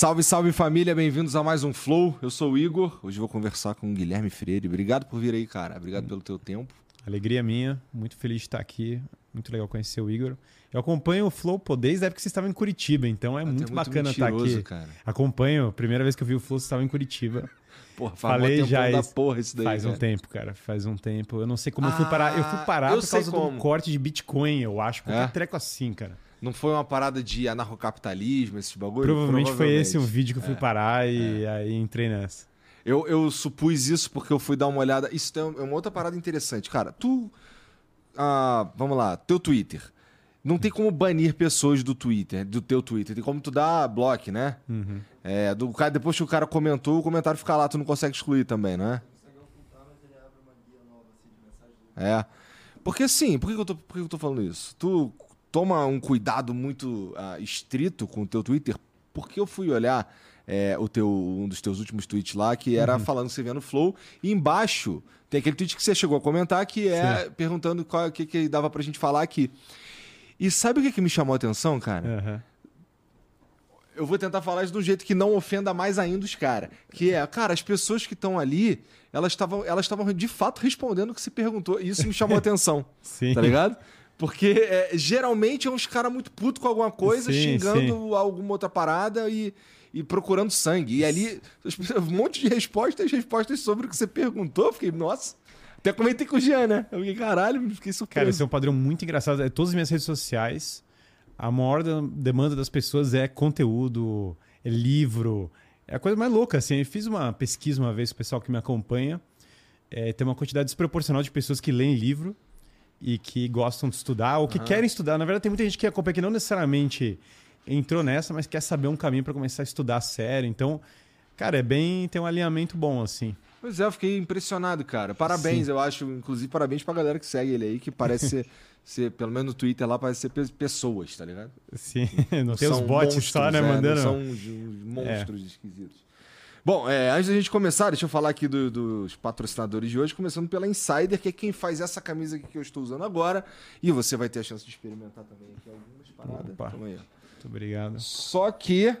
Salve, salve família, bem-vindos a mais um Flow. Eu sou o Igor. Hoje vou conversar com o Guilherme Freire. Obrigado por vir aí, cara. Obrigado pelo teu tempo. Alegria minha, muito feliz de estar aqui. Muito legal conhecer o Igor. Eu acompanho o Flow pô, desde a época que você estava em Curitiba, então é Até muito, muito bacana estar aqui. cara. Acompanho, primeira vez que eu vi o Flow, você estava em Curitiba. Porra, Falei já da isso. porra isso daí. Faz um cara. tempo, cara. Faz um tempo. Eu não sei como eu fui parar. Eu fui Ah, parar eu por causa como. do corte de Bitcoin, eu acho. Qualquer É? treco assim, cara. Não foi uma parada de anarcocapitalismo, esses bagulho? Provavelmente, foi esse o vídeo que eu fui É. parar e aí entrei nessa. Eu, eu supus isso porque eu fui dar uma olhada. Isso tem- é uma outra parada interessante. Cara, tu. ah, vamos lá, teu Twitter. Não tem como banir pessoas do Twitter, do teu Twitter. Tem como tu dar bloco, né? Uhum. É, do cara, depois que o cara comentou, o comentário fica lá, tu não consegue excluir também, não é? É. Porque assim, por que, eu, tô, por que eu tô falando isso? Tu toma um cuidado muito ah, estrito com o teu Twitter, porque eu fui olhar é, o teu, um dos teus últimos tweets lá, que era falando que você via no Flow, e embaixo tem aquele tweet que você chegou a comentar, que é perguntando qual- o que, que dava pra gente falar aqui. E sabe o que, que me chamou a atenção, cara? Aham. eu vou tentar falar isso de um jeito que não ofenda mais ainda os caras. Que é, cara, as pessoas que estão ali, elas estavam elas de fato respondendo o que se perguntou. E isso me chamou a atenção. Sim. Tá ligado? Porque é, geralmente é uns caras muito putos com alguma coisa, Sim, xingando alguma outra parada e, e procurando sangue. E ali, um monte de respostas, respostas sobre o que você perguntou. Eu Fiquei, nossa. Até comentei com o Jean, né? Eu fiquei, caralho, fiquei surpreso. Cara, esse é um padrão muito engraçado. É, todas as minhas redes sociais, a maior da- demanda das pessoas é conteúdo, é livro. É a coisa mais louca, assim. Eu fiz uma pesquisa uma vez o pessoal que me acompanha. É, tem uma quantidade desproporcional de pessoas que leem livro e que gostam de estudar ou que Aham. querem estudar. Na verdade, tem muita gente que acompanha que não necessariamente entrou nessa, mas quer saber um caminho para começar a estudar sério. Então, cara, é bem. tem um alinhamento bom, assim. Pois é, eu fiquei impressionado, cara. Parabéns, Sim. eu acho. Inclusive, parabéns pra galera que segue ele aí, que parece ser, ser, pelo menos no Twitter lá, parece ser pe- pessoas, tá ligado? Sim, não tem os bots monstros, só, né, é, não mandando. São uns, uns monstros esquisitos. Bom, é, antes da gente começar, deixa eu falar aqui do- dos patrocinadores de hoje, começando pela Insider, que é quem faz essa camisa aqui que eu estou usando agora. E você vai ter a chance de experimentar também aqui algumas paradas. Opa. Toma aí. Muito obrigado. Só que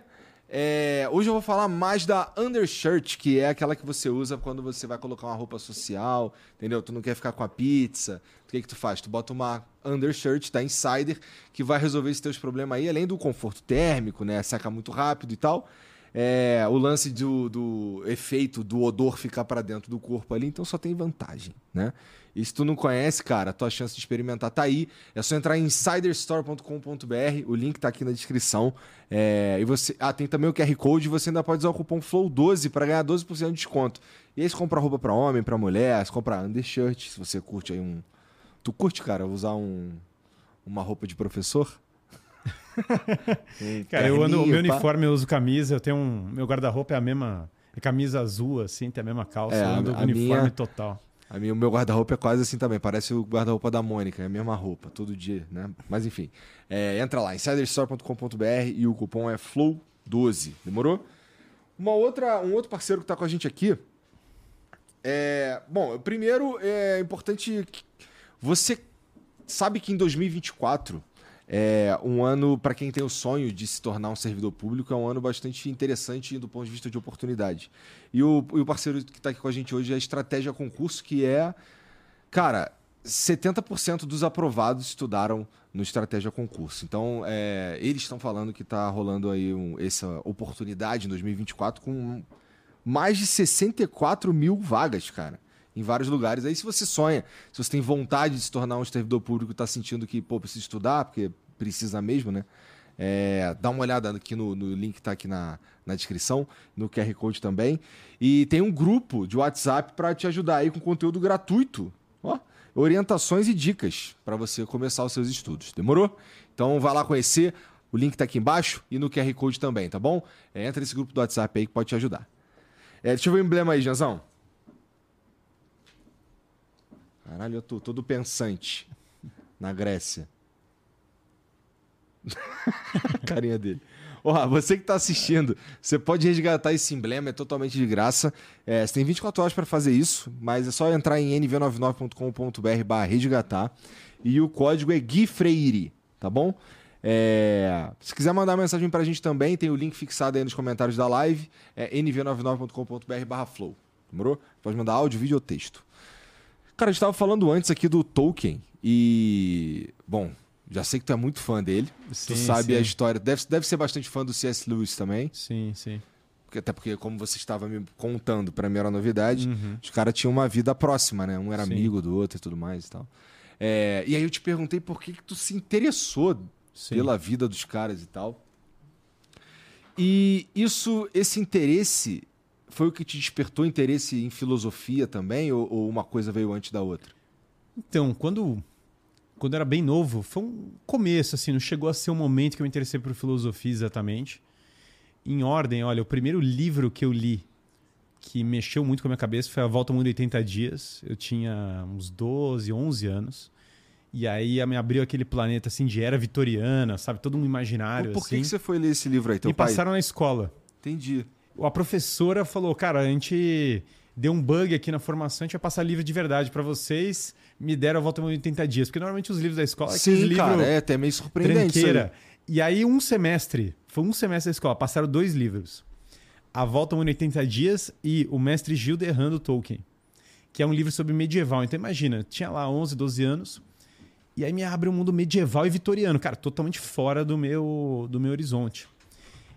é, hoje eu vou falar mais da undershirt, que é aquela que você usa quando você vai colocar uma roupa social, entendeu? Tu não quer ficar com a pizza. O que que tu faz? Tu bota uma undershirt da Insider que vai resolver esses teus problemas aí, além do conforto térmico, né? Seca muito rápido e tal. É, o lance do, do efeito do odor ficar para dentro do corpo ali, então só tem vantagem, né? E se tu não conhece, cara, a tua chance de experimentar tá aí. É só entrar em insiderstore.com.br, o link tá aqui na descrição. É, e você, ah, tem também o QR Code, você ainda pode usar o cupom FLOW12 para ganhar 12% de desconto. E aí você compra roupa para homem, para mulher, você compra undershirt, se você curte aí um Tu curte, cara, usar um uma roupa de professor? Cara, eu ando, meu uniforme eu uso camisa, eu tenho um. Meu guarda-roupa é a mesma. É camisa azul, assim, tem a mesma calça. É, eu ando uniforme minha- total. A minha, o meu guarda-roupa é quase assim também, parece o guarda-roupa da Mônica, é a mesma roupa, todo dia, né? Mas enfim, é, entra lá, insiderstore.com.br e o cupom é FLOW12, demorou? Uma outra, um outro parceiro que tá com a gente aqui é... Bom, primeiro é importante... Você sabe que em 2024 é um ano, para quem tem o sonho de se tornar um servidor público, é um ano bastante interessante do ponto de vista de oportunidade. E o, e o parceiro que está aqui com a gente hoje é a Estratégia Concurso, que é, cara, 70% dos aprovados estudaram no Estratégia Concurso. Então, é, eles estão falando que está rolando aí um- essa oportunidade em 2024 com mais de 64 mil vagas, cara. Em vários lugares. Aí, se você sonha, se você tem vontade de se tornar um servidor público, está sentindo que, pô, precisa estudar, porque precisa mesmo, né? É, dá uma olhada aqui no, no link que tá aqui na, na descrição, no QR Code também. E tem um grupo de WhatsApp para te ajudar aí com conteúdo gratuito. Ó, orientações e dicas para você começar os seus estudos. Demorou? Então vai lá conhecer. O link tá aqui embaixo e no QR Code também, tá bom? É, entra nesse grupo do WhatsApp aí que pode te ajudar. É, deixa eu ver o emblema aí, Janzão. Caralho, eu tô todo pensante na Grécia. Carinha dele. Ó, você que tá assistindo, você pode resgatar esse emblema, é totalmente de graça. É, você tem 24 horas para fazer isso, mas é só entrar em nv99.com.br barra resgatar. E o código é Gui Freire, tá bom? É, se quiser mandar mensagem pra gente também, tem o link fixado aí nos comentários da live, é nv99.com.br barra flow. Demorou? Pode mandar áudio, vídeo ou texto. Cara, a gente tava falando antes aqui do Tolkien e... Bom, já sei que tu é muito fã dele. Sim, tu sabe sim. a história. Deve, deve ser bastante fã do C.S. Lewis também. Sim, sim. Porque- Até porque, como você estava me contando, pra mim era novidade, Uhum. os caras tinham uma vida próxima, né? Um era Sim. amigo do outro e tudo mais e tal. É, e aí eu te perguntei por que, que tu se interessou pela vida dos caras e tal. E isso, esse interesse, foi o que te despertou interesse em filosofia também? Ou, ou uma coisa veio antes da outra? Então, quando, quando eu era bem novo, foi um começo, assim, não chegou a ser um momento que eu me interessei por filosofia exatamente. Em ordem, olha, o primeiro livro que eu li que mexeu muito com a minha cabeça foi A Volta ao Mundo em 80 Dias. Eu tinha uns 12, 11 anos. E aí me abriu aquele planeta, assim, de era vitoriana, sabe? Todo um imaginário, por que, assim. que você foi ler esse livro aí? Teu Me pai? passaram na escola. Entendi. A professora falou, cara, a gente deu um bug aqui na formação, a gente vai passar livro de verdade pra vocês. Me deram a volta em 80 dias. Porque normalmente os livros da escola é Sim, livros cara, é até meio surpreendente. tranqueira. E aí um semestre, foi um semestre da escola, passaram dois livros. A Volta em 80 Dias e O Mestre Gildo Errando Tolkien. Que é um livro sobre medieval. Então imagina, tinha lá 11, 12 anos. E aí me abre um mundo medieval e vitoriano. Cara, totalmente fora do meu, do meu horizonte.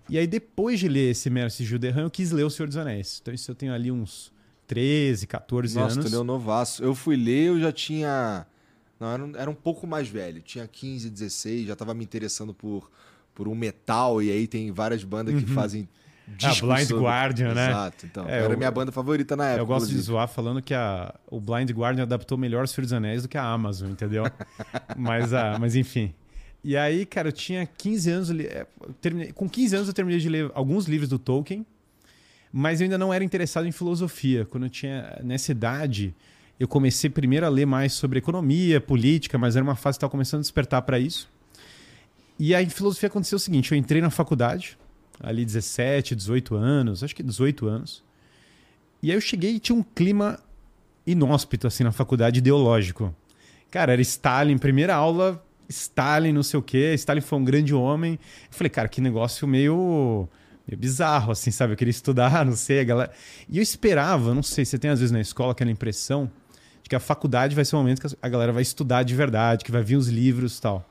E aí depois de ler esse Mestre Gildo Errando, eu quis ler O Senhor dos Anéis. Então isso eu tenho ali uns 13, 14 Nossa, anos. tu leu novaço. Eu fui ler, eu já tinha. Não, era um, era um pouco mais velho. Tinha 15, 16, já tava me interessando por, por um metal, e aí tem várias bandas que fazem. discos Uhum. Ah, Blind sobre- Guardian, né? Exato, então. É, era a eu- minha banda favorita na época. Eu gosto de inclusive. zoar falando que a, o Blind Guardian adaptou melhor os Senhor dos Anéis do que a Amazon, entendeu? mas, ah, mas enfim. E aí, cara, eu tinha 15 anos. é, terminei- com 15 anos eu terminei de ler alguns livros do Tolkien, mas eu ainda não era interessado em filosofia. Quando eu tinha nessa idade, eu comecei primeiro a ler mais sobre economia, política, mas era uma fase que estava começando a despertar para isso. E aí, em filosofia aconteceu o seguinte: eu entrei na faculdade, ali 17, 18 anos, acho que 18 anos. E aí eu cheguei e tinha um clima inóspito, assim, na faculdade ideológico. Cara, era Stalin, primeira aula, Stalin, não sei o quê. Stalin foi um grande homem. Eu falei, cara, que negócio meio, meio bizarro, assim, sabe? Eu queria estudar, não sei, a galera. E eu esperava, não sei, você tem às vezes na escola aquela impressão de que a faculdade vai ser o momento que a galera vai estudar de verdade, que vai vir os livros e tal.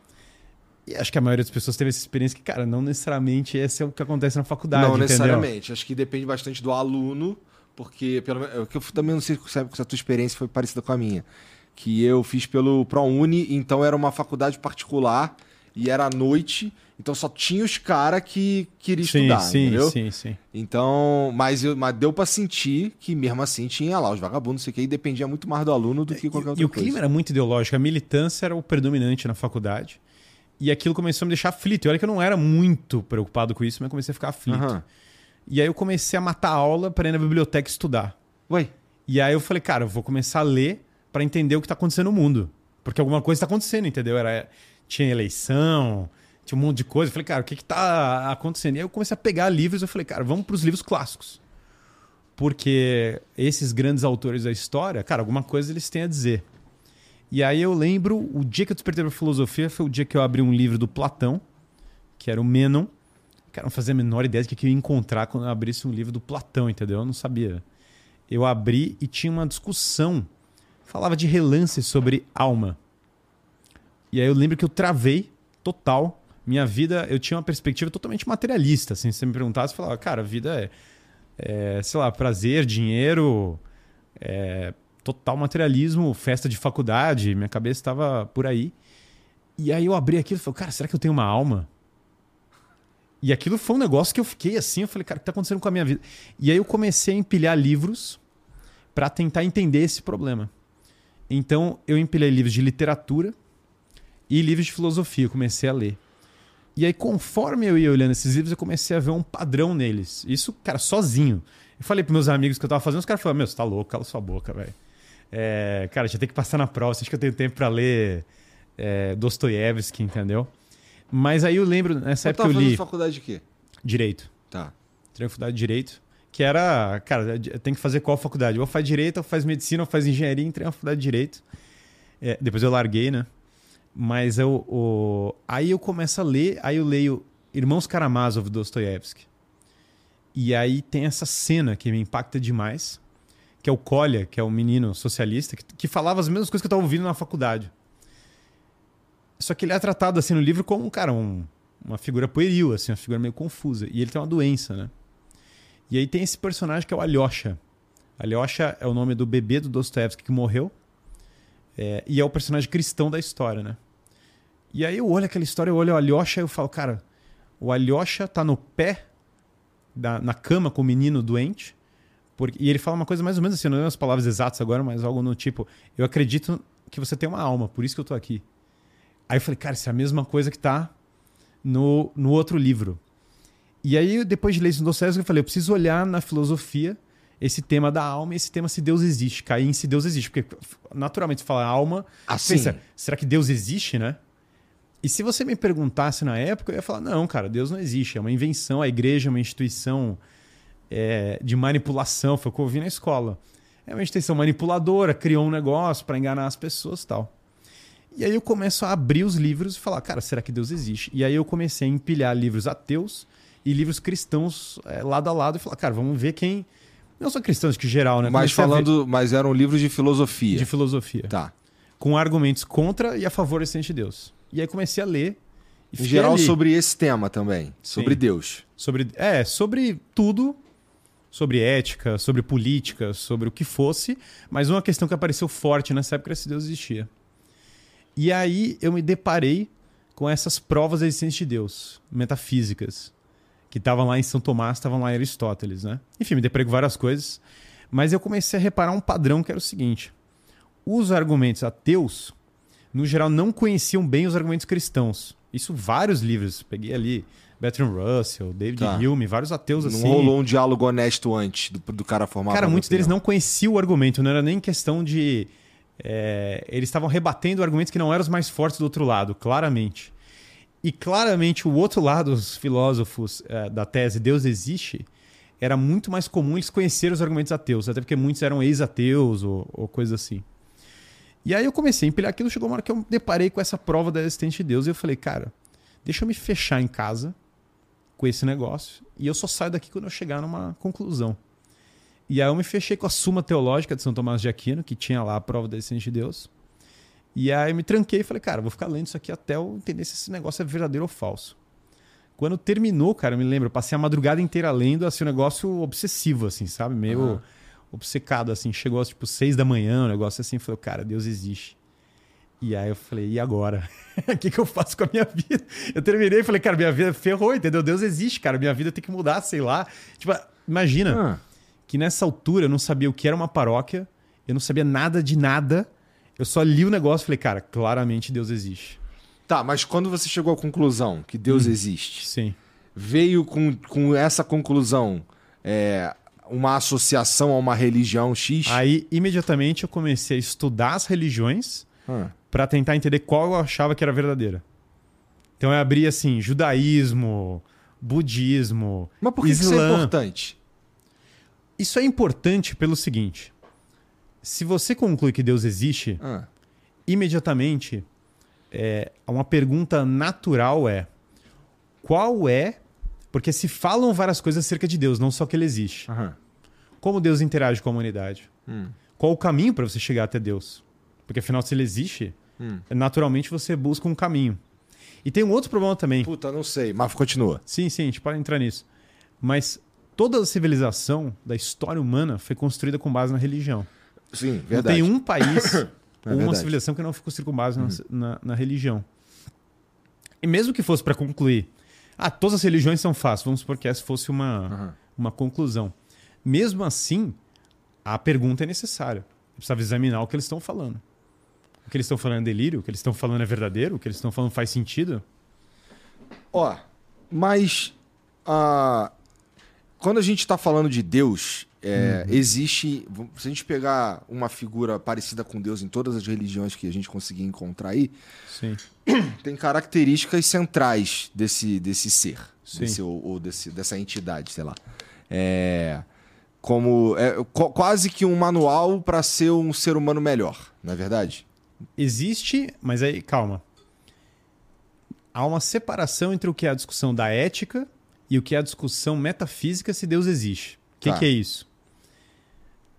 E acho que a maioria das pessoas teve essa experiência que, cara, não necessariamente esse é o que acontece na faculdade, Não entendeu? necessariamente. Acho que depende bastante do aluno, porque pelo menos- eu, que eu também não sei se a tua experiência foi parecida com a minha. Que eu fiz pelo ProUni, então era uma faculdade particular e era à noite, então só tinha os caras que queriam Sim, estudar, sim, entendeu? sim, sim. Então, mas, eu, mas deu pra sentir que mesmo assim tinha lá os vagabundos, não sei o que, e dependia muito mais do aluno do que qualquer E, outra e o coisa. clima era muito ideológico, a militância era o predominante na faculdade. E aquilo começou a me deixar aflito. E olha que eu não era muito preocupado com isso, mas comecei a ficar aflito. Aham. E aí eu comecei a matar a aula para ir na biblioteca estudar. Ué, E aí eu falei, cara, eu vou começar a ler para entender o que tá acontecendo no mundo. Porque alguma coisa tá acontecendo, entendeu? Era, tinha eleição, tinha um monte de coisa. Eu falei, cara, o que que tá acontecendo? E aí eu comecei a pegar livros, eu falei, cara, vamos pros livros clássicos. Porque esses grandes autores da história, cara, alguma coisa eles têm a dizer. E aí eu lembro, o dia que eu despertei pra filosofia foi o dia que eu abri um livro do Platão, que era o Menon. Cara, não fazia a menor ideia do que eu ia encontrar quando eu abrisse um livro do Platão, entendeu? Eu não sabia. Eu abri e tinha uma discussão. Falava de relance sobre alma. E aí eu lembro que eu travei total. Minha vida, eu tinha uma perspectiva totalmente materialista. Assim, se você me perguntasse, eu falava, cara, a vida é, é sei lá, prazer, dinheiro, é, total materialismo, festa de faculdade. Minha cabeça estava por aí. E aí eu abri aquilo e falei, cara, será que eu tenho uma alma? E aquilo foi um negócio que eu fiquei assim, eu falei, cara, o que tá acontecendo com a minha vida? E aí eu comecei a empilhar livros para tentar entender esse problema. Então eu empilhei livros de literatura e livros de filosofia, eu comecei a ler. E aí, conforme eu ia olhando esses livros, eu comecei a ver um padrão neles. Isso, cara, sozinho. Eu falei pros meus amigos que eu tava fazendo, os caras falaram: Meu, você tá louco, cala sua boca, velho. É, cara, já tem que passar na prova. Você acha que eu tenho tempo pra ler é, Dostoiévski, entendeu? Mas aí eu lembro, nessa você época tava eu li faculdade de quê? Direito. Tá. Entrei faculdade de Direito, que era, cara, tem que fazer qual faculdade? Ou faz Direito, ou faz Medicina, ou faz Engenharia. Entrei na faculdade de Direito. É, depois eu larguei, né? Mas eu, o... aí eu começo a ler, aí eu leio Irmãos Karamazov, Dostoiévski. E aí tem essa cena que me impacta demais, que é o Kolya, que é um menino socialista, que, que falava as mesmas coisas que eu estava ouvindo na faculdade. Só que ele é tratado assim no livro como, cara, um, uma figura pueril, assim, uma figura meio confusa. E ele tem uma doença, né? E aí tem esse personagem que é o Alyosha. Alyosha é o nome do bebê do Dostoevsky que morreu. É, e é o personagem cristão da história, né? E aí eu olho aquela história, eu olho o Alyosha e eu falo, cara, o Alyosha tá no pé, da, na cama com o menino doente. Porque, e ele fala uma coisa mais ou menos assim, não lembro as palavras exatas agora, mas algo no tipo: Eu acredito que você tem uma alma, por isso que eu tô aqui. Aí eu falei, cara, isso é a mesma coisa que tá no, no outro livro. E aí, depois de ler isso no Dostoiévski, eu falei, eu preciso olhar na filosofia esse tema da alma e esse tema se Deus existe, cair em se Deus existe. Porque, naturalmente, você fala alma, Assim. pensa, será que Deus existe, né? E se você me perguntasse na época, eu ia falar: não, cara, Deus não existe. É uma invenção. A igreja é uma instituição é, de manipulação. Foi o que eu ouvi na escola. É uma instituição manipuladora, criou um negócio para enganar as pessoas tal. E aí eu começo a abrir os livros e falar: cara, será que Deus existe? E aí eu comecei a empilhar livros ateus e livros cristãos é, lado a lado e falar: cara, vamos ver quem. Não são cristãos que geral, né? Mas Comecei falando, mas eram livros de filosofia. de filosofia. Tá. Com argumentos contra e a favor da existência de Deus. E aí comecei a ler. E Em geral, ali. sobre esse tema também. Sobre Sim. Deus. Sobre, é, sobre tudo. Sobre ética, sobre política, sobre o que fosse. Mas uma questão que apareceu forte nessa época era se Deus existia. E aí eu me deparei com essas provas da existência de Deus, metafísicas, que estavam lá em São Tomás, estavam lá em Aristóteles, né? Enfim, me deparei com várias coisas. Mas eu comecei a reparar um padrão que era o seguinte: os argumentos ateus, no geral, não conheciam bem os argumentos cristãos. Isso vários livros. Peguei ali Bertrand Russell, David Tá. Hume, vários ateus Não assim. rolou um diálogo honesto antes do, do cara formar Cara, muitos deles opinião. não conheciam o argumento, não era nem questão de. é, eles estavam rebatendo argumentos que não eram os mais fortes do outro lado, claramente. E claramente o outro lado, os filósofos é, da tese Deus existe, era muito mais comum eles conhecerem os argumentos ateus, até porque muitos eram ex-ateus ou, ou coisa assim. E aí eu comecei a empilhar aquilo, chegou uma hora que eu deparei com essa prova da existência de Deus e eu falei, cara, deixa eu me fechar em casa com esse negócio e eu só saio daqui quando eu chegar numa conclusão. E aí eu me fechei com a Suma Teológica de São Tomás de Aquino, que tinha lá a prova da existência de Deus. E aí eu me tranquei e falei, cara, vou ficar lendo isso aqui até eu entender se esse negócio é verdadeiro ou falso. Quando terminou, cara, eu me lembro, eu passei a madrugada inteira lendo, assim, um negócio obsessivo, assim, sabe? Meio Aham. obcecado, assim. Chegou às, tipo, seis da manhã, um negócio assim. Falei, cara, Deus existe. E aí eu falei, e agora? O que, que eu faço com a minha vida? Eu terminei e falei, cara, minha vida ferrou, entendeu? Deus existe, cara. Minha vida tem que mudar, sei lá. Tipo, imagina Ah, que nessa altura eu não sabia o que era uma paróquia, eu não sabia nada de nada. Eu só li o negócio e falei, cara, claramente Deus existe. Tá, mas quando você chegou à conclusão que Hum. Deus existe, Sim. veio com, com essa conclusão é, uma associação a uma religião X? Aí, imediatamente, eu comecei a estudar as religiões Ah, para tentar entender qual eu achava que era verdadeira. Então eu abri assim, judaísmo, budismo, Mas por que, que isso é Islã. importante? Isso é importante pelo seguinte: se você conclui que Deus existe, Ah, imediatamente é, uma pergunta natural é qual é porque se falam várias coisas acerca de Deus, não só que ele existe. aham. Como Deus interage com a humanidade? Hum, Qual o caminho para você chegar até Deus? Porque afinal, se ele existe, hum. naturalmente você busca um caminho. E tem um outro problema também. Puta, não sei, mas continua. Sim, sim, a gente pode entrar nisso. Mas toda a civilização da história humana foi construída com base na religião. Sim, Não verdade. tem um país ou uma verdade. civilização que não foi construída com base na, na, na religião. E mesmo que fosse para concluir, ah, todas as religiões são fáceis, vamos supor que essa fosse uma, Aham. uma conclusão. Mesmo assim, a pergunta é necessária. Precisa examinar o que eles estão falando. O que eles estão falando é delírio? O que eles estão falando é verdadeiro? O que eles estão falando faz sentido? Ó, mas ah, quando a gente está falando de Deus, é, existe. Se a gente pegar uma figura parecida com Deus em todas as religiões que a gente conseguir encontrar aí, Sim. tem características centrais desse, desse ser, desse, ou, ou desse, dessa entidade, sei lá. É, como é, qu- quase que um manual para ser um ser humano melhor, não é verdade? Existe, mas aí, calma. há uma separação entre o que é a discussão da ética e o que é a discussão metafísica se Deus existe. O que, Tá. que é isso?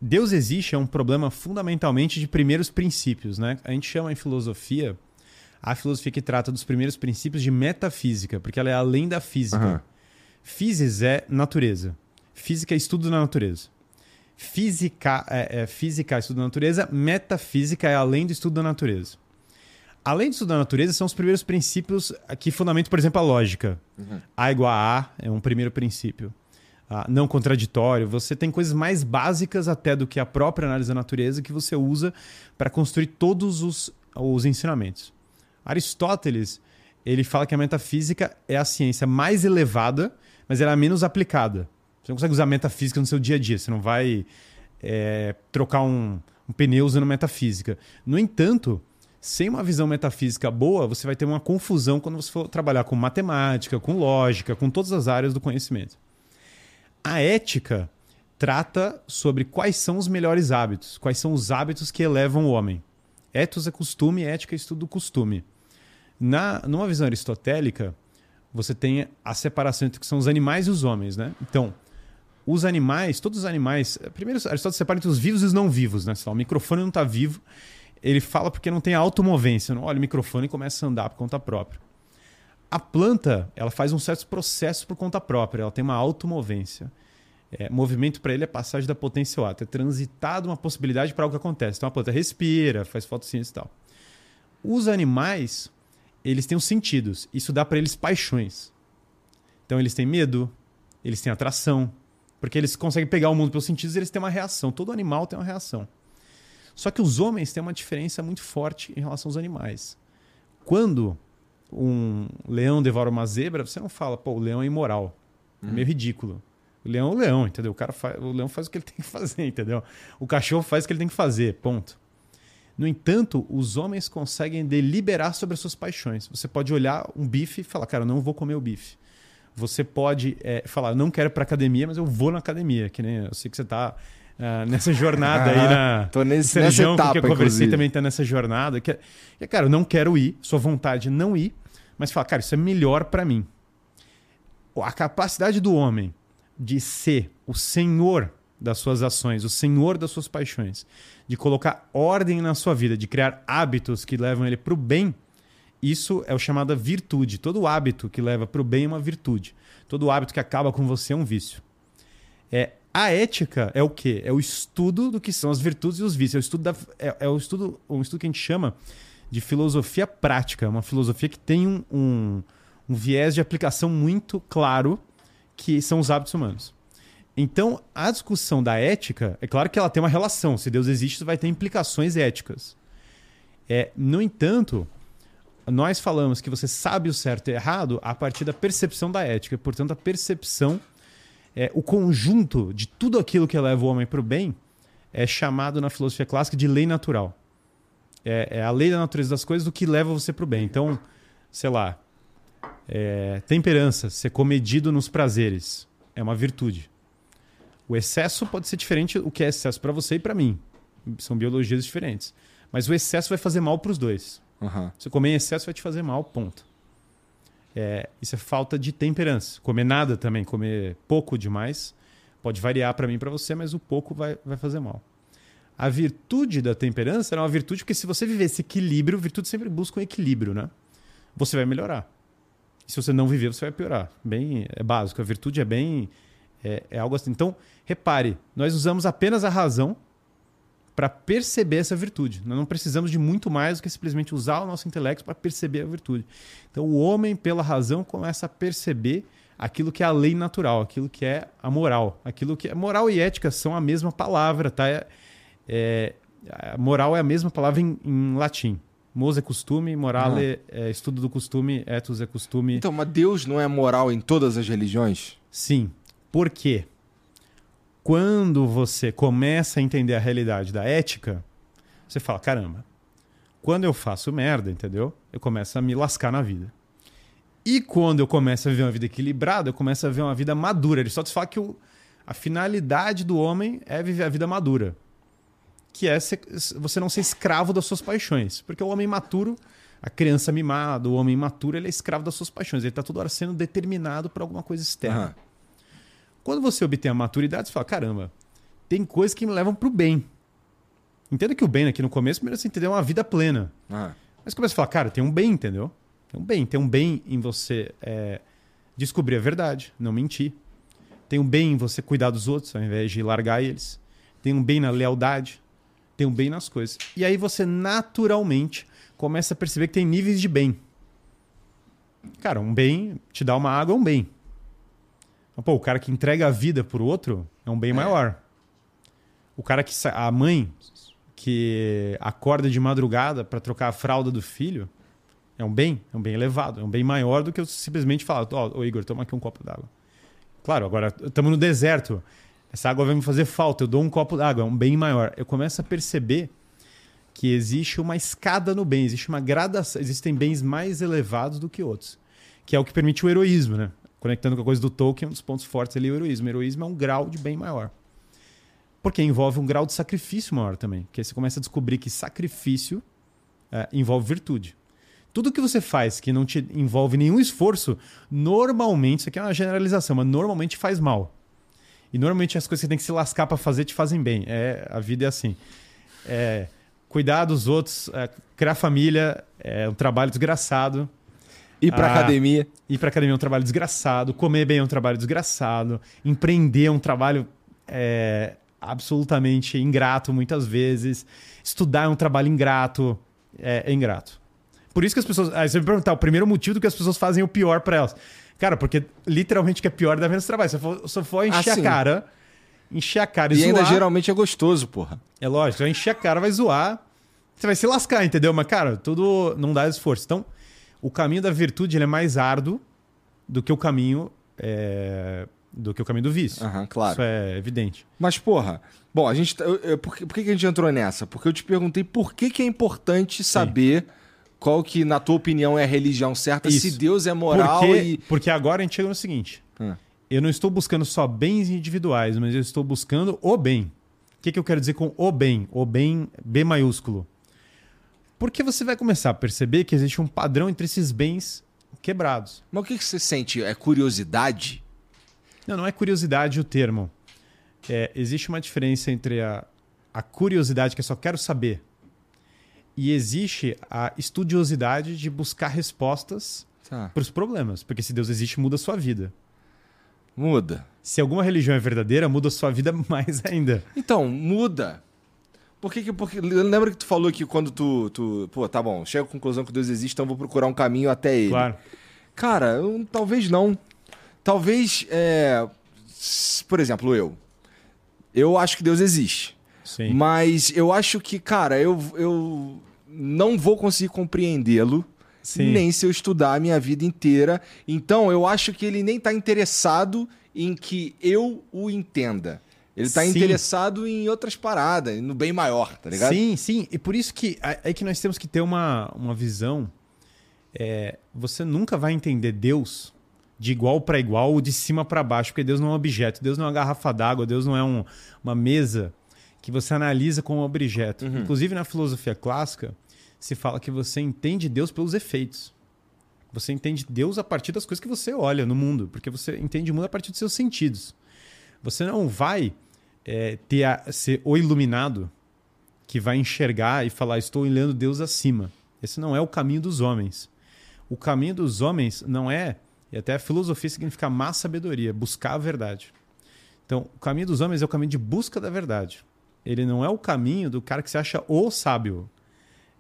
Deus existe é um problema fundamentalmente de primeiros princípios, né? A gente chama em filosofia a filosofia que trata dos primeiros princípios de metafísica, porque ela é além da física. Physis é natureza. Física é estudo da natureza. Física é, é física é estudo da natureza, metafísica é além do estudo da natureza. Além do estudo da natureza, são os primeiros princípios que fundamentam, por exemplo, a lógica. A igual a A é um primeiro princípio. Ah, não contraditório. Você tem coisas mais básicas até do que a própria análise da natureza que você usa para construir todos os, os ensinamentos. Aristóteles ele fala que a metafísica é a ciência mais elevada, mas ela é menos aplicada. Você não consegue usar metafísica no seu dia a dia. Você não vai é, trocar um, um pneu usando metafísica. No entanto, sem uma visão metafísica boa, você vai ter uma confusão quando você for trabalhar com matemática, com lógica, com todas as áreas do conhecimento. A ética trata sobre quais são os melhores hábitos, quais são os hábitos que elevam o homem. Ethos é costume, ética é estudo do costume. Na, numa visão aristotélica, você tem a separação entre o que são os animais e os homens, né? Então, os animais, todos os animais. Primeiro, Aristóteles separa entre os vivos e os não vivos, né? O microfone não está vivo, ele fala porque não tem automovência. Não olha o microfone e começa a andar por conta própria. A planta, ela faz um certo processo por conta própria, ela tem uma automovência. É, movimento para ele é passagem da potência ao ato, é transitar de uma possibilidade para algo que acontece. Então a planta respira, faz fotossíntese e tal. Os animais, eles têm os sentidos. Isso dá para eles paixões. Então eles têm medo, eles têm atração, porque eles conseguem pegar o mundo pelos sentidos e eles têm uma reação. Todo animal tem uma reação. Só que os homens têm uma diferença muito forte em relação aos animais. Quando um leão devora uma zebra, você não fala, pô, o leão é imoral. É meio ridículo. O leão é o leão, entendeu? O, cara faz, o leão faz o que ele tem que fazer, entendeu? O cachorro faz o que ele tem que fazer, ponto. No entanto, os homens conseguem deliberar sobre as suas paixões. Você pode olhar um bife e falar, cara, eu não vou comer o bife. Você pode é, falar, não quero ir pra academia, mas eu vou na academia. Que nem eu sei que você tá uh, nessa jornada aí na. Tô nesse, Sergião, nessa etapa, que eu conversei inclusive. também tá nessa jornada. Que, que, cara, eu não quero ir, sua vontade é não ir, mas fala, cara, isso é melhor para mim. A capacidade do homem de ser o senhor das suas ações, o senhor das suas paixões, de colocar ordem na sua vida, de criar hábitos que levam ele para o bem, isso é o chamado virtude. Todo hábito que leva para o bem é uma virtude. Todo hábito que acaba com você é um vício. É, a ética é o quê? É o estudo do que são as virtudes e os vícios. É o estudo, da, é, é o estudo um estudo que a gente chama de filosofia prática. Uma filosofia que tem um, um, um viés de aplicação muito claro que são os hábitos humanos. Então, a discussão da ética, é claro que ela tem uma relação. Se Deus existe, vai ter implicações éticas. É, no entanto, nós falamos que você sabe o certo e o errado a partir da percepção da ética. Portanto, a percepção, é, o conjunto de tudo aquilo que leva o homem para o bem, é chamado na filosofia clássica de lei natural. É, é, a lei da natureza das coisas do que leva você para o bem. Então, sei lá, é, temperança, ser comedido nos prazeres, é uma virtude. O excesso pode ser diferente o que é excesso para você e para mim. São biologias diferentes. Mas o excesso vai fazer mal para os dois. Uhum. Você comer em excesso vai te fazer mal, ponto. É, isso é falta de temperança. Comer nada também, comer pouco demais, pode variar para mim e para você, mas o pouco vai, vai fazer mal. A virtude da temperança é uma virtude porque se você viver esse equilíbrio, virtude sempre busca um equilíbrio, né? Você vai melhorar. Se você não viver, você vai piorar. Bem, é básico. A virtude é bem é, é algo assim. Então, repare, nós usamos apenas a razão para perceber essa virtude. Nós não precisamos de muito mais do que simplesmente usar o nosso intelecto para perceber a virtude. Então, o homem, pela razão, começa a perceber aquilo que é a lei natural, aquilo que é a moral. Aquilo que é moral e ética são a mesma palavra, tá? É, é, moral é a mesma palavra em, em latim. Mos é costume, morale Uhum. é estudo do costume, ethos é costume. Então, mas Deus não é moral em todas as religiões? Sim. Por quê? Quando você começa a entender a realidade da ética, você fala: caramba, quando eu faço merda, entendeu? Eu começo a me lascar na vida. E quando eu começo a viver uma vida equilibrada, eu começo a viver uma vida madura. Aristóteles fala que o, a finalidade do homem é viver a vida madura. Que é ser, você não ser escravo das suas paixões. Porque o homem maturo A criança mimada, o homem imaturo, ele é escravo das suas paixões. Ele está toda hora sendo determinado por alguma coisa externa. Aham. Quando você obtém a maturidade, você fala: caramba, tem coisas que me levam para o bem. Entenda que o bem aqui no começo, primeiro você entender é uma vida plena. Aham. Mas começa a falar, cara, tem um bem, entendeu? Tem um bem. Tem um bem em você é, descobrir a verdade, não mentir. Tem um bem em você cuidar dos outros, ao invés de largar eles. Tem um bem na lealdade. Tem um bem nas coisas. E aí você naturalmente começa a perceber que tem níveis de bem. Cara, um bem, te dar uma água é um bem. Mas, Pô, o cara que entrega a vida por outro é um bem É. maior. O cara que. A mãe que acorda de madrugada para trocar a fralda do filho é um bem, é um bem elevado, é um bem maior do que eu simplesmente falar: Ó, ô Igor, toma aqui um copo d'água. Claro, agora estamos no deserto. Essa água vai me fazer falta, eu dou um copo d'água, é um bem maior. Eu começo a perceber que existe uma escada no bem, existe uma gradação, existem bens mais elevados do que outros, que é o que permite o heroísmo, né? Conectando com a coisa do Tolkien, um dos pontos fortes ali é o heroísmo. O heroísmo é um grau de bem maior. Porque envolve um grau de sacrifício maior também. Porque aí você começa a descobrir que sacrifício é, envolve virtude. Tudo que você faz que não te envolve nenhum esforço, normalmente, isso aqui é uma generalização, mas normalmente faz mal. E normalmente as coisas que você tem que se lascar para fazer te fazem bem. É, a vida é assim. É, cuidar dos outros, é, criar família é um trabalho desgraçado. Ir pra Ah. academia. Ir para academia é um trabalho desgraçado, comer bem é um trabalho desgraçado, empreender é um trabalho é, absolutamente ingrato muitas vezes, estudar é um trabalho ingrato, é, é ingrato. Por isso que as pessoas. Aí você me perguntar, o primeiro motivo do que as pessoas fazem o pior para elas. Cara, porque literalmente o que é pior dá menos trabalho. Se eu for, for encher Ah, a sim. cara, encher a cara e, E ainda zoar, geralmente é gostoso, porra. é lógico, vai encher a cara, vai zoar, você vai se lascar, entendeu? Mas, cara, tudo não dá esforço. Então, o caminho da virtude é mais árduo do que o caminho é, do que o caminho do vício. Aham, claro. Isso é evidente. Mas, porra, bom, a gente. tá- eu- eu- por, que, por que a gente entrou nessa? Porque eu te perguntei por que, que é importante saber qual que, na tua opinião, é a religião certa, Isso. se Deus é moral porque, e. porque agora a gente chega no seguinte: Ah. eu não estou buscando só bens individuais, mas eu estou buscando o bem. O que, que eu quero dizer com o bem? O bem B maiúsculo. Porque você vai começar a perceber que existe um padrão entre esses bens quebrados. Mas o que, que você sente? É curiosidade? Não, não é curiosidade o termo. É, existe uma diferença entre a, a curiosidade, que eu só quero saber, e existe a estudiosidade de buscar respostas Tá. para os problemas. Porque se Deus existe, muda a sua vida. Muda. Se alguma religião é verdadeira, muda a sua vida mais ainda. Então, muda. Por que que. Porque, lembra que tu falou que quando tu, tu. Pô, tá bom, chega à conclusão que Deus existe, então vou procurar um caminho até ele. Claro. Cara, eu- talvez não. Talvez. é, por exemplo, eu. Eu acho que Deus existe. Sim. Mas eu acho que, cara, eu, eu não vou conseguir compreendê-lo. Nem se eu estudar a minha vida inteira. Então, eu acho que ele nem tá interessado em que eu o entenda. Ele tá Sim. interessado em outras paradas, no bem maior, tá ligado? Sim, sim. E por isso que é é que nós temos que ter uma, uma visão. É, você nunca vai entender Deus de igual para igual ou de cima para baixo, porque Deus não é um objeto, Deus não é uma garrafa d'água, Deus não é um- uma mesa que você analisa como objeto. Inclusive na filosofia clássica, se fala que você entende Deus pelos efeitos. Você entende Deus a partir das coisas que você olha no mundo, porque você entende o mundo a partir dos seus sentidos. Você não vai é, ter a- ser o iluminado que vai enxergar e falar: Estou olhando Deus acima. Esse não é o caminho dos homens. O caminho dos homens não é, e até a filosofia significa má sabedoria, buscar a verdade. Então, o caminho dos homens é o caminho de busca da verdade. Ele não é o caminho do cara que se acha o sábio.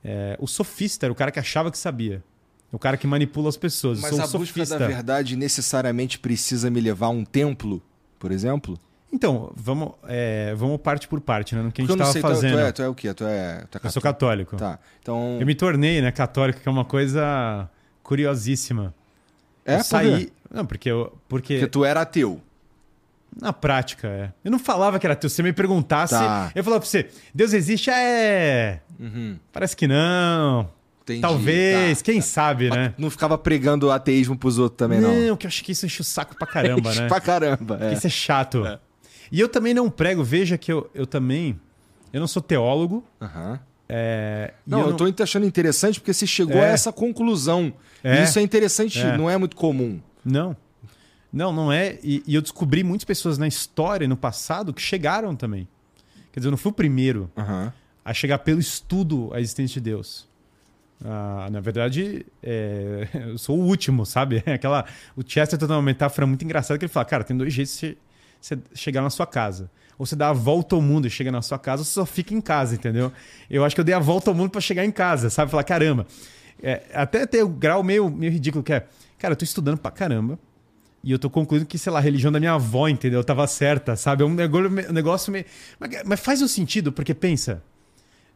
É, o sofista era o cara que achava que sabia. O cara que manipula as pessoas. Mas a busca sofista. da verdade necessariamente precisa me levar a um templo, por exemplo? Então, vamos, é, vamos parte por parte, né? No que a gente estava fazendo. Tu, é, tu é o quê? Tu é, tu é Eu sou católico. Tá. Então. Eu me tornei, né, católico, que é uma coisa curiosíssima. É, eu saí. Não, porque eu. Porque, Porque tu era ateu. Na prática, é. Eu não falava que era teu. Se você me perguntasse, Tá. eu falava pra você: Deus existe? É. Uhum. Parece que não. Entendi. Talvez, Tá. quem sabe, Mas né? Não ficava pregando ateísmo pros outros também, não. que eu acho que isso enche o saco pra caramba, né? pra caramba. É. Isso é chato. E eu também não prego, veja que eu, eu também. Eu não sou teólogo, Aham. É, não, eu, não... tô achando interessante porque você chegou É. a essa conclusão. É. Isso é interessante, É. não é muito comum. Não. Não, não é. E, e eu descobri muitas pessoas na história, no passado, que chegaram também. Quer dizer, eu não fui o primeiro Aham. a chegar pelo estudo à existência de Deus. Ah, na verdade, é, eu sou o último, sabe? Aquela, o Chesterton tem uma metáfora muito engraçada que ele fala: cara, tem dois jeitos de você, você chegar na sua casa. Ou você dá a volta ao mundo e chega na sua casa, ou você só fica em casa, entendeu? Eu acho que eu dei a volta ao mundo para chegar em casa, sabe? Falar, caramba. É, até ter o grau meio, meio ridículo que é, cara, eu tô estudando pra caramba. E eu tô concluindo que, sei lá, a religião da minha avó, entendeu? Tava certa, sabe? É um negócio, meio. Mas, faz um sentido, porque pensa.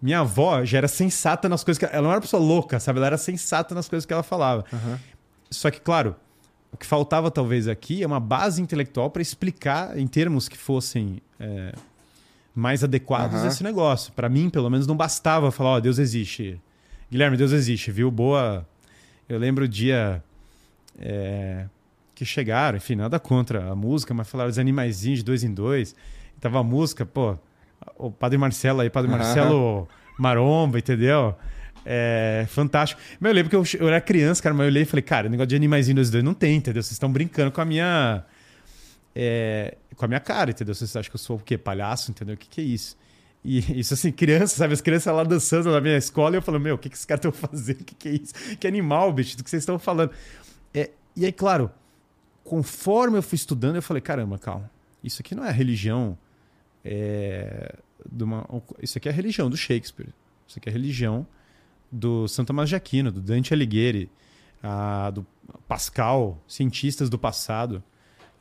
Minha avó já era sensata nas coisas que. Ela não era uma pessoa louca, sabe? Ela era sensata nas coisas que ela falava. Aham. Só que, claro, o que faltava talvez aqui é uma base intelectual para explicar em termos que fossem é, mais adequados Aham. esse negócio. Para mim, pelo menos, não bastava falar: Ó, Deus existe. Guilherme, Deus existe, viu? Boa. Eu lembro o dia é, que chegaram, enfim, nada contra a música, mas falaram os animaizinhos de dois em dois. Tava a música, pô, o Padre Marcelo aí, Padre. Marcelo Maromba, entendeu? É fantástico. Mas eu lembro que eu, eu era criança, cara, mas eu olhei e falei, cara, negócio de animaizinho dois em dois não tem, entendeu? Vocês estão brincando com a minha. é, com a minha cara, entendeu? Vocês acham que eu sou o quê? Palhaço, entendeu? O que, que é isso? E isso assim, criança, sabe? As crianças lá dançando na minha escola e eu falo, meu, o que, que esses caras estão fazendo? O que, que é isso? Que animal, bicho, do que vocês estão falando. É, e aí, claro, conforme eu fui estudando, eu falei, caramba, calma, isso aqui não é a religião. é, uma, isso aqui é a religião do Shakespeare. Isso aqui é a religião do Santo Tomás de Aquino, do Dante Alighieri, ah, do Pascal, cientistas do passado.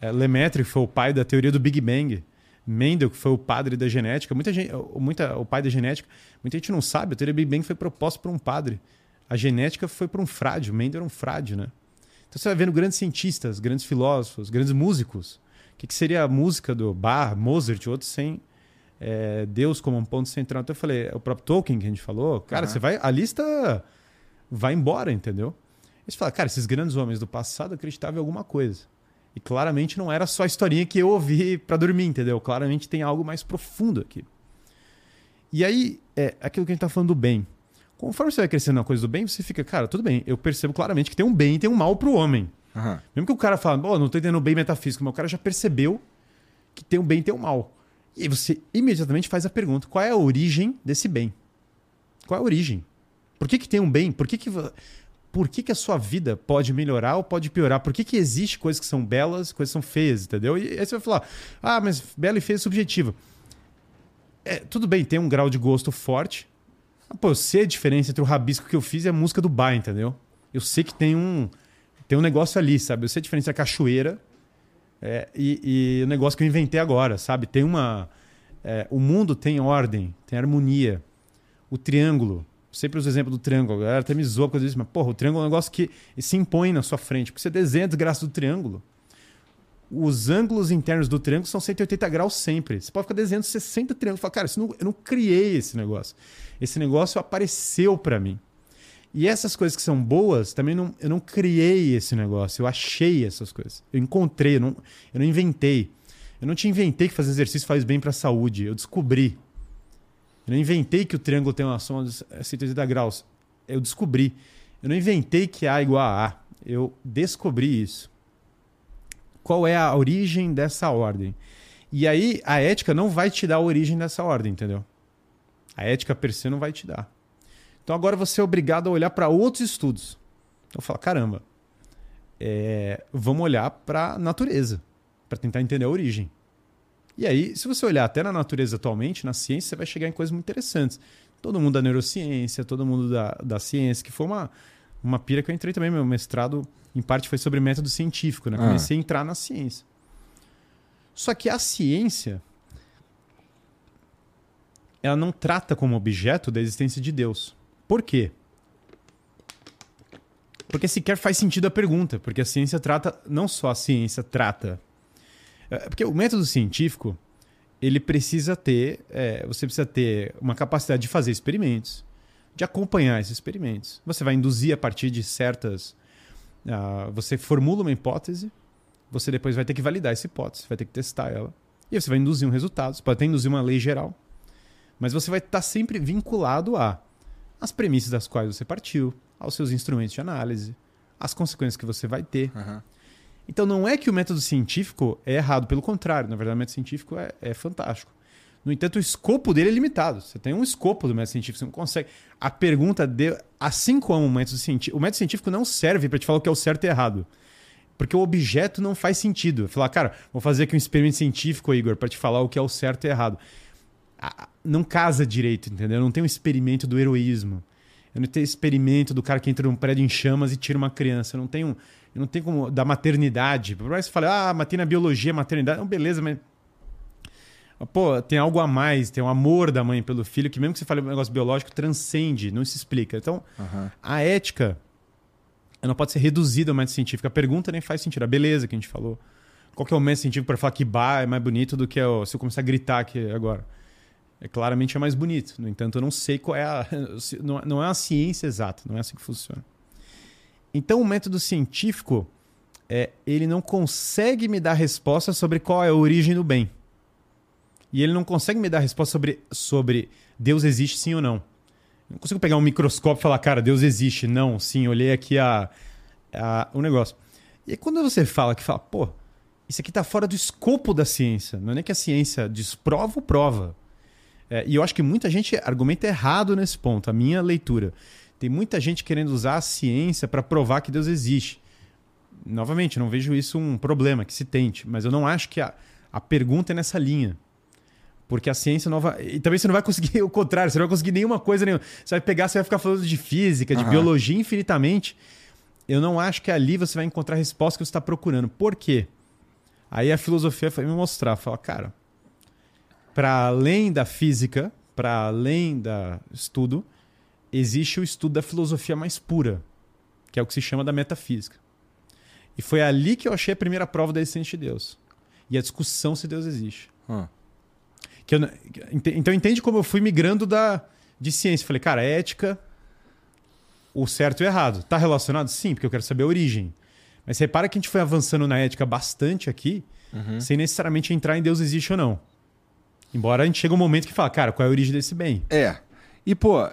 É, Lemaitre foi o pai da teoria do Big Bang. Mendel, que foi o padre da genética. Muita gente, muita, o pai da genética. Muita gente não sabe, a teoria do Big Bang foi proposta por um padre. A genética foi por um frade. O Mendel era um frade, né? Então você vai vendo grandes cientistas, grandes filósofos, grandes músicos. O que, que seria a música do Bach, Mozart outros sem é, Deus como um ponto central? Então eu falei, o próprio Tolkien que a gente falou, cara, Aham. você vai, a lista vai embora, entendeu? E você fala, cara, esses grandes homens do passado acreditavam em alguma coisa. E claramente não era só a historinha que eu ouvi pra dormir, entendeu? Claramente tem algo mais profundo aqui. E aí, é aquilo que a gente tá falando do bem. Conforme você vai crescendo na coisa do bem, você fica, cara, tudo bem, eu percebo claramente que tem um bem e tem um mal pro homem. Aham. Mesmo que o cara fale, pô, não tô entendendo o bem metafísico, mas o cara já percebeu que tem um bem e tem um mal. E aí você imediatamente faz a pergunta: qual é a origem desse bem? Qual é a origem? Por que, que tem um bem? Por que, que, por que, que a sua vida pode melhorar ou pode piorar? Por que, que existe coisas que são belas coisas que são feias, entendeu? E aí você vai falar: ah, mas bela e feia é subjetiva. É, tudo bem, tem um grau de gosto forte. Pô, eu sei a diferença entre o rabisco que eu fiz e a música do bar, entendeu? Eu sei que tem um, tem um negócio ali, sabe? Eu sei a diferença entre a cachoeira é, e, e o negócio que eu inventei agora, sabe? Tem uma. é, o mundo tem ordem, tem harmonia. O triângulo. Sempre os exemplos do triângulo. A galera até me zoa eu digo, mas porra, o triângulo é um negócio que se impõe na sua frente. Porque você desenha a desgraça do triângulo. Os ângulos internos do triângulo são 180 graus sempre. Você pode ficar desenhando 60 triângulos. Fala, cara, não- eu não criei esse negócio. Esse negócio apareceu para mim. E essas coisas que são boas, também não, eu não criei esse negócio. Eu achei essas coisas. Eu encontrei, eu não, eu não inventei. Eu não te inventei que fazer exercício faz bem para a saúde. Eu descobri. Eu não inventei que o triângulo tem uma soma de 180 graus. Eu descobri. Eu não inventei que A igual a A. Eu descobri isso. Qual é a origem dessa ordem? E aí, a ética não vai te dar a origem dessa ordem, entendeu? A ética per se não vai te dar. Então agora você é obrigado a olhar para outros estudos. Então fala, caramba, é, vamos olhar para a natureza, para tentar entender a origem. E aí, se você olhar até na natureza atualmente, na ciência, você vai chegar em coisas muito interessantes. Todo mundo da neurociência, todo mundo da, da ciência, que foi uma, uma pira que eu entrei também. Meu mestrado, em parte, foi sobre método científico. Né? Ah. Comecei a entrar na ciência. Só que a ciência, ela não trata como objeto da existência de Deus. Por quê? Porque sequer faz sentido a pergunta, porque a ciência trata, não só a ciência trata. É, Porque o método científico, ele precisa ter, é, você precisa ter uma capacidade de fazer experimentos, de acompanhar esses experimentos. Você vai induzir a partir de certas. Ah, você formula uma hipótese, você depois vai ter que validar essa hipótese, vai ter que testar ela. E aí você vai induzir um resultado, você pode até induzir uma lei geral. Mas você vai estar sempre vinculado a as premissas das quais você partiu, aos seus instrumentos de análise, as consequências que você vai ter. Uhum. Então não é que o método científico é errado, pelo contrário, na verdade o método científico é, é fantástico. No entanto, o escopo dele é limitado. Você tem um escopo do método científico, você não consegue. A pergunta de. Assim como o método científico. O método científico não serve para te falar o que é o certo e errado. Porque o objeto não faz sentido. Falar, cara, vou fazer aqui um experimento científico, Igor, para te falar o que é o certo e errado. Não casa direito, entendeu? Não tem um experimento do heroísmo. Eu não tenho experimento do cara que entra num prédio em chamas e tira uma criança. Eu não tenho, eu não tenho como. Da maternidade. Por mais que você fale, ah, mas tem na biologia, maternidade. Não, beleza, mas Pô, tem algo a mais, tem um amor da mãe pelo filho, que mesmo que você fale um negócio biológico, transcende, não se explica. Então, uhum. a ética não pode ser reduzida ao método científico. A pergunta nem faz sentido. A beleza que a gente falou. Qual que é o método científico para falar que bar é mais bonito do que o, se eu começar a gritar aqui agora? É claramente é mais bonito. No entanto, eu não sei qual é a. Não é uma ciência exata, não é assim que funciona. Então, o método científico, é, ele não consegue me dar resposta sobre qual é a origem do bem. E ele não consegue me dar resposta sobre, sobre Deus existe sim ou não. Não consigo pegar um microscópio e falar, cara, Deus existe. Não, sim, olhei aqui a, a, o negócio. E aí, quando você fala que fala, pô, isso aqui está fora do escopo da ciência. Não é nem que a ciência desprova ou prova. É, e eu acho que muita gente argumenta errado nesse ponto, a minha leitura. Tem muita gente querendo usar a ciência para provar que Deus existe. Novamente, não vejo isso um problema, que se tente, mas eu não acho que a, a pergunta é nessa linha. Porque a ciência nova. E também você não vai conseguir o contrário, você não vai conseguir nenhuma coisa nenhuma. Você vai pegar, você vai ficar falando de física, de uhum. biologia infinitamente. Eu não acho que ali você vai encontrar a resposta que você está procurando. Por quê? Aí a filosofia foi me mostrar, falar, cara, para além da física, para além do estudo, existe o estudo da filosofia mais pura, que é o que se chama da metafísica. E foi ali que eu achei a primeira prova da existência de Deus. E a discussão se Deus existe. Hum. Que eu, então entende como eu fui migrando da, de ciência. Falei, cara, ética, o certo e o errado. Tá relacionado? Sim, porque eu quero saber a origem. Mas repara que a gente foi avançando na ética bastante aqui, uhum. sem necessariamente entrar em Deus existe ou não. Embora a gente chegue um momento que fala, cara, qual é a origem desse bem? É. E, pô,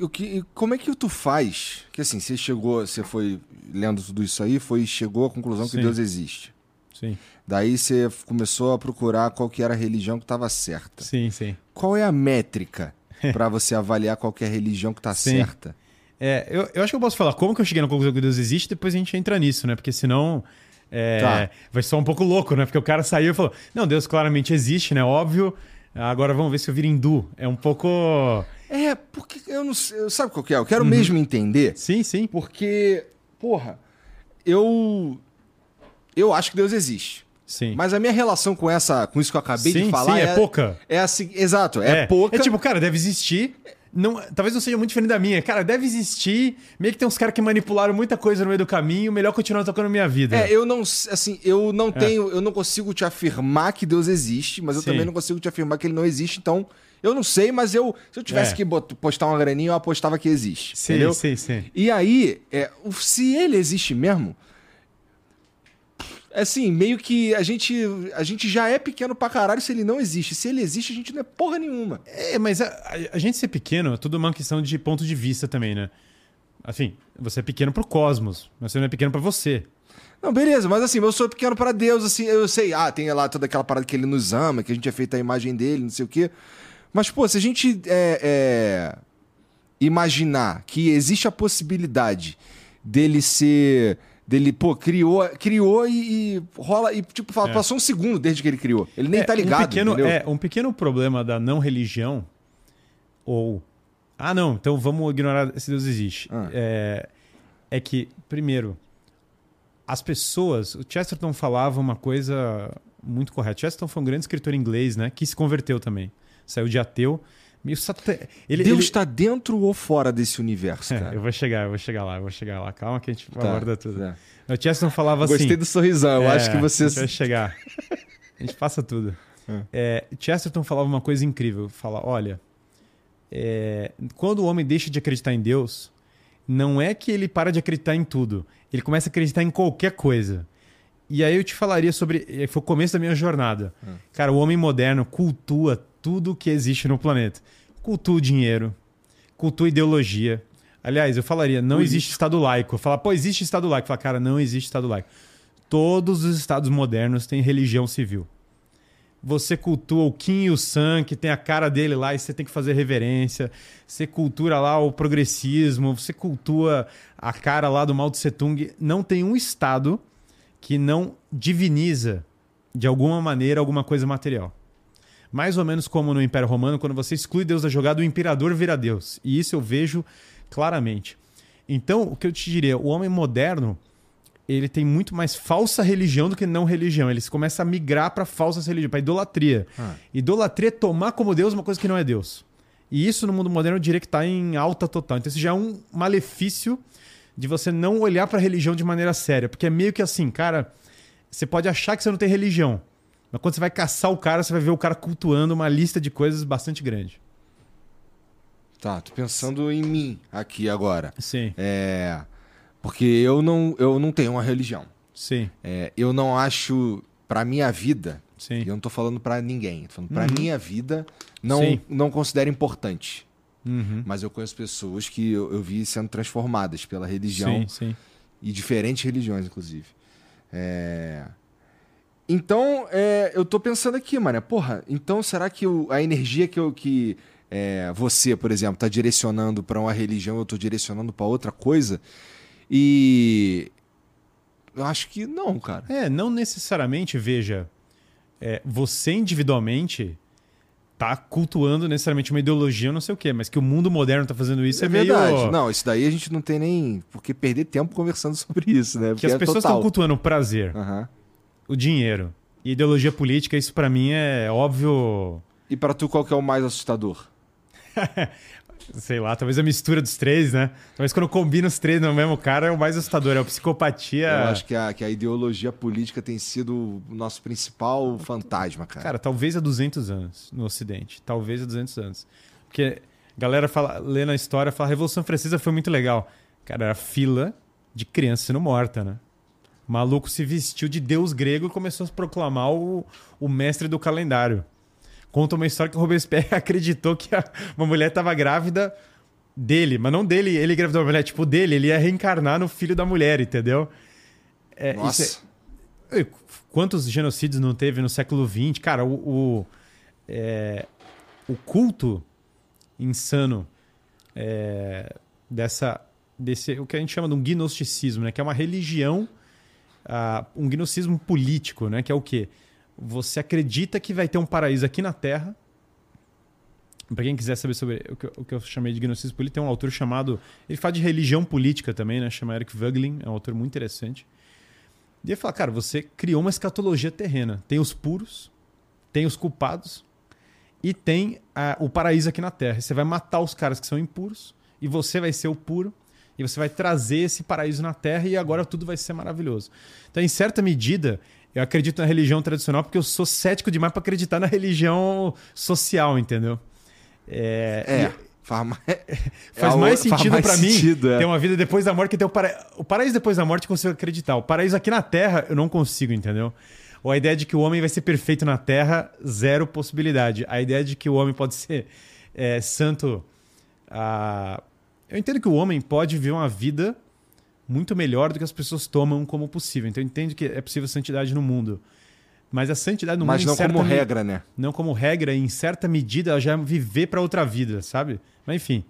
o que, como é que tu faz? Que assim, você chegou, você foi lendo tudo isso aí, foi chegou à conclusão Sim. que Deus existe. Sim. Daí você começou a procurar qual que era a religião que estava certa. Sim, sim. Qual é a métrica para você avaliar qual que é a religião que está certa? É, eu, eu acho que eu posso falar como que eu cheguei na conclusão que Deus existe, depois a gente entra nisso, né? Porque senão é, tá. vai ser um pouco louco, né? Porque o cara saiu e falou: Não, Deus claramente existe, né? Óbvio. Agora vamos ver se eu viro hindu. É um pouco. É, porque eu não sei. Sabe qual que é? Eu quero uhum. mesmo entender. Sim, sim. Porque, porra, eu. Eu acho que Deus existe. Sim. Mas a minha relação com essa, com isso que eu acabei sim, de falar sim, é, é pouca. É assim, exato, é, é, pouca. É tipo, cara, deve existir. Não, talvez não seja muito diferente da minha. Cara, deve existir. Meio que tem uns caras que manipularam muita coisa no meio do caminho. Melhor continuar tocando minha vida. É, eu não, assim, eu não é. tenho, eu não consigo te afirmar que Deus existe, mas eu Sim. também não consigo te afirmar que ele não existe. Então, eu não sei, mas eu, se eu tivesse é. que postar uma graninha, eu apostava que existe. Sim, entendeu? sim, sim. E aí, é, se ele existe mesmo, assim, meio que a gente, a gente já é pequeno pra caralho se ele não existe. Se ele existe, a gente não é porra nenhuma. É, mas a, a, gente ser pequeno é tudo uma questão de ponto de vista também, né? Assim, você é pequeno pro cosmos, mas você não é pequeno para você. Não, beleza, mas assim, eu sou pequeno para Deus, assim, eu sei, ah, tem lá toda aquela parada que ele nos ama, que a gente é feito a imagem dele, não sei o quê. Mas, pô, se a gente é, é, imaginar que existe a possibilidade dele ser dele, pô, criou, criou e, e rola. E, tipo, é. passou um segundo desde que ele criou. Ele nem é, tá ligado. Um pequeno, é, um pequeno problema da não religião, ou. Ah, não, então vamos ignorar se Deus existe. Ah. É, é que, primeiro, as pessoas. O Chesterton falava uma coisa muito correta. Chesterton foi um grande escritor inglês, né? Que se converteu também. Saiu de ateu Ele, Deus está ele... dentro ou fora desse universo, é, cara? eu vou chegar, eu vou chegar lá, eu vou chegar lá. Calma que a gente tá, aborda tudo. É. O Chesterton falava Gostei assim... Gostei do sorrisão, eu é, acho que você... A gente vai chegar. A gente passa tudo. É. é Chesterton falava uma coisa incrível. Fala, olha, é, quando o homem deixa de acreditar em Deus, não é que ele para de acreditar em tudo. Ele começa a acreditar em qualquer coisa. E aí eu te falaria sobre... Foi o começo da minha jornada. Hum. Cara, o homem moderno cultua tudo que existe no planeta. Cultua o dinheiro, cultua ideologia. Aliás, eu falaria, não existe Estado laico. Eu falar, pô, existe Estado laico. Fala, cara, não existe Estado laico. Todos os Estados modernos têm religião civil. Você cultua o Kim e o Sam, que tem a cara dele lá e você tem que fazer reverência. Você cultura lá o progressismo. Você cultua a cara lá do Mao Tse Tung. Não tem um Estado que não diviniza, de alguma maneira, alguma coisa material. Mais ou menos como no Império Romano, quando você exclui Deus da jogada, o imperador vira Deus. E isso eu vejo claramente. Então, o que eu te diria, o homem moderno, ele tem muito mais falsa religião do que não religião. Ele começa a migrar para falsas religiões, para idolatria. Ah. Idolatria é tomar como Deus uma coisa que não é Deus. E isso no mundo moderno eu diria que está em alta total. Então, isso já é um malefício de você não olhar para a religião de maneira séria. Porque é meio que assim, cara, você pode achar que você não tem religião. Mas quando você vai caçar o cara, você vai ver o cara cultuando uma lista de coisas bastante grande. Tá, tô pensando em mim aqui agora. Sim, É. Porque eu não, eu não tenho uma religião. sim, É, eu não acho, pra minha vida, sim. eu não tô falando pra ninguém, tô falando pra Uhum. minha vida, não, Sim. não considero importante. Uhum. Mas eu conheço pessoas que eu, eu vi sendo transformadas pela religião Sim, sim. e diferentes religiões, inclusive. É, Então, é, eu tô pensando aqui, mano, porra, então será que a energia que, eu, que é, você, por exemplo, tá direcionando pra uma religião, eu tô direcionando pra outra coisa? E eu acho que não, cara. É, não necessariamente, veja, é, você individualmente tá cultuando necessariamente uma ideologia, não sei o quê, mas que o mundo moderno tá fazendo isso é, é verdade. meio... Não, isso daí a gente não tem nem por que perder tempo conversando sobre isso, né? Que Porque as é pessoas estão cultuando o prazer, Aham. O dinheiro e ideologia política, isso pra mim é óbvio... E pra tu, qual que é o mais assustador? Sei lá, talvez a mistura dos três, né? Talvez quando combina os três no mesmo cara é o mais assustador, é a psicopatia... Eu acho que a, que a ideologia política tem sido o nosso principal fantasma, cara. Cara, talvez há 200 anos no Ocidente. Talvez há 200 anos. Porque a galera fala, lê na história, fala, a Revolução Francesa foi muito legal. Cara, era fila de criança sendo morta, né? O maluco se vestiu de deus grego e começou a se proclamar o, o mestre do calendário. Conta uma história que o Robespierre acreditou que a- uma mulher estava grávida dele, mas não dele, ele engravidou uma mulher, tipo dele, ele ia reencarnar no filho da mulher, entendeu? É, é- Nossa. Ei, Quantos genocídios não teve no século XX? Cara, o, o, é, o culto insano é, dessa, desse, o que a gente chama de um gnosticismo, né? que é uma religião, ah, um gnosticismo político, né? que é o quê? Você acredita que vai ter um paraíso aqui na Terra. Para quem quiser saber sobre o que, eu- o que eu chamei de gnosticismo político, tem um autor chamado. Ele fala de religião política também, né? Chama Eric Voegelin, é um autor muito interessante. E ele fala, cara, você criou uma escatologia terrena. Tem os puros, tem os culpados e tem ah, o paraíso aqui na Terra. Você vai matar os caras que são impuros e você vai ser o puro e você vai trazer esse paraíso na Terra e agora tudo vai ser maravilhoso. Então, em certa medida, eu acredito na religião tradicional porque eu sou cético demais para acreditar na religião social, entendeu? É, É, faz mais, Faz é mais sentido pra mim é. ter uma vida depois da morte que ter o, para... o paraíso depois da morte eu consigo acreditar. O paraíso aqui na Terra eu não consigo, entendeu? Ou a ideia de que o homem vai ser perfeito na Terra, zero possibilidade. A ideia de que o homem pode ser é, santo. ah, Eu entendo que o homem pode viver uma vida muito melhor do que as pessoas tomam como possível. Então eu entendo que é possível santidade no mundo. Mas a santidade no Mas mundo não em certa como me- regra, né? não como regra, em certa medida ela já é viver para outra vida, sabe? Mas enfim.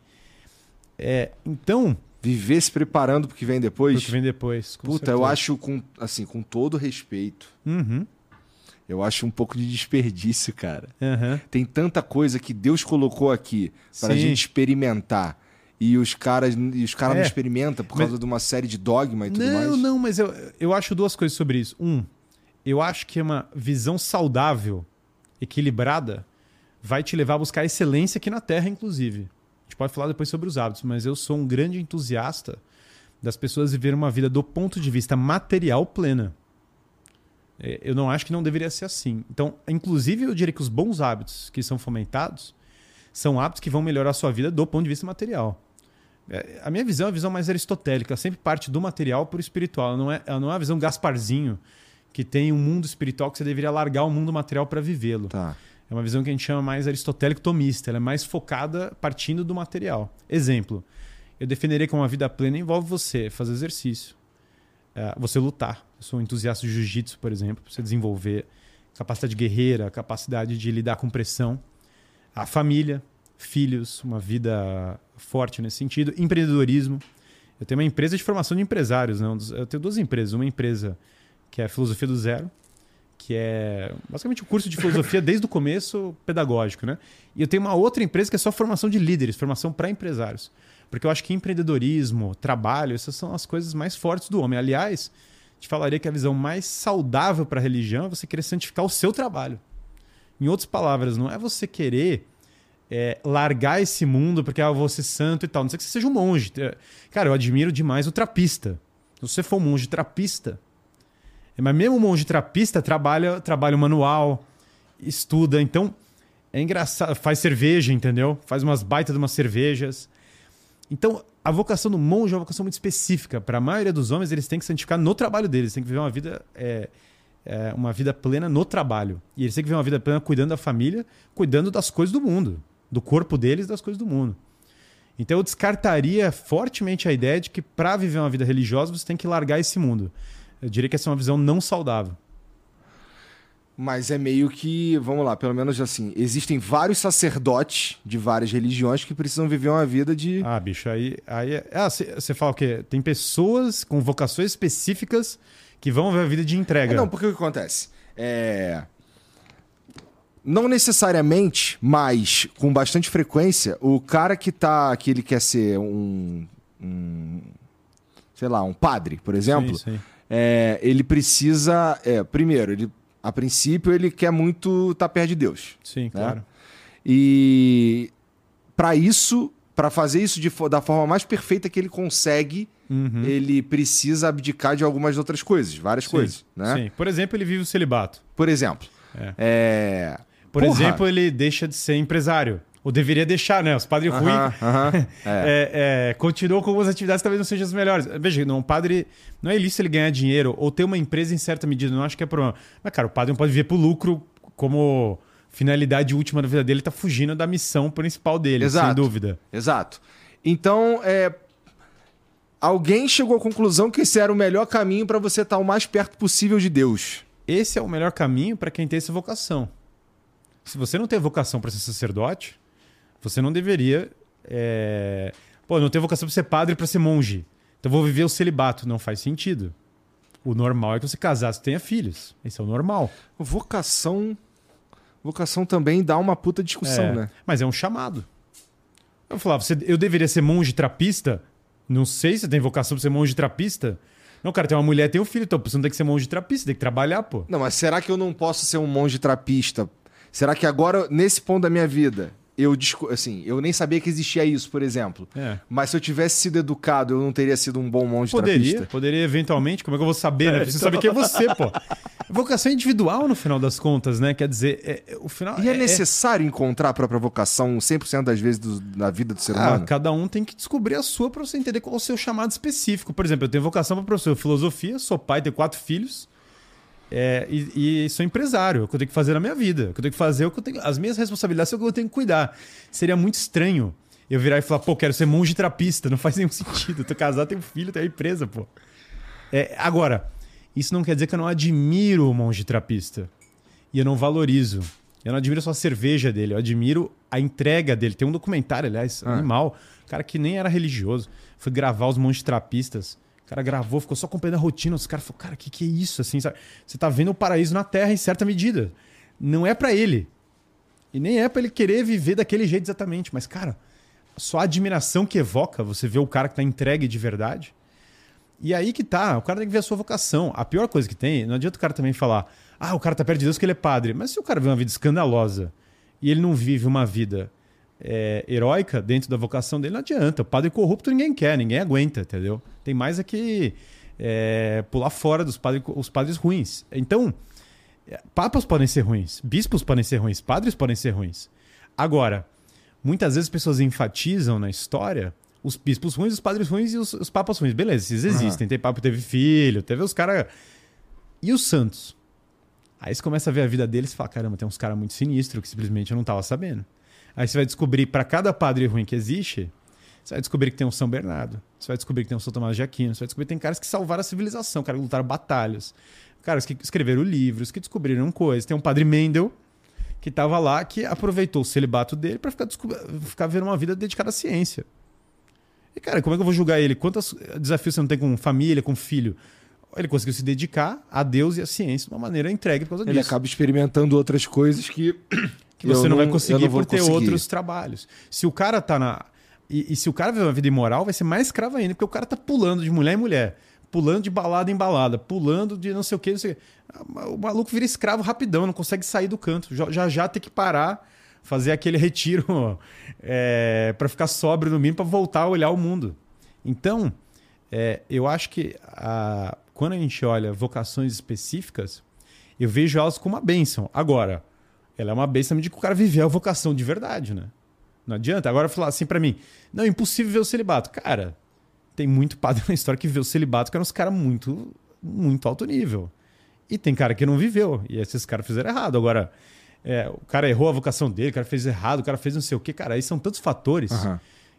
É, então, Viver se preparando pro que vem o depois. que vem depois. com Puta, eu certeza. acho, com, assim, com todo respeito, Uhum, eu acho um pouco de desperdício, cara. aham. Tem tanta coisa que Deus colocou aqui pra Sim. gente experimentar. E os caras, e os caras É. não experimentam por Mas- causa de uma série de dogma e tudo Não, mais. não, mas eu, eu acho duas coisas sobre isso. Um, eu acho que uma visão saudável, equilibrada, vai te levar a buscar excelência aqui na Terra, inclusive. A gente pode falar depois sobre os hábitos, mas eu sou um grande entusiasta das pessoas viverem uma vida do ponto de vista material plena. É, Eu não acho que não deveria ser assim. Então, inclusive, eu diria que os bons hábitos que são fomentados são hábitos que vão melhorar a sua vida do ponto de vista material. É, A minha visão é a visão mais aristotélica, ela sempre parte do material para o espiritual. Ela não, é, ela não é a visão Gasparzinho, que tem um mundo espiritual que você deveria largar o mundo material para vivê-lo. Tá. É uma visão que a gente chama mais aristotélico-tomista. Ela é mais focada partindo do material. Exemplo, eu defenderia que uma vida plena envolve você fazer exercício, é, você lutar. Eu sou um entusiasta de jiu-jitsu, por exemplo, você desenvolver capacidade guerreira, capacidade de lidar com pressão. A família, filhos, uma vida forte nesse sentido. Empreendedorismo. Eu tenho uma empresa de formação de empresários. Né? Eu tenho duas empresas. Uma empresa que é Filosofia do Zero, que é basicamente o um curso de filosofia desde o começo pedagógico. Né? E eu tenho uma outra empresa que é só formação de líderes, formação para empresários. Porque eu acho que empreendedorismo, trabalho, essas são as coisas mais fortes do homem. Aliás, te falaria que a visão mais saudável para a religião é você querer santificar o seu trabalho. Em outras palavras, não é você querer é, largar esse mundo porque ah, eu vou ser santo e tal. Não sei que você seja um monge. Cara, eu admiro demais o trapista. Se você for um monge trapista, é, mas mesmo o monge trapista trabalha, trabalha manual, estuda. Então, é engraçado. Faz cerveja, entendeu? Faz umas baitas de umas cervejas. Então, a vocação do monge é uma vocação muito específica. Para a maioria dos homens, eles têm que santificar no trabalho deles. Têm que viver uma vida, é, é, uma vida plena no trabalho. E eles têm que viver uma vida plena cuidando da família, cuidando das coisas do mundo do corpo deles e das coisas do mundo. Então eu descartaria fortemente a ideia de que para viver uma vida religiosa você tem que largar esse mundo. Eu diria que essa é uma visão não saudável. Mas é meio que, vamos lá, pelo menos assim, existem vários sacerdotes de várias religiões que precisam viver uma vida de. Ah, bicho, aí. aí ah, você fala o quê? Tem pessoas com vocações específicas que vão ver a vida de entrega. É, não, porque o que acontece? É não necessariamente, mas com bastante frequência, o cara que tá. que ele quer ser um. um sei lá, um padre, por exemplo. Sim, sim. É, ele precisa. É, primeiro, ele, a princípio, ele quer muito estar tá perto de Deus. Sim, né? claro. E para isso, para fazer isso de, da forma mais perfeita que ele consegue, uhum. ele precisa abdicar de algumas outras coisas, várias sim, coisas. Né? Sim. Por exemplo, ele vive o celibato. Por exemplo. É. é por Porra. exemplo, ele deixa de ser empresário. Ou deveria deixar, né? Os padres uh -huh, ruins uh -huh, é. é, é, continuam com algumas atividades que talvez não sejam as melhores. Veja, não, um padre. Não é ilícito ele ganhar dinheiro ou ter uma empresa em certa medida, não acho que é problema. Mas, cara, o padre não pode viver pro lucro como finalidade última da vida dele, tá fugindo da missão principal dele, Exato. sem dúvida. Exato. Então, é, alguém chegou à conclusão que esse era o melhor caminho para você estar o mais perto possível de Deus. Esse é o melhor caminho para quem tem essa vocação se você não tem vocação para ser sacerdote, você não deveria. É... Pô, não tem vocação para ser padre para ser monge. Então vou viver o celibato. Não faz sentido. O normal é que você casasse e tenha filhos. Esse é o normal. Vocação. Vocação também dá uma puta discussão, é, né? Mas é um chamado. Eu falava, você, eu deveria ser monge trapista? Não sei se você tem vocação para ser monge trapista. Não, cara, tem uma mulher, tem um filho, então você não tem que ser monge trapista, tem que trabalhar, pô. Não, mas será que eu não posso ser um monge trapista Será que agora, nesse ponto da minha vida, eu assim, eu nem sabia que existia isso, por exemplo. É. Mas se eu tivesse sido educado, eu não teria sido um bom monge Poderia, trapista. poderia eventualmente. Como é que eu vou saber, né? É, Preciso então... saber quem é você, pô. Vocação individual, no final das contas, né? Quer dizer, é, é o final. E é, é necessário encontrar a própria vocação 100% das vezes do, na vida do ser ah, humano? Cada um tem que descobrir a sua para você entender qual é o seu chamado específico. Por exemplo, eu tenho vocação para professor de filosofia, sou pai, tenho quatro filhos. É, e, e, sou empresário, é o que eu tenho que fazer na minha vida. O que eu tenho que fazer, é o que eu tenho, as minhas responsabilidades são o que eu tenho que cuidar. Seria muito estranho eu virar e falar, pô, quero ser monge trapista. Não faz nenhum sentido. Eu tô casado, tenho filho, tenho empresa, pô. É, agora, isso não quer dizer que eu não admiro o monge trapista. E eu não valorizo. Eu não admiro só a cerveja dele, eu admiro a entrega dele. Tem um documentário, aliás, ah. animal, cara que nem era religioso, foi gravar os monges trapistas. O cara gravou, ficou só acompanhando a rotina. Os caras falaram, cara, que, que é isso? Assim, sabe? Você tá vendo o paraíso na Terra em certa medida. Não é para ele. E nem é para ele querer viver daquele jeito exatamente. Mas, cara, só a admiração que evoca você ver o cara que tá entregue de verdade. E aí que tá, o cara tem que ver a sua vocação. A pior coisa que tem, não adianta o cara também falar, ah, o cara tá perto de Deus porque ele é padre. Mas se o cara vê uma vida escandalosa e ele não vive uma vida é, heróica dentro da vocação dele, não adianta. O padre corrupto ninguém quer, ninguém aguenta, entendeu? Tem mais aqui é, pular fora dos padres, os padres ruins. Então, papas podem ser ruins, bispos podem ser ruins, padres podem ser ruins. Agora, muitas vezes as pessoas enfatizam na história os bispos ruins, os padres ruins e os, os papas ruins. Beleza, esses existem. Uhum. Tem papo que teve filho, teve os caras. E os santos? Aí você começa a ver a vida deles e fala: caramba, tem uns caras muito sinistros que simplesmente eu não tava sabendo. Aí você vai descobrir, para cada padre ruim que existe, você vai descobrir que tem um São Bernardo, você vai descobrir que tem um São Tomás de Aquino, você vai descobrir que tem caras que salvaram a civilização, caras que lutaram batalhas, caras que escreveram livros, que descobriram coisas. Tem um padre Mendel, que estava lá, que aproveitou o celibato dele para ficar, ficar vendo uma vida dedicada à ciência. E, cara, como é que eu vou julgar ele? Quantos desafios você não tem com família, com filho? Ele conseguiu se dedicar a Deus e à ciência de uma maneira entregue por causa ele disso. Ele acaba experimentando outras coisas que. que você não, não, vai conseguir não por ter conseguir. outros trabalhos. Se o cara tá na. E, e, se o cara vive uma vida imoral, vai ser mais escravo ainda, porque o cara tá pulando de mulher em mulher, pulando de balada em balada, pulando de não sei o que, não sei o que. O maluco vira escravo rapidão, não consegue sair do canto. Já já, já tem que parar, fazer aquele retiro é, para ficar sóbrio no mínimo, para voltar a olhar o mundo. Então, é, eu acho que a, quando a gente olha vocações específicas, eu vejo elas como uma bênção. Agora, ela é uma bênção de que o cara viver a vocação de verdade, né? Não adianta. Agora falar assim para mim, não, é impossível ver o celibato. Cara, tem muito padre na história que vê o celibato que eram uns caras muito, muito alto nível. E tem cara que não viveu. E esses caras fizeram errado. Agora, é, o cara errou a vocação dele, o cara fez errado, o cara fez não sei o quê. Cara, aí são tantos fatores uhum.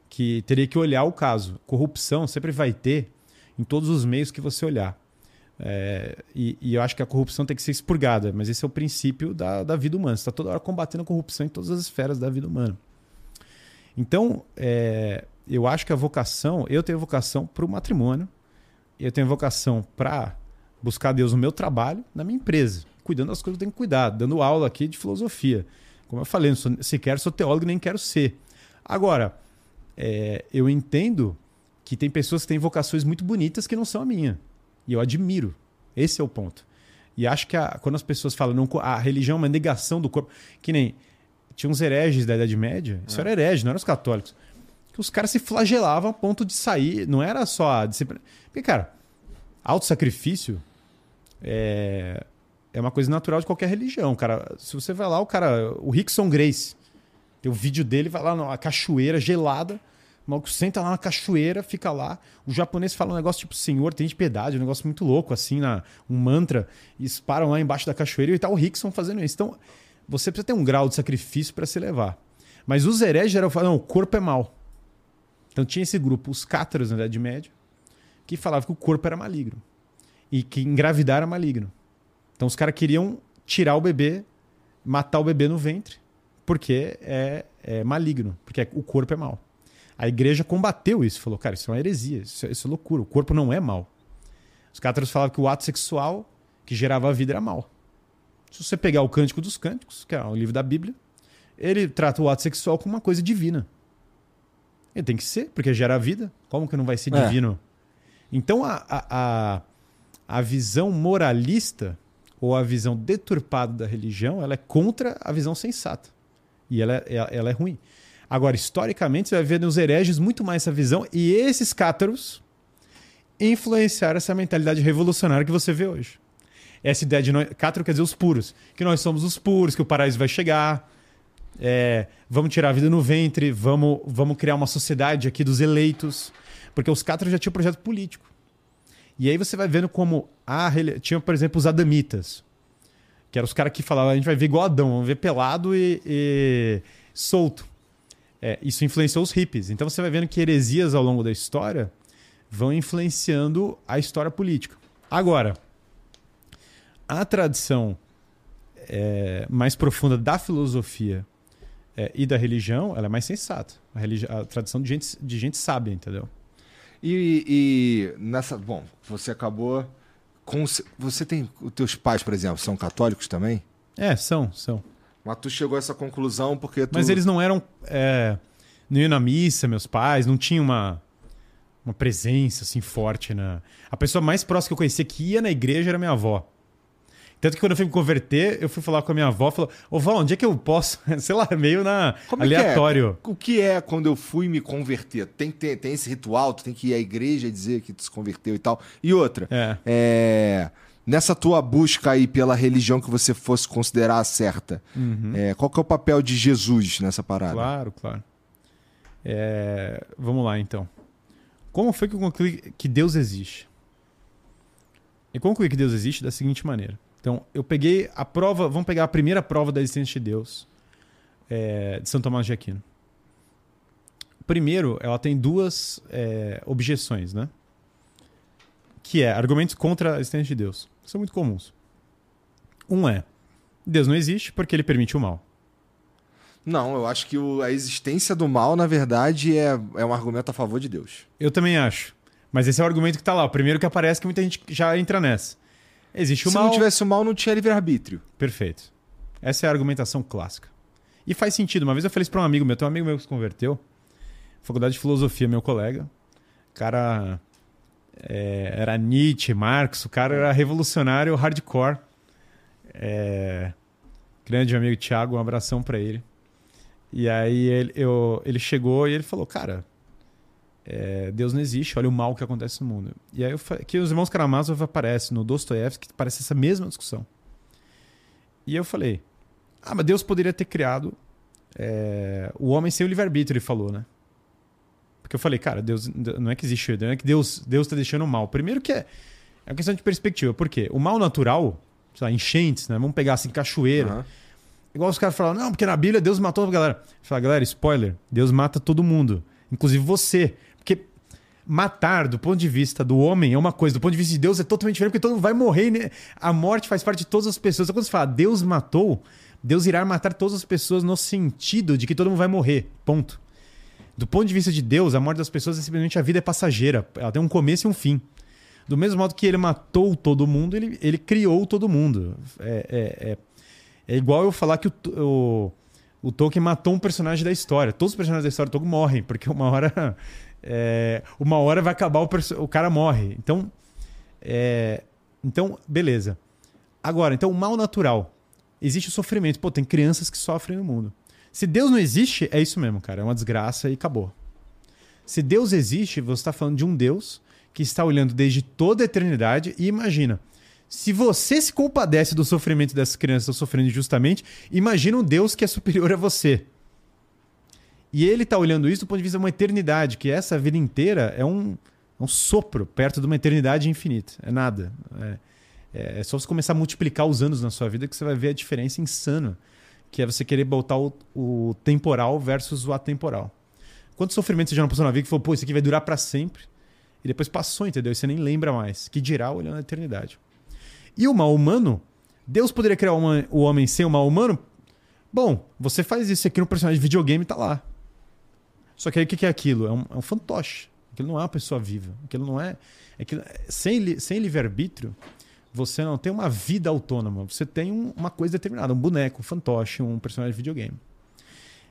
que teria que olhar o caso. Corrupção sempre vai ter em todos os meios que você olhar. É, e, e, eu acho que a corrupção tem que ser expurgada, mas esse é o princípio da, da vida humana. Você está toda hora combatendo a corrupção em todas as esferas da vida humana. Então, é, eu acho que a vocação, eu tenho vocação para o matrimônio, eu tenho vocação para buscar Deus no meu trabalho, na minha empresa, cuidando das coisas que eu tenho que cuidar, dando aula aqui de filosofia. Como eu falei, não sou, sequer sou teólogo nem quero ser. Agora, é, eu entendo que tem pessoas que têm vocações muito bonitas que não são a minha. E eu admiro. Esse é o ponto. E acho que a, quando as pessoas falam não, a religião é uma negação do corpo, que nem tinha uns hereges da Idade Média, isso é. era herege, não eram os católicos, que os caras se flagelavam a ponto de sair, não era só a disciplina. Porque, cara, auto-sacrifício é, é uma coisa natural de qualquer religião. Cara, se você vai lá, o cara, o Rickson Grace, tem o vídeo dele, vai lá na cachoeira gelada, o maluco senta lá na cachoeira, fica lá. O japonês fala um negócio tipo, senhor, tem de piedade, um negócio muito louco, assim, na, um mantra. E eles param lá embaixo da cachoeira e tá o Rickson fazendo isso. Então, você precisa ter um grau de sacrifício para se levar. Mas os hereges eram não, o corpo é mal. Então tinha esse grupo, os cátaros na Idade Média, que falavam que o corpo era maligno. E que engravidar era maligno. Então os caras queriam tirar o bebê, matar o bebê no ventre, porque é, é maligno, porque o corpo é mal. A igreja combateu isso, falou, cara, isso é uma heresia, isso é, isso é loucura, o corpo não é mal. Os cátaros falavam que o ato sexual que gerava a vida era mal. Se você pegar o Cântico dos Cânticos, que é o livro da Bíblia, ele trata o ato sexual como uma coisa divina. Ele tem que ser, porque gera a vida. Como que não vai ser é. divino? Então a, a, a, visão moralista ou a visão deturpada da religião, ela é contra a visão sensata. E ela é, ela é ruim. Agora, historicamente, você vai ver nos hereges muito mais essa visão e esses cátaros influenciaram essa mentalidade revolucionária que você vê hoje. Essa ideia de nós, cátaro quer dizer os puros, que nós somos os puros, que o paraíso vai chegar, é, vamos tirar a vida no ventre, vamos, vamos criar uma sociedade aqui dos eleitos, porque os cátaros já tinham projeto político. E aí você vai vendo como a tinha, por exemplo, os adamitas, que eram os caras que falavam, a gente vai ver igual Adão, vamos ver pelado e, e solto. É, isso influenciou os hippies. Então você vai vendo que heresias ao longo da história vão influenciando a história política. Agora, a tradição é, mais profunda da filosofia é, e da religião, ela é mais sensata. A, religi a tradição de gente, de gente sábia, entendeu? E, e, nessa. Bom, você acabou. Com, você tem. Os teus pais, por exemplo, são católicos também? É, são, são. Mas tu chegou a essa conclusão porque tu... Mas eles não eram... É, não iam na missa, meus pais, não tinham uma, uma presença assim forte na... A pessoa mais próxima que eu conhecia que ia na igreja era minha avó. Tanto que quando eu fui me converter, eu fui falar com a minha avó, falou: Ô vó, onde é que eu posso? Sei lá, meio na Como aleatório. Que é? O que é quando eu fui me converter? Tem, tem, tem esse ritual, tu tem que ir à igreja e dizer que tu se converteu e tal. E outra, é. é nessa tua busca aí pela religião que você fosse considerar certa, uhum. é, qual que é o papel de Jesus nessa parada? Claro, claro. É, vamos lá, então. Como foi que eu concluí que Deus existe? Eu concluí que Deus existe da seguinte maneira. Então, eu peguei a prova, vamos pegar a primeira prova da existência de Deus é, de São Tomás de Aquino. Primeiro, ela tem duas é, objeções, né? Que é argumentos contra a existência de Deus. São muito comuns. Um é, Deus não existe porque ele permite o mal. Não, eu acho que o- a existência do mal, na verdade, é, é um argumento a favor de Deus. Eu também acho. Mas esse é o argumento que tá lá. O primeiro que aparece que muita gente já entra nessa. Existe o Se mal. não tivesse o mal, não tinha livre-arbítrio. Perfeito. Essa é a argumentação clássica. E faz sentido. Uma vez eu falei isso pra um amigo meu, tem um amigo meu que se converteu, faculdade de filosofia, meu colega. O cara é, era Nietzsche, Marx, o cara era revolucionário hardcore. É, grande amigo Thiago, um abração pra ele. E aí ele, eu- ele chegou e ele falou, cara, é, Deus não existe, olha o mal que acontece no mundo. E aí eu que os irmãos Karamazov aparecem no Dostoiévski, parece essa mesma discussão. E eu falei, ah, mas Deus poderia ter criado é, o homem sem o livre-arbítrio, ele falou, né? Porque eu falei, cara, Deus não é que existe, não é que Deus Deus está deixando o mal. Primeiro que é, é uma questão de perspectiva. Por quê? O mal natural, sei lá, enchentes, né? Vamos pegar assim, cachoeira. Aham. Igual os caras falam, não, porque na Bíblia Deus matou a galera. Fala, galera, spoiler, Deus mata todo mundo, inclusive você. Matar, do ponto de vista do homem, é uma coisa, do ponto de vista de Deus é totalmente diferente, porque todo mundo vai morrer. Né? A morte faz parte de todas as pessoas. Então, quando você fala, Deus matou, Deus irá matar todas as pessoas no sentido de que todo mundo vai morrer. Ponto. Do ponto de vista de Deus, a morte das pessoas é simplesmente a vida é passageira. Ela tem um começo e um fim. Do mesmo modo que ele matou todo mundo, ele, ele criou todo mundo. É, é, é, é igual eu falar que o, o, o Tolkien matou um personagem da história. Todos os personagens da história do Tolkien morrem, porque uma hora. É, uma hora vai acabar, o, o cara morre. Então. é, então, beleza. Agora, então, o mal natural. Existe o sofrimento. Pô, tem crianças que sofrem no mundo. Se Deus não existe, é isso mesmo, cara. É uma desgraça e acabou. Se Deus existe, você está falando de um Deus que está olhando desde toda a eternidade e imagina. Se você se compadece do sofrimento dessas crianças que estão sofrendo injustamente, imagina um Deus que é superior a você. E ele está olhando isso do ponto de vista de uma eternidade, que essa vida inteira é um, é um sopro perto de uma eternidade infinita. É nada. É, é- é só você começar a multiplicar os anos na sua vida que você vai ver a diferença insana, que é você querer botar o, o temporal versus o atemporal. Quantos sofrimentos você já não passou na vida que falou, pô, isso aqui vai durar para sempre? E depois passou, entendeu? E você nem lembra mais. Que dirá olhando a eternidade. E o mal humano? Deus poderia criar uma- o homem sem o mal humano? Bom, você faz isso aqui no personagem de videogame tá lá. Só que aí o que é aquilo? É um, é um fantoche. Aquilo não é uma pessoa viva. Aquilo não é. aquilo- sem li- sem livre-arbítrio, você não tem uma vida autônoma. Você tem um- uma coisa determinada, um boneco, um fantoche, um personagem de videogame.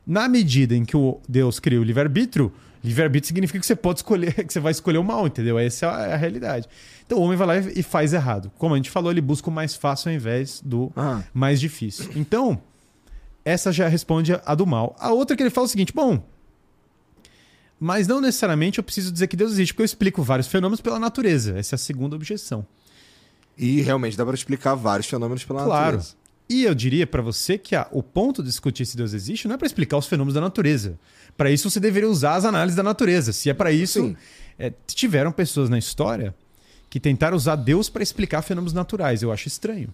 Na medida em que o Deus cria o livre-arbítrio, livre-arbítrio significa que você pode escolher, que você vai escolher o mal, entendeu? Essa é a realidade. Então o homem vai lá e faz errado. Como a gente falou, ele busca o mais fácil ao invés do Aham. mais difícil. Então, essa já responde a do mal. A outra que ele fala é o seguinte: bom, mas não necessariamente eu preciso dizer que Deus existe, porque eu explico vários fenômenos pela natureza. Essa é a segunda objeção. E realmente dá para explicar vários fenômenos pela Claro. natureza. E eu diria para você que o ponto de discutir se Deus existe não é para explicar os fenômenos da natureza. Para isso você deveria usar as análises da natureza. Se é para isso, é, tiveram pessoas na história que tentaram usar Deus para explicar fenômenos naturais. Eu acho estranho.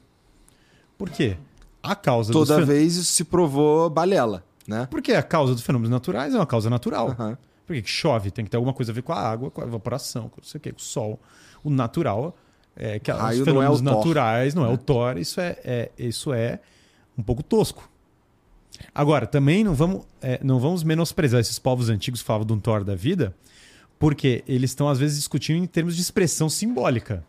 Por quê? A causa dos Toda fen- vez isso se provou balela, né? Porque a causa dos fenômenos naturais é uma causa natural. Aham. Por que que chove? Tem que ter alguma coisa a ver com a água, com a evaporação, com não sei o quê, com o sol. O natural é que Raio os não é fenômenos naturais não é É. o Thor. Isso é, é- isso é um pouco tosco. Agora, também não vamos, é, não vamos menosprezar esses povos antigos que falavam de um Thor da vida, porque eles estão às vezes discutindo em termos de expressão simbólica.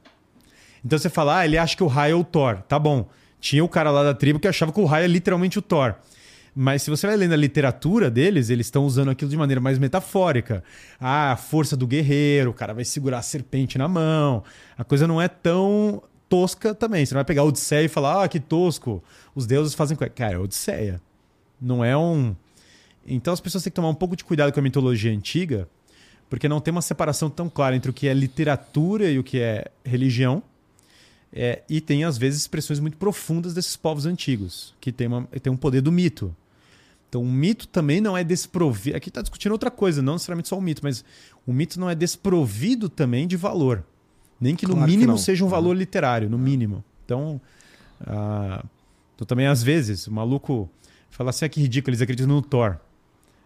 Então você fala, ah, ele acha que o raio é o Thor. Tá bom. Tinha o cara lá da tribo que achava que o raio é literalmente o Thor. Mas se você vai lendo a literatura deles, eles estão usando aquilo de maneira mais metafórica. Ah, a força do guerreiro, o cara vai segurar a serpente na mão. A coisa não é tão tosca também. Você não vai pegar Odisseia e falar, ah, que tosco. Os deuses fazem. Cara, é Odisseia. Não é um. Então as pessoas têm que tomar um pouco de cuidado com a mitologia antiga, porque não tem uma separação tão clara entre o que é literatura e o que é religião. É, e tem, às vezes, expressões muito profundas desses povos antigos, que tem, uma, tem um poder do mito. Então, o mito também não é desprovido. Aqui está discutindo outra coisa, não necessariamente só o mito, mas o mito não é desprovido também de valor. Nem que no Claro que mínimo não. seja um valor literário, no mínimo. Então, Ah, então também, às vezes, o maluco fala assim: ah, que ridículo, eles acreditam no Thor.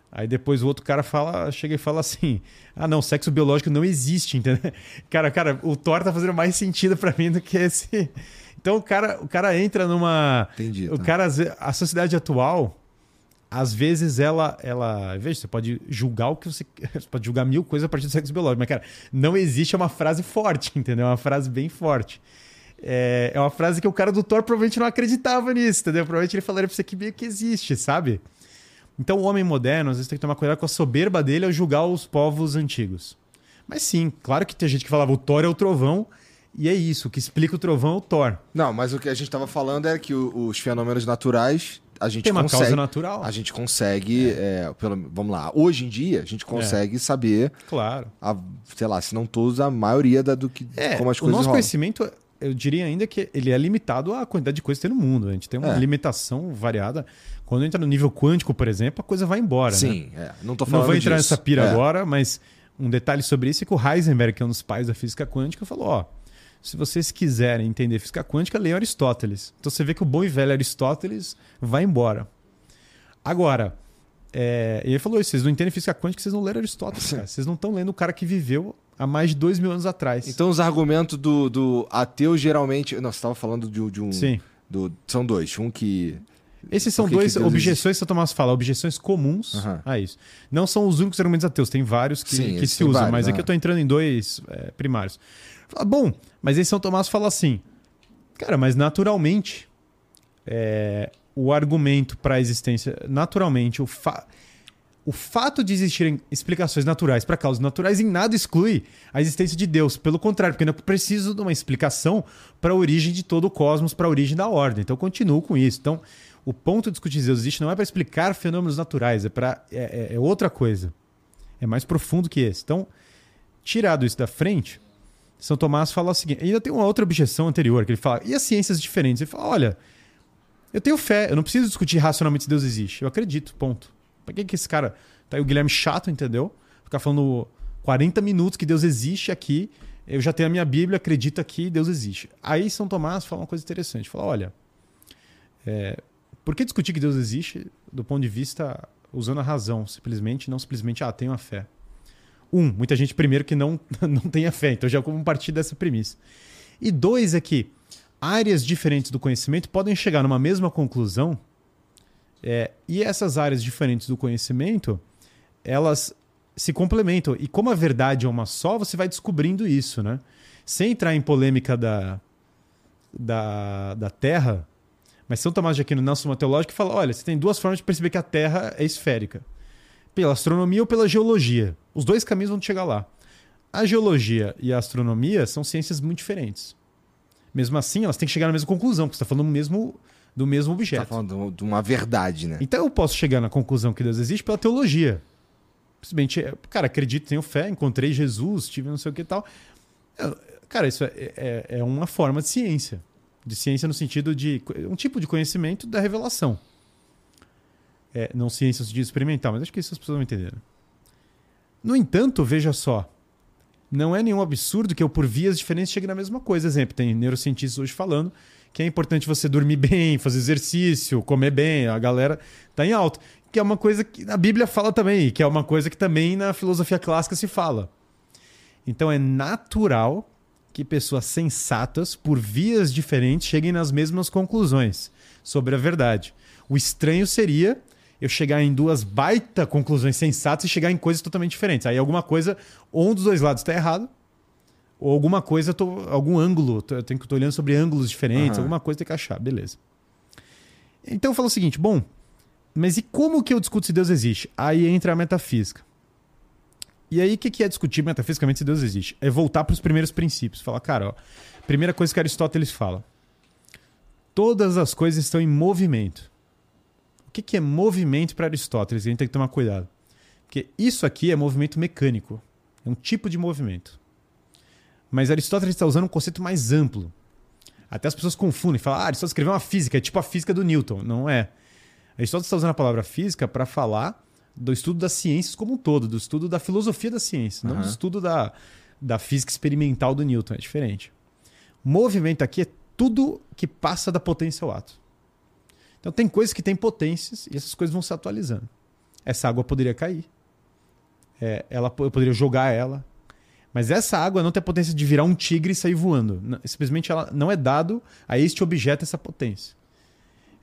Aí depois o outro cara fala, chega e fala assim: "Ah, não, sexo biológico não existe", entendeu? Cara, cara, o Thor tá fazendo mais sentido para mim do que esse. Então o cara, o cara entra numa Entendi. o tá. cara a sociedade atual às vezes ela ela, veja, você pode julgar o que você, você pode julgar mil coisas a partir do sexo biológico, mas cara, não existe uma frase forte, entendeu? É uma frase bem forte. É, é uma frase que o cara do Thor provavelmente não acreditava nisso, entendeu? Provavelmente ele falaria pra você que meio que existe, sabe? Então o homem moderno, às vezes, tem que tomar cuidado com a soberba dele ao julgar os povos antigos. Mas sim, claro que tem gente que falava o Thor é o trovão, e é isso, o que explica o trovão é o Thor. Não, mas o que a gente tava falando é que os fenômenos naturais a gente Tem uma consegue. causa natural. A gente consegue, é, pelo, vamos lá, hoje em dia a gente consegue saber, Claro. a, sei lá, se não todos, a maioria da, do que É, como as o coisas nosso rolam. conhecimento, eu diria ainda que ele é limitado à quantidade de coisas que tem no mundo. A gente tem uma É. limitação variada. Quando entra no nível quântico, por exemplo, a coisa vai embora. né? Sim, é, não tô Não falando vou entrar disso. nessa pira É. agora, mas um detalhe sobre isso é que o Heisenberg, que é um dos pais da física quântica, falou: ó, se vocês quiserem entender física quântica, leiam Aristóteles. Então você vê que o bom e velho Aristóteles vai embora. Agora, é, ele falou isso: vocês não entendem física quântica, vocês não leram Aristóteles, cara. Vocês não estão lendo o cara que viveu há mais de dois mil anos atrás. Então os argumentos do, do ateu geralmente. Não, você estava falando de, de um. Sim. do- são dois. Um que. Esses são que que dois Deus objeções que o Tomás fala, objeções comuns Aham. a isso. Não são os únicos argumentos ateus, tem vários que, Sim, que se usam, vários, mas aqui né? eu estou entrando em dois é, primários. Fala, Bom, mas aí São Tomás fala assim, cara, mas naturalmente é, o argumento para a existência, naturalmente, o, fa o fato de existirem explicações naturais para causas naturais em nada exclui a existência de Deus. Pelo contrário, porque eu preciso de uma explicação para a origem de todo o cosmos, para a origem da ordem. Então eu continuo com isso. Então, o ponto de discutir Deus existe não é para explicar fenômenos naturais, é, pra, é, é- é outra coisa. É mais profundo que esse. Então, tirado isso da frente, São Tomás fala o seguinte: ainda tem uma outra objeção anterior, que ele fala, e as ciências diferentes? Ele fala: olha, eu tenho fé, eu não preciso discutir racionalmente se Deus existe. Eu acredito, ponto. Pra que, que esse cara. Tá aí o Guilherme chato, entendeu? Ficar falando 40 minutos que Deus existe aqui. Eu já tenho a minha Bíblia, acredito aqui, Deus existe. Aí São Tomás fala uma coisa interessante. Fala: olha, é, por que discutir que Deus existe do ponto de vista usando a razão, simplesmente, não simplesmente, ah, tenho a fé? Um, muita gente, primeiro, que não, não tem a fé, então já como partir dessa premissa. E dois é que áreas diferentes do conhecimento podem chegar numa mesma conclusão, é, e essas áreas diferentes do conhecimento, elas se complementam. E como a verdade é uma só, você vai descobrindo isso, né? Sem entrar em polêmica da, da, da Terra, mas São Tomás de Aquino, na Suma Teológica, fala: olha, você tem duas formas de perceber que a Terra é esférica: pela astronomia ou pela geologia. Os dois caminhos vão te chegar lá. A geologia e a astronomia são ciências muito diferentes. Mesmo assim, elas têm que chegar na mesma conclusão, porque você está falando do mesmo, do mesmo Tá objeto. falando de uma verdade, né? Então eu posso chegar na conclusão que Deus existe pela teologia. Simplesmente, é, cara, acredito, tenho fé, encontrei Jesus, tive não sei o que e tal. Eu- Cara, isso é, é, é uma forma de ciência. De ciência no sentido de. um tipo de conhecimento da revelação. É, não ciência sentido experimental, mas acho que isso as pessoas vão entender. né? No entanto, veja só. Não é nenhum absurdo que eu, por vias diferentes, chegue na mesma coisa. Exemplo, tem neurocientistas hoje falando que é importante você dormir bem, fazer exercício, comer bem, a galera tá em alta. Que é uma coisa que a Bíblia fala também, que é uma coisa que também na filosofia clássica se fala. Então é natural que pessoas sensatas, por vias diferentes, cheguem nas mesmas conclusões sobre a verdade. O estranho seria eu chegar em duas baita conclusões sensatas e chegar em coisas totalmente diferentes. Aí alguma coisa, ou um dos dois lados está errado, ou alguma coisa, tô, algum ângulo, tô- eu tenho que estar olhando sobre ângulos diferentes, Aham. alguma coisa tem que achar, beleza. Então eu falo o seguinte, bom, mas e como que eu discuto se Deus existe? Aí entra a metafísica. E aí, o que que é discutir metafisicamente se Deus existe? É voltar para os primeiros princípios. Falar, cara, ó, primeira coisa que Aristóteles fala: todas as coisas estão em movimento. O que, que é movimento para Aristóteles? A gente tem que tomar cuidado. Porque isso aqui é movimento mecânico. É um tipo de movimento. Mas Aristóteles está usando um conceito mais amplo. Até as pessoas confundem. Falam, ah, Aristóteles escreveu uma física, é tipo a física do Newton. Não é. Aristóteles está usando a palavra física para falar do estudo das ciências como um todo, do estudo da filosofia da ciência, não Aham. do estudo da, da física experimental do Newton. É diferente. Movimento aqui é tudo que passa da potência ao ato. Então tem coisas que têm potências e essas coisas vão se atualizando. Essa água poderia cair. É, ela, eu poderia jogar ela. Mas essa água não tem a potência de virar um tigre e sair voando. Simplesmente ela não é dado a este objeto essa potência.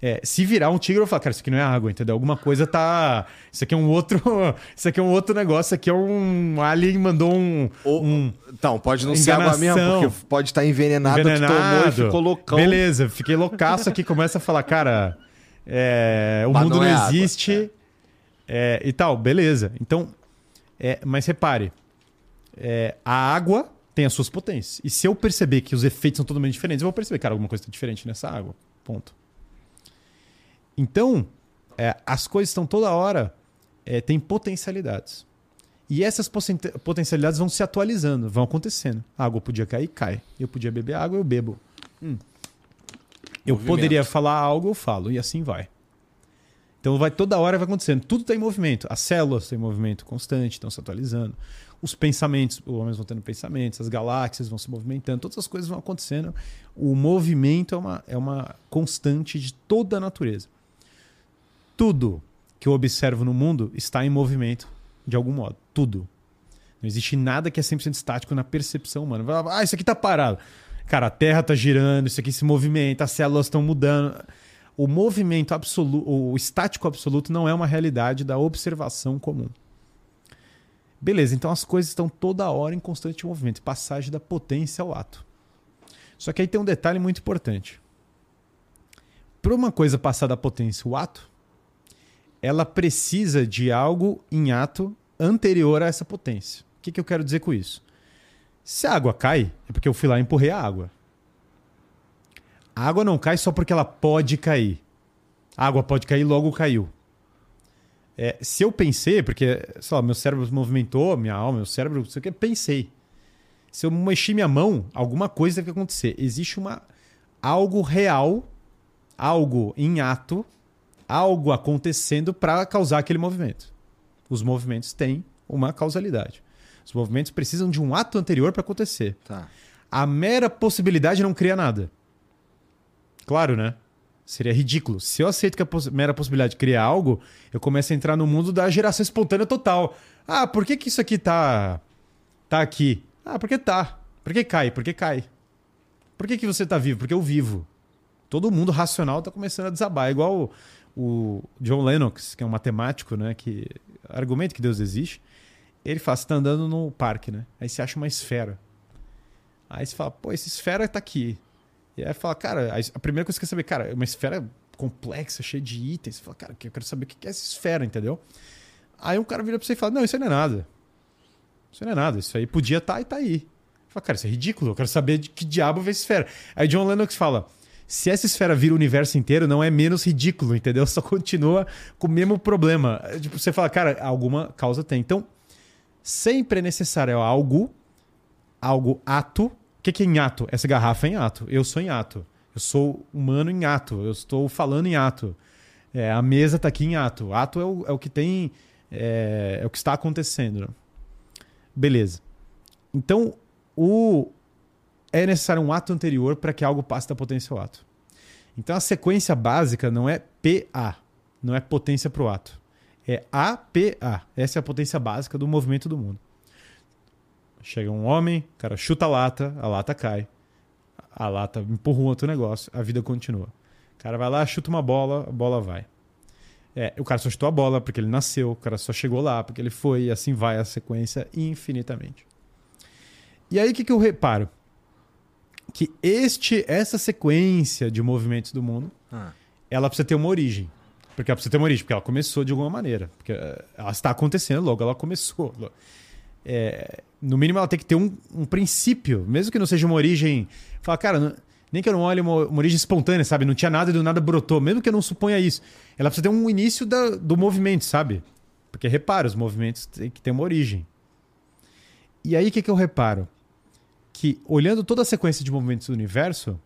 É, se virar um tigre, eu falo, cara, isso aqui não é água, entendeu? Alguma coisa tá. Isso aqui é um outro. Isso aqui é um outro negócio. Isso aqui é um alien mandou um. um... Então, pode não enganação. ser água mesmo, porque pode estar envenenado, envenenado. tomou e ficou loucão. Beleza, fiquei loucaço aqui, começa a falar, cara. É, o mas mundo não, é existe. Água, é. e tal, beleza. Então. É, mas repare, é, a água tem as suas potências. E se eu perceber que os efeitos são totalmente diferentes, eu vou perceber, cara, alguma coisa está diferente nessa água. Ponto. Então, é, as coisas estão toda hora, é, tem potencialidades. E essas potencialidades vão se atualizando, vão acontecendo. A água podia cair, cai. Eu podia beber água, eu bebo. Hum. Eu poderia falar algo, eu falo, e assim vai. Então vai toda hora vai acontecendo. Tudo está em movimento. As células em movimento constante, estão se atualizando. Os pensamentos, os homens vão tendo pensamentos, as galáxias vão se movimentando, todas as coisas vão acontecendo. O movimento é uma, é uma constante de toda a natureza tudo que eu observo no mundo está em movimento de algum modo. Tudo. Não existe nada que é 100% estático na percepção humana. Ah, isso aqui está parado. Cara, a Terra está girando, isso aqui se movimenta, as células estão mudando. O movimento absoluto, o estático absoluto não é uma realidade da observação comum. Beleza, então as coisas estão toda hora em constante movimento, passagem da potência ao ato. Só que aí tem um detalhe muito importante. Para uma coisa passar da potência ao ato, ela precisa de algo em ato anterior a essa potência. O que, que eu quero dizer com isso? Se a água cai, é porque eu fui lá e empurrei a água. A água não cai só porque ela pode cair. A água pode cair, logo caiu. É, se eu pensei, porque, sei lá, meu cérebro movimentou, minha alma, meu cérebro, não sei o que, pensei. Se eu mexi minha mão, alguma coisa deve acontecer. Existe uma algo real, algo em ato, algo acontecendo para causar aquele movimento. Os movimentos têm uma causalidade. Os movimentos precisam de um ato anterior para acontecer. Tá. A mera possibilidade não cria nada. Claro, né? Seria ridículo. Se eu aceito que a poss mera possibilidade cria algo, eu começo a entrar no mundo da geração espontânea total. Ah, por que, que isso aqui tá, tá aqui? Ah, porque tá. Por que cai? Por que cai? Por que, que você tá vivo? Porque eu vivo. Todo mundo racional tá começando a desabar. Igual o John Lennox, que é um matemático, né, que argumenta que Deus existe, ele fala, você tá andando no parque, né? Aí você acha uma esfera. Aí você fala, pô, essa esfera tá aqui. E aí fala, cara, a primeira coisa que você quer saber, cara, é uma esfera complexa, cheia de itens. Você fala, cara, eu quero saber o que é essa esfera, entendeu? Aí um cara vira pra você e fala, não, isso aí não é nada. Isso não é nada, isso aí podia estar tá e tá aí. Fala, cara, isso é ridículo, eu quero saber de que diabo vê essa esfera. Aí John Lennox fala, se essa esfera vira o universo inteiro, não é menos ridículo, entendeu? Só continua com o mesmo problema. Tipo, você fala, cara, alguma causa tem. Então, sempre é necessário algo, algo ato. O que é em ato? Essa garrafa é em ato. Eu sou em ato. Eu sou humano em ato. Eu estou falando em ato. É, a mesa está aqui em ato. Ato é o, é o que tem. É, é o que está acontecendo. Beleza. Então, o, é necessário um ato anterior para que algo passe da potência ao ato. Então a sequência básica não é PA, não é potência para o ato. É APA. Essa é a potência básica do movimento do mundo. Chega um homem, o cara chuta a lata, a lata cai. A lata empurra um outro negócio, a vida continua. O cara vai lá, chuta uma bola, a bola vai. É, o cara só chutou a bola porque ele nasceu, o cara só chegou lá porque ele foi, e assim vai a sequência infinitamente. E aí o que, que eu reparo? Que este, essa sequência de movimentos do mundo, ah. ela precisa ter uma origem. Porque ela precisa ter uma origem, porque ela começou de alguma maneira. Porque eh, ela está acontecendo, logo ela começou. É, no mínimo, ela tem que ter um, um, princípio, mesmo que não seja uma origem. Fala, cara, não, nem que eu não olhe uma, uma, origem espontânea, sabe? Não tinha nada e do nada brotou, mesmo que eu não suponha isso. Ela precisa ter um início da, do movimento, sabe? Porque repara, os movimentos têm que ter uma origem. E aí o que, que eu reparo? Que, olhando toda a sequência de movimentos do universo,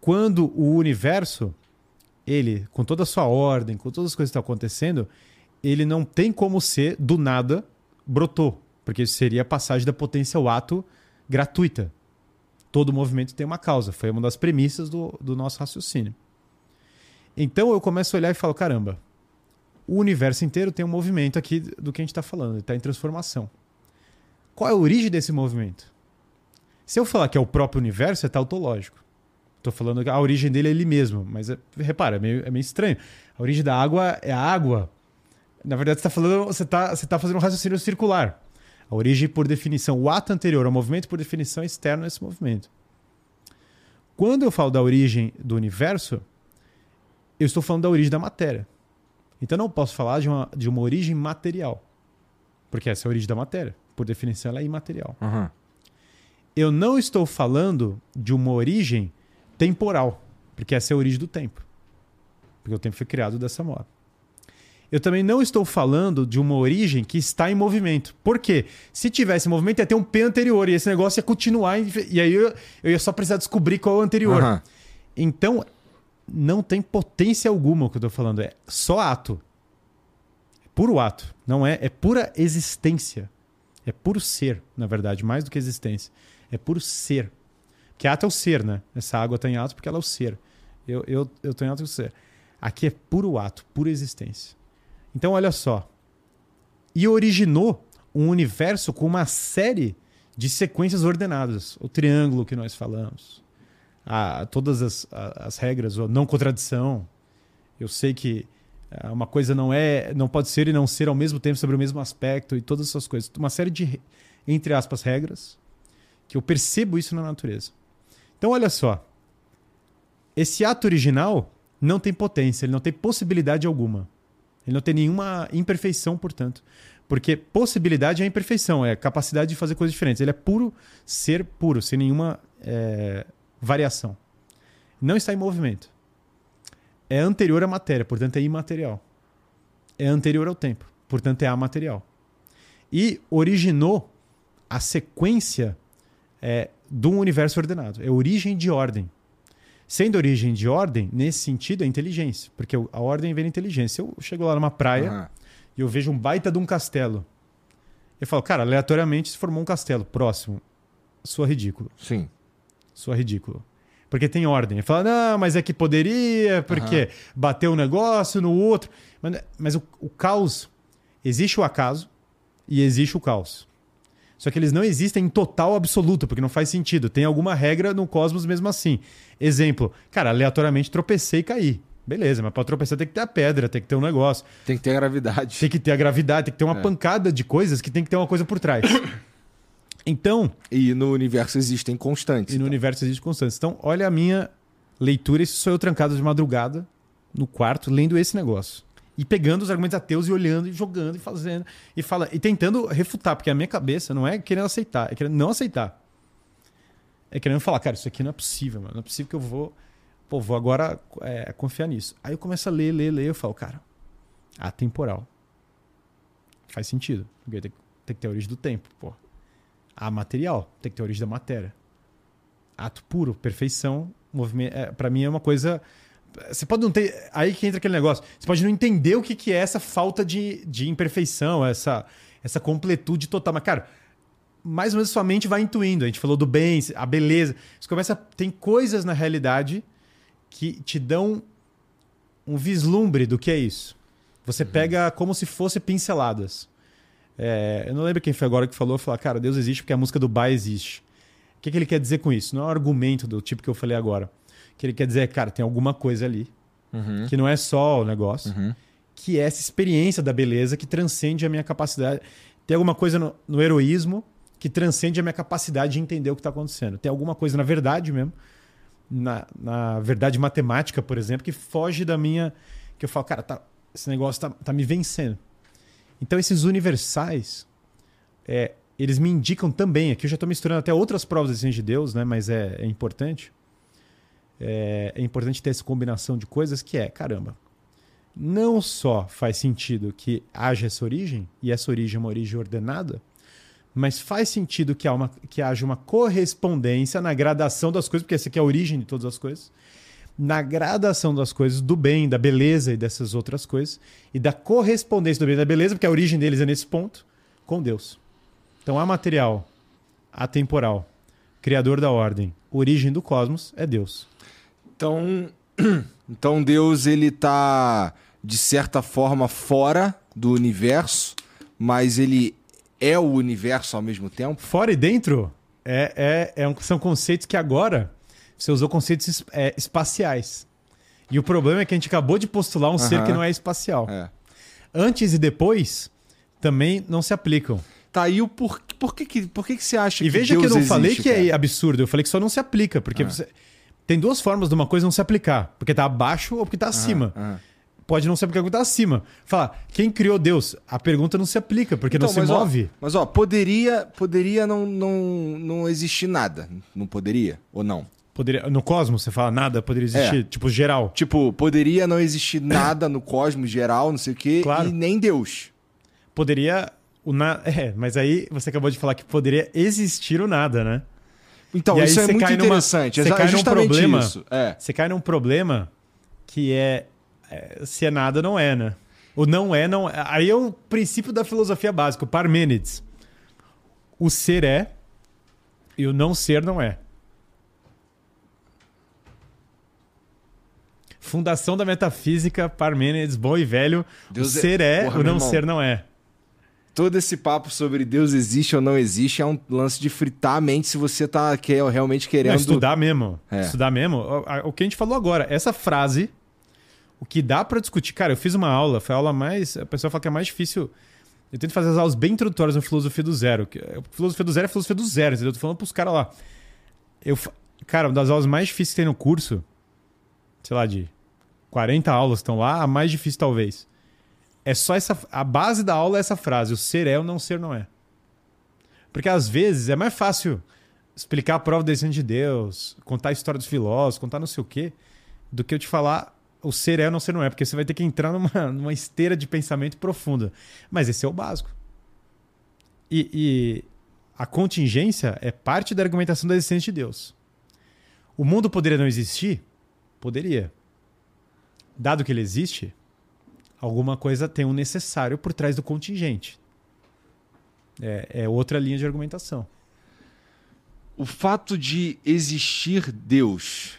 quando o universo, ele, com toda a sua ordem, com todas as coisas que estão acontecendo, ele não tem como ser do nada brotou, porque isso seria a passagem da potência ao ato gratuita. todo movimento tem uma causa. Foi uma das premissas do, do nosso raciocínio. Então eu começo a olhar e falo: caramba, o universo inteiro tem um movimento aqui do que a gente está falando, está em transformação. Qual é a origem desse movimento? Se eu falar que é o próprio universo, é tautológico. Estou falando que a origem dele é ele mesmo, mas é, repara, é meio, é meio estranho. A origem da água é a água. Na verdade, você está falando, você está você tá fazendo um raciocínio circular. A origem, por definição, o ato anterior ao movimento, por definição, é externo a esse movimento. Quando eu falo da origem do universo, eu estou falando da origem da matéria. Então não posso falar de uma, de uma origem material. Porque essa é a origem da matéria. Por definição, ela é imaterial. Uhum. Eu não estou falando de uma origem temporal. Porque essa é a origem do tempo. Porque o tempo foi criado dessa moda. Eu também não estou falando de uma origem que está em movimento. Por quê? Se tivesse movimento, ia ter um P anterior e esse negócio ia continuar. E aí eu, eu ia só precisar descobrir qual é o anterior. Uhum. Então, não tem potência alguma o que eu estou falando. É só ato. É puro ato. Não é. É pura existência. É puro ser, na verdade, mais do que existência. É puro ser. Que ato é o ser, né? Essa água está em ato porque ela é o ser. Eu, eu, eu em ato o ser. Aqui é puro ato, pura existência. Então, olha só. E originou um universo com uma série de sequências ordenadas. O triângulo que nós falamos. A, todas as, a, as regras, a não contradição. Eu sei que é, uma coisa não é, não pode ser e não ser ao mesmo tempo sobre o mesmo aspecto e todas essas coisas. Uma série de, entre aspas, regras que eu percebo isso na natureza. Então, olha só. Esse ato original não tem potência, ele não tem possibilidade alguma. Ele não tem nenhuma imperfeição, portanto. Porque possibilidade é imperfeição, é capacidade de fazer coisas diferentes. Ele é puro ser puro, sem nenhuma é, variação. Não está em movimento. É anterior à matéria, portanto é imaterial. É anterior ao tempo, portanto é amaterial. E originou a sequência é, de um universo ordenado. É origem de ordem. Sendo origem de ordem, nesse sentido, é inteligência. Porque a ordem vem da inteligência. Eu chego lá numa praia Uhum. e eu vejo um baita de um castelo. Eu falo, cara, aleatoriamente se formou um castelo próximo. Sua ridículo. Sim. Sua ridículo. Porque tem ordem. Ele fala, não, mas é que poderia, porque bateu um negócio no outro. Mas, mas o, o caos. Existe o acaso e existe o caos. Só que eles não existem em total absoluto, porque não faz sentido. Tem alguma regra no cosmos mesmo assim. Exemplo, cara, aleatoriamente tropecei e caí. Beleza, mas para tropeçar tem que ter a pedra, tem que ter um negócio, Tem que ter gravidade. tem que ter a gravidade, tem que ter uma É. pancada de coisas que tem que ter uma coisa por trás. Então, E no universo existem constantes. e no então. universo existe constância. Então, olha a minha leitura. Isso sou eu trancado de madrugada no quarto, lendo esse negócio. E pegando os argumentos ateus e olhando, e jogando, e fazendo, e fala, e tentando refutar, porque a minha cabeça não é querendo aceitar, é querendo não aceitar. É querendo falar, cara, isso aqui não é possível, mano. Não é possível que eu vou. Pô, vou agora é, confiar nisso. Aí eu começo a ler, ler, ler, eu falo, cara, atemporal. Faz sentido. Porque tem, tem que ter a origem do tempo, pô. A material, tem que ter a origem da matéria. Ato puro, perfeição, movimento. É, para mim é uma coisa. Você pode não ter. Aí que entra aquele negócio. Você pode não entender o que, que é essa falta de, de imperfeição, essa, essa completude total. Mas, cara, mais ou menos sua mente vai intuindo. A gente falou do bem, a beleza. Você começa. a- Tem coisas na realidade que te dão um vislumbre do que é isso. Você pega como se fosse pinceladas. É, eu não lembro quem foi agora que falou, falou, cara, Deus existe porque a música do Bai existe. O que, que ele quer dizer com isso? Não é um argumento do tipo que eu falei agora. Que ele quer dizer é, cara, tem alguma coisa ali, Uhum. que não é só o negócio, Uhum. que é essa experiência da beleza que transcende a minha capacidade. Tem alguma coisa no, no heroísmo que transcende a minha capacidade de entender o que está acontecendo. Tem alguma coisa na verdade mesmo, na, na verdade matemática, por exemplo, que foge da minha. Que eu falo, cara, tá, esse negócio tá, tá me vencendo. Então, esses universais, é, eles me indicam também. Aqui eu já estou misturando até outras provas da existência de Deus, né? mas é, é importante. É, é importante ter essa combinação de coisas que é, caramba, não só faz sentido que haja essa origem, e essa origem é uma origem ordenada, mas faz sentido que, há uma, que haja uma correspondência na gradação das coisas, porque essa aqui é a origem de todas as coisas, na gradação das coisas, do bem, da beleza e dessas outras coisas, e da correspondência do bem e da beleza, porque a origem deles é nesse ponto, com Deus. Então, há material, atemporal, criador da ordem, origem do cosmos, é Deus. Então, então Deus ele tá de certa forma fora do universo, mas ele é o universo ao mesmo tempo. Fora e dentro é, é, é um- são conceitos que agora você usou conceitos é, espaciais. E o problema é que a gente acabou de postular um ser Aham. que não é espacial. É. Antes e depois também não se aplicam. Tá aí o por, por que que por que que você acha E que veja Deus que eu não existe, falei que cara? é absurdo, eu falei que só não se aplica, porque Ah. você tem duas formas de uma coisa não se aplicar, porque tá abaixo ou porque tá acima. Ah, Pode não se aplicar porque tá acima. Falar, quem criou Deus? A pergunta não se aplica, porque não se Então, mas, ó, move. mas ó, poderia poderia não, não, não existir nada, não poderia ou não? Poderia, no cosmos, você fala nada, poderia existir, É. tipo, geral. Tipo, poderia não existir nada no cosmos geral, não sei o quê, Claro. e nem Deus. Poderia. O na... É, mas aí você acabou de falar que poderia existir o nada, né? Então, E isso é muito cai numa- interessante. você é cai num justamente problema- isso. É. Você cai num problema que é, é, se é nada, não é, né? O não é, não é. Aí é o princípio da filosofia básica, o Parmênides. O ser é e o não ser não é. Fundação da metafísica, Parmênides, bom e velho. Deus o é- ser é, Porra, o não ser não é. Todo esse papo sobre Deus existe ou não existe é um lance de fritar a mente se você tá que- realmente querendo. Não, estudar mesmo. É. Estudar mesmo. O, que a gente falou agora, essa frase, o que dá pra discutir. Cara, eu fiz uma aula, foi a aula mais. A pessoa fala que é mais difícil. Eu tento fazer as aulas bem introdutórias no Filosofia do Zero. que- Filosofia do Zero é filosofia do zero, entendeu? Eu tô falando pros caras lá. Eu, cara, uma das aulas mais difíceis que tem no curso, sei lá, de 40 aulas estão lá, a mais difícil talvez. É só essa. A base da aula é essa frase: o ser é, o não ser não é. Porque às vezes é mais fácil explicar a prova da existência de Deus, contar a história dos filósofos, contar não sei o quê, do que eu te falar o ser é ou não ser não é, porque você vai ter que entrar numa, numa esteira de pensamento profunda. Mas esse é o básico. E, e a contingência é parte da argumentação da existência de Deus. O mundo poderia não existir? Poderia. Dado que ele existe, alguma coisa tem um necessário por trás do contingente. É, é outra linha de argumentação. O fato de existir Deus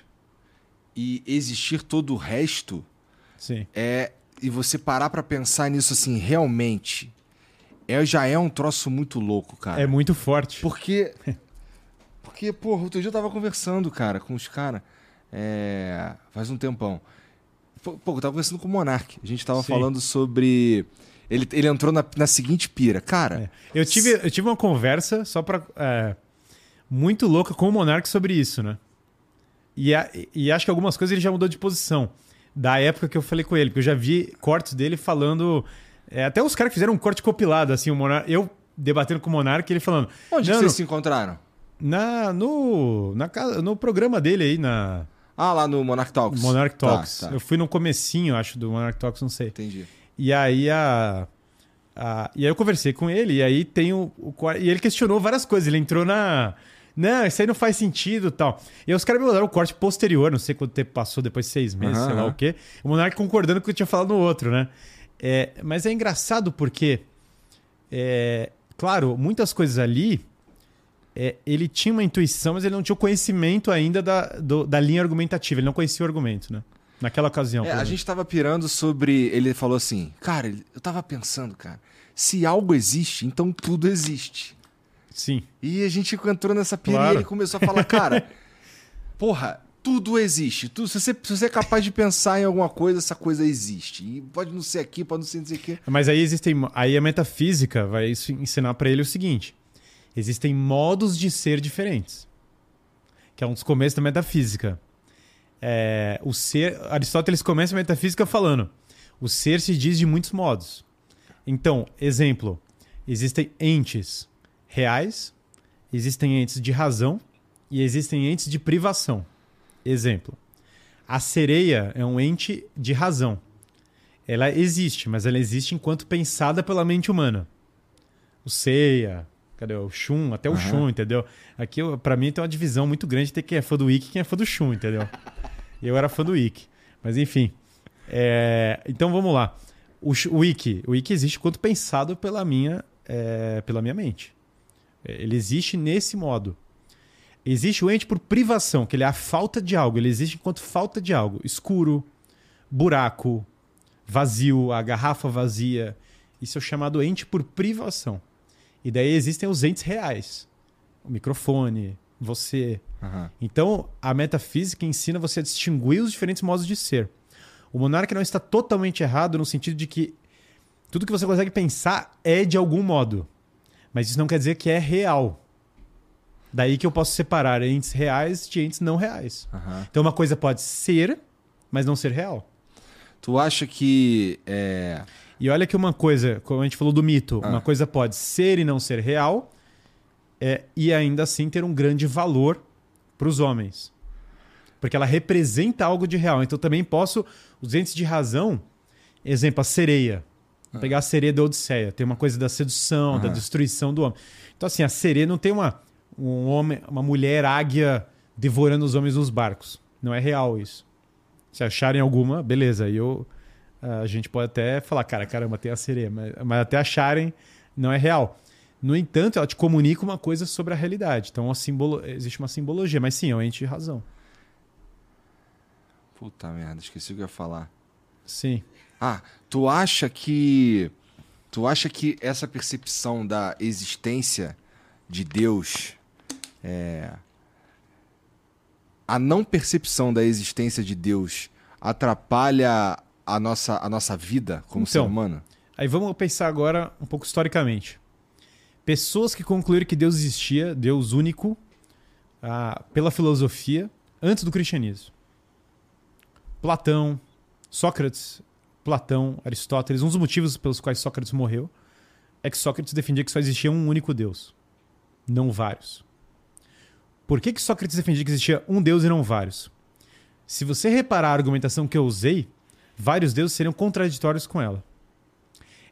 e existir todo o resto Sim. é e você parar pra pensar nisso assim, realmente, é já é um troço muito louco, cara. É muito forte. Porque. Porque, porra, outro dia eu tava conversando, cara, com os caras. É, faz um tempão. Pô, eu tava conversando com o Monark. A gente tava Sim. falando sobre. Ele, ele entrou na, na seguinte pira. Cara, É. Eu, tive, eu tive uma conversa só pra. é, muito louca com o Monark sobre isso, né? E, a- e acho que algumas coisas ele já mudou de posição. Da época que eu falei com ele, porque eu já vi cortes dele falando. é, até os caras que fizeram um corte compilado, assim, o Monark, eu debatendo com o Monark, ele falando. onde vocês se encontraram? Na, no, na, casa- no programa dele aí, na Ah, lá no Monarch Talks. Monarch Tá, Talks. tá. Eu fui no comecinho, acho, do Monarch Talks, não sei. Entendi. E aí a, a- e aí eu conversei com ele e aí tem o, o e ele questionou várias coisas. Ele entrou na não, isso aí não faz sentido, tal. E aí os caras me mandaram o corte posterior, não sei quanto tempo passou, depois de seis meses, Aham, sei lá aham. o quê. O Monark concordando com o que eu tinha falado no outro, né? É, mas é engraçado porque, é, claro, muitas coisas ali é, ele tinha uma intuição, mas ele não tinha o conhecimento ainda da, do- da linha argumentativa. Ele não conhecia o argumento, né? Naquela ocasião. É, a gente tava pirando sobre. Ele falou assim, cara, eu tava pensando, cara, se algo existe, então tudo existe. Sim. E a gente entrou nessa pira Claro. e ele começou a falar, cara, porra, tudo existe. Se, você, se você é capaz de pensar em alguma coisa, essa coisa existe. E pode não ser aqui, pode não ser quê. Mas aí existem. Aí a metafísica vai ensinar para ele o seguinte: existem modos de ser diferentes. Que é um dos começos da metafísica. É, o ser. Aristóteles começa a metafísica falando: o ser se diz de muitos modos. Então, exemplo: existem entes reais, existem entes de razão e existem entes de privação. Exemplo: a sereia é um ente de razão ela existe, mas ela existe enquanto pensada pela mente humana. O Seiya, cadê o Shun, até o Aham. Shun, entendeu? Aqui, pra mim, tem uma divisão muito grande de quem é fã do Ikki e quem é fã do Shun, entendeu? eu era fã do Ikki. Mas enfim. É, Então vamos lá. O, Sh- o Ikki existe enquanto pensado pela minha, é, pela minha mente. É, Ele existe nesse modo. Existe o ente por privação, que ele é a falta de algo. Ele existe enquanto falta de algo. Escuro, buraco, vazio, a garrafa vazia. Isso é chamado ente por privação. E daí existem os entes reais. O microfone, você. Aham. Então, a metafísica ensina você a distinguir os diferentes modos de ser. O monarca não está totalmente errado no sentido de que tudo que você consegue pensar é de algum modo. Mas isso não quer dizer que é real. Daí que eu posso separar entes reais de entes não reais. Aham. Então, uma coisa pode ser, mas não ser real. Tu acha que. É... E olha que uma coisa, como a gente falou do mito, Ah. uma coisa pode ser e não ser real, é, e ainda assim ter um grande valor para os homens. Porque ela representa algo de real. Então também posso, os entes de razão, exemplo, a sereia. Vou pegar a sereia da Odisseia. Tem uma coisa da sedução, da Aham. destruição do homem. Então, assim, a sereia não tem uma, um homem, uma mulher águia devorando os homens nos barcos. Não é real isso. Se acharem alguma, beleza. Aí eu, a gente pode até falar, cara, caramba, tem a sereia. Mas, mas até acharem, não é real. No entanto, ela te comunica uma coisa sobre a realidade. Então, simbolo... existe uma simbologia. Mas sim, é um ente de razão. Puta merda, esqueci o que eu ia falar. Sim. Ah, tu acha que. Tu acha que essa percepção da existência de Deus. É, a não percepção da existência de Deus atrapalha a nossa, a nossa vida como ser Então, humano? Aí vamos pensar agora um pouco historicamente. Pessoas que concluíram que Deus existia, Deus único, ah, pela filosofia, antes do cristianismo. Platão, Sócrates, Platão, Aristóteles. Um dos motivos pelos quais Sócrates morreu é que Sócrates defendia que só existia um único Deus, não vários. Por que, que Sócrates defendia que existia um Deus e não vários? Se você reparar a argumentação que eu usei, vários deuses seriam contraditórios com ela.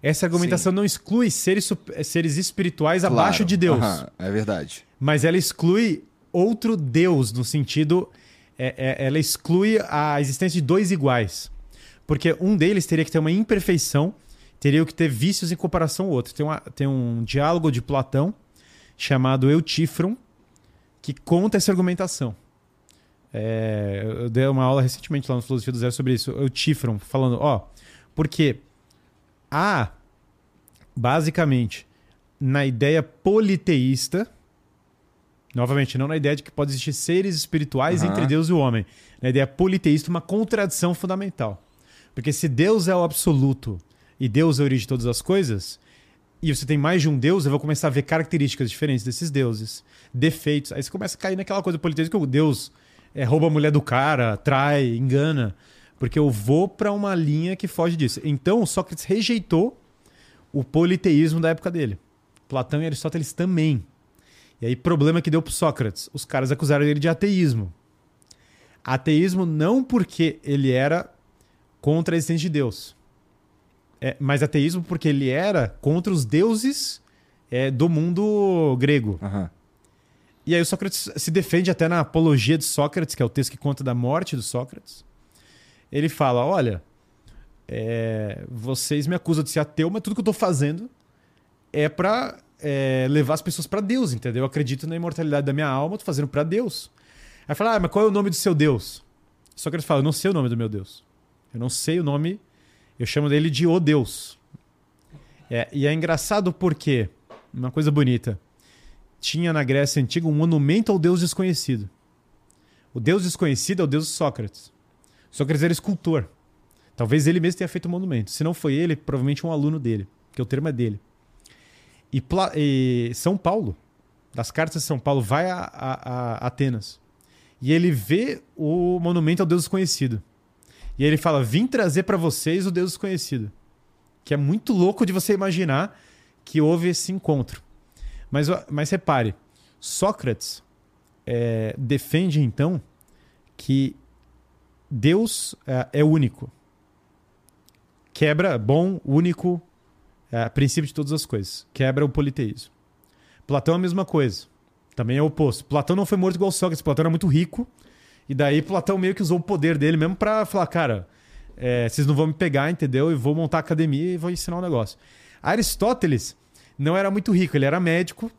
Essa argumentação não exclui seres, seres espirituais abaixo Claro. de Deus, Aham, é verdade. mas ela exclui outro Deus, no sentido. é- é- ela exclui a existência de dois iguais. Porque um deles teria que ter uma imperfeição, teria que ter vícios em comparação ao outro. Tem, uma- tem um diálogo de Platão chamado Eutífron, que conta essa argumentação. É, eu dei uma aula recentemente lá no Filosofia do Zero sobre isso. Eutífron, falando, ó, porque há, basicamente, na ideia politeísta, novamente, não na ideia de que pode existir seres espirituais Aham. entre Deus e o homem, na ideia politeísta, uma contradição fundamental. Porque se Deus é o absoluto e Deus é a origem de todas as coisas, e você tem mais de um Deus, eu vou começar a ver características diferentes desses deuses, defeitos. Aí você começa a cair naquela coisa politeísta que o Deus é, rouba a mulher do cara, trai, engana. Porque eu vou para uma linha que foge disso. Então, Sócrates rejeitou o politeísmo da época dele. Platão e Aristóteles também. E aí, problema que deu pro Sócrates. Os caras acusaram ele de ateísmo. Ateísmo não porque ele era contra a existência de Deus. É, mas ateísmo porque ele era contra os deuses é, do mundo grego. Aham. E aí o Sócrates se defende até na Apologia de Sócrates, que é o texto que conta da morte do Sócrates. Ele fala: olha, é, vocês me acusam de ser ateu, mas tudo que eu tô fazendo é pra é, levar as pessoas pra Deus, entendeu? Eu acredito na imortalidade da minha alma, tô fazendo pra Deus. Aí fala: ah, mas qual é o nome do seu Deus? Sócrates fala: eu não sei o nome do meu Deus. Eu não sei o nome, eu chamo dele de O Deus. É, e é engraçado porque, uma coisa bonita tinha na Grécia Antiga um monumento ao Deus desconhecido. O Deus desconhecido é o Deus de Sócrates. Sócrates era escultor. Talvez ele mesmo tenha feito o monumento. Se não foi ele, provavelmente um aluno dele, porque o termo é dele. E, e São Paulo, das cartas de São Paulo, vai a, a- a Atenas. E ele vê o monumento ao Deus desconhecido. E ele fala: Vim trazer para vocês o Deus desconhecido. Que é muito louco de você imaginar que houve esse encontro. Mas, mas repare, Sócrates é, defende então que Deus é, é único. Quebra, bom, único, é, princípio de todas as coisas. Quebra o politeísmo. Platão é a mesma coisa. Também é o oposto. Platão não foi morto igual Sócrates. Platão era muito rico. E daí Platão meio que usou o poder dele mesmo pra falar, cara, é, vocês não vão me pegar, entendeu? E vou montar a academia e vou ensinar um negócio. Aristóteles não era muito rico. Ele era médico,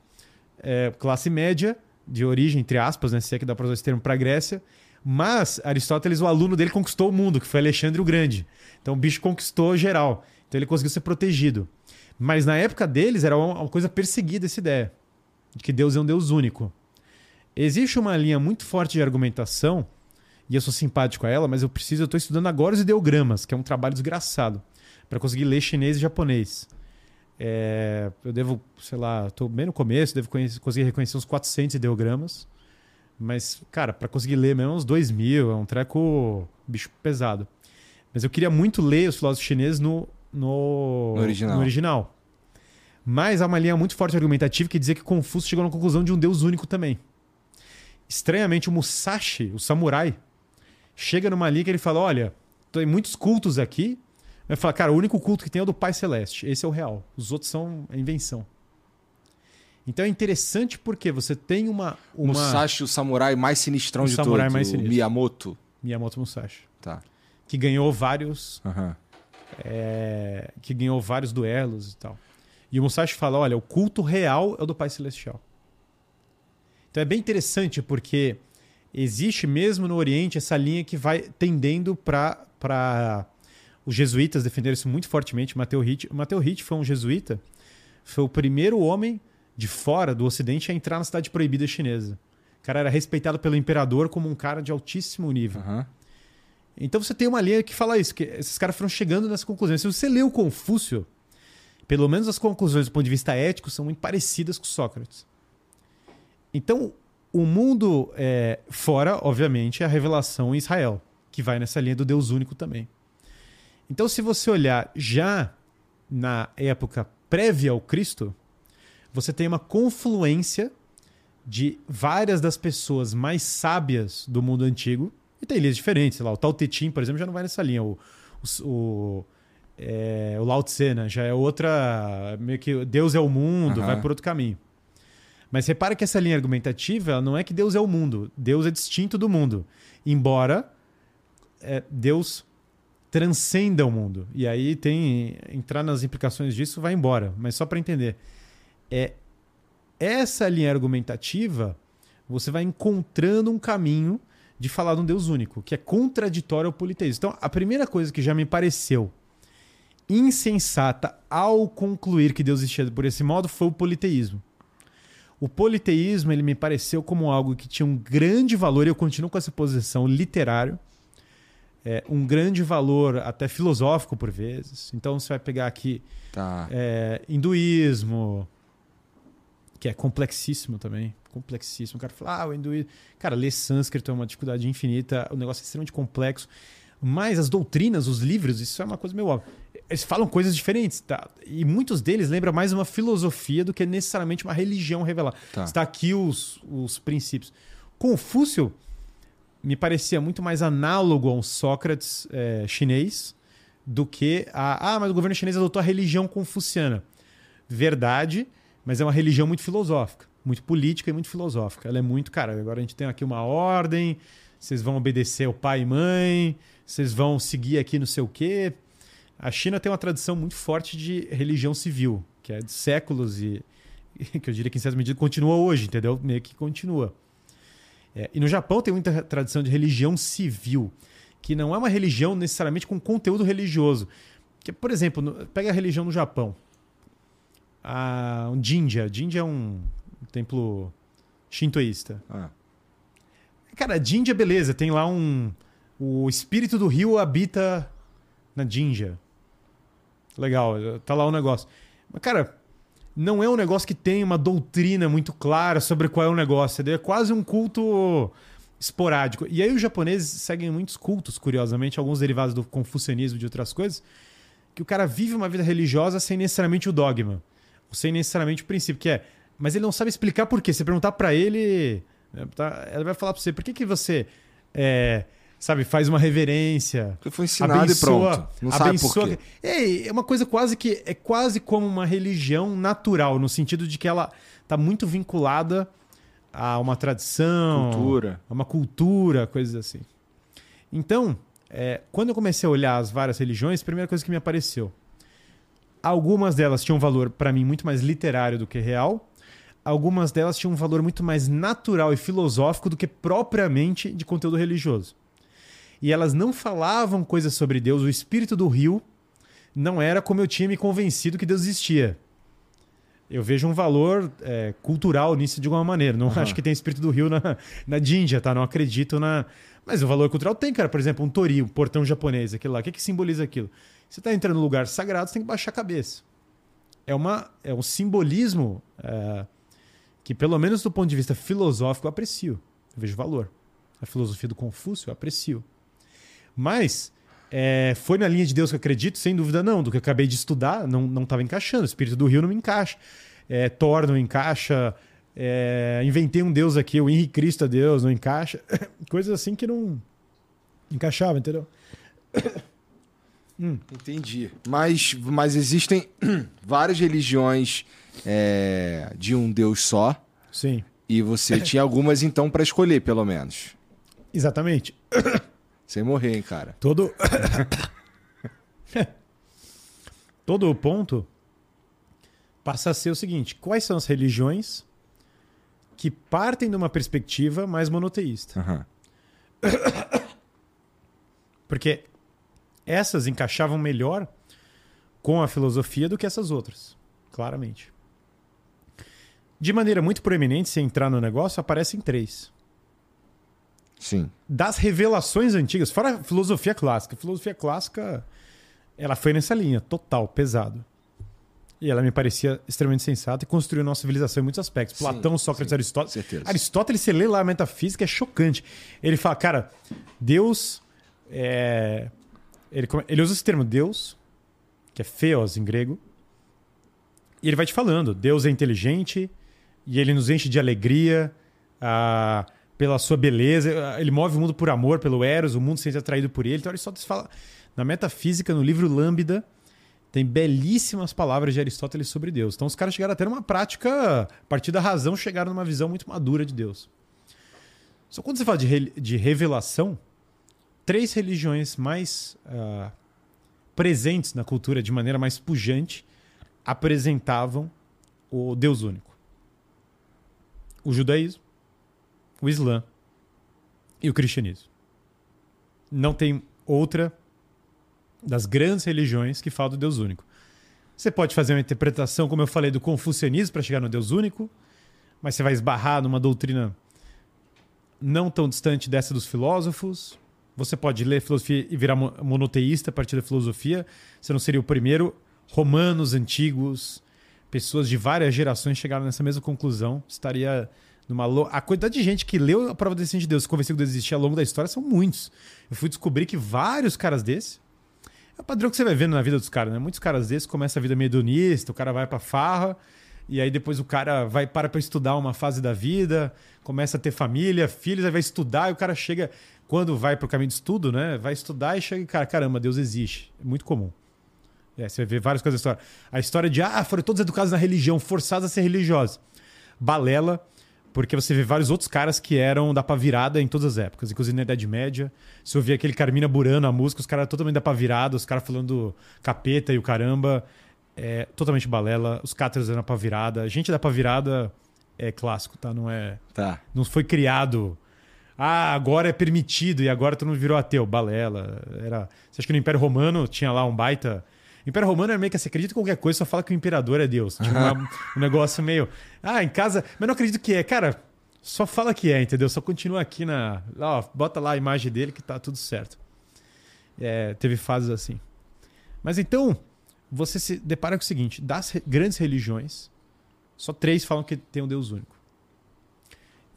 é, classe média, de origem, entre aspas, né? Se é que dá para usar esse termo, para a Grécia. Mas Aristóteles, o aluno dele, conquistou o mundo, que foi Alexandre o Grande. Então o bicho conquistou geral. Então ele conseguiu ser protegido. Mas na época deles era uma coisa perseguida essa ideia de que Deus é um Deus único. Existe uma linha muito forte de argumentação, e eu sou simpático a ela, mas eu preciso, eu estou estudando agora os ideogramas, que é um trabalho desgraçado, para conseguir ler chinês e japonês. É, eu devo, sei lá, estou bem no começo, devo conhecer, conseguir reconhecer uns 400 ideogramas. Mas, cara, para conseguir ler mesmo uns 2 mil, é um treco bicho pesado. Mas eu queria muito ler os filósofos chineses no, no, no, original. no original. Mas há uma linha muito forte argumentativa que dizia que Confúcio chegou na conclusão de um deus único também. Estranhamente, o Musashi, o samurai, chega numa linha que ele fala: olha, tem muitos cultos aqui. Vai falar, cara, o único culto que tem é o do Pai Celeste. Esse é o real. Os outros são invenção. Então é interessante porque você tem uma. uma... Musashi, o samurai mais sinistrão o de samurai todos. Mais sinistro. Miyamoto. Miyamoto Musashi. Tá. Que ganhou vários. Uhum. É, que ganhou vários duelos e tal. E o Musashi fala: olha, o culto real é o do Pai Celestial. Então é bem interessante porque existe mesmo no Oriente essa linha que vai tendendo para os jesuítas defenderam isso muito fortemente. Mateu Hitt, Mateu Hitt foi um jesuíta, foi o primeiro homem de fora do Ocidente a entrar na cidade proibida chinesa. O cara era respeitado pelo imperador como um cara de altíssimo nível. Uhum. Então você tem uma linha que fala isso, que esses caras foram chegando nessa conclusão. Se você lê o Confúcio, pelo menos as conclusões do ponto de vista ético são muito parecidas com Sócrates. Então, o mundo é, fora, obviamente, é a revelação em Israel, que vai nessa linha do Deus único também. Então, se você olhar já na época prévia ao Cristo, você tem uma confluência de várias das pessoas mais sábias do mundo antigo, e tem linhas diferentes, sei lá, o Tao Te Ching, por exemplo, já não vai nessa linha. O, o, o, é, o Lao Tse, né? já é outra. meio que Deus é o mundo, uhum. vai por outro caminho. Mas repara que essa linha argumentativa não é que Deus é o mundo, Deus é distinto do mundo. Embora é, Deus transcenda o mundo. E aí tem. entrar nas implicações disso vai embora, mas só para entender. É, essa linha argumentativa, você vai encontrando um caminho de falar de um Deus único, que é contraditório ao politeísmo. Então, a primeira coisa que já me pareceu insensata ao concluir que Deus existia por esse modo foi o politeísmo. O politeísmo ele me pareceu como algo que tinha um grande valor, e eu continuo com essa posição literário, é, um grande valor até filosófico por vezes. Então você vai pegar aqui tá. é, hinduísmo, que é complexíssimo também. Complexíssimo. O cara fala, ah, o hinduísmo. Cara, ler sânscrito é uma dificuldade infinita, o negócio é extremamente complexo. Mas as doutrinas, os livros, isso é uma coisa meio óbvia. Eles falam coisas diferentes, tá? E muitos deles lembram mais uma filosofia do que necessariamente uma religião revelada. Tá. Está aqui os, os princípios. Confúcio me parecia muito mais análogo a um Sócrates é, chinês do que a. Ah, mas o governo chinês adotou a religião confuciana. Verdade, mas é uma religião muito filosófica, muito política e muito filosófica. Ela é muito, cara, agora a gente tem aqui uma ordem, vocês vão obedecer o pai e mãe, vocês vão seguir aqui não sei o quê. A China tem uma tradição muito forte de religião civil, que é de séculos e que eu diria que em certa medida continua hoje, entendeu? Meio que continua. É, e no Japão tem muita tradição de religião civil, que não é uma religião necessariamente com conteúdo religioso. Que, por exemplo, no, pega a religião no Japão. A, um Jinja. Jinja é um, um templo shintoísta. Ah. Cara, Jinja, beleza, tem lá um. O espírito do rio habita na Jinja. Legal, tá lá o negócio. Mas, cara, não é um negócio que tem uma doutrina muito clara sobre qual é o negócio. É quase um culto esporádico. E aí os japoneses seguem muitos cultos, curiosamente, alguns derivados do confucianismo e de outras coisas, que o cara vive uma vida religiosa sem necessariamente o dogma, sem necessariamente o princípio, que é, mas ele não sabe explicar por quê. Se perguntar para ele, né, tá, ela vai falar para você, por que, que você é, sabe, faz uma reverência. Porque foi ensinado abençoa, e pronto. Não sabe por quê. É, é uma coisa quase que é quase como uma religião natural, no sentido de que ela está muito vinculada a uma tradição, cultura. a uma cultura, coisas assim. Então, é, quando eu comecei a olhar as várias religiões, a primeira coisa que me apareceu, algumas delas tinham um valor para mim muito mais literário do que real. algumas delas tinham um valor muito mais natural e filosófico do que propriamente de conteúdo religioso. E elas não falavam coisas sobre Deus, o espírito do rio não era como eu tinha me convencido que Deus existia. Eu vejo um valor é, cultural nisso de alguma maneira. Não uhum. acho que tem espírito do rio na, na Díndia, tá? Não acredito na. Mas o valor cultural tem, cara. Por exemplo, um tori, um portão japonês, aquilo lá. O que, que simboliza aquilo? Você está entrando num lugar sagrado, você tem que baixar a cabeça. É, uma, é um simbolismo é, que, pelo menos do ponto de vista filosófico, eu aprecio. Eu vejo valor. A filosofia do Confúcio, eu aprecio. Mas é, foi na linha de Deus que eu acredito? Sem dúvida não. Do que eu acabei de estudar, não estava encaixando. O Espírito do Rio não me encaixa. É, Thor não encaixa. É, inventei um Deus aqui, o Henrique Cristo é Deus, não encaixa. Coisas assim que não encaixava, entendeu? Hum. Entendi. Mas, mas existem várias religiões é, de um Deus só. Sim. E você tinha algumas, então, para escolher, pelo menos. Exatamente. Sem morrer, hein, cara. Todo. Todo o ponto passa a ser o seguinte: quais são as religiões que partem de uma perspectiva mais monoteísta? Uhum. Porque essas encaixavam melhor com a filosofia do que essas outras, claramente. De maneira muito proeminente, se entrar no negócio, aparecem três. Sim. Das revelações antigas, fora a filosofia clássica. A filosofia clássica, ela foi nessa linha, total, pesado. E ela me parecia extremamente sensata e construiu nossa civilização em muitos aspectos. Sim, Platão, Sócrates, sim, Aristóteles. Certeza. Aristóteles, você lê lá a metafísica, é chocante. Ele fala, cara, Deus. É... Ele, ele usa esse termo Deus, que é feos em grego. E ele vai te falando: Deus é inteligente e ele nos enche de alegria. Ah, pela sua beleza, ele move o mundo por amor, pelo Eros, o mundo se sente atraído por ele. Então Aristóteles fala, na metafísica, no livro Lambda, tem belíssimas palavras de Aristóteles sobre Deus. Então os caras chegaram a ter uma prática, a partir da razão, chegaram numa visão muito madura de Deus. Só quando você fala de, de revelação, três religiões mais uh, presentes na cultura de maneira mais pujante apresentavam o Deus único. O judaísmo, o Islã e o cristianismo. Não tem outra das grandes religiões que fala do Deus único. Você pode fazer uma interpretação, como eu falei, do confucionismo para chegar no Deus único, mas você vai esbarrar numa doutrina não tão distante dessa dos filósofos. Você pode ler filosofia e virar monoteísta a partir da filosofia. Você não seria o primeiro. Romanos antigos, pessoas de várias gerações chegaram nessa mesma conclusão. Estaria numa lo... A quantidade de gente que leu a prova da existência de Deus e que Deus existia ao longo da história são muitos. Eu fui descobrir que vários caras desses. É o padrão que você vai vendo na vida dos caras, né? Muitos caras desses começam a vida meio hedonista, o cara vai pra farra, e aí depois o cara vai para pra estudar uma fase da vida, começa a ter família, filhos, aí vai estudar, e o cara chega, quando vai pro caminho de estudo, né? Vai estudar e chega e, cara, caramba, Deus existe. É muito comum. É, você ver várias coisas da história. A história de, ah, foram todos educados na religião, forçados a ser religiosos. Balela porque você vê vários outros caras que eram da pavirada em todas as épocas, inclusive na Idade Média. Se ouvia aquele Carmina Burano, a música, os caras totalmente da pavirada, os caras falando capeta e o caramba. É, totalmente balela, os cátaros eram da pavirada. Gente da pavirada é clássico, tá? Não é. Tá. Não foi criado. Ah, agora é permitido e agora todo mundo virou ateu. Balela. Era... Você acha que no Império Romano tinha lá um baita Império Romano é meio que você acredita em qualquer coisa, só fala que o imperador é Deus. Tipo, uma, um negócio meio. Ah, em casa. Mas não acredito que é. Cara, só fala que é, entendeu? Só continua aqui na. Ó, bota lá a imagem dele que tá tudo certo. É, teve fases assim. Mas então, você se depara com o seguinte: das grandes religiões, só três falam que tem um Deus único.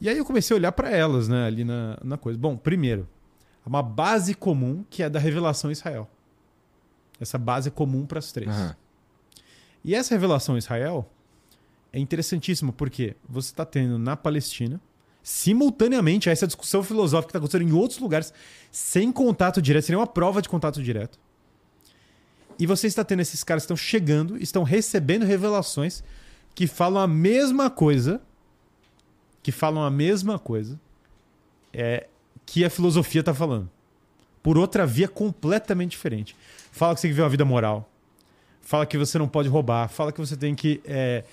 E aí eu comecei a olhar para elas, né, ali na, na coisa. Bom, primeiro, uma base comum que é da revelação Israel. Essa base comum para as três. Uhum. E essa revelação em Israel é interessantíssima porque você está tendo na Palestina, simultaneamente a essa discussão filosófica que está acontecendo em outros lugares, sem contato direto, sem nenhuma prova de contato direto. E você está tendo esses caras que estão chegando, estão recebendo revelações que falam a mesma coisa, que falam a mesma coisa é, que a filosofia está falando. Por outra via completamente diferente. Fala que você tem que viver uma vida moral. Fala que você não pode roubar. Fala que você tem que é,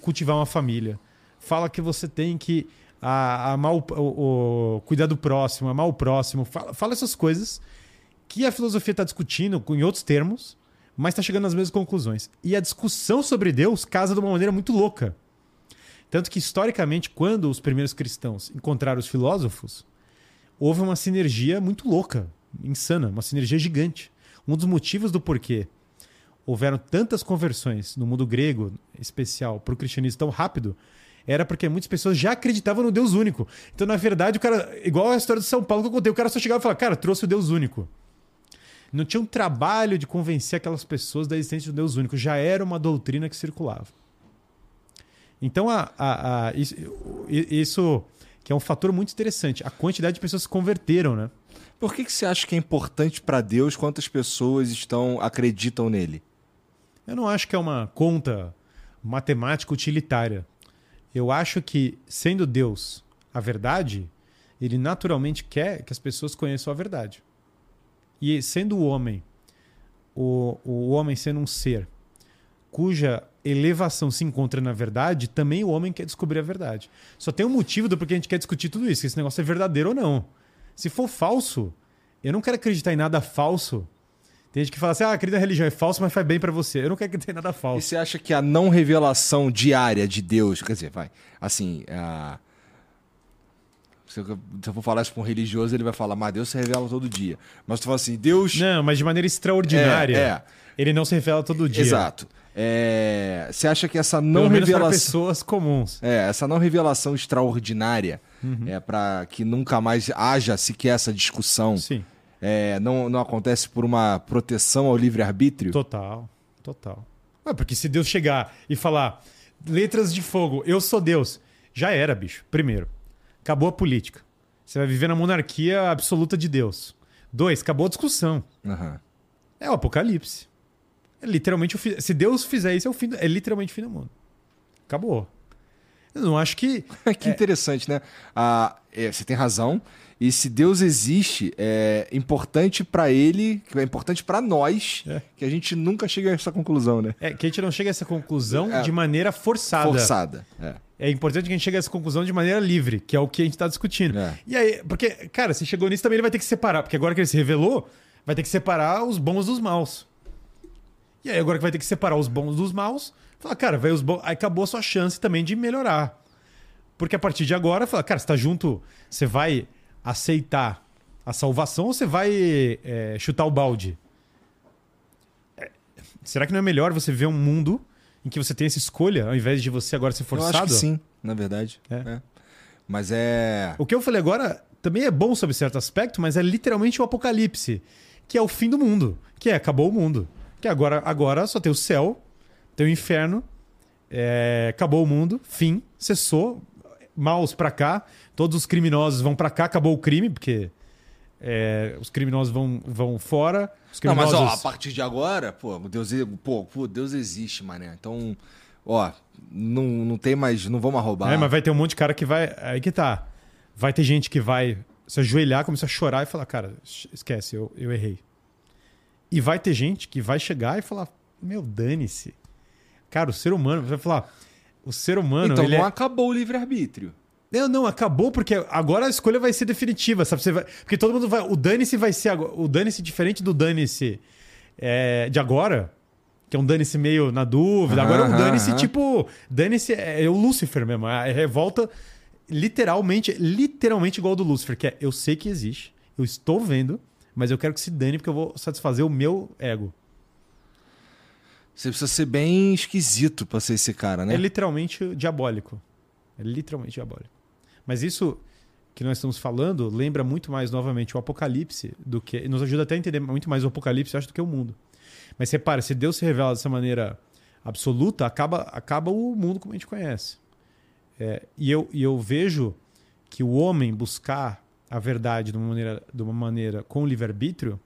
cultivar uma família. fala que você tem que a, o, o, cuidar do próximo, amar o próximo. Fala, fala essas coisas que a filosofia está discutindo em outros termos, mas está chegando às mesmas conclusões. E a discussão sobre Deus casa de uma maneira muito louca. Tanto que, historicamente, quando os primeiros cristãos encontraram os filósofos, houve uma sinergia muito louca, insana, uma sinergia gigante. Um dos motivos do porquê houveram tantas conversões no mundo grego, especial, para o cristianismo tão rápido, era porque muitas pessoas já acreditavam no Deus único. Então, na verdade, o cara, igual a história de São Paulo que eu contei, o cara só chegava e falava, cara, trouxe o Deus único. Não tinha um trabalho de convencer aquelas pessoas da existência do Deus único, já era uma doutrina que circulava. Então, a, a, a, isso, isso, que é um fator muito interessante, a quantidade de pessoas que se converteram, né? Por que, que você acha que é importante para Deus quantas pessoas estão acreditam nele? Eu não acho que é uma conta matemática utilitária. Eu acho que, sendo Deus a verdade, ele naturalmente quer que as pessoas conheçam a verdade. E sendo o homem, o, o homem sendo um ser cuja elevação se encontra na verdade, também o homem quer descobrir a verdade. Só tem um motivo do porquê a gente quer discutir tudo isso, que esse negócio é verdadeiro ou não. Se for falso, eu não quero acreditar em nada falso. Tem gente que fala assim, ah, na religião é falso, mas faz bem para você. Eu não quero acreditar em nada falso. E você acha que a não revelação diária de Deus, quer dizer, vai, assim, a se eu, se eu for falar isso para um religioso, ele vai falar, mas Deus se revela todo dia. Mas tu fala assim, Deus. Não, mas de maneira extraordinária. É, é. Ele não se revela todo dia. Exato. É, você acha que essa não Pelo revelação. pessoas comuns. É, essa não revelação extraordinária uhum. é para que nunca mais haja sequer essa discussão. Sim. É, não, não acontece por uma proteção ao livre-arbítrio? Total, total. É porque se Deus chegar e falar letras de fogo, eu sou Deus, já era, bicho. Primeiro. Acabou a política. Você vai viver na monarquia absoluta de Deus. Dois, acabou a discussão. Uhum. É o apocalipse. É literalmente o fim. Se Deus fizer isso, é, o fim, é literalmente o fim do mundo. Acabou. Eu não acho que. que é... interessante, né? Ah, é, você tem razão. E se Deus existe, é importante para ele, é importante para nós, é. que a gente nunca chega a essa conclusão, né? É, que a gente não chega a essa conclusão é. de maneira forçada. Forçada, é. É importante que a gente chegue a essa conclusão de maneira livre, que é o que a gente está discutindo. É. E aí, porque, cara, se chegou nisso também ele vai ter que separar, porque agora que ele se revelou, vai ter que separar os bons dos maus. E aí, agora que vai ter que separar os bons dos maus, fala, cara, vai os bons. Aí acabou a sua chance também de melhorar. Porque a partir de agora, fala, cara, você tá junto, você vai aceitar a salvação ou você vai é, chutar o balde? É, será que não é melhor você ver um mundo em que você tem essa escolha, ao invés de você agora ser forçado? Eu acho que sim, na verdade. É. é. Mas é. O que eu falei agora também é bom sob certo aspecto, mas é literalmente o apocalipse, que é o fim do mundo, que é acabou o mundo. Que agora, agora só tem o céu, tem o inferno, é, acabou o mundo, fim, cessou, maus para cá, todos os criminosos vão para cá, acabou o crime, porque é, os criminosos vão, vão fora. Criminosos... Não, mas ó, a partir de agora, pô, Deus, pô, pô, Deus existe, mané. Então, ó, não, não tem mais, não vamos roubar. É, mas vai ter um monte de cara que vai. Aí que tá. Vai ter gente que vai se ajoelhar, começar a chorar e falar, cara, esquece, eu, eu errei. E vai ter gente que vai chegar e falar, meu, dane-se. Cara, o ser humano, vai falar, o ser humano. Então não é... acabou o livre-arbítrio. Não, não, acabou porque agora a escolha vai ser definitiva, sabe? Você vai... Porque todo mundo vai. O dane-se vai ser. O dane-se diferente do dane-se é, de agora, que é um dane-se meio na dúvida. agora é um dane-se tipo. Dane-se é, é, o Lúcifer mesmo. É revolta literalmente, literalmente igual ao do Lúcifer, que é eu sei que existe, eu estou vendo, mas eu quero que se dane porque eu vou satisfazer o meu ego. Você precisa ser bem esquisito pra ser esse cara, né? É literalmente diabólico. É literalmente diabólico. Mas isso que nós estamos falando lembra muito mais, novamente, o Apocalipse do que. Nos ajuda até a entender muito mais o Apocalipse, acho, do que o mundo. Mas repare, se Deus se revela dessa maneira absoluta, acaba, acaba o mundo como a gente conhece. É, e, eu, e eu vejo que o homem buscar a verdade de uma maneira, de uma maneira com livre-arbítrio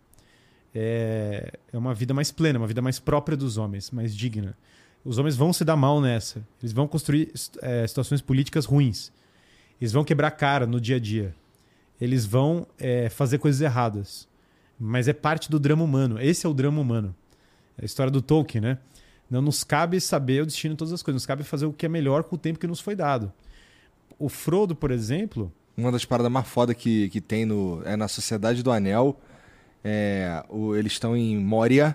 é, é uma vida mais plena, uma vida mais própria dos homens, mais digna. Os homens vão se dar mal nessa. Eles vão construir é, situações políticas ruins. Eles vão quebrar cara no dia a dia. Eles vão é, fazer coisas erradas. Mas é parte do drama humano. Esse é o drama humano. É a história do Tolkien, né? Não nos cabe saber o destino de todas as coisas, nos cabe fazer o que é melhor com o tempo que nos foi dado. O Frodo, por exemplo. Uma das paradas mais foda que, que tem no, é na Sociedade do Anel. É, o, eles estão em Moria.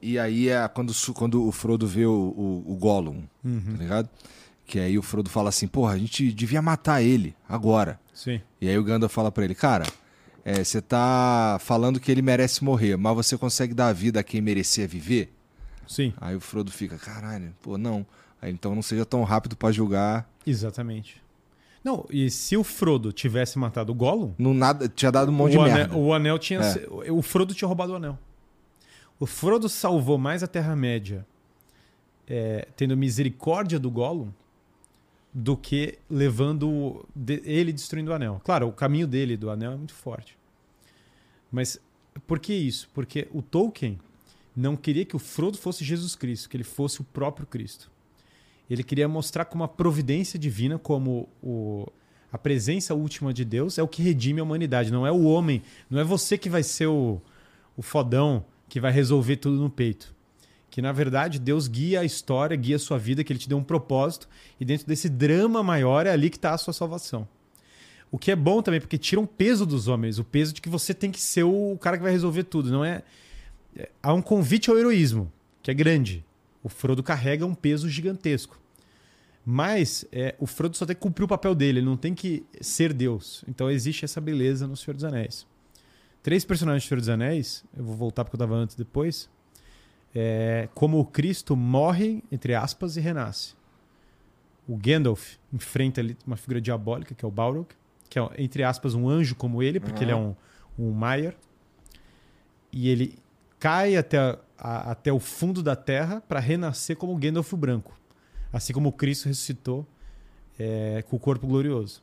E aí é quando, quando o Frodo vê o, o, o Gollum, uhum. tá ligado? Que aí o Frodo fala assim, porra, a gente devia matar ele agora. Sim. E aí o Gandalf fala para ele, cara, é, você tá falando que ele merece morrer, mas você consegue dar a vida a quem merecia viver? Sim. Aí o Frodo fica, caralho, pô, não. Aí, então não seja tão rápido para julgar. Exatamente. Não, e se o Frodo tivesse matado o Gollum. Não nada, tinha dado um monte o de anel, merda. O anel tinha. É. O Frodo tinha roubado o anel. O Frodo salvou mais a Terra-média é, tendo misericórdia do Gollum do que levando ele destruindo o anel. Claro, o caminho dele do anel é muito forte. Mas por que isso? Porque o Tolkien não queria que o Frodo fosse Jesus Cristo, que ele fosse o próprio Cristo. Ele queria mostrar como a providência divina, como o, a presença última de Deus é o que redime a humanidade, não é o homem, não é você que vai ser o, o fodão que vai resolver tudo no peito. Que na verdade Deus guia a história, guia a sua vida, que ele te deu um propósito e dentro desse drama maior é ali que está a sua salvação. O que é bom também, porque tira um peso dos homens, o peso de que você tem que ser o cara que vai resolver tudo. Não é. é há um convite ao heroísmo, que é grande. O Frodo carrega um peso gigantesco. Mas é, o Frodo só tem que cumprir o papel dele, ele não tem que ser Deus. Então existe essa beleza no Senhor dos Anéis. Três personagens do Senhor dos Anéis, eu vou voltar porque eu estava antes depois. É, como o Cristo morre, entre aspas, e renasce. O Gandalf enfrenta ali uma figura diabólica, que é o Balrog que é, entre aspas, um anjo como ele, porque uhum. ele é um, um Maiar. E ele cai até, a, até o fundo da terra para renascer como Gandalf branco. Assim como Cristo ressuscitou é, com o corpo glorioso.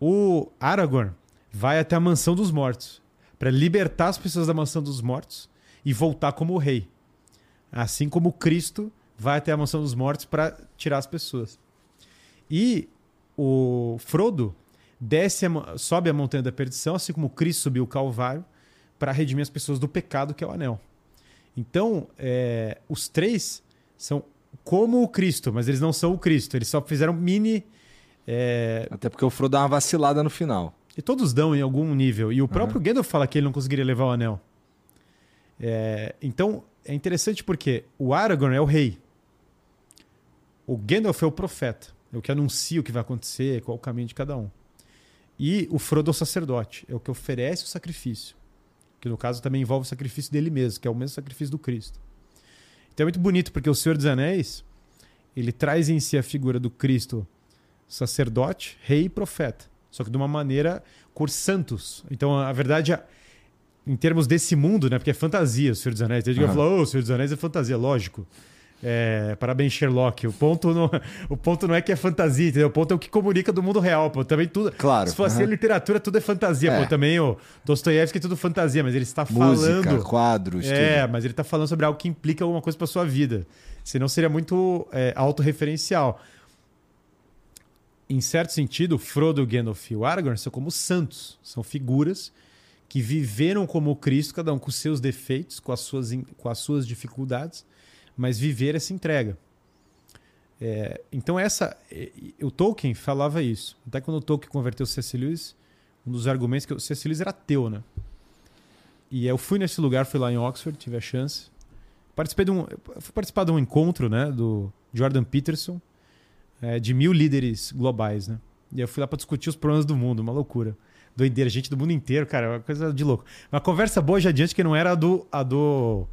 O Aragorn vai até a mansão dos mortos para libertar as pessoas da mansão dos mortos e voltar como rei. Assim como Cristo vai até a mansão dos mortos para tirar as pessoas. E o Frodo desce a, sobe a montanha da perdição, assim como Cristo subiu o Calvário, para redimir as pessoas do pecado que é o anel. Então, é, os três são como o Cristo, mas eles não são o Cristo. Eles só fizeram mini. É... Até porque o Frodo dá uma vacilada no final. E todos dão em algum nível. E o próprio uhum. Gandalf fala que ele não conseguiria levar o anel. É, então, é interessante porque o Aragorn é o rei. O Gandalf é o profeta. É o que anuncia o que vai acontecer, qual o caminho de cada um. E o Frodo é o sacerdote, é o que oferece o sacrifício. Que no caso também envolve o sacrifício dele mesmo, que é o mesmo sacrifício do Cristo. Então é muito bonito, porque o Senhor dos Anéis, ele traz em si a figura do Cristo sacerdote, rei e profeta. Só que de uma maneira cor santos. Então, a verdade, em termos desse mundo, né? Porque é fantasia o Senhor dos Anéis. Tem gente uhum. que fala, oh, o Senhor dos Anéis é fantasia, lógico. É, parabéns, Sherlock. O ponto, não, o ponto não é que é fantasia, entendeu? O ponto é o que comunica do mundo real, pô. Também tudo. Claro. Se fosse uhum. literatura, tudo é fantasia, é. pô. Também o Dostoiévski é tudo fantasia, mas ele está Música, falando. quadros, É, tudo. mas ele está falando sobre algo que implica alguma coisa para sua vida. Senão seria muito é, autorreferencial. Em certo sentido, Frodo, Gandalf e o Aragorn são como santos. São figuras que viveram como Cristo, cada um com seus defeitos, com as suas, com as suas dificuldades mas viver essa entrega. É, então essa, o Tolkien falava isso. Até quando o Tolkien converteu C.S. Lewis, um dos argumentos que o C.S. Lewis era ateu, né? E eu fui nesse lugar, fui lá em Oxford, tive a chance. Participei de um, fui participar de um encontro, né, do Jordan Peterson, é, de mil líderes globais, né? E eu fui lá para discutir os problemas do mundo, uma loucura. Doideira, gente do mundo inteiro, cara, uma coisa de louco. Uma conversa boa já adiante que não era a do, a do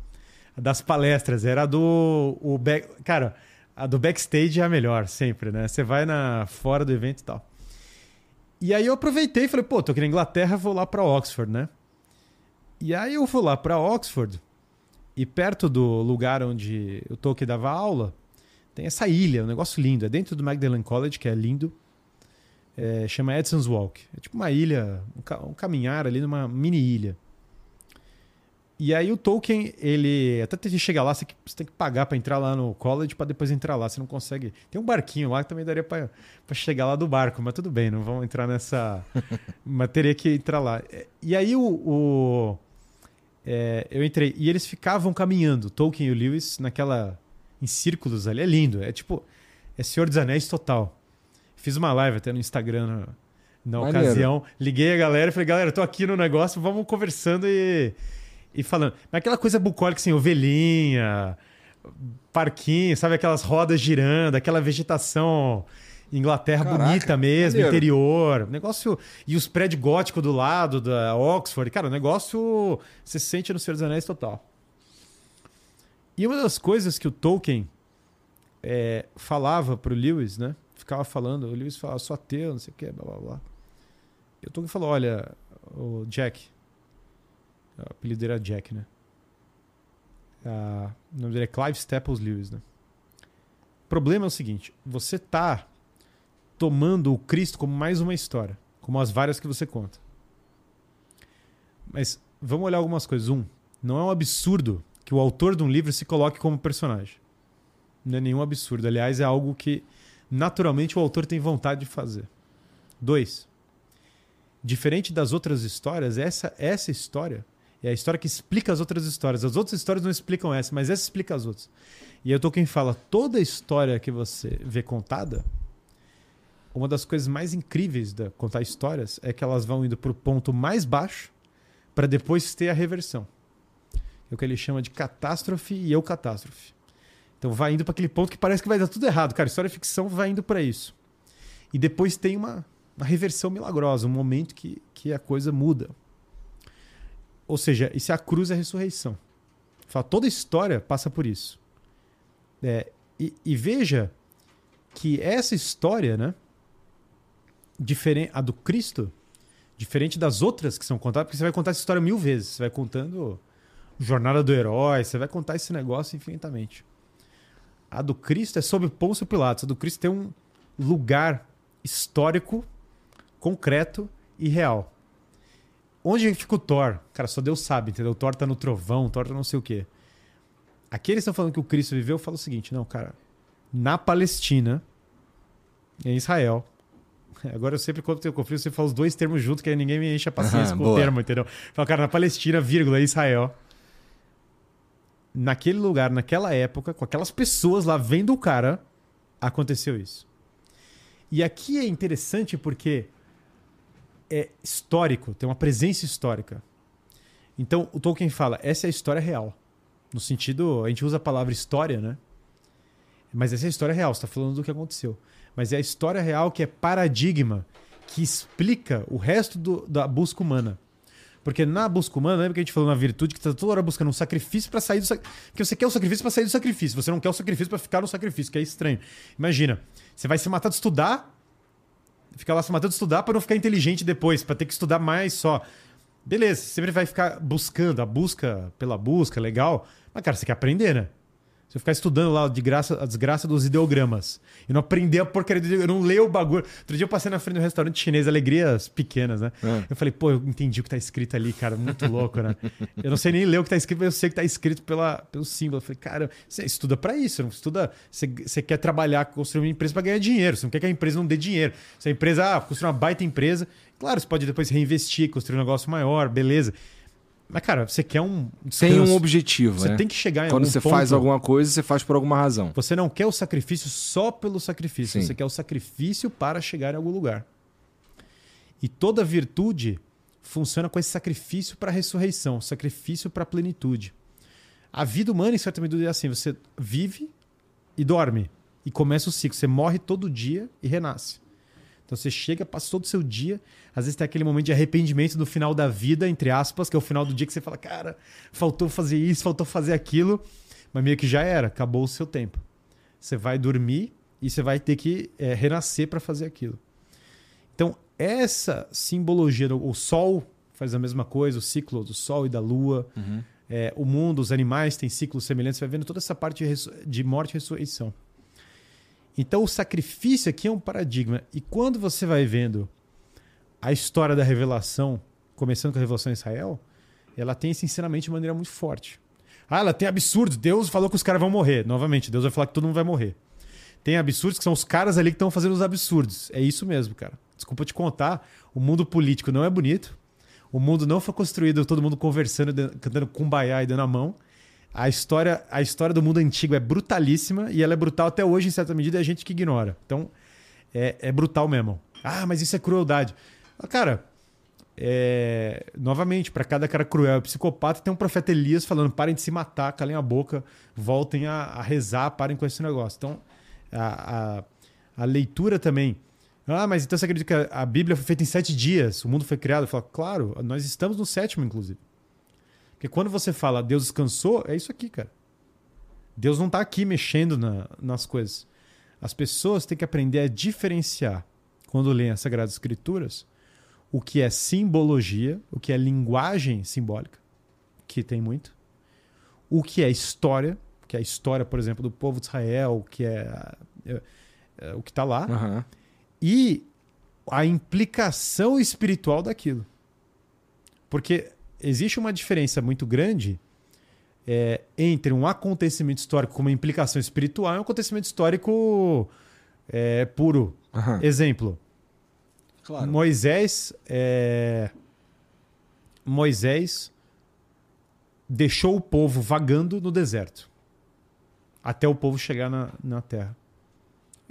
das palestras, era do. O back, cara, a do backstage é a melhor, sempre, né? Você vai na fora do evento e tal. E aí eu aproveitei e falei, pô, tô aqui na Inglaterra, vou lá para Oxford, né? E aí eu vou lá para Oxford e perto do lugar onde eu tô que dava aula, tem essa ilha, um negócio lindo. É dentro do Magdalen College, que é lindo. É, chama Edson's Walk. É tipo uma ilha, um, um caminhar ali numa mini ilha. E aí o Tolkien, ele. Até que chegar lá, você tem que pagar para entrar lá no college para depois entrar lá. Você não consegue. Tem um barquinho lá que também daria para chegar lá do barco, mas tudo bem, não vamos entrar nessa. mas teria que entrar lá. E aí o, o, É, eu entrei e eles ficavam caminhando, Tolkien e o Lewis, naquela. em círculos ali. É lindo. É tipo. É Senhor dos Anéis total. Fiz uma live até no Instagram na, na ocasião. Liguei a galera e falei, galera, tô aqui no negócio, vamos conversando e, e falando. Mas aquela coisa bucólica, assim, ovelhinha, parquinho, sabe? Aquelas rodas girando, aquela vegetação Inglaterra Caraca, bonita mesmo, maneiro. interior. Negócio. E os prédios góticos do lado da Oxford. Cara, o negócio você sente no Senhor dos Anéis total. E uma das coisas que o Tolkien é, falava pro Lewis, né? Ficava falando, o Lewis falava, sou ateu, não sei o que, blá blá blá. E o Tolkien falou: olha, o Jack. O apelido era Jack, né? Ah, o nome dele é Clive Staples Lewis, né? O problema é o seguinte: você tá tomando o Cristo como mais uma história, como as várias que você conta. Mas vamos olhar algumas coisas. Um, não é um absurdo que o autor de um livro se coloque como personagem. Não é nenhum absurdo. Aliás, é algo que naturalmente o autor tem vontade de fazer. Dois, diferente das outras histórias, essa, essa história é a história que explica as outras histórias. As outras histórias não explicam essa, mas essa explica as outras. E aí o Tolkien fala, toda história que você vê contada, uma das coisas mais incríveis da contar histórias é que elas vão indo para o ponto mais baixo para depois ter a reversão. É o que ele chama de catástrofe e eu catástrofe. Então vai indo para aquele ponto que parece que vai dar tudo errado. Cara, história e ficção vai indo para isso. E depois tem uma, uma reversão milagrosa, um momento que, que a coisa muda. Ou seja, isso é a cruz e a ressurreição. Fala, toda história passa por isso. É, e, e veja que essa história, né? Diferente, a do Cristo, diferente das outras que são contadas, porque você vai contar essa história mil vezes. Você vai contando Jornada do Herói, você vai contar esse negócio infinitamente. A do Cristo é sobre Pôncio Pilatos. A do Cristo tem um lugar histórico, concreto e real. Onde fica o Thor? Cara, só Deus sabe, entendeu? O Thor tá no trovão, o Thor tá não sei o quê. Aqui eles estão falando que o Cristo viveu, eu falo o seguinte, não, cara. Na Palestina, em Israel. Agora eu sempre quando tem conflito, você fala os dois termos juntos, que aí ninguém me enche a paciência com o termo, entendeu? Fala, cara, na Palestina, vírgula, Israel. Naquele lugar, naquela época, com aquelas pessoas lá vendo o cara, aconteceu isso. E aqui é interessante porque é histórico, tem uma presença histórica. Então, o Tolkien fala, essa é a história real. No sentido, a gente usa a palavra história, né? Mas essa é a história real, você está falando do que aconteceu. Mas é a história real que é paradigma, que explica o resto do- da busca humana. Porque na busca humana, lembra que a gente falou na virtude que você tá toda hora buscando um sacrifício para sair do sacrifício. Porque você quer o sacrifício para sair do sacrifício. Você não quer o sacrifício para ficar no sacrifício, que é estranho. Imagina, você vai se matar de estudar, ficar lá se matando estudar para não ficar inteligente depois, para ter que estudar mais só. Beleza, sempre vai ficar buscando, a busca pela busca, legal. Mas, cara, você quer aprender, né? Se eu ficar estudando lá de graça, a desgraça dos ideogramas e não aprender a porcaria do eu não ler o bagulho. Outro dia eu passei na frente do restaurante chinês, alegrias pequenas, né? É. Eu falei, pô, eu entendi o que tá escrito ali, cara, muito louco, né? Eu não sei nem ler o que tá escrito, mas eu sei que tá escrito pela, pelo símbolo. Eu falei, cara, você estuda pra isso, não estuda. Você, você quer trabalhar, construir uma empresa pra ganhar dinheiro, você não quer que a empresa não dê dinheiro. Se a empresa, ah, construir uma baita empresa, claro, você pode depois reinvestir, construir um negócio maior, beleza. Mas, cara, você quer um. Tem um descanso. objetivo, Você né? tem que chegar em Quando algum você ponto. faz alguma coisa, você faz por alguma razão. Você não quer o sacrifício só pelo sacrifício, Sim. você quer o sacrifício para chegar em algum lugar. E toda virtude funciona com esse sacrifício para a ressurreição, sacrifício para a plenitude. A vida humana, em certa medida, é assim: você vive e dorme, e começa o ciclo. Você morre todo dia e renasce. Então você chega, passa todo o seu dia, às vezes tem aquele momento de arrependimento no final da vida, entre aspas, que é o final do dia que você fala, cara, faltou fazer isso, faltou fazer aquilo, mas meio que já era, acabou o seu tempo. Você vai dormir e você vai ter que é, renascer para fazer aquilo. Então, essa simbologia, do, o sol faz a mesma coisa, o ciclo do sol e da lua, é, o mundo, os animais têm ciclos semelhantes, você vai vendo toda essa parte de, de morte e ressurreição. Então, o sacrifício aqui é um paradigma. E quando você vai vendo a história da revelação, começando com a revelação em Israel, ela tem esse ensinamento de maneira muito forte. Ah, ela tem absurdos. Deus falou que os caras vão morrer. Novamente, Deus vai falar que todo mundo vai morrer. Tem absurdos que são os caras ali que estão fazendo os absurdos. É isso mesmo, cara. Desculpa te contar, o mundo político não é bonito. O mundo não foi construído todo mundo conversando, cantando kumbaya e dando a mão. A história, a história do mundo antigo é brutalíssima e ela é brutal até hoje, em certa medida, e a gente que ignora. Então, é, é brutal mesmo. Ah, mas isso é crueldade. Cara, é, novamente, para cada cara cruel e psicopata, tem um profeta Elias falando: parem de se matar, calem a boca, voltem a, a rezar, parem com esse negócio. Então, a, a, a, leitura também. Ah, mas então você acredita que a Bíblia foi feita em sete dias, o mundo foi criado? Falo, claro, nós estamos no sétimo, inclusive. Porque quando você fala Deus descansou, é isso aqui, cara. Deus não está aqui mexendo na, nas coisas. As pessoas têm que aprender a diferenciar, quando leem as Sagradas Escrituras, o que é simbologia, o que é linguagem simbólica, que tem muito, o que é história, que é a história, por exemplo, do povo de Israel, que é, é, é o que está lá, uhum. e a implicação espiritual daquilo. Porque existe uma diferença muito grande é, entre um acontecimento histórico com uma implicação espiritual e um acontecimento histórico é, puro. Uhum. Exemplo. Claro. Moisés. É... Moisés deixou o povo vagando no deserto até o povo chegar na, na terra.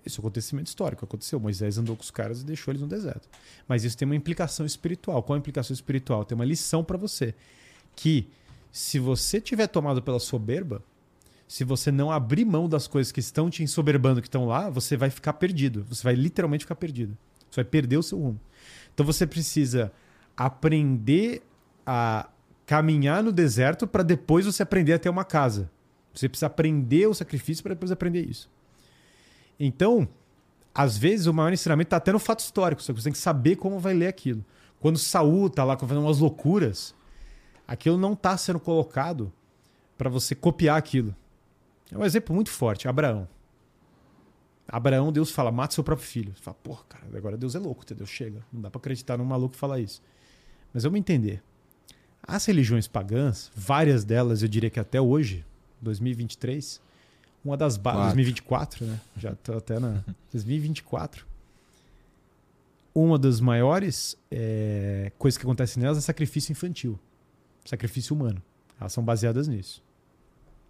Esse é um acontecimento histórico. Aconteceu. Moisés andou com os caras e deixou eles no deserto. Mas isso tem uma implicação espiritual. Qual é a implicação espiritual? Tem uma lição para você. Que se você tiver tomado pela soberba, se você não abrir mão das coisas que estão te ensoberbando, que estão lá, você vai ficar perdido. Você vai literalmente ficar perdido. Você vai perder o seu rumo. Então você precisa aprender a caminhar no deserto para depois você aprender a ter uma casa. Você precisa aprender o sacrifício para depois aprender isso. Então, às vezes o maior ensinamento está até no fato histórico, só que você tem que saber como vai ler aquilo. Quando Saul está lá fazendo umas loucuras, aquilo não está sendo colocado para você copiar aquilo. É um exemplo muito forte, Abraão. Abraão, Deus fala, mata seu próprio filho. Você fala, porra, cara, agora Deus é louco, entendeu? Chega. Não dá para acreditar num maluco falar isso. Mas vamos entender. As religiões pagãs, várias delas, eu diria que até hoje, 2023, uma das bases. 2024, né? Já tô até na. 2024. Uma das maiores é, coisas que acontecem nelas é sacrifício infantil sacrifício humano. Elas são baseadas nisso.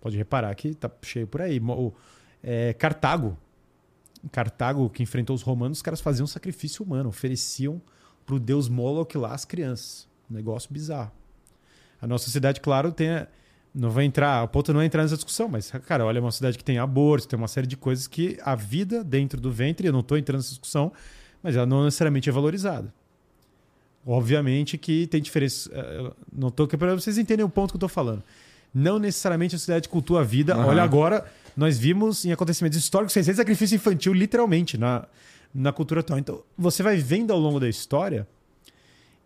Pode reparar que tá cheio por aí. O, é, Cartago. Cartago, que enfrentou os romanos, os caras faziam sacrifício humano, ofereciam para o deus Moloch lá as crianças. Um negócio bizarro. A nossa sociedade, claro, tem. A, não vai entrar, o ponto não é entrar nessa discussão, mas, cara, olha, é uma cidade que tem aborto, tem uma série de coisas que a vida dentro do ventre, eu não estou entrando nessa discussão, mas ela não necessariamente é valorizada. Obviamente que tem diferença. Eh, não estou aqui para vocês entenderem o ponto que eu estou falando. Não necessariamente a sociedade cultua a vida. Uhum. Olha, agora nós vimos em acontecimentos históricos sem sacrifício infantil, literalmente, na, na cultura atual. Então, você vai vendo ao longo da história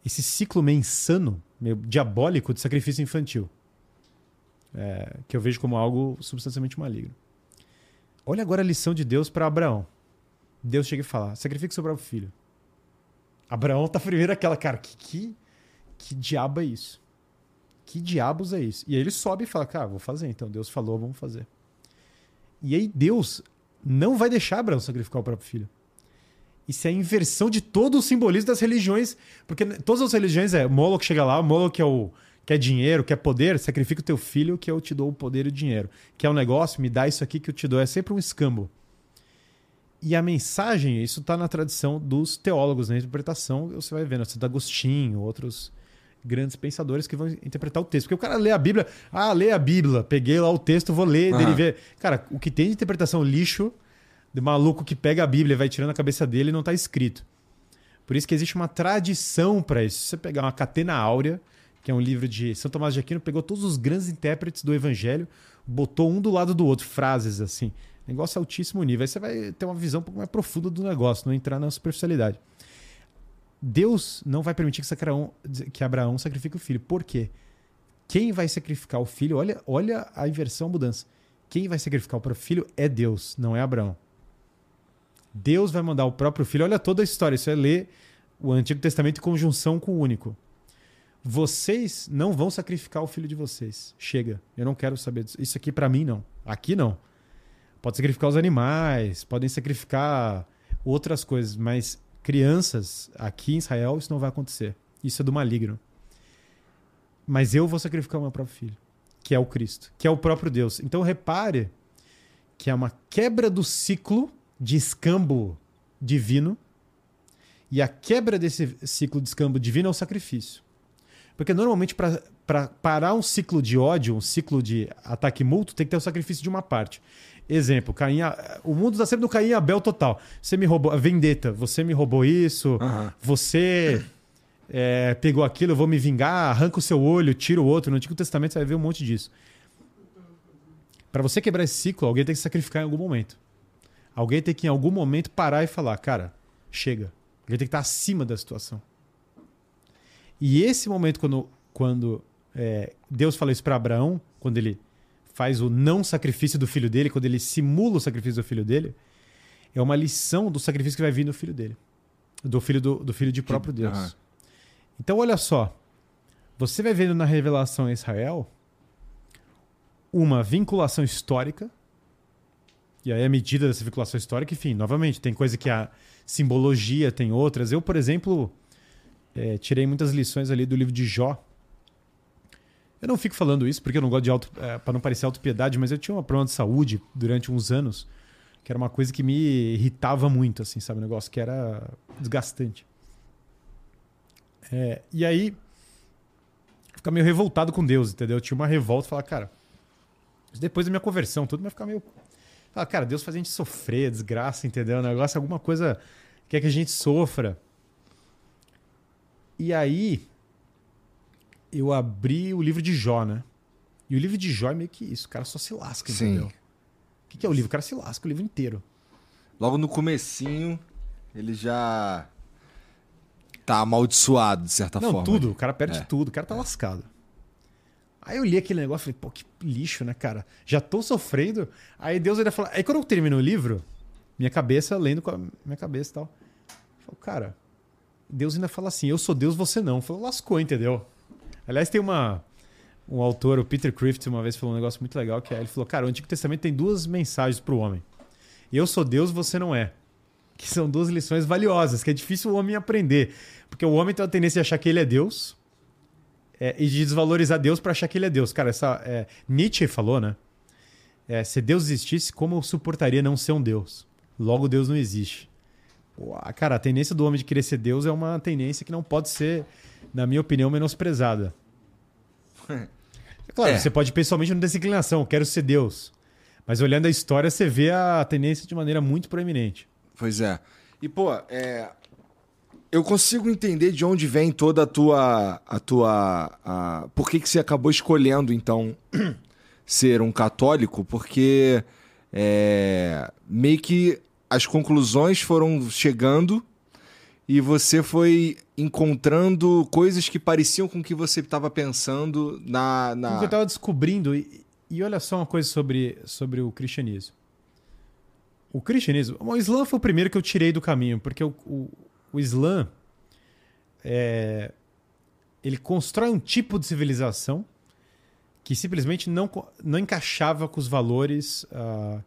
esse ciclo meio insano, meio diabólico de sacrifício infantil. É, que eu vejo como algo substancialmente maligno. Olha agora a lição de Deus para Abraão. Deus chega e fala: sacrifique seu próprio filho. Abraão tá primeiro aquela, cara, que, que, que diabo é isso? Que diabos é isso? E aí ele sobe e fala, cara, vou fazer. Então Deus falou, vamos fazer. E aí Deus não vai deixar Abraão sacrificar o próprio filho. Isso é a inversão de todo o simbolismo das religiões. Porque todas as religiões é Moloch chega lá, Moloch é o quer dinheiro, quer poder, sacrifica o teu filho que eu te dou o poder e o dinheiro. Quer um negócio, me dá isso aqui que eu te dou. É sempre um escambo. E a mensagem, isso está na tradição dos teólogos, na interpretação, você vai vendo, Santo Agostinho, outros grandes pensadores que vão interpretar o texto. Porque o cara lê a Bíblia, ah, lê a Bíblia, peguei lá o texto, vou ler, uhum. derivei. Cara, o que tem de interpretação lixo, de maluco que pega a Bíblia e vai tirando a cabeça dele, não está escrito. Por isso que existe uma tradição para isso. Se você pegar uma Catena Áurea, que é um livro de São Tomás de Aquino, pegou todos os grandes intérpretes do Evangelho, botou um do lado do outro, frases assim. Negócio altíssimo nível. Aí você vai ter uma visão um pouco mais profunda do negócio, não entrar na superficialidade. Deus não vai permitir que Abraão, que Abraão sacrifique o filho. Por quê? Quem vai sacrificar o filho? Olha, olha a inversão, a mudança. Quem vai sacrificar o próprio filho é Deus, não é Abraão. Deus vai mandar o próprio filho. Olha toda a história. Isso é ler o Antigo Testamento em conjunção com o único. Vocês não vão sacrificar o filho de vocês. Chega. Eu não quero saber disso. Isso aqui para mim não. Aqui não. Pode sacrificar os animais, podem sacrificar outras coisas, mas crianças aqui em Israel isso não vai acontecer. Isso é do maligno. Mas eu vou sacrificar o meu próprio filho, que é o Cristo, que é o próprio Deus. Então repare que é uma quebra do ciclo de escambo divino. E a quebra desse ciclo de escambo divino é o sacrifício. Porque normalmente, para parar um ciclo de ódio, um ciclo de ataque mútuo, tem que ter o sacrifício de uma parte. Exemplo, Caim, o mundo está sempre no Caim e Abel total. Você me roubou, a vendetta, você me roubou isso, Aham. você é, pegou aquilo, eu vou me vingar, arranca o seu olho, tira o outro. No Antigo Testamento você vai ver um monte disso. Para você quebrar esse ciclo, alguém tem que sacrificar em algum momento. Alguém tem que em algum momento parar e falar, cara, chega. Alguém tem que estar acima da situação. E esse momento, quando, quando é, Deus fala isso para Abraão, quando ele faz o não sacrifício do filho dele, quando ele simula o sacrifício do filho dele, é uma lição do sacrifício que vai vir do filho dele. Do filho, do, do filho de próprio Deus. Então, olha só. Você vai vendo na revelação em Israel uma vinculação histórica. E aí, à medida dessa vinculação histórica, enfim, novamente, tem coisa que a simbologia, tem outras. Eu, por exemplo, eh, tirei muitas lições ali do livro de Jó. Eu não fico falando isso porque eu não gosto de auto, para não parecer autopiedade, mas eu tinha um problema de saúde durante uns anos, que era uma coisa que me irritava muito, assim, sabe? Um negócio que era desgastante. É, e aí, ficar meio revoltado com Deus, entendeu? Eu tinha uma revolta, falar, cara, depois da minha conversão, tudo vai ficar meio. Falar, cara, Deus faz a gente sofrer, desgraça, entendeu? O negócio, alguma coisa quer que a gente sofra. E aí, eu abri o livro de Jó, né? E o livro de Jó é meio que isso, o cara só se lasca, Sim. entendeu? O que, que é o livro? O cara se lasca o livro inteiro. Logo no comecinho, ele já tá amaldiçoado, de certa Não, forma. tudo. O cara perde É. tudo. O cara tá lascado. Aí eu li aquele negócio e falei, pô, que lixo, né, cara? Já tô sofrendo. Aí Deus ainda fala. Aí quando eu termino o livro, minha cabeça, lendo com a minha cabeça e tal. Eu falo, cara, Deus ainda fala assim: eu sou Deus, você não. Eu falo, lascou, entendeu? Aliás, tem uma. Um autor, o Peter Crift, uma vez falou um negócio muito legal, que é, ele falou, cara, o Antigo Testamento tem duas mensagens pro homem. Eu sou Deus, você não é. Que são duas lições valiosas, que é difícil o homem aprender. Porque o homem tem a tendência de achar que ele é Deus é, e de desvalorizar Deus para achar que ele é Deus. Cara, essa, é, Nietzsche falou, né? É, se Deus existisse, como eu suportaria não ser um Deus? Logo, Deus não existe. Cara, a tendência do homem de querer ser Deus é uma tendência que não pode ser, na minha opinião, menosprezada. É claro, É. você pode pessoalmente não ter essa inclinação, quero ser Deus. Mas olhando a história, você vê a tendência de maneira muito proeminente. Pois é. E, pô, é... eu consigo entender de onde vem toda a tua. A tua a... Por que, que você acabou escolhendo, então, ser um católico? Porque é... meio que as conclusões foram chegando e você foi encontrando coisas que pareciam com o que você estava pensando na. na... O que eu estava descobrindo, e, e olha só uma coisa sobre, sobre o cristianismo. O cristianismo. O Islã foi o primeiro que eu tirei do caminho, porque o, o, o Islã. é, ele constrói um tipo de civilização que simplesmente não, não encaixava com os valores ah,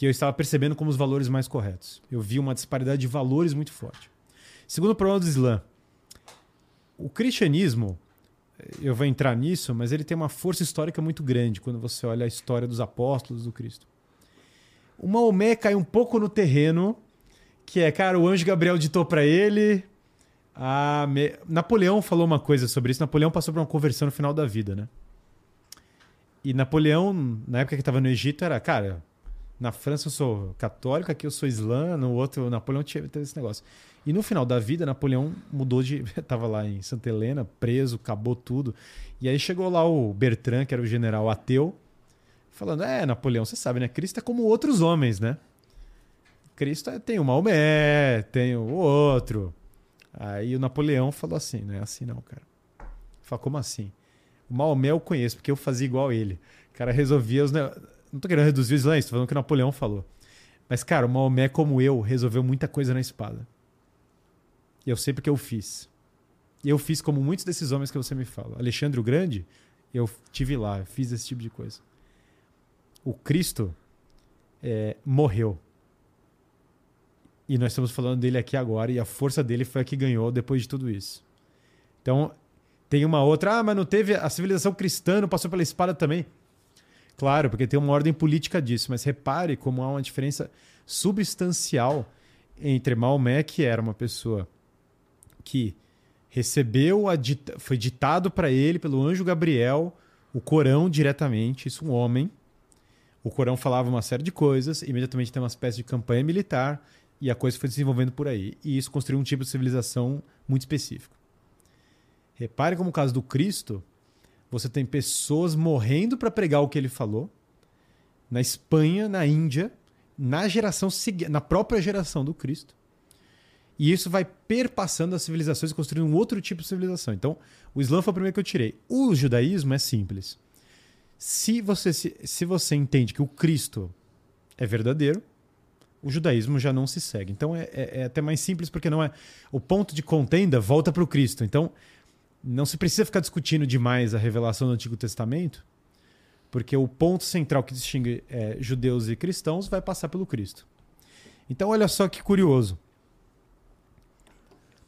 que eu estava percebendo como os valores mais corretos. Eu vi uma disparidade de valores muito forte. Segundo problema do Islã, o cristianismo eu vou entrar nisso, mas ele tem uma força histórica muito grande quando você olha a história dos apóstolos do Cristo. O Maomé cai um pouco no terreno que é, cara, o anjo Gabriel ditou para ele. me- Napoleão falou uma coisa sobre isso. Napoleão passou por uma conversão no final da vida, né? E Napoleão, na época que estava no Egito, era, cara, na França eu sou católico, aqui eu sou islã, no outro, Napoleão tinha teve esse negócio. E no final da vida, Napoleão mudou de. Tava lá em Santa Helena, preso, acabou tudo. E aí chegou lá o Bertrand, que era o general ateu, falando: É, Napoleão, você sabe, né? Cristo é como outros homens, né? Cristo é- tem o Maomé, tem o outro. Aí o Napoleão falou assim: Não é assim, não, cara. Falou: Como assim? O Maomé eu conheço, porque eu fazia igual ele. O cara resolvia os. ne- Não tô querendo reduzir o Islã, tô falando o que Napoleão falou. Mas, cara, o Maomé, como eu, resolveu muita coisa na espada. E eu sei porque eu fiz. Eu fiz como muitos desses homens que você me fala. Alexandre o Grande, eu tive lá, fiz esse tipo de coisa. O Cristo é, morreu. E nós estamos falando dele aqui agora, e a força dele foi a que ganhou depois de tudo isso. Então, Tem uma outra, ah, mas não teve. A civilização cristã não passou pela espada também. Claro, porque tem uma ordem política disso, mas repare como há uma diferença substancial entre Maomé, que era uma pessoa que recebeu, foi ditado para ele pelo anjo Gabriel o Corão diretamente, isso um homem. O Corão falava uma série de coisas, imediatamente tem uma espécie de campanha militar e a coisa foi desenvolvendo por aí. E isso construiu um tipo de civilização muito específico. Repare como o caso do Cristo, você tem pessoas morrendo para pregar o que ele falou. Na Espanha, na Índia, na geração na própria geração do Cristo. E isso vai perpassando as civilizações e construindo um outro tipo de civilização. Então, o Islã foi o primeiro que eu tirei. O judaísmo é simples. Se você, se, se você entende que o Cristo é verdadeiro, o judaísmo já não se segue. Então é, é, é até mais simples porque não é. O ponto de contenda volta para o Cristo. Então não se precisa ficar discutindo demais a revelação do Antigo Testamento, porque o ponto central que distingue é, judeus e cristãos vai passar pelo Cristo. Então olha só que curioso.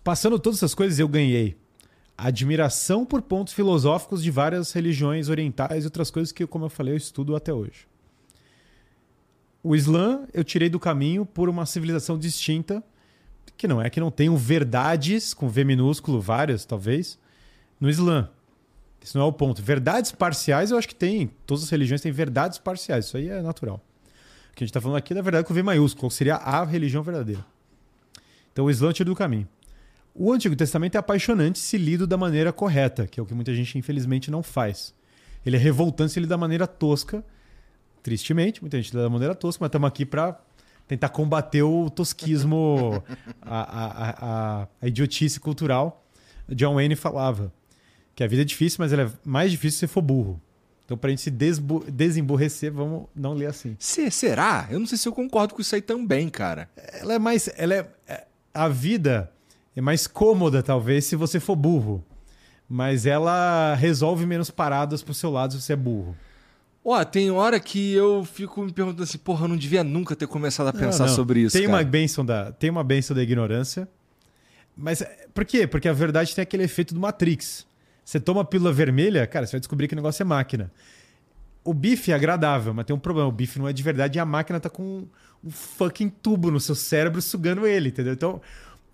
Passando todas essas coisas, eu ganhei admiração por pontos filosóficos de várias religiões orientais e outras coisas que, como eu falei, eu estudo até hoje. O Islã eu tirei do caminho por uma civilização distinta, que não é que não tenham verdades, com V minúsculo, várias talvez, no Islã. Isso não é o ponto. Verdades parciais eu acho que tem. Todas as religiões têm verdades parciais. Isso aí é natural. O que a gente está falando aqui é da verdade com V maiúsculo, seria a religião verdadeira. Então o Islã eu tiro do caminho. O Antigo Testamento é apaixonante se lido da maneira correta, que é o que muita gente infelizmente não faz. Ele é revoltante se lido da maneira tosca, tristemente, muita gente lê da maneira tosca, mas estamos aqui para tentar combater o tosquismo, a, a, a, a, idiotice cultural. John Wayne falava que a vida é difícil, mas ela é mais difícil se for burro. Então, para a gente se desemburrecer, vamos não ler assim. Se, será? Eu não sei se eu concordo com isso aí também, cara. Ela é mais. Ela é, é a vida é mais cômoda, talvez, se você for burro. Mas ela resolve menos paradas pro seu lado se você é burro. Ó, tem hora que eu fico me perguntando assim, porra, eu não devia nunca ter começado a pensar não, não. sobre isso. Tem cara. uma benção da, tem uma benção da ignorância. Mas por quê? Porque a verdade tem aquele efeito do Matrix. Você toma a pílula vermelha, cara, você vai descobrir que o negócio é máquina. O bife é agradável, mas tem um problema. O bife não é de verdade e a máquina tá com um fucking tubo no seu cérebro sugando ele, entendeu? Então,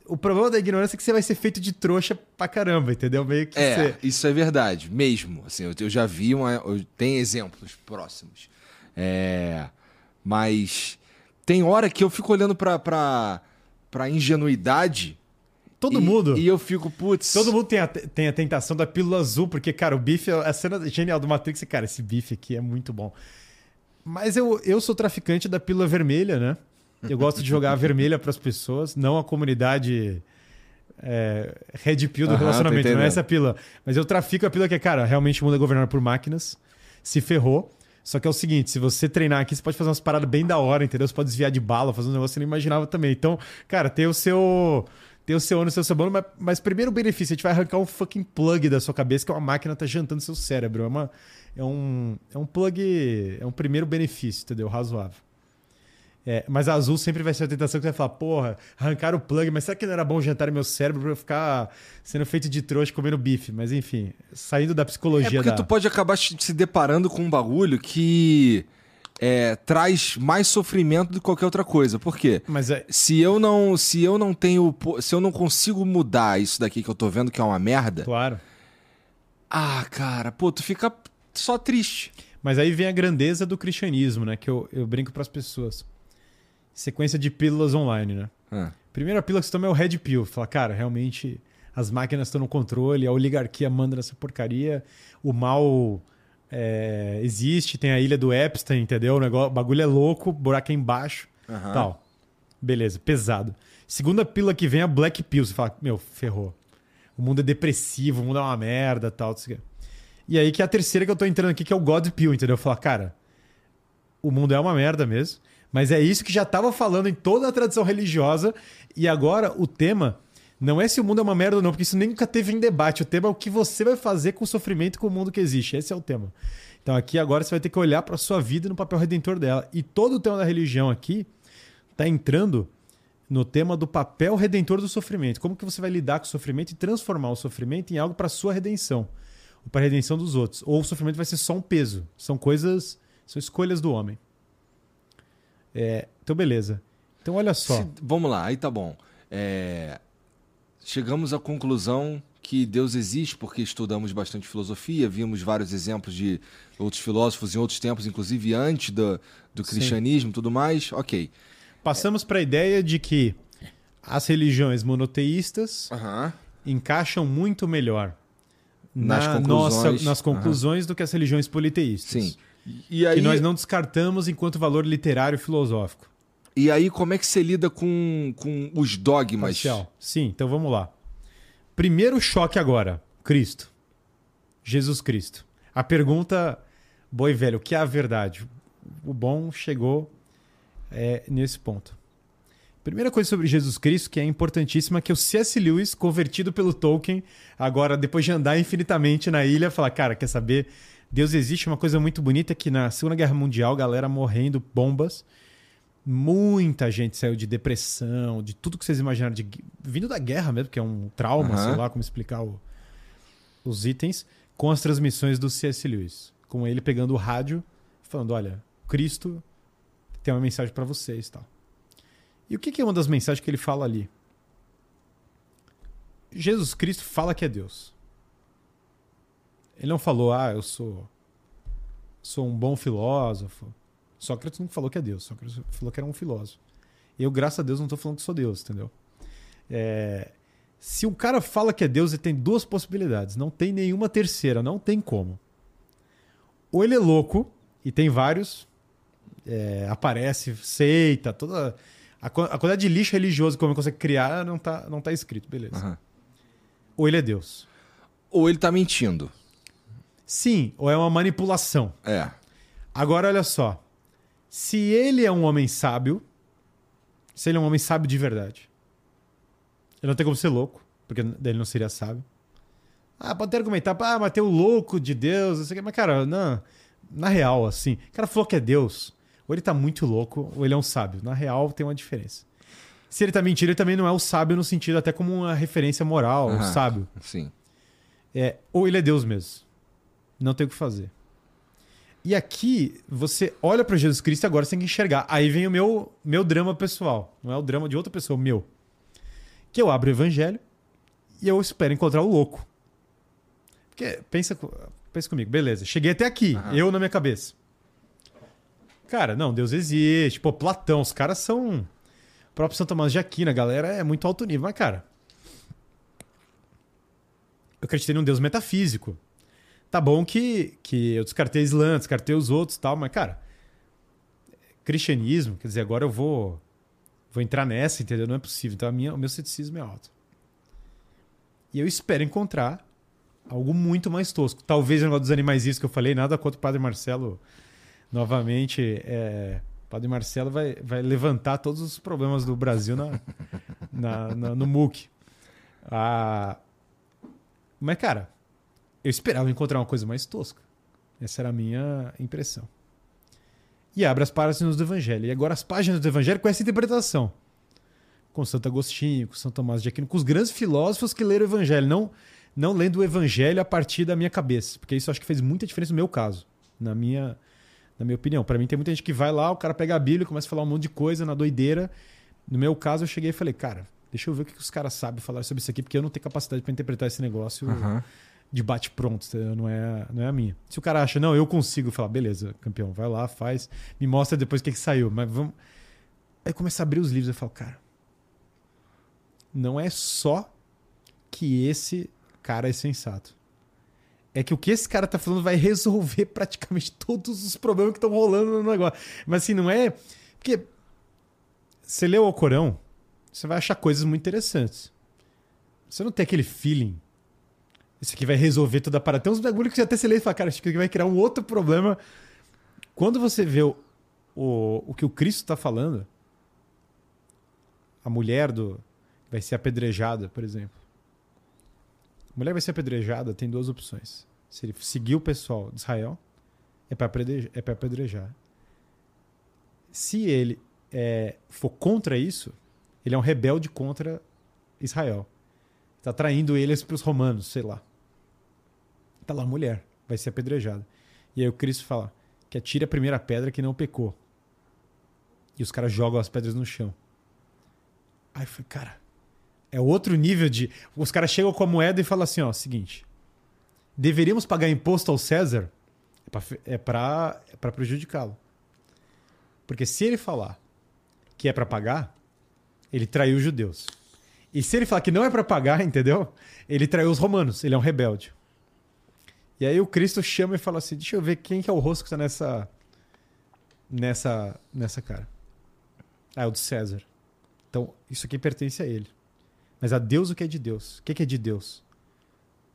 o problema da ignorância é que você vai ser feito de trouxa pra caramba, entendeu? Meio que É, você... isso é verdade, mesmo. Assim, eu, eu já vi, uma, eu, tem exemplos próximos. É, mas tem hora que eu fico olhando pra, pra, pra ingenuidade. Todo e, mundo. E eu fico, putz. Todo mundo tem a, tem a tentação da pílula azul, porque, cara, o bife, a cena genial do Matrix, cara, esse bife aqui é muito bom. Mas eu, eu sou traficante da pílula vermelha, né? Eu gosto de jogar a vermelha para as pessoas, não a comunidade é, red pill do relacionamento, não é essa pila. Mas eu trafico a pila que é, cara, realmente o mundo é governado por máquinas, se ferrou. Só que é o seguinte, se você treinar aqui, você pode fazer umas paradas bem da hora, entendeu? Você pode desviar de bala, fazer um negócio que você não imaginava também. Então, cara, tem o seu tem o seu ano, o seu sabão, mas, mas primeiro benefício, a gente vai arrancar um fucking plug da sua cabeça, que é uma máquina que tá jantando seu cérebro. É, uma, é, um, é um plug, é um primeiro benefício, entendeu? Razoável. É, mas a azul sempre vai ser a tentação que você vai falar, porra, arrancar o plug, mas será que não era bom jantar meu cérebro pra eu ficar sendo feito de trouxa comendo bife? Mas enfim, saindo da psicologia. É porque da... tu pode acabar se deparando com um bagulho que é, traz mais sofrimento do que qualquer outra coisa. Por quê? Mas é... se eu não, se eu não tenho, se eu não consigo mudar isso daqui que eu tô vendo que é uma merda. Claro. Ah, cara, pô, tu fica só triste. Mas aí vem a grandeza do cristianismo, né? Que eu, eu brinco para as pessoas sequência de pílulas online, né? Ah. Primeira pílula que você toma é o Red Pill. Fala, cara, realmente as máquinas estão no controle, a oligarquia manda nessa porcaria, o mal é, existe, tem a ilha do Epstein, entendeu? O, negócio, o bagulho é louco, buraco é embaixo, uhum. tal. Beleza, pesado. Segunda pílula que vem é a Black Pill. Você fala, meu, ferrou. O mundo é depressivo, o mundo é uma merda, tal. E aí que é a terceira que eu tô entrando aqui, que é o God Pill, entendeu? Fala, cara, o mundo é uma merda mesmo. Mas é isso que já estava falando em toda a tradição religiosa. E agora o tema não é se o mundo é uma merda ou não, porque isso nunca teve em debate. O tema é o que você vai fazer com o sofrimento e com o mundo que existe. Esse é o tema. Então aqui agora você vai ter que olhar para a sua vida no papel redentor dela. E todo o tema da religião aqui está entrando no tema do papel redentor do sofrimento. Como que você vai lidar com o sofrimento e transformar o sofrimento em algo para sua redenção, ou para a redenção dos outros, ou o sofrimento vai ser só um peso. São coisas, são escolhas do homem. É, então beleza. Então olha só. Se- vamos lá, aí tá bom. É, chegamos à conclusão que Deus existe porque estudamos bastante filosofia, vimos vários exemplos de outros filósofos em outros tempos, inclusive antes do, do cristianismo e tudo mais. Ok. Passamos para a ideia de que as religiões monoteístas encaixam muito melhor Nas na conclusões. nossa- nas conclusões do que as religiões politeístas. Sim. E aí, Que nós não descartamos enquanto valor literário e filosófico. E aí, como é que você lida com, com os dogmas? Parcial. Sim, então vamos lá. Primeiro choque agora: Cristo. Jesus Cristo. A pergunta, boi velho, o que é a verdade? O bom chegou é, nesse ponto. Primeira coisa sobre Jesus Cristo que é importantíssima é que o C.S. Lewis, convertido pelo Tolkien, agora depois de andar infinitamente na ilha, fala, cara, quer saber? Deus existe uma coisa muito bonita que na Segunda Guerra Mundial, galera morrendo, bombas, muita gente saiu de depressão, de tudo que vocês imaginaram, de, vindo da guerra mesmo, que é um trauma, Aham. sei lá como explicar o- os itens, com as transmissões do C.S. Lewis. Com ele pegando o rádio, falando: olha, Cristo tem uma mensagem para vocês e tal. E o que, que é uma das mensagens que ele fala ali? Jesus Cristo fala que é Deus. Ele não falou, ah, eu sou, sou um bom filósofo. Sócrates não falou que é Deus, Sócrates falou que era um filósofo. Eu, graças a Deus, não estou falando que sou Deus, entendeu? É, se um cara fala que é Deus, ele tem duas possibilidades. Não tem nenhuma terceira, não tem como. Ou ele é louco, e tem vários, é, aparece, seita, toda. A, quan- a quantidade de lixo religioso que o homem consegue criar não tá, não tá escrito, beleza. Aham. Ou ele é Deus. Ou ele tá mentindo. Sim, ou é uma manipulação. É. Agora, olha só. Se ele é um homem sábio, se ele é um homem sábio de verdade, ele não tem como ser louco, porque ele não seria sábio. Ah, pode até argumentar, ah, mas tem o louco de Deus, não sei o quê. mas cara, não, na real, assim, o cara falou que é Deus, ou ele tá muito louco, ou ele é um sábio. Na real, tem uma diferença. Se ele tá mentindo, ele também não é o sábio no sentido até como uma referência moral, o Aham. sábio. Sim. É, ou ele é Deus mesmo. Não tem o que fazer. E aqui, você olha para Jesus Cristo e agora você tem que enxergar. Aí vem o meu, meu drama pessoal. Não é o drama de outra pessoa, o meu. Que eu abro o evangelho e eu espero encontrar o louco. Porque, pensa, pensa comigo, beleza. Cheguei até aqui, Aham. eu na minha cabeça. Cara, não, Deus existe. Pô, Platão, os caras são. O próprio São Tomás de Aquino, a galera é muito alto nível. Mas, cara, eu acreditei num Deus metafísico. Tá bom que, que eu descartei Islã, descartei os outros e tal, mas, cara, cristianismo, quer dizer, agora eu vou vou entrar nessa, entendeu? Não é possível. Então a minha, o meu ceticismo é alto. E eu espero encontrar algo muito mais tosco. Talvez o negócio dos animais isso que eu falei, nada contra o Padre Marcelo. Novamente, é, o Padre Marcelo vai, vai levantar todos os problemas do Brasil na, na- na- no MOOC. Ah, mas, cara, eu esperava encontrar uma coisa mais tosca. Essa era a minha impressão. E abre as páginas do Evangelho. E agora as páginas do Evangelho com essa interpretação. Com Santo Agostinho, com São Tomás de Aquino, com os grandes filósofos que leram o Evangelho. Não, não lendo o Evangelho a partir da minha cabeça. Porque isso acho que fez muita diferença no meu caso. Na minha, na minha opinião. Para mim tem muita gente que vai lá, o cara pega a Bíblia e começa a falar um monte de coisa na doideira. No meu caso, eu cheguei e falei, cara, deixa eu ver o que os caras sabem falar sobre isso aqui, porque eu não tenho capacidade para interpretar esse negócio Aham. De bate-pronto, entendeu? não é, não é a minha. Se o cara acha, não, eu consigo, falar, beleza, campeão, vai lá, faz, me mostra depois o que, que saiu, mas vamos. Aí começa a abrir os livros e falo, cara, não é só que esse cara é sensato. É que o que esse cara tá falando vai resolver praticamente todos os problemas que estão rolando no negócio. Mas assim, não é. Porque você leu o Corão, você vai achar coisas muito interessantes. Você não tem aquele feeling isso aqui vai resolver toda a parada. Tem uns bagulho que você até se lê e fala, cara, isso aqui vai criar um outro problema. Quando você vê o, o, o que o Cristo está falando, a mulher do vai ser apedrejada, por exemplo. A mulher vai ser apedrejada, tem duas opções. Se ele seguir o pessoal de Israel, é para apedrejar, é apedrejar. Se ele é, for contra isso, Ele é um rebelde contra Israel. Está traindo eles para os romanos, sei lá. Tá lá mulher, vai ser apedrejada. E aí o Cristo fala que atire a primeira pedra que não pecou. E os caras jogam as pedras no chão. Aí falei, cara, é outro nível de. Os caras chegam com a moeda e falam assim: ó, seguinte. Deveríamos pagar imposto ao César? É para é pra prejudicá-lo. Porque se ele falar que é para pagar, ele traiu os judeus. E se ele falar que não é para pagar, entendeu? Ele traiu os romanos, ele é um rebelde. E aí o Cristo chama e fala assim: deixa eu ver quem que é o rosto que tá nessa. nessa. nessa cara. Ah, é o de César. Então, isso aqui pertence a ele. Mas a Deus o que é de Deus? O que é de Deus?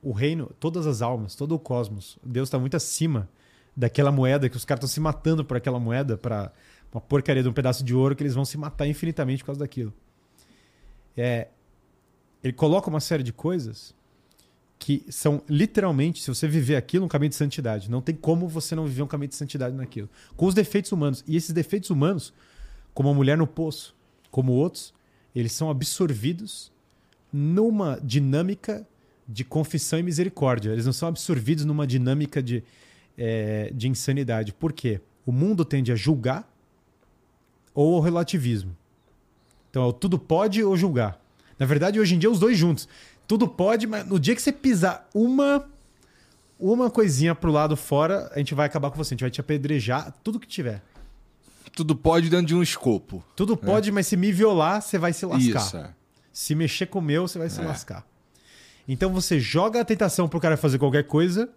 O reino, todas as almas, todo o cosmos. Deus está muito acima daquela moeda que os caras estão se matando por aquela moeda para uma porcaria de um pedaço de ouro que eles vão se matar infinitamente por causa daquilo. É, ele coloca uma série de coisas que são literalmente, se você viver aquilo, um caminho de santidade. Não tem como você não viver um caminho de santidade naquilo. Com os defeitos humanos. E esses defeitos humanos, como a mulher no poço, como outros, eles são absorvidos numa dinâmica de confissão e misericórdia. Eles não são absorvidos numa dinâmica de, é, de insanidade. Por quê? O mundo tende a julgar ou ao relativismo. Então, é tudo pode ou julgar. Na verdade, hoje em dia, os dois juntos. Tudo pode, mas no dia que você pisar uma uma coisinha pro lado fora, a gente vai acabar com você. A gente vai te apedrejar, tudo que tiver. Tudo pode dentro de um escopo. Tudo é. pode, mas se me violar, você vai se lascar. Isso, é. Se mexer com o meu, você vai se é. lascar. Então você joga a tentação pro cara fazer qualquer coisa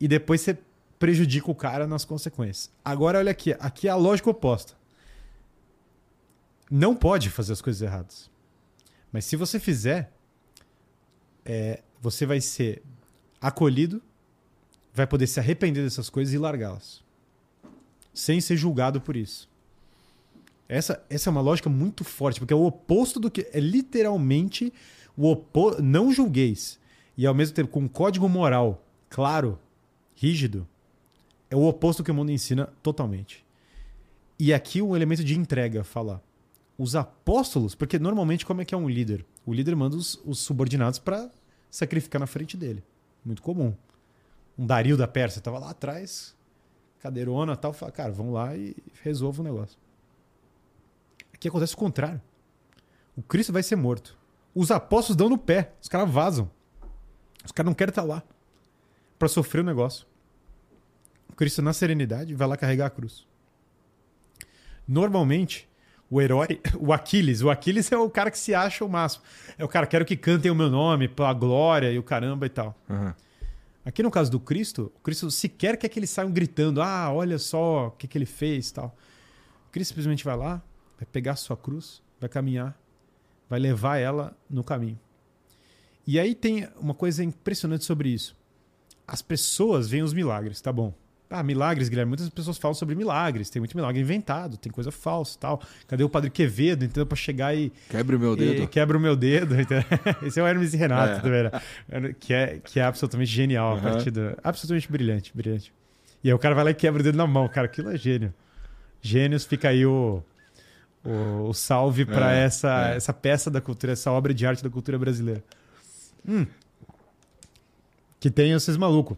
e depois você prejudica o cara nas consequências. Agora, olha aqui. Aqui é a lógica oposta. Não pode fazer as coisas erradas. Mas se você fizer, é, você vai ser acolhido, vai poder se arrepender dessas coisas e largá-las. Sem ser julgado por isso. Essa, essa é uma lógica muito forte, porque é o oposto do que. É literalmente o oposto. Não julgueis. E ao mesmo tempo, com um código moral claro, rígido, é o oposto do que o mundo ensina totalmente. E aqui um elemento de entrega, falar os apóstolos, porque normalmente como é que é um líder? O líder manda os, os subordinados para sacrificar na frente dele. Muito comum. Um Dario da Pérsia estava lá atrás, cadeirona tal, fala, cara, vamos lá e resolva o negócio. Aqui acontece o contrário. O Cristo vai ser morto. Os apóstolos dão no pé, os caras vazam. Os caras não querem estar lá para sofrer o negócio. O Cristo, na serenidade, vai lá carregar a cruz. Normalmente, o herói, o Aquiles. O Aquiles é o cara que se acha o máximo. É o cara, quero que cantem o meu nome, pela glória e o caramba e tal. Uhum. Aqui no caso do Cristo, o Cristo sequer quer que eles saiam gritando: ah, olha só o que, que ele fez tal. O Cristo simplesmente vai lá, vai pegar a sua cruz, vai caminhar, vai levar ela no caminho. E aí tem uma coisa impressionante sobre isso. As pessoas veem os milagres, tá bom. Ah, milagres, Guilherme. Muitas pessoas falam sobre milagres. Tem muito milagre inventado, tem coisa falsa tal. Cadê o padre Quevedo, entendeu? Pra chegar e. Quebra o meu dedo. Quebra o meu dedo. Esse é o Hermes e Renato, é. Tá que, é, que é absolutamente genial uhum. a partir do... Absolutamente brilhante, brilhante. E aí o cara vai lá e quebra o dedo na mão. Cara, aquilo é gênio. Gênios, fica aí o, o, o salve para é, essa, é. essa peça da cultura, essa obra de arte da cultura brasileira. Hum. Que tem esses malucos.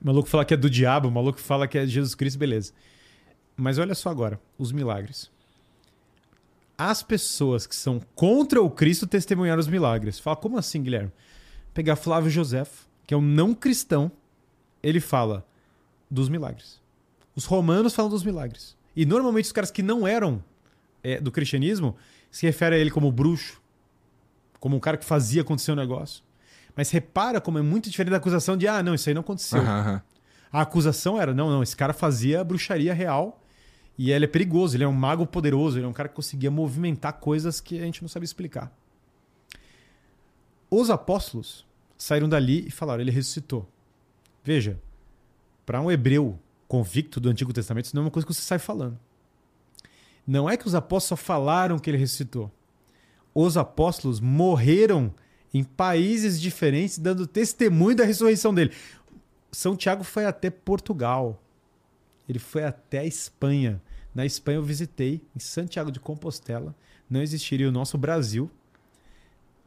O maluco fala que é do diabo, o maluco fala que é Jesus Cristo, beleza. Mas olha só agora, os milagres. As pessoas que são contra o Cristo testemunharam os milagres. Fala, como assim, Guilherme? Pegar Flávio José, que é um não cristão, ele fala dos milagres. Os romanos falam dos milagres. E normalmente os caras que não eram é, do cristianismo se referem a ele como bruxo, como um cara que fazia acontecer o um negócio. Mas repara como é muito diferente da acusação de, ah, não, isso aí não aconteceu. Uhum. A acusação era, não, não, esse cara fazia bruxaria real e ele é perigoso, ele é um mago poderoso, ele é um cara que conseguia movimentar coisas que a gente não sabe explicar. Os apóstolos saíram dali e falaram, ele ressuscitou. Veja, para um hebreu convicto do Antigo Testamento, isso não é uma coisa que você sai falando. Não é que os apóstolos só falaram que ele ressuscitou. Os apóstolos morreram em países diferentes, dando testemunho da ressurreição dele. São Tiago foi até Portugal. Ele foi até a Espanha. Na Espanha eu visitei, em Santiago de Compostela, não existiria o nosso Brasil.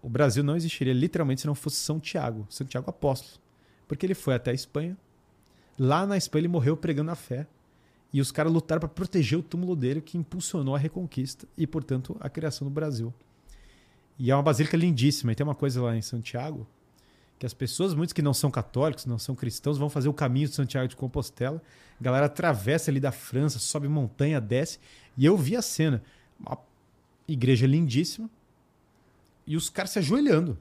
O Brasil não existiria literalmente se não fosse São Tiago, São Tiago Apóstolo. Porque ele foi até a Espanha. Lá na Espanha ele morreu pregando a fé. E os caras lutaram para proteger o túmulo dele, que impulsionou a reconquista e, portanto, a criação do Brasil. E é uma basílica lindíssima. E tem uma coisa lá em Santiago que as pessoas, muitos que não são católicos, não são cristãos, vão fazer o caminho de Santiago de Compostela. A galera atravessa ali da França, sobe montanha, desce. E eu vi a cena. Uma igreja lindíssima. E os caras se ajoelhando.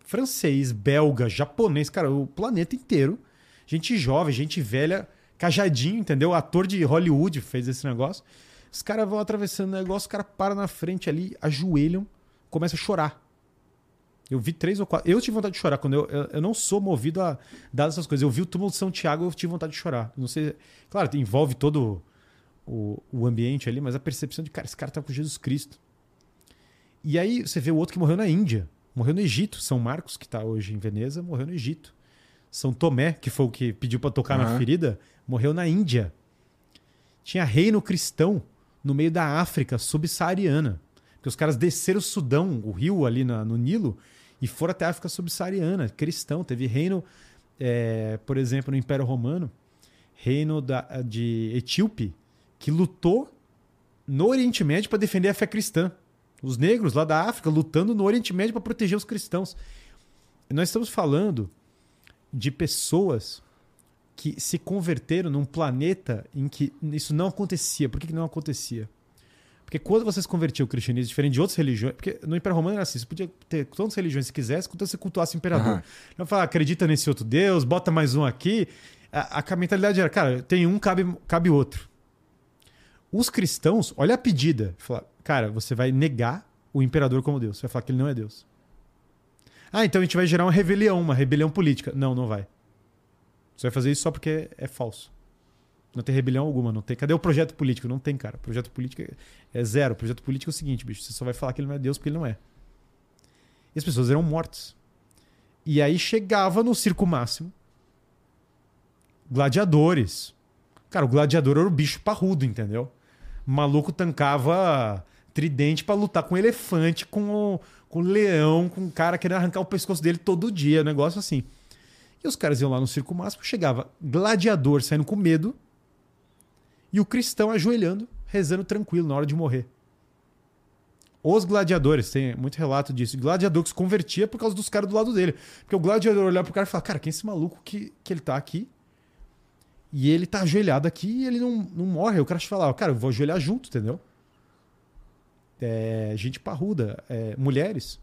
Francês, belga, japonês, cara, o planeta inteiro. Gente jovem, gente velha, cajadinho, entendeu? Ator de Hollywood fez esse negócio. Os caras vão atravessando o negócio, o cara para na frente ali, ajoelham, começa a chorar. Eu vi três ou quatro. Eu tive vontade de chorar. Quando eu, eu, eu não sou movido a dar essas coisas. Eu vi o túmulo de São Tiago, eu tive vontade de chorar. Não sei. Claro, envolve todo o, o ambiente ali, mas a percepção de, cara, esse cara tá com Jesus Cristo. E aí você vê o outro que morreu na Índia. Morreu no Egito. São Marcos, que está hoje em Veneza, morreu no Egito. São Tomé, que foi o que pediu para tocar uhum. na ferida, morreu na Índia. Tinha reino cristão no meio da África subsaariana. Porque os caras desceram o Sudão, o rio ali no Nilo, e foram até a África subsaariana, cristão. Teve reino, é, por exemplo, no Império Romano, reino da, de Etíope, que lutou no Oriente Médio para defender a fé cristã. Os negros lá da África lutando no Oriente Médio para proteger os cristãos. Nós estamos falando de pessoas que se converteram num planeta em que isso não acontecia. Por que, que não acontecia? Porque quando você se convertia ao cristianismo, diferente de outras religiões, porque no Império Romano era assim, você podia ter quantas religiões você quisesse, quando você cultuasse o imperador. Uhum. Não falar, acredita nesse outro Deus, bota mais um aqui. A, a mentalidade era, cara, tem um, cabe, cabe outro. Os cristãos, olha a pedida. Fala, cara, você vai negar o imperador como Deus. Você vai falar que ele não é Deus. Ah, então a gente vai gerar uma rebelião, uma rebelião política. Não, não vai. Você vai fazer isso só porque é falso. Não tem rebelião alguma, não tem. Cadê o projeto político? Não tem, cara. O projeto político é zero. O projeto político é o seguinte, bicho. Você só vai falar que ele não é Deus porque ele não é. E as pessoas eram mortas. E aí chegava no circo máximo gladiadores. Cara, o gladiador era o bicho parrudo, entendeu? O maluco tancava tridente para lutar com elefante, com o, com leão, com um cara querendo arrancar o pescoço dele todo dia, um negócio assim. E os caras iam lá no circo máximo, chegava gladiador saindo com medo e o cristão ajoelhando, rezando tranquilo na hora de morrer. Os gladiadores, tem muito relato disso. gladiador que se convertia por causa dos caras do lado dele. Porque o gladiador olhava pro cara e falava: Cara, quem é esse maluco que, que ele tá aqui? E ele tá ajoelhado aqui e ele não, não morre. O cara falava: Cara, eu vou ajoelhar junto, entendeu? É, gente parruda, é, mulheres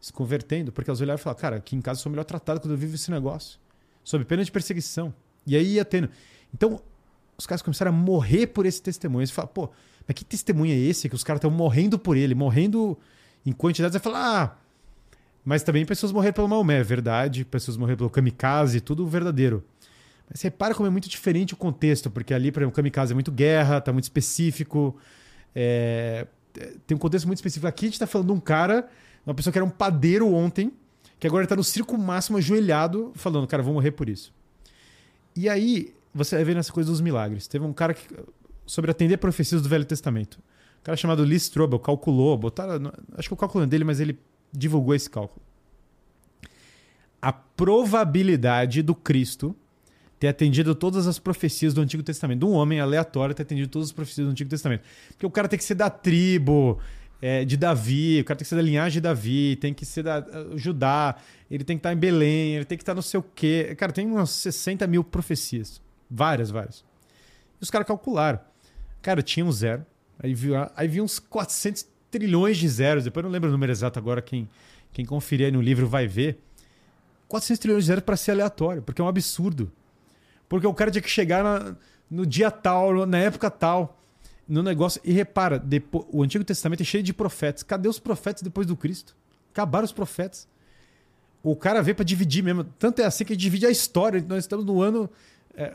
se convertendo, porque elas olhavam e falavam: Cara, aqui em casa eu sou melhor tratado quando eu vivo esse negócio. Sob pena de perseguição. E aí ia tendo. Então, os caras começaram a morrer por esse testemunho. Você fala, pô, mas que testemunho é esse que os caras estão morrendo por ele, morrendo em quantidades? Você fala, ah, mas também pessoas morreram pelo Maomé, é verdade, pessoas morreram pelo kamikaze, tudo verdadeiro. Mas repara como é muito diferente o contexto, porque ali, por exemplo, o kamikaze é muito guerra, tá muito específico. É... Tem um contexto muito específico. Aqui a gente tá falando de um cara, uma pessoa que era um padeiro ontem, que agora está no circo máximo ajoelhado, falando, cara, vou morrer por isso. E aí, você vai ver nessa coisa dos milagres. Teve um cara que, sobre atender profecias do Velho Testamento. Um cara chamado Lee Strobel calculou, botaram, acho que o cálculo é dele, mas ele divulgou esse cálculo. A probabilidade do Cristo ter atendido todas as profecias do Antigo Testamento. De um homem aleatório ter atendido todas as profecias do Antigo Testamento. Porque o cara tem que ser da tribo é, de Davi, o cara tem que ser da linhagem de Davi, tem que ser da uh, Judá, ele tem que estar em Belém, ele tem que estar não sei o quê. Cara, tem umas 60 mil profecias. Várias, várias. E os caras calcularam. Cara, tinha um zero. Aí viu, aí viu uns 400 trilhões de zeros. Depois não lembro o número exato agora. Quem, quem conferir aí no livro vai ver. 400 trilhões de zeros para ser aleatório, porque é um absurdo. Porque o cara tinha que chegar na, no dia tal, na época tal, no negócio. E repara, depois, o Antigo Testamento é cheio de profetas. Cadê os profetas depois do Cristo? Acabaram os profetas. O cara veio para dividir mesmo. Tanto é assim que divide a história. Nós estamos no ano. É,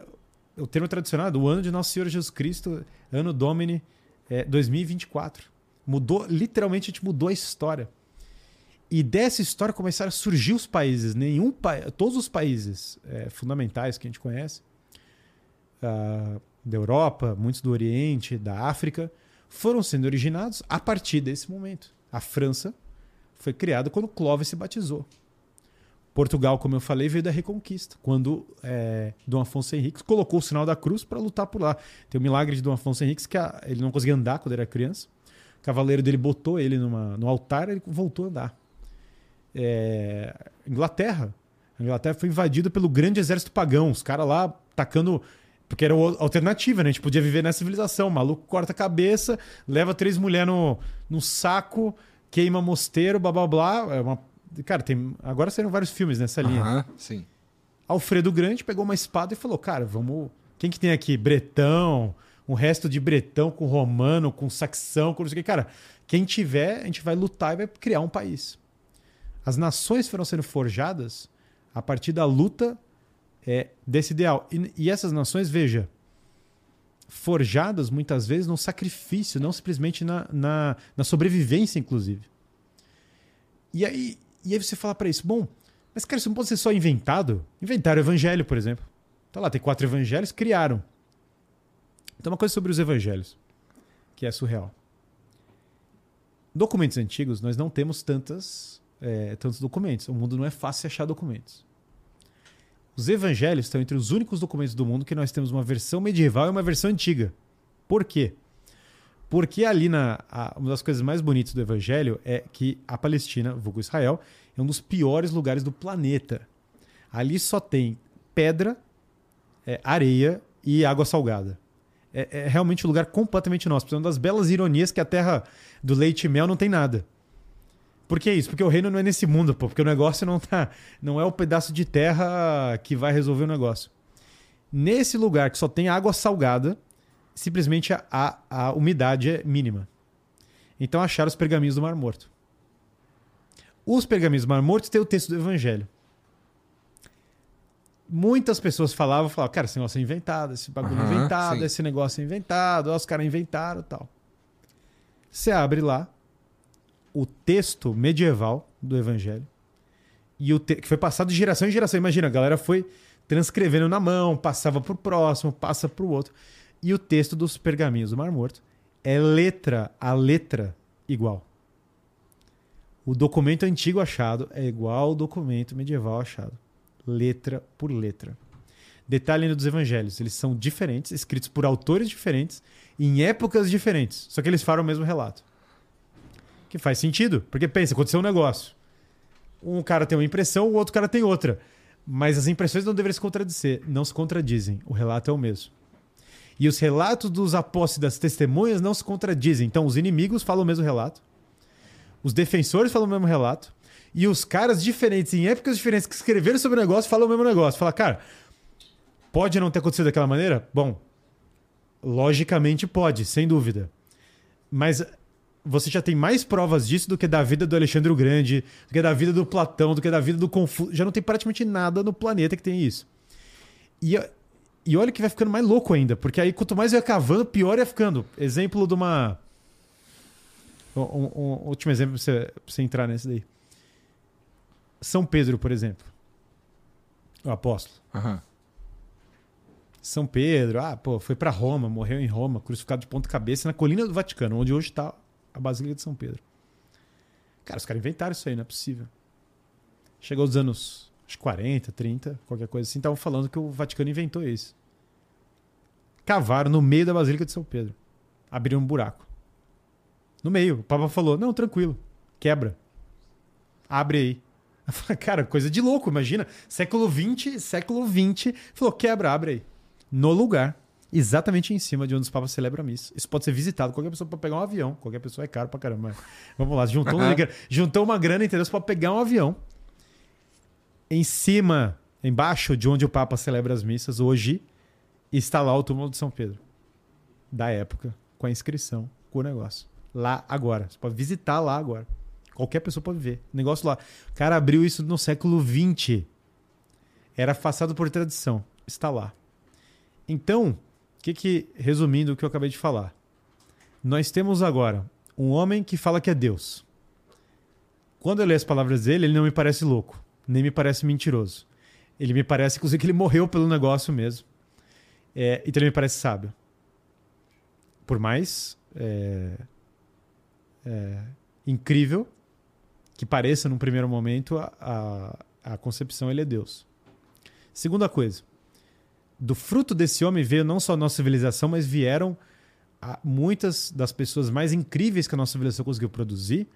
o termo tradicional do ano de Nosso Senhor Jesus Cristo, ano Domini é, 2024. Mudou, literalmente, a gente mudou a história. E dessa história começaram a surgir os países. Nenhum pa... Todos os países é, fundamentais que a gente conhece, uh, da Europa, muitos do Oriente, da África, foram sendo originados a partir desse momento. A França foi criada quando Clovis se batizou. Portugal, como eu falei, veio da Reconquista, quando é, Dom Afonso Henriques colocou o sinal da cruz para lutar por lá. Tem o milagre de Dom Afonso Henriques que a, ele não conseguia andar quando era criança. O cavaleiro dele botou ele numa, no altar e ele voltou a andar. É, Inglaterra. A Inglaterra foi invadida pelo grande exército pagão. Os caras lá tacando. Porque era alternativa, né? A gente podia viver nessa civilização. O maluco corta a cabeça, leva três mulheres no, no saco, queima mosteiro, blá blá blá. É uma Cara, tem. Agora saíram vários filmes nessa linha. Aham, sim. Alfredo Grande pegou uma espada e falou: Cara, vamos. Quem que tem aqui? Bretão, um resto de bretão com romano, com saxão, com não sei o que. Cara, quem tiver, a gente vai lutar e vai criar um país. As nações foram sendo forjadas a partir da luta é, desse ideal. E, e essas nações, veja, forjadas muitas vezes no sacrifício, não simplesmente na, na, na sobrevivência, inclusive. E aí, e aí você fala para isso, bom, mas cara, isso não pode ser só inventado? Inventaram o evangelho, por exemplo. Tá lá, tem quatro evangelhos, criaram. Então, uma coisa sobre os evangelhos, que é surreal. Documentos antigos, nós não temos tantas, é, tantos documentos. O mundo não é fácil achar documentos. Os evangelhos estão entre os únicos documentos do mundo que nós temos uma versão medieval e uma versão antiga. Por quê? Porque ali, na, a, uma das coisas mais bonitas do evangelho é que a Palestina, vulgo Israel, é um dos piores lugares do planeta. Ali só tem pedra, é, areia e água salgada. É, é, realmente um lugar completamente nosso. Uma das belas ironias que a terra do leite e mel não tem nada. Por que isso? Porque o reino não é nesse mundo, pô. Porque o negócio não tá. Não é o pedaço de terra que vai resolver o negócio. Nesse lugar que só tem água salgada, simplesmente a, a umidade é mínima. Então acharam os pergaminhos do Mar Morto. Os pergaminhos do Mar Morto têm o texto do Evangelho. Muitas pessoas falavam, falavam, cara, esse negócio é inventado, esse bagulho é inventado, sim. esse negócio é inventado, ó, os caras inventaram tal. Você abre lá o texto medieval do Evangelho, e o te... que foi passado de geração em geração. Imagina, a galera foi transcrevendo na mão, passava pro próximo, passa pro outro. E o texto dos pergaminhos do Mar Morto é letra a letra igual. O documento antigo achado é igual ao documento medieval achado, letra por letra. Detalhe ainda dos evangelhos, eles são diferentes, escritos por autores diferentes, em épocas diferentes, só que eles falam o mesmo relato. Que faz sentido, porque pensa, aconteceu um negócio. Um cara tem uma impressão, o outro cara tem outra. Mas as impressões não deveriam se contradizer, não se contradizem, o relato é o mesmo. E os relatos dos apóstolos das testemunhas não se contradizem. Então, os inimigos falam o mesmo relato, os defensores falam o mesmo relato, e os caras diferentes, em épocas diferentes, que escreveram sobre o negócio, falam o mesmo negócio. Fala, cara, pode não ter acontecido daquela maneira? Bom, logicamente pode, sem dúvida. Mas você já tem mais provas disso do que da vida do Alexandre o Grande, do que da vida do Platão, do que da vida do Confúcio. Já não tem praticamente nada no planeta que tem isso. E e olha que vai ficando mais louco ainda, porque aí quanto mais ia cavando, pior ia ficando. Exemplo de uma. Um, um, um último exemplo pra você, pra você entrar nesse daí. São Pedro, por exemplo. O apóstolo. Uhum. São Pedro, ah, pô, foi para Roma, morreu em Roma, crucificado de ponta cabeça na colina do Vaticano, onde hoje está a Basílica de São Pedro. Cara, os caras inventaram isso aí, não é possível. Chegou os anos acho 40, 30, qualquer coisa assim, estavam falando que o Vaticano inventou isso. Cavaram no meio da Basílica de São Pedro. Abriram um buraco. No meio. O Papa falou: não, tranquilo, quebra. Abre aí. Eu falei, cara, coisa de louco, imagina. Século 20, século 20. Falou, quebra, abre aí. No lugar, exatamente em cima de onde os papas celebram a missa. Isso pode ser visitado. Qualquer pessoa pode pegar um avião. Qualquer pessoa é caro pra caramba. Mas vamos lá, juntou, uma, juntou uma grana, entendeu? Você pode pegar um avião em cima, embaixo de onde o Papa celebra as missas, hoje está lá o túmulo de São Pedro. Da época, com a inscrição, com o negócio. Lá agora. Você pode visitar lá agora. Qualquer pessoa pode ver. O negócio lá. O cara abriu isso no século XX. Era afastado por tradição. Está lá. Então, que que, resumindo o que eu acabei de falar, nós temos agora um homem que fala que é Deus. Quando eu leio as palavras dele, ele não me parece louco nem me parece mentiroso. Ele me parece, inclusive, que ele morreu pelo negócio mesmo. É, então ele me parece sábio. Por mais é, é, incrível, que pareça num primeiro momento a, a, a concepção ele é Deus. Segunda coisa, do fruto desse homem veio não só a nossa civilização, mas vieram muitas das pessoas mais incríveis que a nossa civilização conseguiu produzir,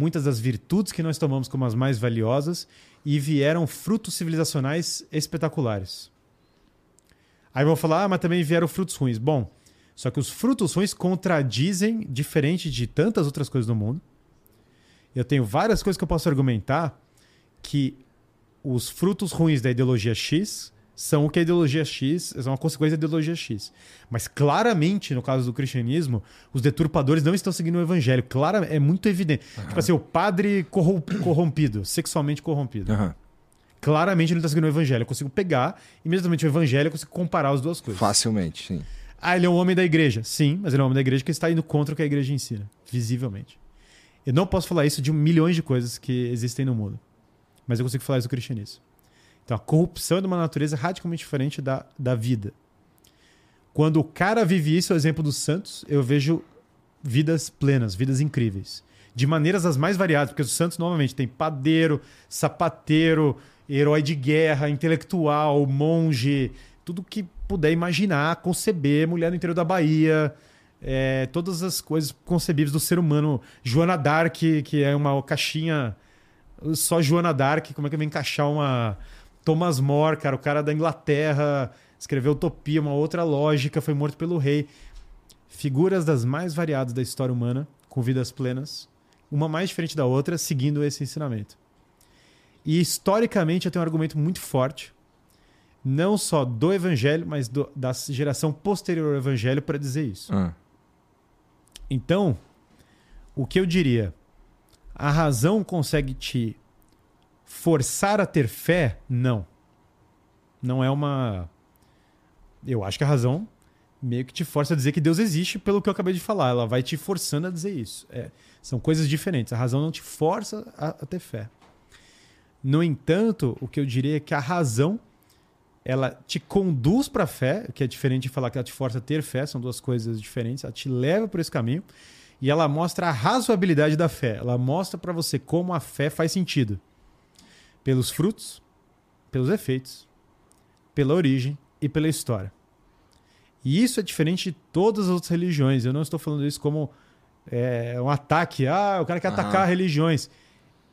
muitas das virtudes que nós tomamos como as mais valiosas e vieram frutos civilizacionais espetaculares. Aí vão falar, ah, mas também vieram frutos ruins. Bom, só que os frutos ruins contradizem, diferente de tantas outras coisas do mundo. Eu tenho várias coisas que eu posso argumentar que os frutos ruins da ideologia X são o que a ideologia X, são uma consequência da ideologia X. Mas claramente, no caso do cristianismo, os deturpadores não estão seguindo o evangelho. Claro, é muito evidente. Uhum. Tipo assim, o padre corrompido, sexualmente corrompido. Uhum. Claramente ele não está seguindo o evangelho. Eu consigo pegar, imediatamente o evangelho, eu consigo comparar as duas coisas. Facilmente, sim. Ah, ele é um homem da igreja. Sim, mas ele é um homem da igreja que está indo contra o que a igreja ensina, visivelmente. Eu não posso falar isso de milhões de coisas que existem no mundo. Mas eu consigo falar isso do cristianismo. Então a corrupção é de uma natureza radicalmente diferente da, da vida. Quando o cara vive isso, o exemplo dos santos, eu vejo vidas plenas, vidas incríveis. De maneiras as mais variadas, porque os santos normalmente tem padeiro, sapateiro, herói de guerra, intelectual, monge, tudo que puder imaginar, conceber, mulher no interior da Bahia, é, todas as coisas concebíveis do ser humano. Joana Dark, que é uma caixinha. Só Joana Dark, como é que vai encaixar uma, Thomas More, cara, o cara da Inglaterra, escreveu Utopia, uma outra lógica, foi morto pelo rei. Figuras das mais variadas da história humana, com vidas plenas, uma mais diferente da outra, seguindo esse ensinamento. E historicamente eu tenho um argumento muito forte, não só do evangelho, mas do, da geração posterior ao evangelho para dizer isso. Ah. Então, o que eu diria? A razão consegue te Forçar a ter fé, não. Não é uma. Eu acho que a razão meio que te força a dizer que Deus existe pelo que eu acabei de falar. Ela vai te forçando a dizer isso. É, são coisas diferentes. A razão não te força a, a ter fé. No entanto, o que eu diria é que a razão ela te conduz para a fé, que é diferente de falar que ela te força a ter fé, são duas coisas diferentes. Ela te leva por esse caminho e ela mostra a razoabilidade da fé. Ela mostra para você como a fé faz sentido pelos frutos, pelos efeitos, pela origem e pela história. E isso é diferente de todas as outras religiões. Eu não estou falando isso como é, um ataque. Ah, o cara quer uhum. atacar religiões.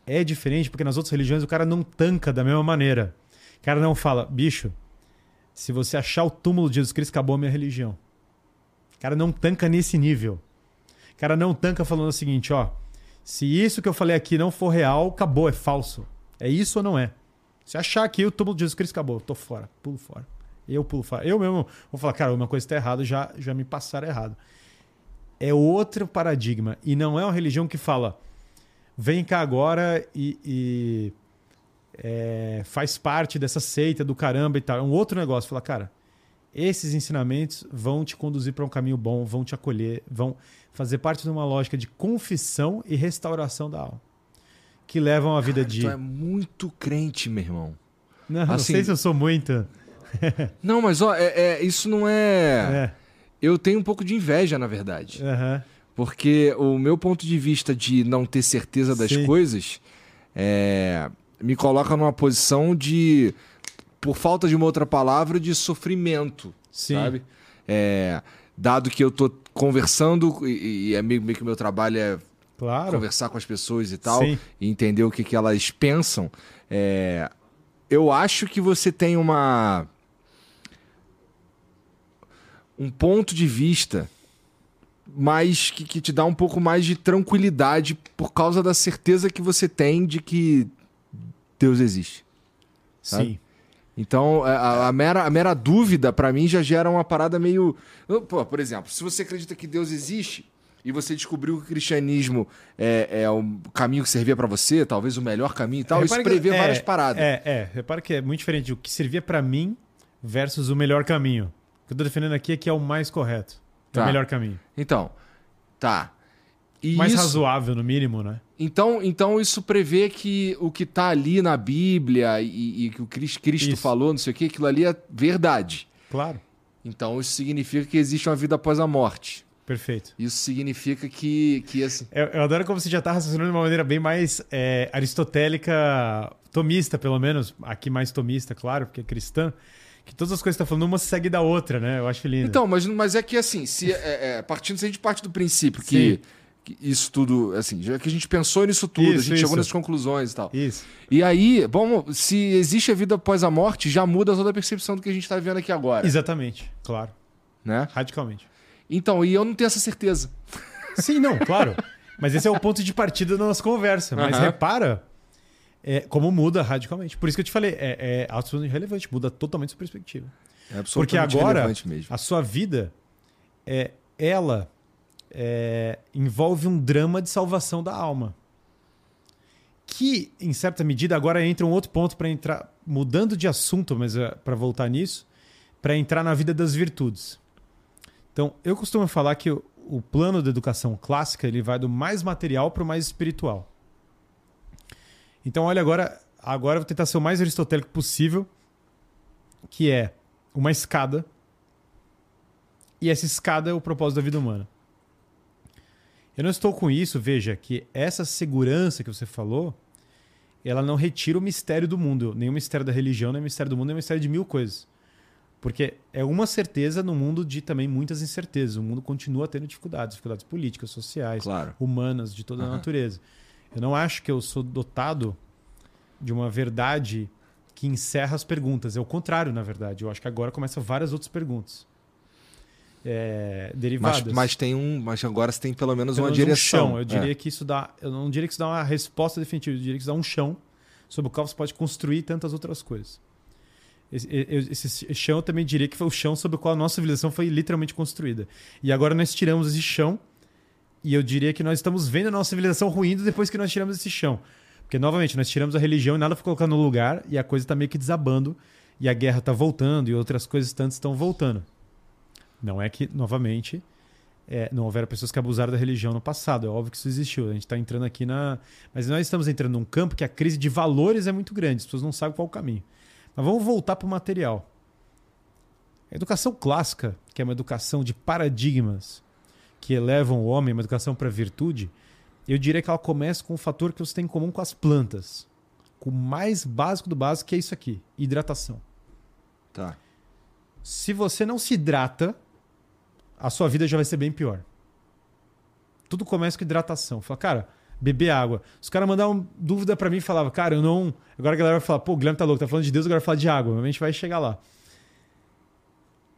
É diferente porque nas outras religiões o cara não tanca da mesma maneira. O cara não fala, bicho, se você achar o túmulo de Jesus Cristo, acabou a minha religião. O cara não tanca nesse nível. O cara não tanca falando o seguinte, ó. Se isso que eu falei aqui não for real, acabou, é falso. É isso ou não é? Se achar que o túmulo de Jesus Cristo acabou, tô fora, pulo fora. Eu pulo fora. Eu mesmo vou falar, cara, uma coisa está errada, já, já me passaram errado. É outro paradigma. E não é uma religião que fala, vem cá agora e, e é, faz parte dessa seita do caramba e tal. É um outro negócio. Fala, cara, esses ensinamentos vão te conduzir para um caminho bom, vão te acolher, vão fazer parte de uma lógica de confissão e restauração da alma que levam a vida Cara, de. Tu é muito crente, meu irmão. Não, assim, não sei se eu sou muito. não, mas ó, é, é, isso não é... é... Eu tenho um pouco de inveja, na verdade. Uhum. Porque o meu ponto de vista de não ter certeza das Sim. coisas é... me coloca numa posição de, por falta de uma outra palavra, de sofrimento. Sim. Sabe? É... Dado que eu tô conversando, e, e é meio, meio que o meu trabalho é Claro. Conversar com as pessoas e tal. Sim. E entender o que, que elas pensam. É... Eu acho que você tem uma. Um ponto de vista mais que, que te dá um pouco mais de tranquilidade por causa da certeza que você tem de que Deus existe. Sabe? Sim. Então, a, a, mera, a mera dúvida, para mim, já gera uma parada meio. Pô, por exemplo, se você acredita que Deus existe, e você descobriu que o cristianismo é, é o caminho que servia para você, talvez o melhor caminho e tal, repara isso prevê é, várias paradas. É, é. Repara que é muito diferente o que servia para mim versus o melhor caminho. O que eu tô defendendo aqui é que é o mais correto. Tá. É o tá. melhor caminho. Então, tá. E mais isso... razoável, no mínimo, né? Então, então isso prevê que o que está ali na Bíblia e, que o Cristo, Cristo falou, não sei o que, aquilo ali é verdade. Claro. Então isso significa que existe uma vida após a morte. Perfeito. Isso significa que, que assim. Eu, eu adoro como você já está raciocinando de uma maneira bem mais é, aristotélica, tomista, pelo menos. Aqui mais tomista, claro, porque é cristã. Que todas as coisas que você está falando, uma segue da outra, né? Eu acho lindo. Então, mas, mas é que assim, se, é, é, partindo, se a gente parte do princípio que, que, isso tudo, assim, já que a gente pensou nisso tudo, Isso, a gente isso. chegou nessas conclusões e tal. Isso. E aí, bom, se existe a vida após a morte, já muda toda a percepção do que a gente está vendo aqui agora. Exatamente, claro. Né? Radicalmente. Então, e eu não tenho essa certeza. Sim, não, claro. Mas esse é o ponto de partida da nossa conversa. Mas Aham. repara é, como muda radicalmente. Por isso que eu te falei, é, é absolutamente relevante, muda totalmente sua perspectiva. É Porque agora, relevante mesmo. a sua vida, é, ela é, envolve um drama de salvação da alma. Que, em certa medida, agora entra um outro ponto para entrar, mudando de assunto, mas para voltar nisso, para entrar na vida das virtudes. Então, eu costumo falar que o, plano da educação clássica ele vai do mais material para o mais espiritual. Então, olha agora, agora eu vou tentar ser o mais aristotélico possível, que é uma escada. E essa escada é o propósito da vida humana. Eu não estou com isso, veja, que essa segurança que você falou, ela não retira o mistério do mundo, nem o mistério da religião, nem o mistério do mundo, nem o mistério de mil coisas. Porque é uma certeza no mundo de também muitas incertezas. O mundo continua tendo dificuldades, dificuldades políticas, sociais, Claro. humanas, de toda a Aham. natureza. Eu não acho que eu sou dotado de uma verdade que encerra as perguntas. É o contrário, na verdade. Eu acho que agora começam várias outras perguntas. É, Mas, derivadas. mas tem um. Mas agora você tem pelo menos Pelo uma menos um direção. chão. Eu É. diria que isso dá. Eu não diria que isso dá uma resposta definitiva, eu diria que isso dá um chão sobre o qual você pode construir tantas outras coisas. Esse, esse chão eu também diria que foi o chão sobre o qual a nossa civilização foi literalmente construída. E agora nós tiramos esse chão e eu diria que nós estamos vendo a nossa civilização ruindo depois que nós tiramos esse chão. Porque, novamente, nós tiramos a religião e nada foi colocado no lugar e a coisa está meio que desabando e a guerra está voltando e outras coisas tantas estão voltando. Não é que, novamente, é, não houveram pessoas que abusaram da religião no passado. É óbvio que isso existiu. A gente está entrando aqui na. Mas nós estamos entrando num campo que a crise de valores é muito grande. As pessoas não sabem qual o caminho. Mas vamos voltar para o material. A educação clássica, que é uma educação de paradigmas que elevam o homem, uma educação para a virtude, eu diria que ela começa com um fator que você tem em comum com as plantas. Com o mais básico do básico, que é isso aqui: hidratação. Tá. Se você não se hidrata, a sua vida já vai ser bem pior. Tudo começa com hidratação. Fala, cara, beber água. Os caras mandavam dúvida pra mim e falavam, cara, eu não. Agora a galera vai falar, pô, o Guilherme tá louco, tá falando de Deus, agora vai falar de água. A gente vai chegar lá.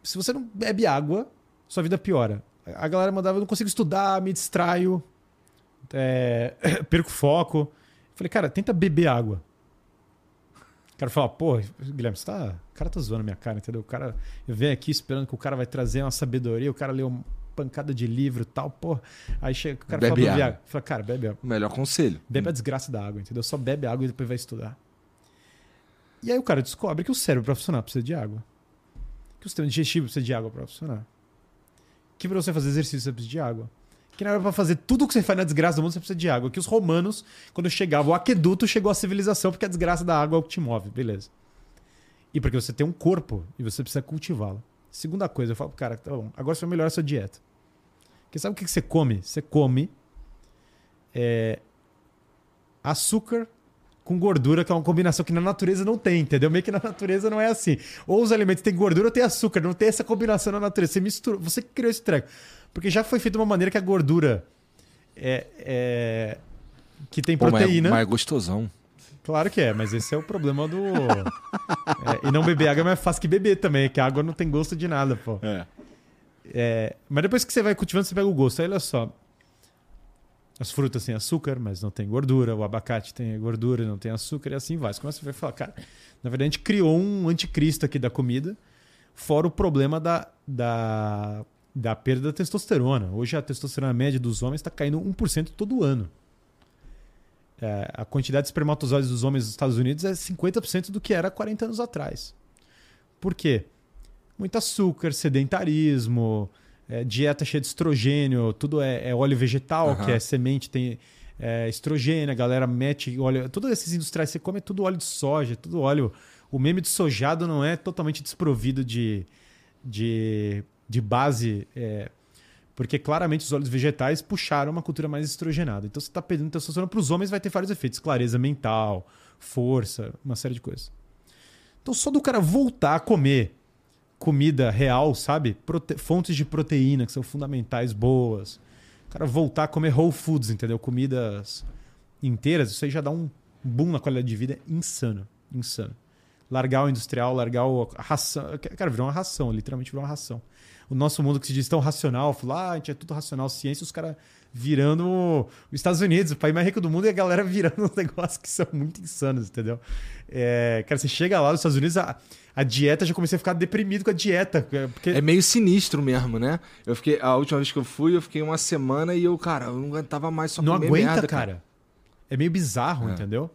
Se você não bebe água, sua vida piora. A galera mandava, eu não consigo estudar, me distraio, é, perco foco. Eu falei, cara, tenta beber água. O cara fala, pô, Guilherme, você tá. O cara tá zoando a minha cara, entendeu? O cara. Eu venho aqui esperando que o cara vai trazer uma sabedoria, o cara leu pancada de livro e tal, pô. Aí chega, o cara Bebe fala água. água. Fala, cara, bebe água. O melhor conselho. Bebe a desgraça da água, entendeu? Só bebe água e depois vai estudar. E aí o cara descobre que o cérebro para funcionar precisa de água. Que o sistema digestivo precisa de água para funcionar. Que para você fazer exercício você precisa de água. Que na hora pra fazer tudo que você faz na desgraça do mundo você precisa de água. Que os romanos, quando chegavam, o aqueduto chegou à civilização porque a desgraça da água é o que te move, beleza. E porque você tem um corpo e você precisa cultivá-lo. Segunda coisa, eu falo pro cara, tá bom, agora você vai melhorar a sua dieta. Porque sabe o que você come? Você come é, açúcar com gordura, que é uma combinação que na natureza não tem, entendeu? Meio que na natureza não é assim. Ou os alimentos têm gordura ou tem açúcar, não tem essa combinação na natureza. Você mistura, você criou esse treco. Porque já foi feito de uma maneira que a gordura é, é- que tem Pô, mas é- proteína. mas é gostosão. Claro que é, mas esse é o problema do. É, e não beber água é mais fácil que beber também, que a água não tem gosto de nada, pô. É. É, mas depois que você vai cultivando, você pega o gosto. Aí olha só. As frutas têm açúcar, mas não tem gordura. O abacate tem gordura, não tem açúcar, e assim vai. Você começa a falar, cara, na verdade a gente criou um anticristo aqui da comida, fora o problema da, da, da perda da testosterona. Hoje a testosterona média dos homens está caindo 1% todo ano. É, a quantidade de espermatozoides dos homens nos Estados Unidos é 50% do que era 40 anos atrás. Por quê? Muito açúcar, sedentarismo, é, dieta cheia de estrogênio, tudo é, é óleo vegetal, Aham. que é semente, tem é, estrogênio, a galera mete óleo. Todos esses industriais você come é tudo óleo de soja, tudo óleo. O meme de sojado não é totalmente desprovido de, de, de base. é, Porque claramente os óleos vegetais puxaram uma cultura mais estrogenada. Então você está perdendo testosterona para os homens, vai ter vários efeitos: clareza mental, força, uma série de coisas. Então só do cara voltar a comer comida real, sabe? Prote... Fontes de proteína que são fundamentais, boas. O cara voltar a comer whole foods, entendeu? Comidas inteiras, isso aí já dá um boom na qualidade de vida insano. Insano. Largar o industrial, largar o, a ração. Cara, virou uma ração, literalmente virou uma ração o nosso mundo que se diz tão racional, falar, ah, a gente é tudo racional, ciência, os caras virando os Estados Unidos, o país mais rico do mundo, e a galera virando uns negócios que são muito insanos, entendeu? É, cara, você chega lá nos Estados Unidos, a, a dieta, já comecei a ficar deprimido com a dieta. Porque... É meio sinistro mesmo, né? Eu fiquei, a última vez que eu fui, eu fiquei uma semana e eu, cara, eu não aguentava mais só não aguenta, merda, cara. É meio bizarro, É. entendeu?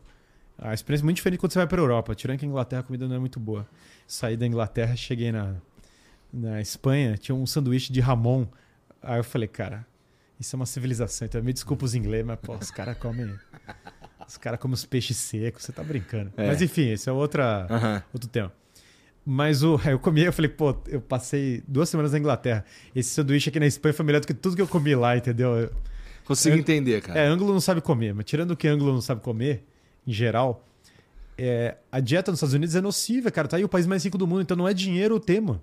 A experiência é muito diferente quando você vai pra Europa. Tirando que a Inglaterra a comida não é muito boa. Saí da Inglaterra, cheguei na, na Espanha, tinha um sanduíche de Ramon. Aí eu falei, cara, isso é uma civilização. Então me desculpa os inglês, mas pô, os caras comem. Os caras comem os peixes secos, você tá brincando. É. Mas enfim, esse é outra, Aham. outro tema. Mas o, eu comi, eu falei, pô, eu passei duas semanas na Inglaterra. Esse sanduíche aqui na Espanha foi melhor do que tudo que eu comi lá, entendeu? Eu- Consigo É- entender, cara. é, ângulo não sabe comer, mas tirando o que ângulo não sabe comer, em geral, é, a dieta nos Estados Unidos é nociva, cara. Tá aí o país mais rico do mundo, então não é dinheiro o tema.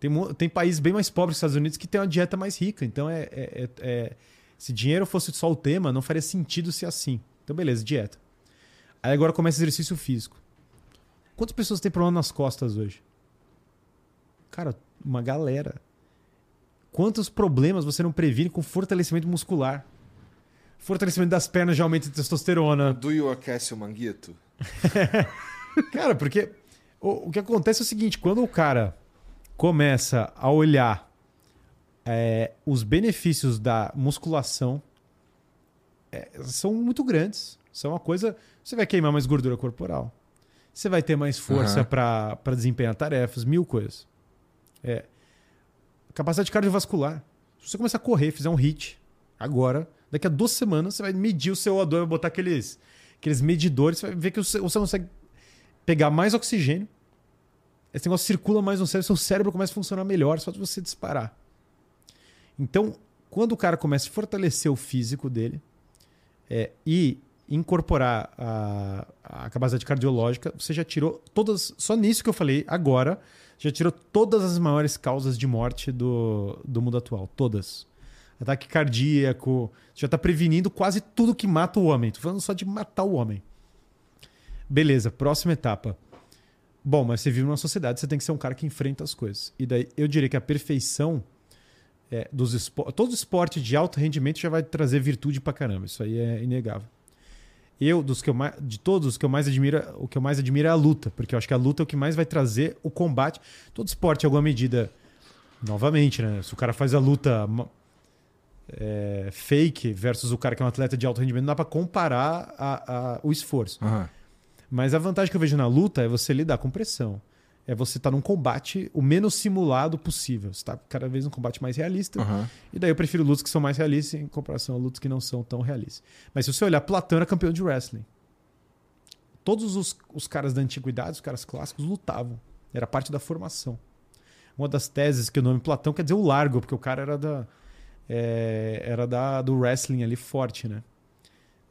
Tem, tem país bem mais pobre que os Estados Unidos que tem uma dieta mais rica. Então, é, é- é- é- se dinheiro fosse só o tema, não faria sentido ser assim. Então, beleza, dieta. Aí agora começa exercício físico. Quantas pessoas têm problema nas costas hoje? Cara, uma galera. Quantos problemas você não previne com fortalecimento muscular? Fortalecimento das pernas já aumenta a testosterona. Do you aquece o manguito? Cara, porque o, o que acontece é o seguinte: quando o cara começa a olhar é, os benefícios da musculação, é, são muito grandes. São uma coisa. Você vai queimar mais gordura corporal. Você vai ter mais força Aham. para desempenhar tarefas, mil coisas. É, capacidade cardiovascular. Se você começar a correr, fizer um hit agora, daqui a duas semanas você vai medir o seu O2, vai botar aqueles, aqueles medidores, você vai ver que você você consegue pegar mais oxigênio. Esse negócio circula mais no cérebro, seu cérebro começa a funcionar melhor só de você disparar. Então, quando o cara começa a fortalecer o físico dele é, e incorporar a, a capacidade cardiológica, você já tirou todas, só nisso que eu falei agora, já tirou todas as maiores causas de morte do, do mundo atual. Todas. Ataque cardíaco, já está prevenindo quase tudo que mata o homem. Tô falando só de matar o homem. Beleza, próxima etapa. Bom, mas você vive numa sociedade, você tem que ser um cara que enfrenta as coisas. E daí eu diria que a perfeição é, dos esportes. Todo esporte de alto rendimento já vai trazer virtude pra caramba. Isso aí é inegável. Eu, dos que eu mais, de todos, os que eu mais admiro, o que eu mais admiro é a luta, porque eu acho que a luta é o que mais vai trazer o combate. Todo esporte, em alguma medida, novamente, né? Se o cara faz a luta é, fake versus o cara que é um atleta de alto rendimento, não dá pra comparar a- a- o esforço. Aham. Mas a vantagem que eu vejo na luta é você lidar com pressão. É você estar num combate o menos simulado possível. Você está cada vez num combate mais realista. Aham. E daí eu prefiro lutas que são mais realistas em comparação a lutas que não são tão realistas. Mas se você olhar, Platão era campeão de wrestling. Todos os, os caras da antiguidade, os caras clássicos, lutavam. Era parte da formação. Uma das teses que o nome Platão quer dizer o largo, porque o cara era da. é, era da, do wrestling ali forte, né?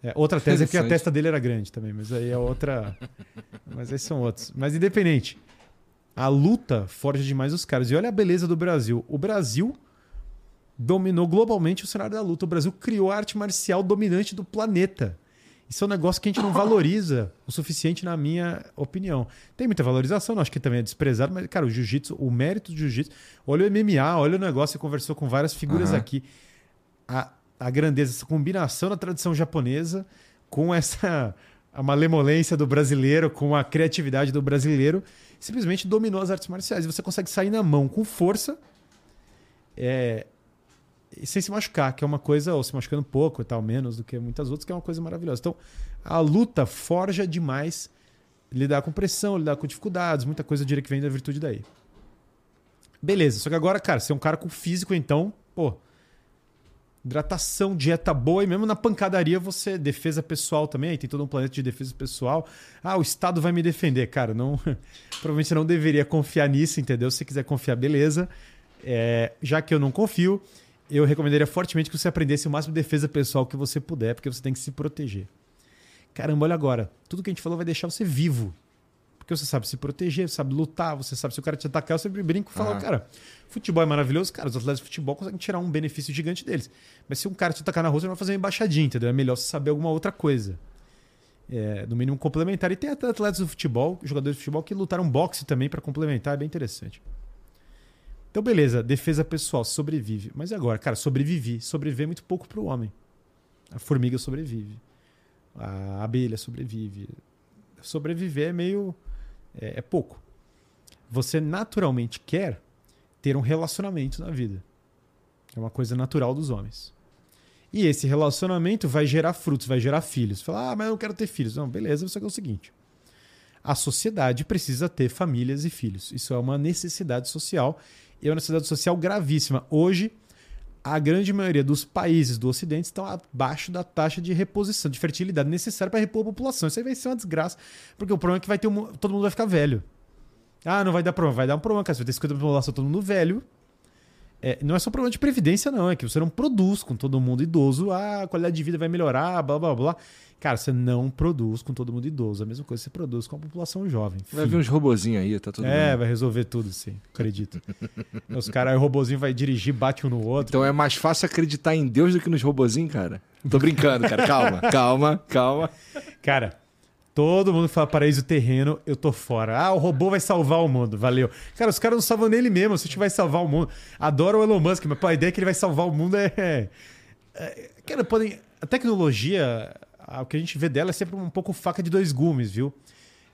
É, outra tese é que a testa dele era grande também, mas aí é outra. mas aí são outros. Mas independente. A luta forja demais os caras. E olha a beleza do Brasil. O Brasil dominou globalmente o cenário da luta. O Brasil criou a arte marcial dominante do planeta. Isso é um negócio que a gente não valoriza o suficiente, na minha opinião. Tem muita valorização, não acho que também é desprezado, mas, cara, o jiu-jitsu, o mérito do jiu-jitsu. Olha o MMA, olha o negócio, você conversou com várias figuras Aham. aqui. A, a grandeza, essa combinação da tradição japonesa com essa a malemolência do brasileiro, com a criatividade do brasileiro, simplesmente dominou as artes marciais. E você consegue sair na mão com força é, sem se machucar, que é uma coisa, ou se machucando pouco e tal, menos do que muitas outras, que é uma coisa maravilhosa. Então, a luta forja demais lidar com pressão, lidar com dificuldades, muita coisa eu diria que vem da virtude daí. Beleza, só que agora, cara, você é um cara com físico, então, pô, hidratação, dieta boa e mesmo na pancadaria você defesa pessoal também, aí tem todo um planeta de defesa pessoal. Ah, o Estado vai me defender, cara, não, provavelmente não deveria confiar nisso, entendeu? Se quiser confiar, beleza. É, já que eu não confio, eu recomendaria fortemente que você aprendesse o máximo de defesa pessoal que você puder, porque você tem que se proteger. Caramba, olha agora. Tudo que a gente falou vai deixar você vivo. Porque você sabe se proteger, você sabe lutar, você sabe se o cara te atacar, eu sempre brinco e falo, Aham. cara, futebol é maravilhoso, cara, os atletas de futebol conseguem tirar um benefício gigante deles. Mas se um cara te atacar na rua, você não vai fazer uma embaixadinha, entendeu? É melhor você saber alguma outra coisa. É, no mínimo complementar. E tem até atletas do futebol, jogadores de futebol, que lutaram boxe também para complementar, é bem interessante. Então, beleza, defesa pessoal, sobrevive. Mas e agora, cara, sobrevivi. Sobreviver é muito pouco pro homem. A formiga sobrevive. A abelha sobrevive. Sobreviver é meio. É, é pouco. Você naturalmente quer ter um relacionamento na vida. É uma coisa natural dos homens. E esse relacionamento vai gerar frutos, vai gerar filhos. Fala, ah, mas eu não quero ter filhos. Não, beleza, só que é o seguinte: a sociedade precisa ter famílias e filhos. Isso é uma necessidade social e é uma necessidade social gravíssima. Hoje, a grande maioria dos países do Ocidente estão abaixo da taxa de reposição, de fertilidade necessária para repor a população. Isso aí vai ser uma desgraça, porque o problema é que vai ter um, todo mundo vai ficar velho. Ah, não vai dar problema. Vai dar um problema, cara. Você vai ter 50% da população, todo mundo velho. É, não é só problema de previdência, não. É que você não produz com todo mundo idoso. Ah, a qualidade de vida vai melhorar, blá, blá, blá. Cara, você não produz com todo mundo idoso. A mesma coisa que você produz com a população jovem. Vai Fim. vir uns robozinhos aí, tá tudo É, bem. vai resolver tudo, sim. Acredito. Os caras, aí o robozinho vai dirigir, bate um no outro. Então é mais fácil acreditar em Deus do que nos robozinhos, cara? Tô brincando, cara. Calma, calma, calma. Cara, todo mundo fala paraíso terreno, eu tô fora. Ah, o robô vai salvar o mundo, valeu. Cara, os caras não salvam nele mesmo, se a gente vai salvar o mundo. Adoro o Elon Musk, mas pô, a ideia é que ele vai salvar o mundo é. é... Cara, podem. A tecnologia, o que a gente vê dela é sempre um pouco faca de dois gumes, viu?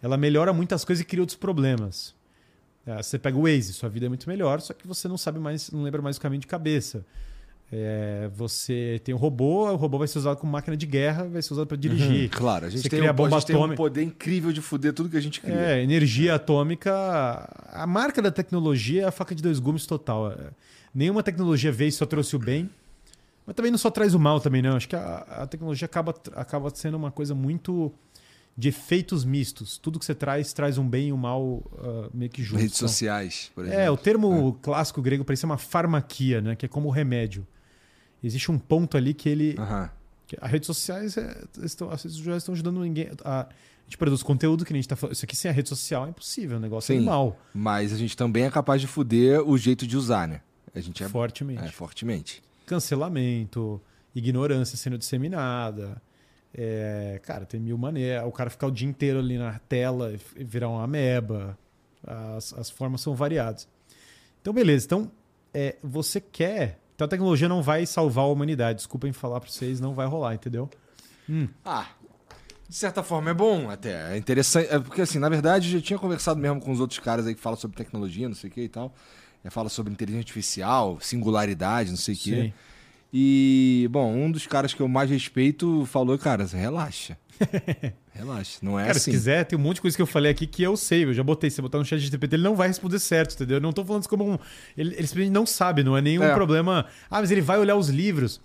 Ela melhora muitas coisas e cria outros problemas. É, Você pega o Waze, sua vida é muito melhor, só que você não sabe mais, não lembra mais o caminho de cabeça. É, você tem um robô, o robô vai ser usado como máquina de guerra, vai ser usado para dirigir. Claro, a gente, Você tem, cria um, bomba a tem um poder incrível de fuder tudo que a gente cria. É, energia atômica. A marca da tecnologia é a faca de dois gumes total. É, Nenhuma tecnologia veio e só trouxe o bem, mas também não só traz o mal também, não. Acho que a, a tecnologia acaba, acaba sendo uma coisa muito de efeitos mistos. Tudo que você traz, traz um bem e um mal ah, meio que juntos. Redes Então, sociais, por exemplo. é, o termo clássico grego parece uma farmaquia, né? Que é como o remédio. Existe um ponto ali que ele. Que As redes sociais é, estão, as redes sociais estão ajudando ninguém. A, a gente produz conteúdo que a gente tá falando. Isso aqui sem a rede social é impossível, é um negócio Sim. animal. Mas a gente também é capaz de fuder o jeito de usar, né? A gente é, fortemente. é fortemente. Cancelamento, ignorância sendo disseminada. É, cara, tem mil maneiras. O cara ficar o dia inteiro ali na tela e virar uma ameba. As, as formas são variadas. Então, beleza. Então, é, você quer. Então, a tecnologia não vai salvar a humanidade. Desculpem falar pra vocês, não vai rolar, entendeu? Ah, de certa forma é bom até. É interessante. É porque, assim, na verdade, eu já tinha conversado mesmo com os outros caras aí que falam sobre tecnologia, não sei o que e tal. É, fala sobre inteligência artificial, singularidade, não sei o que. E, bom, um dos caras que eu mais respeito falou, cara, relaxa. relaxa. Não é Cara, assim. se quiser, tem um monte de coisa que eu falei aqui que eu sei. Eu já botei. Se você botar no chat de GPT, ele não vai responder certo, entendeu? Eu não tô falando isso como um. Ele, ele simplesmente não sabe, não é nenhum É. problema. Ah, mas ele vai olhar os livros.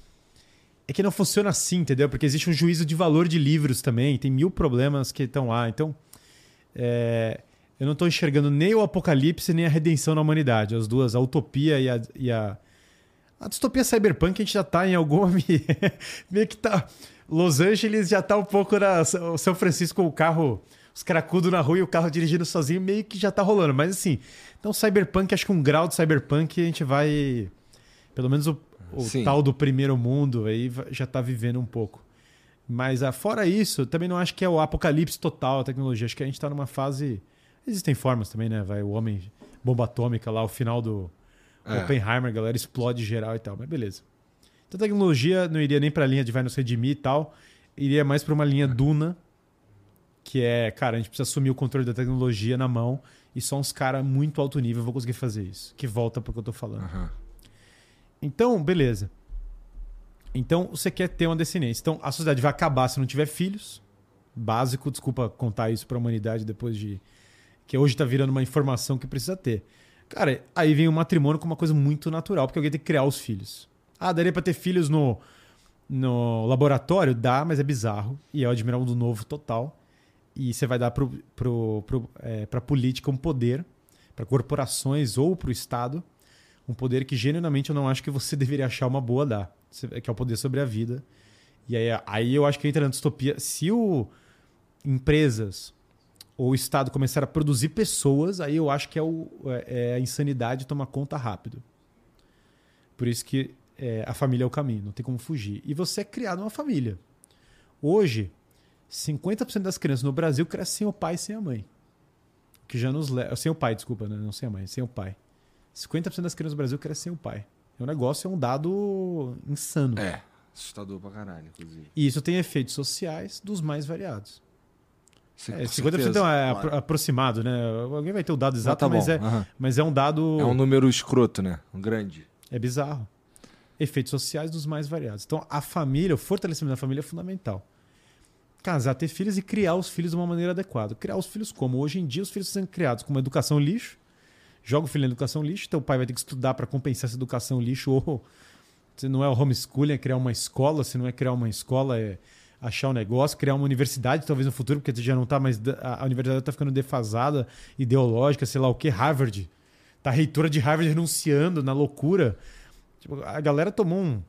É que não funciona assim, entendeu? Porque existe um juízo de valor de livros também. Tem mil problemas que estão lá. Então, é, eu não tô enxergando nem o apocalipse, nem a redenção na humanidade. As duas, a utopia e a. E a... A distopia cyberpunk a gente já tá em alguma. meio que tá. Los Angeles já tá um pouco na. O São Francisco, o carro. Os cracudos na rua e o carro dirigindo sozinho, meio que já tá rolando. Mas assim, então cyberpunk, acho que um grau de cyberpunk a gente vai. Pelo menos o, o tal do primeiro mundo aí já tá vivendo um pouco. Mas ah, fora isso, também não acho que é o apocalipse total a tecnologia. Acho que a gente tá numa fase. Existem formas também, né? Vai o homem bomba atômica lá, o final do É. Oppenheimer, a galera explode geral e tal, mas beleza. Então a tecnologia não iria nem pra linha de vai nos redimir e tal, iria mais pra uma linha Duna, que é, cara, a gente precisa assumir o controle da tecnologia na mão e só uns caras muito alto nível vão conseguir fazer isso, que volta pro que eu tô falando. Aham. Então, beleza. Então, você quer ter uma descendência. Então, a sociedade vai acabar se não tiver filhos. Básico, desculpa contar isso para a humanidade depois de. Que hoje está virando uma informação que precisa ter. Cara, aí vem o matrimônio como uma coisa muito natural, porque alguém tem que criar os filhos. Ah, daria para ter filhos no, no laboratório? Dá, mas é bizarro. E é o admiral do novo total. E você vai dar para pro, pro, é, pra política um poder, para corporações ou para o Estado Um poder que genuinamente eu não acho que você deveria achar uma boa dar, que é o poder sobre a vida. E aí, aí eu acho que entra na distopia. Se o empresas ou o Estado começar a produzir pessoas, aí eu acho que é, o, é, é a insanidade tomar conta rápido. Por isso que é, a família é o caminho, não tem como fugir. E você é criado numa família. Hoje, 50% das crianças no Brasil crescem sem o pai e sem a mãe. Que já nos leva. Sem o pai, desculpa, né? não sem a mãe, sem o pai. 50% das crianças no Brasil crescem sem o pai. É um negócio, é um dado insano. É, assustador pra caralho, inclusive. E isso tem efeitos sociais dos mais variados. É, com 50% certeza, é claro. aproximado, né? Alguém vai ter o dado Ah, exato, tá bom, mas, é, aham. mas é um dado. É um número escroto, né? Um grande. É bizarro. Efeitos sociais dos mais variados. Então, a família, o fortalecimento da família é fundamental. Casar, ter filhos e criar os filhos de uma maneira adequada. Criar os filhos como? Hoje em dia, os filhos são criados com uma educação lixo. Joga o filho na educação lixo, teu pai vai ter que estudar para compensar essa educação lixo. Ou se não é o homeschooling, é criar uma escola. Se não é criar uma escola, é achar um negócio, criar uma universidade, talvez no futuro, porque já não tá mais. A universidade está ficando defasada, ideológica, sei lá o que, Harvard. Tá a reitora de Harvard renunciando na loucura. Tipo, a galera tomou um,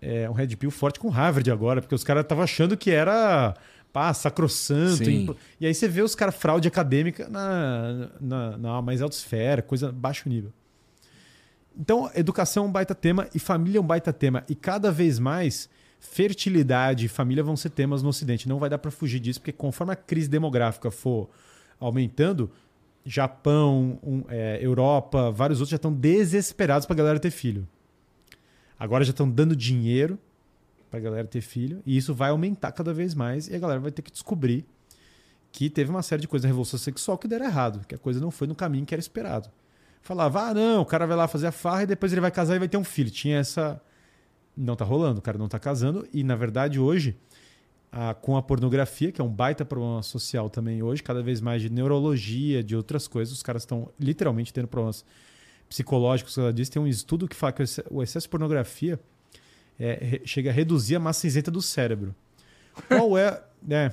é, um red pill forte com Harvard agora, porque os caras estavam achando que era pá, sacrossanto. Sim. E aí você vê os caras fraude acadêmica na, na, na mais alta esfera, coisa baixo nível. Então, educação é um baita tema e família é um baita tema. E cada vez mais, fertilidade e família vão ser temas no Ocidente. Não vai dar para fugir disso, porque conforme a crise demográfica for aumentando, Japão, um, é, Europa, vários outros já estão desesperados para a galera ter filho. Agora já estão dando dinheiro para a galera ter filho e isso vai aumentar cada vez mais e a galera vai ter que descobrir que teve uma série de coisas na revolução sexual que deram errado, que a coisa não foi no caminho que era esperado. Falava, ah, não, o cara vai lá fazer a farra e depois ele vai casar e vai ter um filho. Tinha essa. Não tá rolando, o cara não tá casando e na verdade hoje a- com a pornografia, que é um baita problema social também hoje, cada vez mais de neurologia, de outras coisas, os caras estão literalmente tendo problemas psicológicos. Ela disse, tem um estudo que fala que o exce- o excesso de pornografia é, chega a reduzir a massa cinzenta do cérebro. Qual é, é?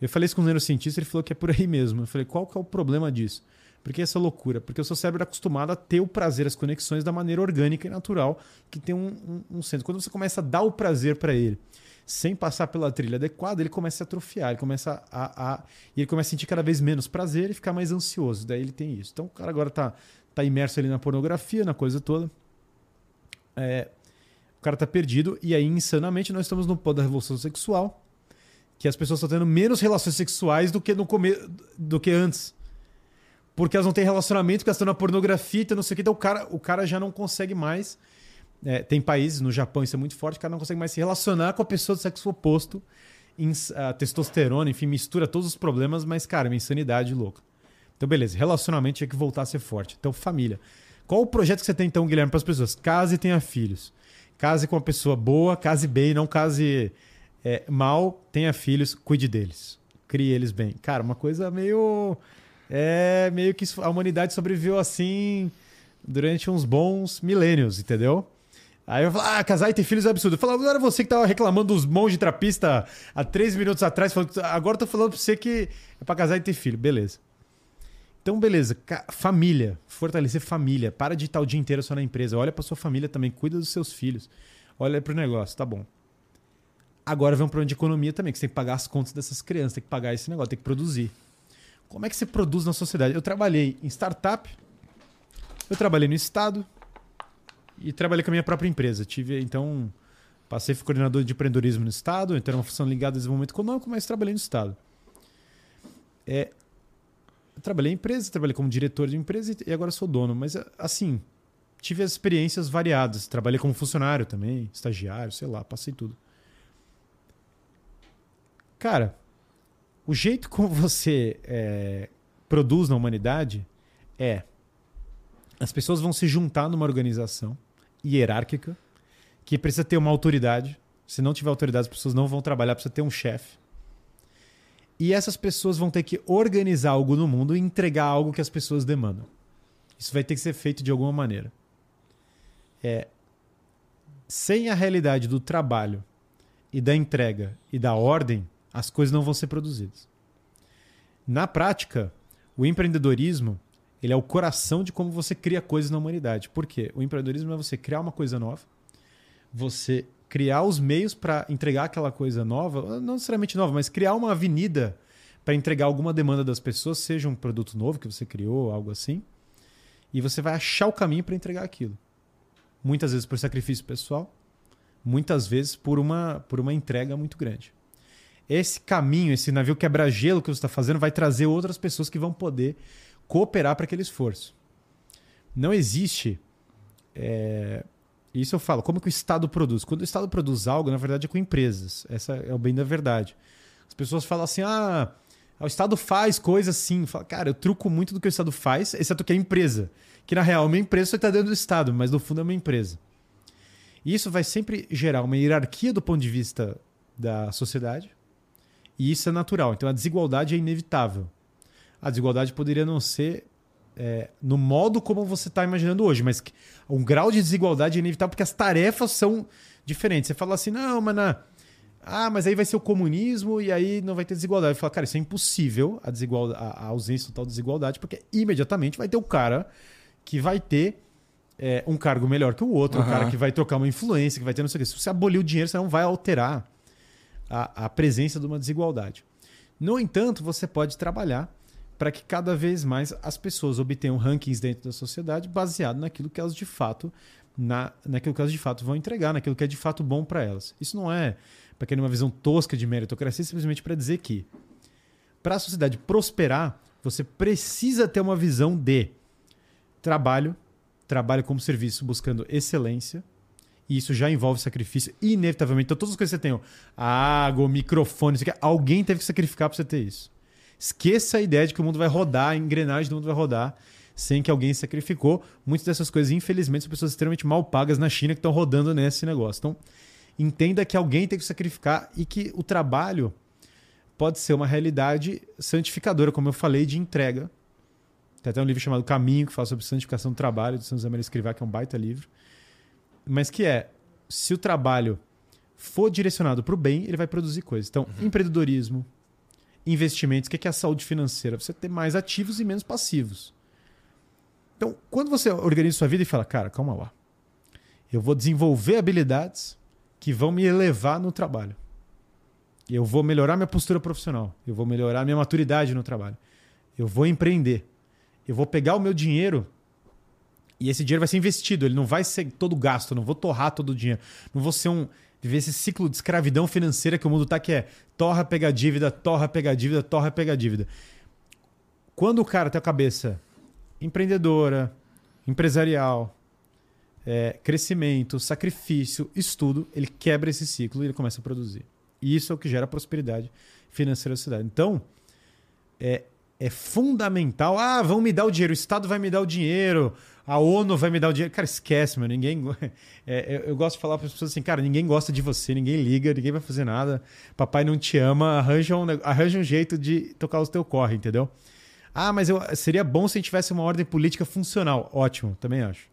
Eu falei isso com um neurocientista, ele falou que é por aí mesmo. Eu falei, qual que é o problema disso? Por que essa loucura? Porque o seu cérebro é acostumado a ter o prazer, as conexões da maneira orgânica e natural, que tem um, um, um centro. Quando você começa a dar o prazer para ele, sem passar pela trilha adequada, ele começa a atrofiar, ele começa a, a- ele começa a sentir cada vez menos prazer e ficar mais ansioso. Daí ele tem isso. Então o cara agora tá, tá imerso ali na pornografia, na coisa toda. É, o cara tá perdido e aí insanamente nós estamos no ponto da revolução sexual, que as pessoas estão tendo menos relações sexuais do que no come... do que antes. Porque elas não têm relacionamento, porque elas estão na pornografia, então não sei o que. Então o cara, o cara já não consegue mais. é, tem países, no Japão isso é muito forte, o cara não consegue mais se relacionar com a pessoa do sexo oposto. A testosterona, enfim, mistura todos os problemas, mas, cara, é uma insanidade louca. Então, beleza, relacionamento tinha que voltar a ser forte. Então, família. Qual o projeto que você tem, então, Guilherme, para as pessoas? Case e tenha filhos. Case com uma pessoa boa, case bem, não case é, mal, tenha filhos, cuide deles. Crie eles bem. Cara, uma coisa meio. É meio que a humanidade sobreviveu assim durante uns bons milênios, entendeu? Aí eu falo, ah, casar e ter filhos é absurdo. Eu falava, não era você que tava reclamando dos monges trapista há três minutos atrás, falando, agora eu tô falando pra você que é pra casar e ter filho. Beleza. Então, beleza. Família. Fortalecer família. Para de estar o dia inteiro só na empresa. Olha pra sua família também. Cuida dos seus filhos. Olha pro negócio. Tá bom. Agora vem um problema de economia também, que você tem que pagar as contas dessas crianças, tem que pagar esse negócio, tem que produzir. Como é que você produz na sociedade? Eu trabalhei em startup, eu trabalhei no Estado e trabalhei com a minha própria empresa. Tive, então, passei fui coordenador de empreendedorismo no Estado, então era uma função ligada ao desenvolvimento econômico, mas trabalhei no Estado. É, trabalhei em empresa, trabalhei como diretor de empresa e agora sou dono. Mas, assim, tive as experiências variadas. Trabalhei como funcionário também, estagiário, sei lá, passei tudo. Cara, o jeito como você é, produz na humanidade é as pessoas vão se juntar numa organização hierárquica que precisa ter uma autoridade. Se não tiver autoridade, as pessoas não vão trabalhar, precisa ter um chefe. E essas pessoas vão ter que organizar algo no mundo e entregar algo que as pessoas demandam. Isso vai ter que ser feito de alguma maneira. É, sem a realidade do trabalho e da entrega e da ordem, as coisas não vão ser produzidas. Na prática, o empreendedorismo ele é o coração de como você cria coisas na humanidade. Por quê? O empreendedorismo é você criar uma coisa nova, você criar os meios para entregar aquela coisa nova, não necessariamente nova, mas criar uma avenida para entregar alguma demanda das pessoas, seja um produto novo que você criou, algo assim, e você vai achar o caminho para entregar aquilo. Muitas vezes por sacrifício pessoal, muitas vezes por uma, por uma entrega muito grande. Esse caminho, esse navio quebra-gelo que você está fazendo, vai trazer outras pessoas que vão poder cooperar para aquele esforço. Não existe. É... Isso eu falo, como que o Estado produz? Quando o Estado produz algo, na verdade é com empresas. Essa é o bem da verdade. As pessoas falam assim: ah, o Estado faz coisa assim. Fala, cara, eu truco muito do que o Estado faz, exceto que é empresa. Que na real, uma empresa só está dentro do Estado, mas no fundo é uma empresa. E isso vai sempre gerar uma hierarquia do ponto de vista da sociedade. E isso é natural. Então a desigualdade é inevitável. A desigualdade poderia não ser é, no modo como você está imaginando hoje, mas um grau de desigualdade é inevitável porque as tarefas são diferentes. Você fala assim, não, mas na... Ah, mas aí vai ser o comunismo e aí não vai ter desigualdade. Fala, cara, isso é impossível, a, desigualdade, a ausência total de desigualdade, porque imediatamente vai ter o cara que vai ter é, um cargo melhor que o outro, uhum. um cara que vai trocar uma influência, que vai ter não sei o quê. Se você abolir o dinheiro, você não vai alterar a, a presença de uma desigualdade. No entanto, você pode trabalhar para que cada vez mais as pessoas obtenham rankings dentro da sociedade baseado naquilo que elas de fato na, naquilo que elas de fato vão entregar, naquilo que é de fato bom para elas. Isso não é para querer uma visão tosca de meritocracia, simplesmente para dizer que para a sociedade prosperar, você precisa ter uma visão de trabalho, trabalho como serviço buscando excelência, e isso já envolve sacrifício, inevitavelmente. Então, todas as coisas que você tem, a água, o microfone, isso aqui, alguém teve que sacrificar para você ter isso. Esqueça a ideia de que o mundo vai rodar, a engrenagem do mundo vai rodar sem que alguém sacrificou. Muitas dessas coisas, infelizmente, são pessoas extremamente mal pagas na China que estão rodando nesse negócio. Então, entenda que alguém tem que sacrificar e que o trabalho pode ser uma realidade santificadora, como eu falei, de entrega. Tem até um livro chamado Caminho, que fala sobre santificação do trabalho, do São José Maria Escrivá, que é um baita livro. Mas que é, se o trabalho for direcionado para o bem, ele vai produzir coisas. Então, uhum. empreendedorismo, investimentos. O que é a saúde financeira? Você ter mais ativos e menos passivos. Então, quando você organiza sua vida e fala, cara, calma lá. Eu vou desenvolver habilidades que vão me elevar no trabalho. Eu vou melhorar minha postura profissional. Eu vou melhorar minha maturidade no trabalho. Eu vou empreender. Eu vou pegar o meu dinheiro e esse dinheiro vai ser investido. Ele não vai ser todo gasto. Não vou torrar todo o dinheiro. Não vou ser um viver esse ciclo de escravidão financeira que o mundo tá que é torra, pega dívida, torra, pega dívida, torra, pega dívida. Quando o cara tem a cabeça empreendedora, empresarial, é, crescimento, sacrifício, estudo, ele quebra esse ciclo e ele começa a produzir. E isso é o que gera prosperidade financeira da cidade. Então, é, é fundamental. Ah, vão me dar o dinheiro, o Estado vai me dar o dinheiro, a ONU vai me dar o dinheiro. Cara, esquece, meu. Ninguém. É, eu, eu, gosto de falar para as pessoas assim, cara, ninguém gosta de você, ninguém liga, ninguém vai fazer nada. Papai não te ama, arranja um, arranja um jeito de tocar o teu corre, entendeu? Ah, mas eu, seria bom se a gente tivesse uma ordem política funcional. Ótimo, também acho.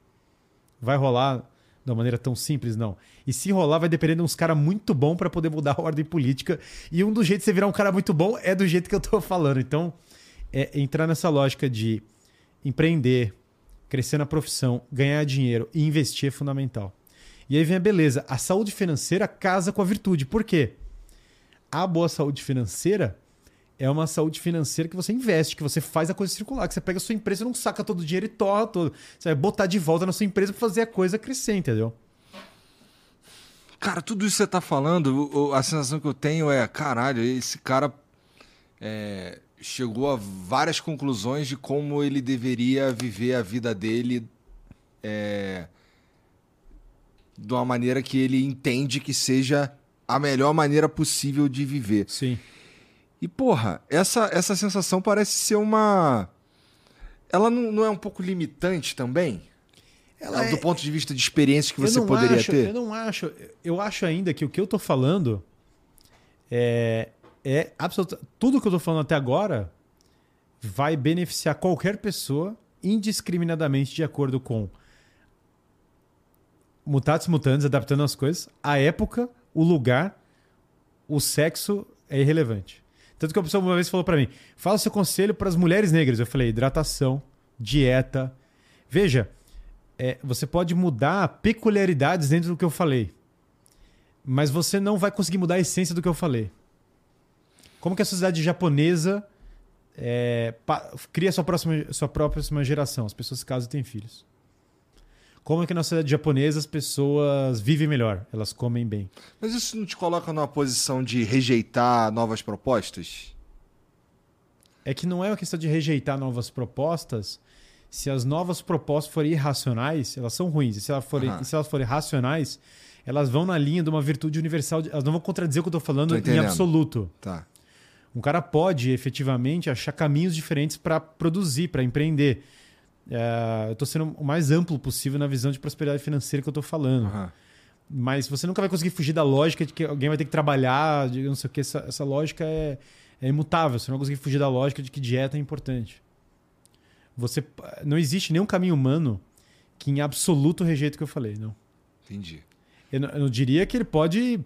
Vai rolar de uma maneira tão simples, não. E se rolar, vai depender de uns caras muito bom para poder mudar a ordem política. E um dos jeitos de você virar um cara muito bom é do jeito que eu tô falando. Então, é entrar nessa lógica de empreender, crescer na profissão, ganhar dinheiro e investir é fundamental. E aí vem a beleza. A saúde financeira casa com a virtude. Por quê? A boa saúde financeira é uma saúde financeira que você investe, que você faz a coisa circular, que você pega a sua empresa não saca todo o dinheiro e torra todo. Você vai botar de volta na sua empresa para fazer a coisa crescer, entendeu? Cara, tudo isso que você tá falando, a sensação que eu tenho é, caralho, esse cara é, chegou a várias conclusões de como ele deveria viver a vida dele é, de uma maneira que ele entende que seja a melhor maneira possível de viver. Sim. E, porra, essa, essa sensação parece ser uma. Ela não, não é um pouco limitante também? Ela do é... ponto de vista de experiência que você poderia acho, ter? Eu não acho. Eu acho ainda que o que eu tô falando é, é absoluto. Tudo que eu tô falando até agora vai beneficiar qualquer pessoa indiscriminadamente de acordo com mutatis mutandis, adaptando as coisas, a época, o lugar, o sexo é irrelevante. Tanto que a pessoa uma vez falou para mim: fala seu conselho para as mulheres negras. Eu falei: hidratação, dieta. Veja, é, você pode mudar peculiaridades dentro do que eu falei, mas você não vai conseguir mudar a essência do que eu falei. Como que a sociedade japonesa é, cria sua próxima, sua próxima geração? As pessoas se casam e têm filhos. Como é que na sociedade japonesa as pessoas vivem melhor? Elas comem bem. Mas isso não te coloca numa posição de rejeitar novas propostas? É que não é uma questão de rejeitar novas propostas. Se as novas propostas forem irracionais, elas são ruins. E se, elas forem, Aham. se elas forem racionais, elas vão na linha de uma virtude universal. de- Elas não vão contradizer o que eu estou falando em absoluto. Tá. Um cara pode efetivamente achar caminhos diferentes para produzir, para empreender. É, eu estou sendo o mais amplo possível na visão de prosperidade financeira que eu estou falando. Aham. Mas você nunca vai conseguir fugir da lógica de que alguém vai ter que trabalhar, de não sei o que. Essa, essa lógica é, é imutável. Você não vai conseguir fugir da lógica de que dieta é importante. Você não existe nenhum caminho humano que em absoluto rejeite o que eu falei, não. Entendi. Eu, eu não diria que ele pode.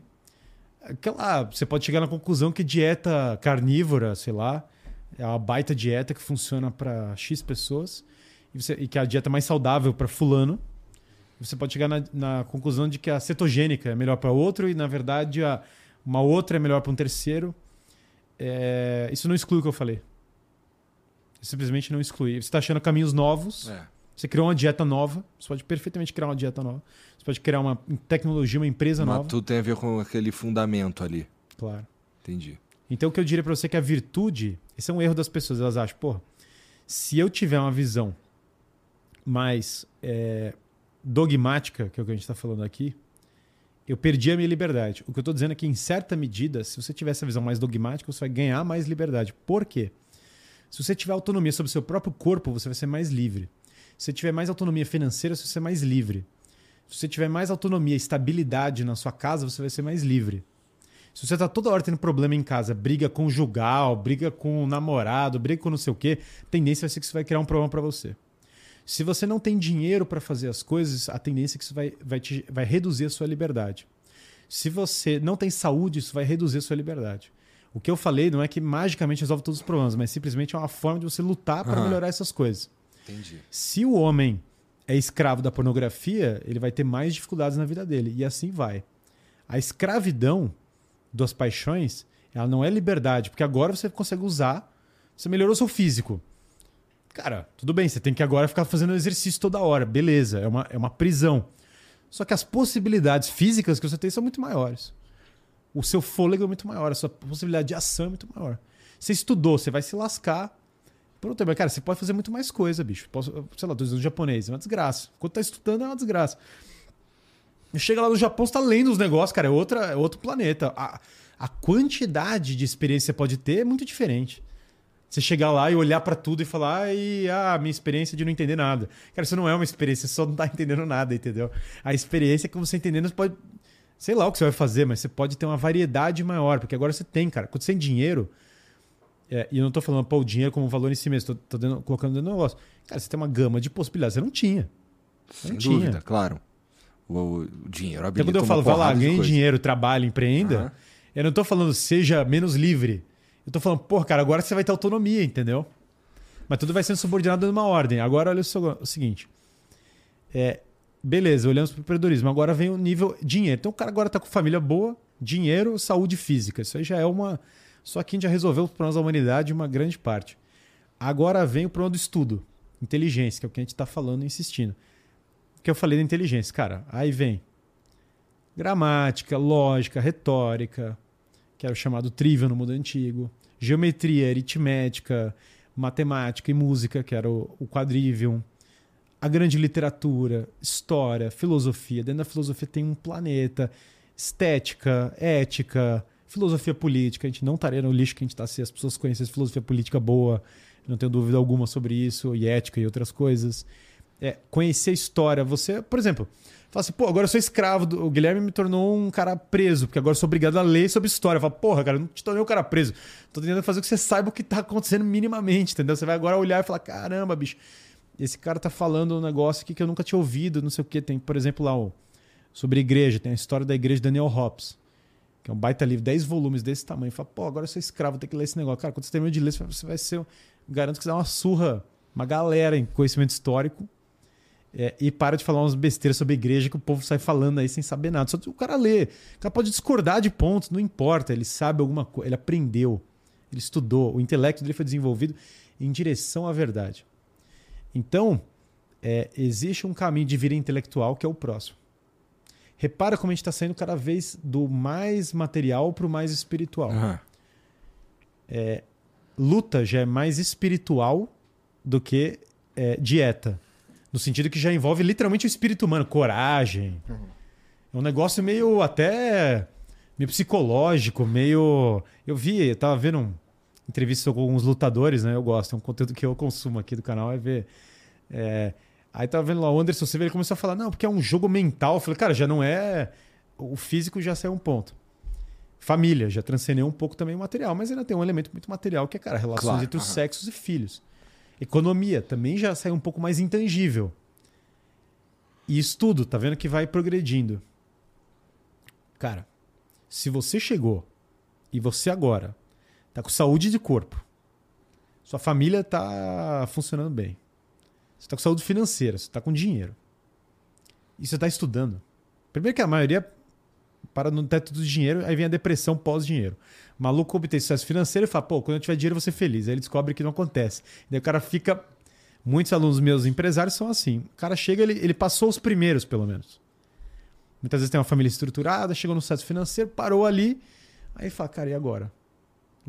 Aquela, você pode chegar na conclusão que dieta carnívora, sei lá, é uma baita dieta que funciona para X pessoas e, você- e que é a dieta mais saudável para fulano. Você pode chegar na, na conclusão de que a cetogênica é melhor para outro e, na verdade, a, uma outra é melhor para um terceiro. É, isso não exclui o que eu falei. Simplesmente não exclui. Você está achando caminhos novos. É. Você criou uma dieta nova. Você pode perfeitamente criar uma dieta nova. Você pode criar uma tecnologia, uma empresa Mas nova. tudo tem a ver com aquele fundamento ali. Claro. Entendi. Então, o que eu diria para você é que a virtude, esse é um erro das pessoas. Elas acham, pô, se eu tiver uma visão mais é, dogmática, que é o que a gente está falando aqui, eu perdi a minha liberdade. O que eu estou dizendo é que, em certa medida, se você tiver essa visão mais dogmática, você vai ganhar mais liberdade. Por quê? Se você tiver autonomia sobre o seu próprio corpo, você vai ser mais livre. Se você tiver mais autonomia financeira, você vai ser mais livre. Se você tiver mais autonomia e estabilidade na sua casa, você vai ser mais livre. Se você tá toda hora tendo problema em casa, briga conjugal, briga com o namorado, briga com não sei o quê, a tendência vai ser que isso vai criar um problema para você. Se você não tem dinheiro para fazer as coisas, a tendência é que isso vai, vai, te, vai reduzir a sua liberdade. Se você não tem saúde, isso vai reduzir a sua liberdade. O que eu falei não é que magicamente resolve todos os problemas, mas simplesmente é uma forma de você lutar para Aham. melhorar essas coisas. Entendi. Se o homem é escravo da pornografia, ele vai ter mais dificuldades na vida dele. E assim vai. A escravidão das paixões, ela não é liberdade, porque agora você consegue usar, você melhorou seu físico. Cara, tudo bem, você tem que agora ficar fazendo exercício toda hora, beleza, é uma, é uma prisão. Só que as possibilidades físicas que você tem são muito maiores. O seu fôlego é muito maior, a sua possibilidade de ação é muito maior. Você estudou, você vai se lascar. Por outro tempo, cara, você pode fazer muito mais coisa, bicho. Posso, sei lá, tô dizendo japonês, é uma desgraça. Enquanto tá estudando, é uma desgraça. Chega lá no Japão, você tá lendo os negócios, cara, é, outra, é outro planeta. A, a quantidade de experiência que você pode ter é muito diferente. Você chegar lá e olhar pra tudo e falar, ah, minha experiência de não entender nada. Cara, isso não é uma experiência, você só não tá entendendo nada, entendeu? A experiência que você entendendo, você pode. Sei lá o que você vai fazer, mas você pode ter uma variedade maior, porque agora você tem, cara. Quando você tem dinheiro, é, e eu não tô falando, pô, o dinheiro como valor em si mesmo, dando- colocando dentro do negócio. Cara, você tem uma gama de possibilidades. Você não tinha. Sem Não tinha. dúvida, claro. O, o dinheiro Então, quando eu falo, vai lá, ganhe dinheiro, trabalhe, empreenda, Aham. eu não tô falando seja menos livre. Eu tô falando, pô, cara, agora você vai ter autonomia, entendeu? Mas tudo vai sendo subordinado numa ordem. Agora, olha o, seg- o seguinte. É, beleza, olhamos para o empreendedorismo. Agora vem o nível dinheiro. Então, o cara agora tá com família boa, dinheiro, saúde física. Isso aí já é uma. Só que a gente já resolveu os problemas da humanidade uma grande parte. Agora vem o problema do estudo. Inteligência, que é o que a gente está falando e insistindo. O que eu falei da inteligência, cara. Aí vem gramática, lógica, retórica, que era o chamado trivial no mundo antigo, geometria, aritmética, matemática e música, que era o, o quadrivium, a grande literatura, história, filosofia. Dentro da filosofia tem um planeta, estética, ética, filosofia política. A gente não estaria no lixo que a gente está se as pessoas conhecessem filosofia política boa, não tenho dúvida alguma sobre isso, e ética e outras coisas. É, conhecer a história. Você, por exemplo, fala assim, pô, agora eu sou escravo. Do... O Guilherme me tornou um cara preso, porque agora eu sou obrigado a ler sobre história. Fala, porra, cara, eu não te tornei um cara preso. Tô tentando fazer que você saiba o que tá acontecendo minimamente, entendeu? Você vai agora olhar e falar, caramba, bicho, esse cara tá falando um negócio aqui que eu nunca tinha ouvido, não sei o que. Tem, por exemplo, lá o, sobre igreja, tem a história da igreja de Daniel Hobbes, que é um baita livro, 10 volumes desse tamanho. Fala, pô, agora eu sou escravo, tem que ler esse negócio. Cara, quando você termina de ler, você vai ser. Garanto que você dá uma surra uma galera em conhecimento histórico é, e para de falar umas besteiras sobre igreja que o povo sai falando aí sem saber nada. Só o cara lê. O cara pode discordar de pontos, não importa. Ele sabe alguma coisa, ele aprendeu, ele estudou. O intelecto dele foi desenvolvido em direção à verdade. Então, é, existe um caminho de vida intelectual que é o próximo. Repara como a gente está saindo cada vez do mais material para o mais espiritual. Uhum. É, luta já é mais espiritual do que é, dieta. No sentido que já envolve literalmente o espírito humano, coragem. Uhum. É um negócio meio até meio psicológico, meio. Eu vi, eu tava vendo um entrevista com alguns lutadores, né? Eu gosto, é um conteúdo que eu consumo aqui do canal, é ver. É... Aí tava vendo lá o Anderson Silva, ele começou a falar, não, porque é um jogo mental. Eu falei, cara, já não é. O físico já saiu um ponto. Família, já transcendeu um pouco também o material, mas ainda tem um elemento muito material que é, cara, relações claro, entre os sexos e filhos. Economia também já saiu um pouco mais intangível. E estudo, tá vendo que vai progredindo. Cara, se você chegou e você agora tá com saúde de corpo, sua família tá funcionando bem, você tá com saúde financeira, você tá com dinheiro, e você tá estudando. Primeiro que a maioria para no teto do dinheiro, aí vem a depressão pós-dinheiro. Maluco obtém sucesso financeiro e fala, pô, quando eu tiver dinheiro eu vou ser feliz. Aí ele descobre que não acontece. Daí o cara fica. Muitos alunos meus empresários são assim. O cara chega, ele, ele passou os primeiros, pelo menos. Muitas vezes tem uma família estruturada, chegou no sucesso financeiro, parou ali. Aí fala, cara, e agora?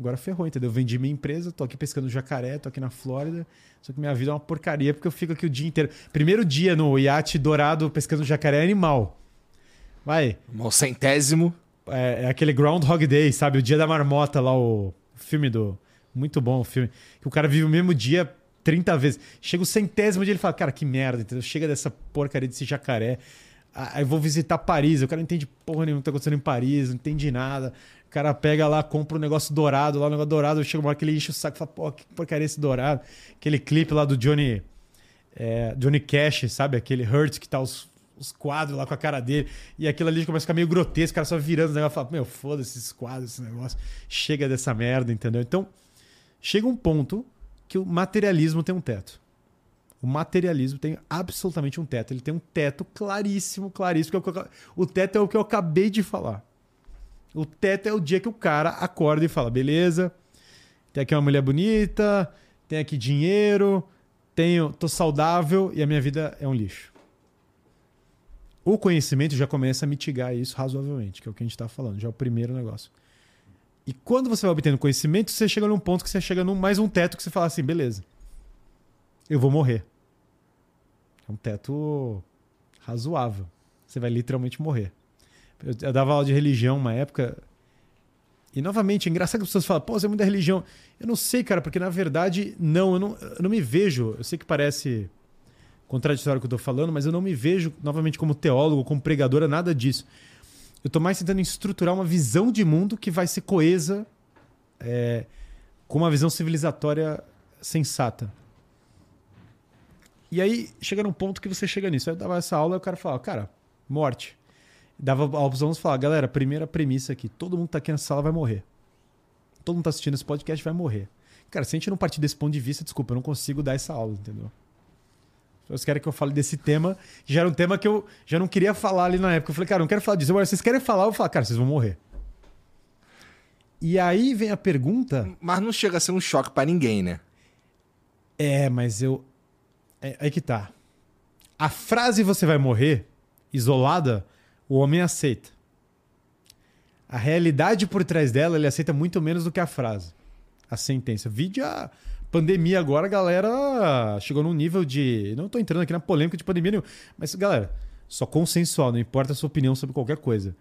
Agora ferrou, entendeu? Eu vendi minha empresa, tô aqui pescando jacaré, tô aqui na Flórida. Só que minha vida é uma porcaria porque eu fico aqui o dia inteiro. Primeiro dia no iate dourado pescando jacaré é animal. Vai. O centésimo. É, é, aquele Groundhog Day, sabe? O dia da marmota lá, o filme do. Muito bom o filme. Que o cara vive o mesmo dia 30 vezes. Chega o centésimo dia ele fala, cara, que merda, entendeu? Chega dessa porcaria desse jacaré. Aí vou visitar Paris. O cara não entende porra nenhuma que tá acontecendo em Paris, não entende nada. O cara pega lá, compra um negócio dourado, lá um negócio dourado, chega uma hora que ele enche o saco e fala, pô, que porcaria esse dourado. Aquele clipe lá do Johnny. É, Johnny Cash, sabe? Aquele Hurt que tá os os quadros lá com a cara dele. E aquilo ali começa a ficar meio grotesco, o cara só virando os negócios e fala, meu, foda-se esses quadros, esse negócio. Chega dessa merda, entendeu? Então, chega um ponto que o materialismo tem um teto. O materialismo tem absolutamente um teto. Ele tem um teto claríssimo, claríssimo. É o teto é o que eu acabei de falar. O teto é o dia que o cara acorda e fala: beleza, tem aqui uma mulher bonita, tem aqui dinheiro, tenho, tô saudável e a minha vida é um lixo. O conhecimento já começa a mitigar isso razoavelmente, que é o que a gente está falando, já é o primeiro negócio. E quando você vai obtendo conhecimento, você chega num ponto que você chega num mais um teto que você fala assim, beleza, eu vou morrer. É um teto razoável. Você vai literalmente morrer. Eu, eu dava aula de religião uma época. E novamente, é engraçado que as pessoas falam, pô, você é muito da religião. Eu não sei, cara, porque na verdade, não, eu não, eu não me vejo. Eu sei que parece contraditório que eu estou falando, mas eu não me vejo novamente como teólogo, como pregadora, nada disso. Eu estou mais tentando estruturar uma visão de mundo que vai ser coesa é, com uma visão civilizatória sensata. E aí chega num ponto que você chega nisso. Aí eu dava essa aula e o cara falava, cara, morte. Dava a opção de falar, galera, primeira premissa aqui, todo mundo que tá aqui na sala vai morrer. Todo mundo tá assistindo esse podcast vai morrer. Cara, se a gente não partir desse ponto de vista, desculpa, eu não consigo dar essa aula, entendeu? Vocês querem que eu fale desse tema, já era um tema que eu já não queria falar ali na época. Eu falei, cara, eu não quero falar disso. Agora, vocês querem falar? Eu falo, cara, vocês vão morrer. E aí vem a pergunta. Mas não chega a ser um choque para ninguém, né? É, mas eu. É aí que tá. A frase você vai morrer, isolada, o homem aceita. A realidade por trás dela, ele aceita muito menos do que a frase. A sentença. Vide a Pandemia agora, a galera chegou num nível de. Não estou entrando aqui na polêmica de pandemia nenhuma, mas, galera, só consensual, não importa a sua opinião sobre qualquer coisa.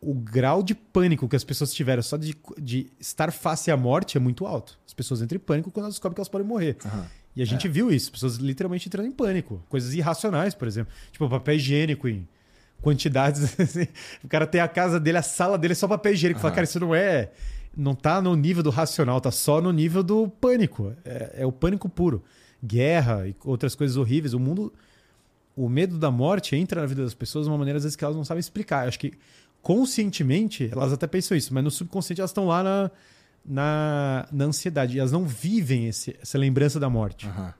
O grau de pânico que as pessoas tiveram só de, de estar face à morte é muito alto. As pessoas entram em pânico quando elas descobrem que elas podem morrer. Uhum. E a gente é. viu isso, pessoas literalmente entrando em pânico. Coisas irracionais, por exemplo. Tipo, papel higiênico em quantidades. Assim. o cara tem a casa dele, a sala dele é só papel higiênico. Uhum. Fala, cara, isso não é não tá no nível do racional, tá só no nível do pânico. É, é, o pânico puro. Guerra e outras coisas horríveis. O mundo. O medo da morte entra na vida das pessoas de uma maneira, às vezes, que elas não sabem explicar. acho que conscientemente elas até pensam isso, mas no subconsciente elas estão lá na, na, na ansiedade. Elas não vivem esse, essa lembrança da morte. Aham.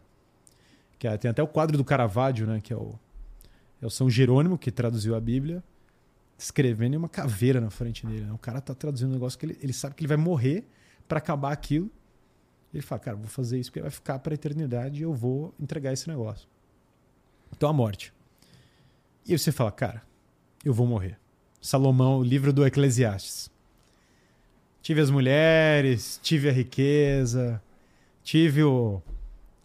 Que é- tem até o quadro do Caravaggio, né? Que é o, é o São Jerônimo, que traduziu a Bíblia, escrevendo em uma caveira na frente dele. né? O cara tá traduzindo um negócio que ele, ele sabe que ele vai morrer para acabar aquilo. Ele fala, cara, vou fazer isso porque vai ficar para eternidade e eu vou entregar esse negócio. Então a morte. E aí você fala, cara, eu vou morrer. Salomão, o livro do Eclesiastes. Tive as mulheres, tive a riqueza, tive o,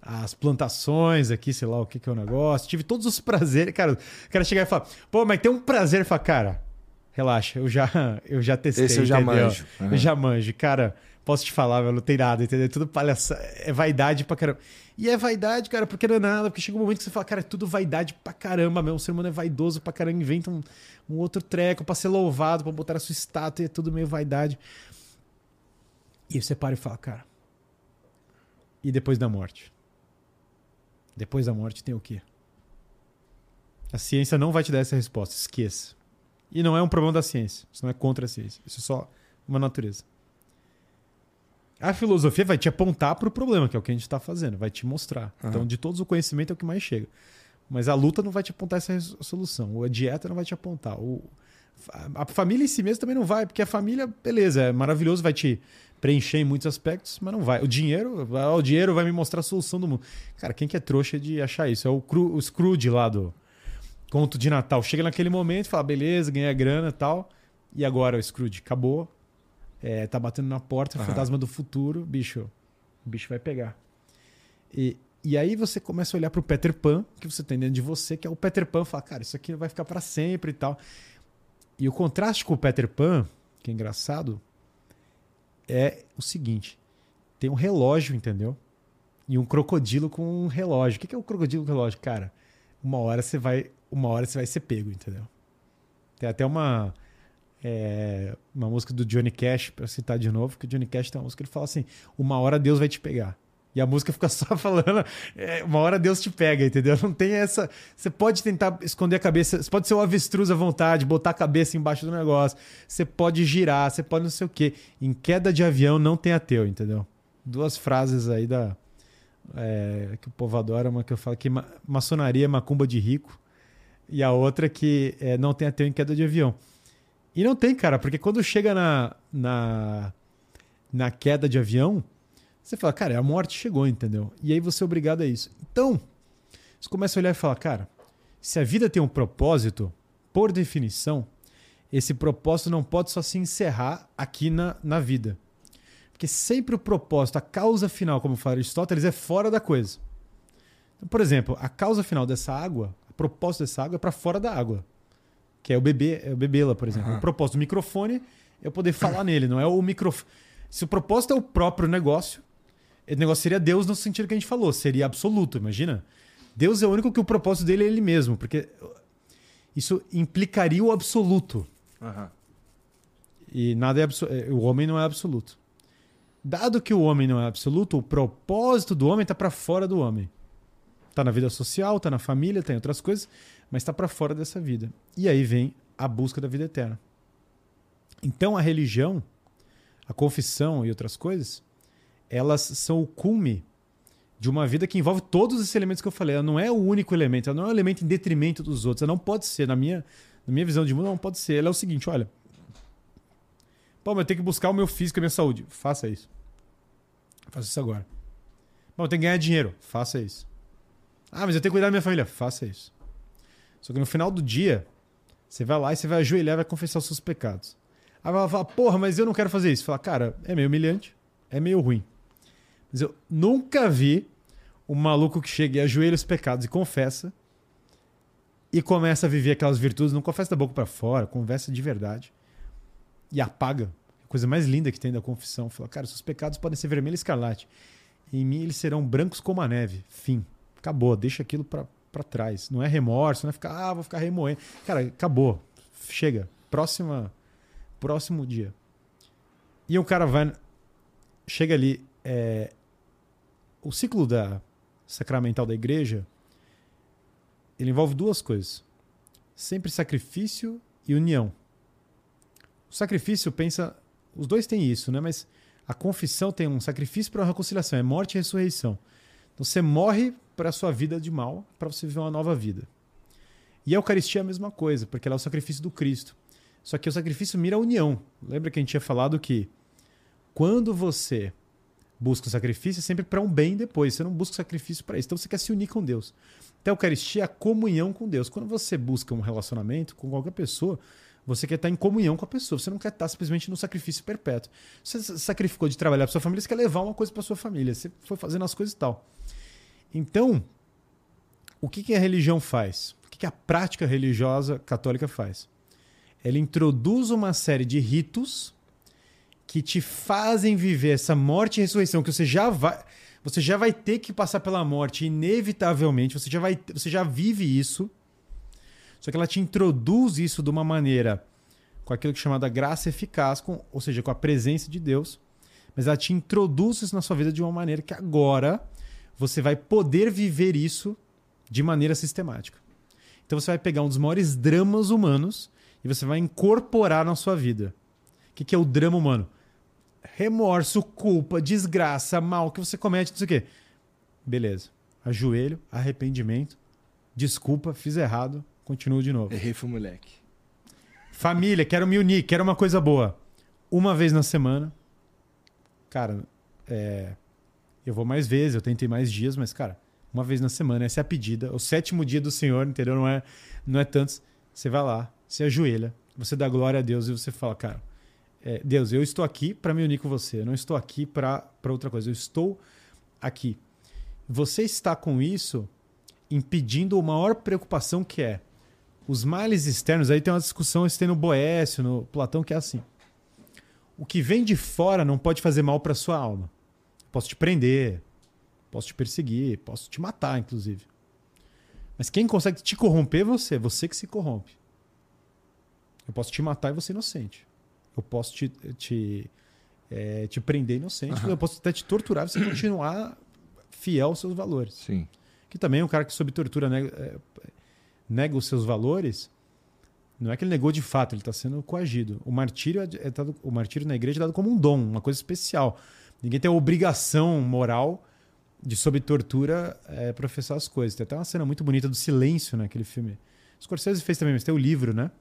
as plantações aqui, sei lá o que, que é o negócio, tive todos os prazeres. Cara, o cara chegar e falar, pô, mas tem um prazer. Ele fala, cara, relaxa, eu já, eu já testei. Esse eu já entendeu? manjo. Aham. Eu já manjo. Cara, posso te falar, velho, não tem nada, entendeu? É tudo palhaça. É vaidade pra caramba. E é vaidade, cara, porque não é nada. Porque chega um momento que você fala, cara, é tudo vaidade pra caramba mesmo. O ser humano é vaidoso pra caramba. Inventa um, um outro treco pra ser louvado, pra botar a sua estátua e é tudo meio vaidade. E você para e fala, cara. E depois da morte? Depois da morte tem o quê? A ciência não vai te dar essa resposta, esqueça. E não é um problema da ciência. Isso não é contra a ciência. Isso é só uma natureza. A filosofia vai te apontar para o problema, que é o que a gente está fazendo, vai te mostrar. Aham. Então, de todos o conhecimento é o que mais chega. Mas a luta não vai te apontar essa solução. Ou a dieta não vai te apontar. O, a a família em si mesmo também não vai, porque a família, beleza, é maravilhoso, vai te preencher em muitos aspectos, mas não vai. O dinheiro, o dinheiro vai me mostrar a solução do mundo. Cara, quem que é trouxa de achar isso? É o, Cru- o Scrooge lá do conto de Natal. Chega naquele momento e fala, beleza, ganhei grana e tal. E agora o Scrooge acabou. É, tá batendo na porta, Aham. fantasma do futuro, bicho, o bicho vai pegar. E, e aí você começa a olhar pro Peter Pan, que você tem dentro de você, que é o Peter Pan, fala, cara, isso aqui vai ficar para sempre e tal. E o contraste com o Peter Pan, que é engraçado, é o seguinte: tem um relógio, entendeu? E um crocodilo com um relógio. O que é o crocodilo com relógio? Cara, uma hora você vai, uma hora você vai ser pego, entendeu? Tem até uma é, uma música do Johnny Cash, pra citar de novo, que o Johnny Cash tem uma música que ele fala assim: Uma hora Deus vai te pegar. E a música fica só falando, é, uma hora Deus te pega, entendeu? Não tem essa. Você pode tentar esconder a cabeça, você pode ser o avestruz à vontade, botar a cabeça embaixo do negócio, você pode girar, você pode não sei o quê. Em queda de avião não tem ateu, entendeu? Duas frases aí da. é, que o povo adora, uma que eu falo que ma- maçonaria é macumba de rico, e a outra que é, não tem ateu em queda de avião. E não tem, cara, porque quando chega na, na, na queda de avião, você fala, cara, a morte chegou, entendeu? E aí você é obrigado a isso. Então, você começa a olhar e falar, cara, se a vida tem um propósito, por definição, esse propósito não pode só se encerrar aqui na, na vida. Porque sempre o propósito, a causa final, como fala Aristóteles, é fora da coisa. Então, por exemplo, a causa final dessa água, o propósito dessa água é para fora da água que é o bebê, é o bebê-la, por exemplo. Aham. O propósito do microfone é eu poder falar nele, não é o microfone. Se o propósito é o próprio negócio, o negócio seria Deus no sentido que a gente falou, seria absoluto, imagina? Deus é o único que o propósito dele é ele mesmo, porque isso implicaria o absoluto. Aham. E nada é abso- é, o homem não é absoluto. Dado que o homem não é absoluto, o propósito do homem está para fora do homem. Está na vida social, está na família, tem outras coisas, mas está para fora dessa vida. E aí vem a busca da vida eterna. Então a religião, a confissão e outras coisas, elas são o cume de uma vida que envolve todos esses elementos que eu falei. Ela não é o único elemento, ela não é um elemento em detrimento dos outros. Ela não pode ser, na minha, na minha visão de mundo, não pode ser. Ela é o seguinte, olha, mas eu tenho que buscar o meu físico e a minha saúde. Faça isso. Faça isso agora. Bom, eu tenho que ganhar dinheiro. Faça isso. Ah, mas eu tenho que cuidar da minha família. Faça isso. Só que no final do dia, você vai lá e você vai ajoelhar e vai confessar os seus pecados. Aí vai falar, porra, mas eu não quero fazer isso. Fala, cara, é meio humilhante, é meio ruim. Mas eu nunca vi um maluco que chega e ajoelha os pecados e confessa e começa a viver aquelas virtudes, não confessa da boca pra fora, conversa de verdade e apaga. A coisa mais linda que tem da confissão. Fala, cara, seus pecados podem ser vermelho e escarlate. Em mim eles serão brancos como a neve. Fim. Acabou. Deixa aquilo pra trás. Não é remorso, não é ficar, ah, vou ficar remoendo. Cara, acabou. Chega. Próxima, próximo dia. E o cara vai. Chega ali. é, o ciclo da sacramental da igreja ele envolve duas coisas: sempre sacrifício e união. O sacrifício pensa. Os dois têm isso, né? Mas A confissão tem um sacrifício para uma reconciliação, é morte e ressurreição. Então você morre para a sua vida de mal, para você viver uma nova vida. E a Eucaristia é a mesma coisa, porque ela é o sacrifício do Cristo. Só que o sacrifício mira a união. Lembra que a gente tinha falado que quando você busca o sacrifício, é sempre para um bem depois. Você não busca sacrifício para isso. Então você quer se unir com Deus. Então a Eucaristia é a comunhão com Deus. Quando você busca um relacionamento com qualquer pessoa, você quer estar em comunhão com a pessoa. Você não quer estar simplesmente no sacrifício perpétuo. Você sacrificou de trabalhar para sua família, você quer levar uma coisa para sua família. Você foi fazendo as coisas e tal. Então, o que, que a religião faz? O que, que a prática religiosa católica faz? Ela introduz uma série de ritos que te fazem viver essa morte e ressurreição que você já vai você já vai ter que passar pela morte inevitavelmente, você já vai você já vive isso. Só que ela te introduz isso de uma maneira com aquilo que é chamada graça eficaz, com, ou seja, com a presença de Deus, mas ela te introduz isso na sua vida de uma maneira que agora você vai poder viver isso de maneira sistemática. Então você vai pegar um dos maiores dramas humanos e você vai incorporar na sua vida. O que, que é o drama humano? Remorso, culpa, desgraça, mal que você comete, não sei o quê. Beleza. Ajoelho, arrependimento, desculpa, fiz errado, continuo de novo. Errei, fui moleque. Família, quero me unir, quero uma coisa boa. Uma vez na semana. Cara, é, eu vou mais vezes, eu tentei mais dias, mas, cara, uma vez na semana, essa é a pedida. O sétimo dia do Senhor, entendeu? Não é, não é tantos. Você vai lá, se ajoelha, você dá glória a Deus e você fala, cara, é, Deus, eu estou aqui para me unir com você, eu não estou aqui para outra coisa, eu estou aqui. Você está com isso impedindo a maior preocupação que é os males externos. Aí tem uma discussão, esse tem no Boécio, no Platão, que é assim. O que vem de fora não pode fazer mal para sua alma. Posso te prender, posso te perseguir, posso te matar, inclusive. Mas quem consegue te corromper é você, você que se corrompe. Eu posso te matar e você é inocente. Eu posso te, te, é, te prender inocente, uhum. eu posso até te torturar e você continuar fiel aos seus valores. Sim. Que também é um cara que, sob tortura, nega, é, nega os seus valores. Não é que ele negou de fato, ele está sendo coagido. O martírio, é, é dado, o martírio na igreja é dado como um dom, uma coisa especial. Ninguém tem a obrigação moral de, sob tortura, é, professar as coisas. Tem até uma cena muito bonita do silêncio naquele filme. Scorsese fez também, mas tem o livro, né?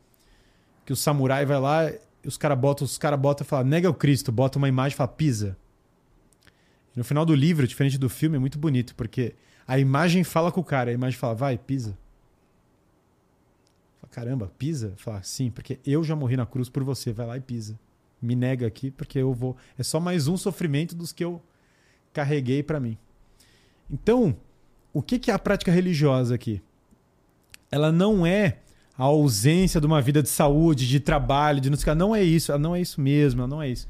Que o samurai vai lá os caras botam, os cara botam e falam, nega o Cristo, bota uma imagem e fala, pisa. E no final do livro, diferente do filme, é muito bonito, porque a imagem fala com o cara, a imagem fala, vai, pisa. Fala, Caramba, pisa? Fala, sim, porque eu já morri na cruz por você, vai lá e pisa me nega aqui, porque eu vou. É só mais um sofrimento dos que eu carreguei para mim. Então, o que, que é a prática religiosa aqui? Ela não é a ausência de uma vida de saúde, de trabalho, de não sei o que. Não é isso, não é isso mesmo, não é isso.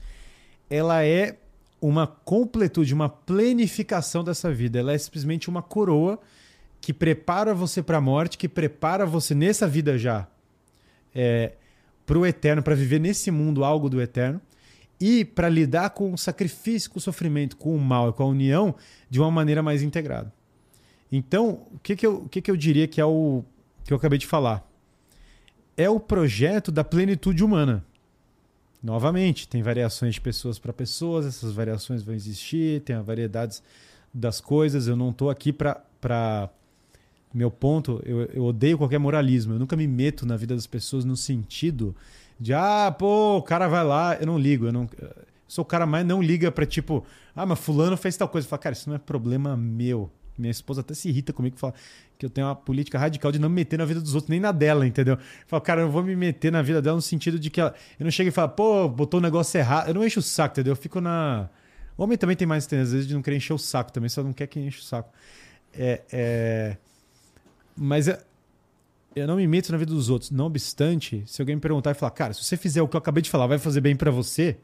Ela é uma completude, uma planificação dessa vida. Ela é simplesmente uma coroa que prepara você para a morte, que prepara você nessa vida já. É, para o eterno, para viver nesse mundo algo do eterno e para lidar com o sacrifício, com o sofrimento, com o mal e com a união de uma maneira mais integrada. Então, o que, que, eu, o que, que eu diria que é o que eu acabei de falar? É o projeto da plenitude humana. Novamente, tem variações de pessoas para pessoas, essas variações vão existir, tem variedades das coisas. Eu não estou aqui para meu ponto, eu, eu odeio qualquer moralismo. Eu nunca me meto na vida das pessoas no sentido de, ah, pô, o cara vai lá, eu não ligo. Eu, não, sou o cara mais não liga pra tipo, ah, mas fulano fez tal coisa. Eu falo, cara, isso não é problema meu. Minha esposa até se irrita comigo fala que eu tenho uma política radical de não me meter na vida dos outros, nem na dela, entendeu? Eu falo, cara, eu vou me meter na vida dela no sentido de que ela. Eu não chego e falo, pô, botou o um negócio errado. Eu não encho o saco, entendeu? Eu fico na. O homem também tem mais, tem, às vezes, de não querer encher o saco também, só não quer que enche o saco. É. é... Mas eu, eu não me meto na vida dos outros. Não obstante, se alguém me perguntar e falar, cara, se você fizer o que eu acabei de falar, vai fazer bem para você?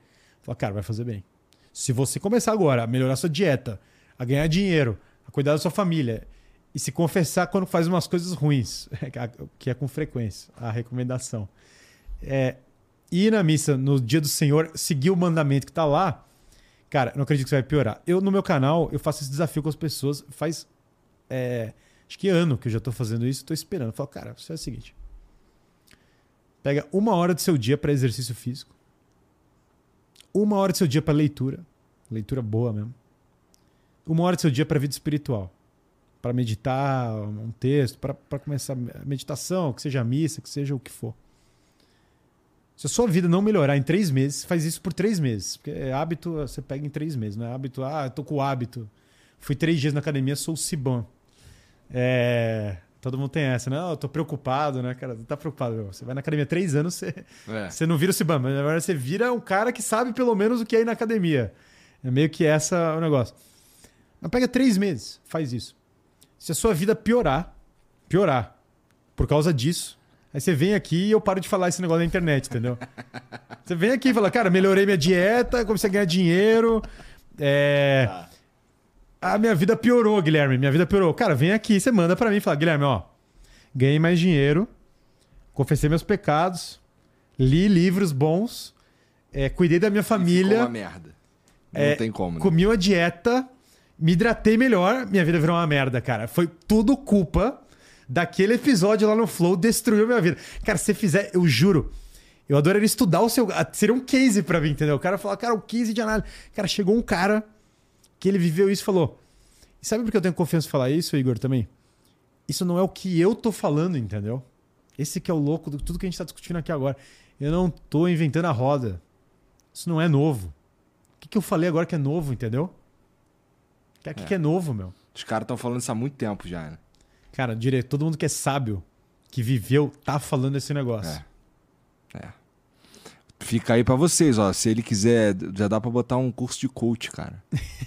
Fala, cara, vai fazer bem. Se você começar agora a melhorar sua dieta, a ganhar dinheiro, cuidar da sua família e se confessar quando faz umas coisas ruins, que é com frequência, a recomendação. É, ir na missa no dia do Senhor, seguir o mandamento que está lá, cara, não acredito que você vai piorar. Eu, no meu canal, eu faço esse desafio com as pessoas faz. É, acho que ano que eu já estou fazendo isso, estou esperando. Eu falo, cara, você é o seguinte: pega uma hora do seu dia para exercício físico, uma hora do seu dia para leitura, Leitura boa mesmo. Uma hora do seu dia para vida espiritual. Para meditar um texto, para começar a meditação, que seja missa, que seja o que for. Se a sua vida não melhorar em três meses, faz isso por três meses. Porque é hábito, você pega em três meses, não é hábito, ah, eu tô com o hábito. Fui três dias na academia, sou o Cibão. É, todo mundo tem essa, né? Eu tô preocupado, né, cara? Tá preocupado. Meu. Você vai na academia três anos, você, é. você não vira o Cibão, mas na verdade você vira um cara que sabe pelo menos o que é ir na academia. É meio que essa o negócio. Mas pega três meses, faz isso. Se a sua vida piorar, piorar, por causa disso, Aí você vem aqui e eu paro de falar esse negócio na internet, entendeu? Você vem aqui e fala, cara, melhorei minha dieta, comecei a ganhar dinheiro. É... Tá. A minha vida piorou, Guilherme. Minha vida piorou. Cara, vem aqui, você manda para mim e fala, Guilherme, ó, ganhei mais dinheiro, confessei meus pecados, li livros bons, é, cuidei da minha família. Ficou uma merda. Não é, tem como. Né? Comi uma dieta, me hidratei melhor, minha vida virou uma merda, cara. Foi tudo culpa daquele episódio lá no Flow destruiu minha vida. Cara, se fizer, eu juro. Eu adoraria estudar o seu. Seria um case pra mim, entendeu? O cara falou, cara, o case de análise. Cara, chegou um cara que ele viveu isso e falou. E sabe por que eu tenho confiança em falar isso, Igor, também? Isso não é o que eu tô falando, entendeu? Esse que é o louco de tudo que a gente tá discutindo aqui agora. Eu não tô inventando a roda. Isso não é novo. O que, que eu falei agora que é novo, entendeu? O que é, que é novo, meu? Os caras estão falando isso há muito tempo já, né? Cara, direito, todo mundo que é sábio, que viveu, tá falando esse negócio. É. é. Fica aí para vocês, ó. Se ele quiser, já dá para botar um curso de coach, cara.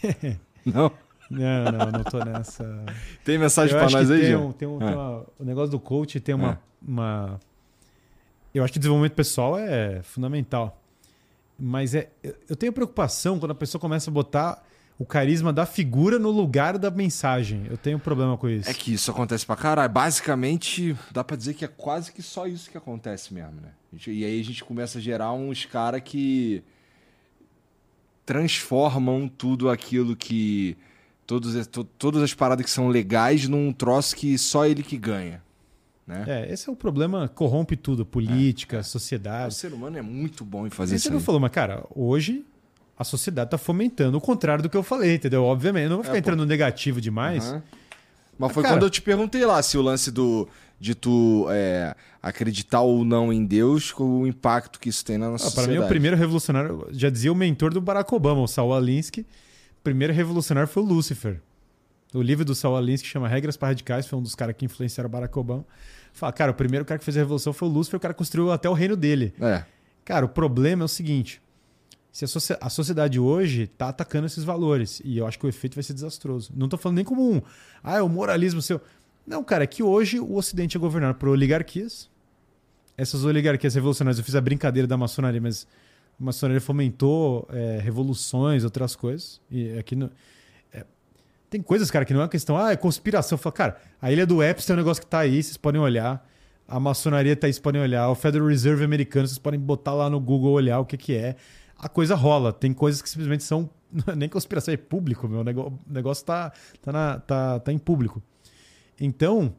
não? Não, não, não tô nessa. Tem mensagem para nós aí, tem um, tem um, é. tem uma, O negócio do coach tem uma, é. uma. Eu acho que desenvolvimento pessoal é fundamental. Mas é, eu tenho preocupação quando a pessoa começa a botar o carisma da figura no lugar da mensagem. Eu tenho um problema com isso. É que isso acontece pra caralho. Basicamente, dá pra dizer que é quase que só isso que acontece mesmo, né? E aí a gente começa a gerar uns caras que transformam tudo aquilo que. Todos, todas as paradas que são legais num troço que só ele que ganha. Né? É, esse é o problema, corrompe tudo, política, é, é. sociedade. O ser humano é muito bom em fazer isso. Você não falou, mas cara, hoje a sociedade está fomentando o contrário do que eu falei, entendeu? Obviamente, eu não vou ficar é, entrando no negativo demais. Uhum. Mas foi Cara, quando eu te perguntei lá se o lance do de tu é, acreditar ou não em Deus, com o impacto que isso tem na nossa ah, sociedade. Para mim, o primeiro revolucionário, já dizia o mentor do Barack Obama, o Saul Alinsky, o primeiro revolucionário foi o Lúcifer. O livro do Saul Alinsky chama Regras para Radicais, foi um dos caras que influenciaram o Barack Obama. Fala, cara, o primeiro cara que fez a revolução foi o Lúcifer, o cara construiu até o reino dele. É. Cara, o problema é o seguinte: se a, sociedade hoje está atacando esses valores. E eu acho que o efeito vai ser desastroso. Não estou falando nem como um. Ah, é o moralismo seu. Não, cara, é que hoje o Ocidente é governado por oligarquias. Essas oligarquias revolucionárias, eu fiz a brincadeira da maçonaria, mas a maçonaria fomentou é, revoluções, outras coisas. E aqui no, é, tem coisas, cara, que não é uma questão, ah, é conspiração. Fala, cara, a ilha do Epstein é um negócio que está aí, vocês podem olhar. A maçonaria está aí, vocês podem olhar. O Federal Reserve americano, vocês podem botar lá no Google olhar o que, que é a coisa rola. Tem coisas que simplesmente são. Nem conspiração, é público, meu. O negócio está tá, na, tá, tá em público. Então,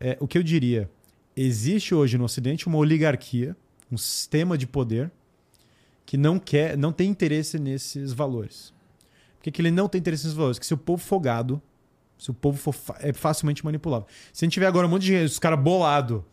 é, o que eu diria? Existe hoje no Ocidente uma oligarquia, um sistema de poder que não quer, não tem interesse nesses valores. Por que, que ele não tem interesse nesses valores? Que se o povo for gado, se o povo for é facilmente manipulável. Se a gente tiver agora um monte de os caras bolado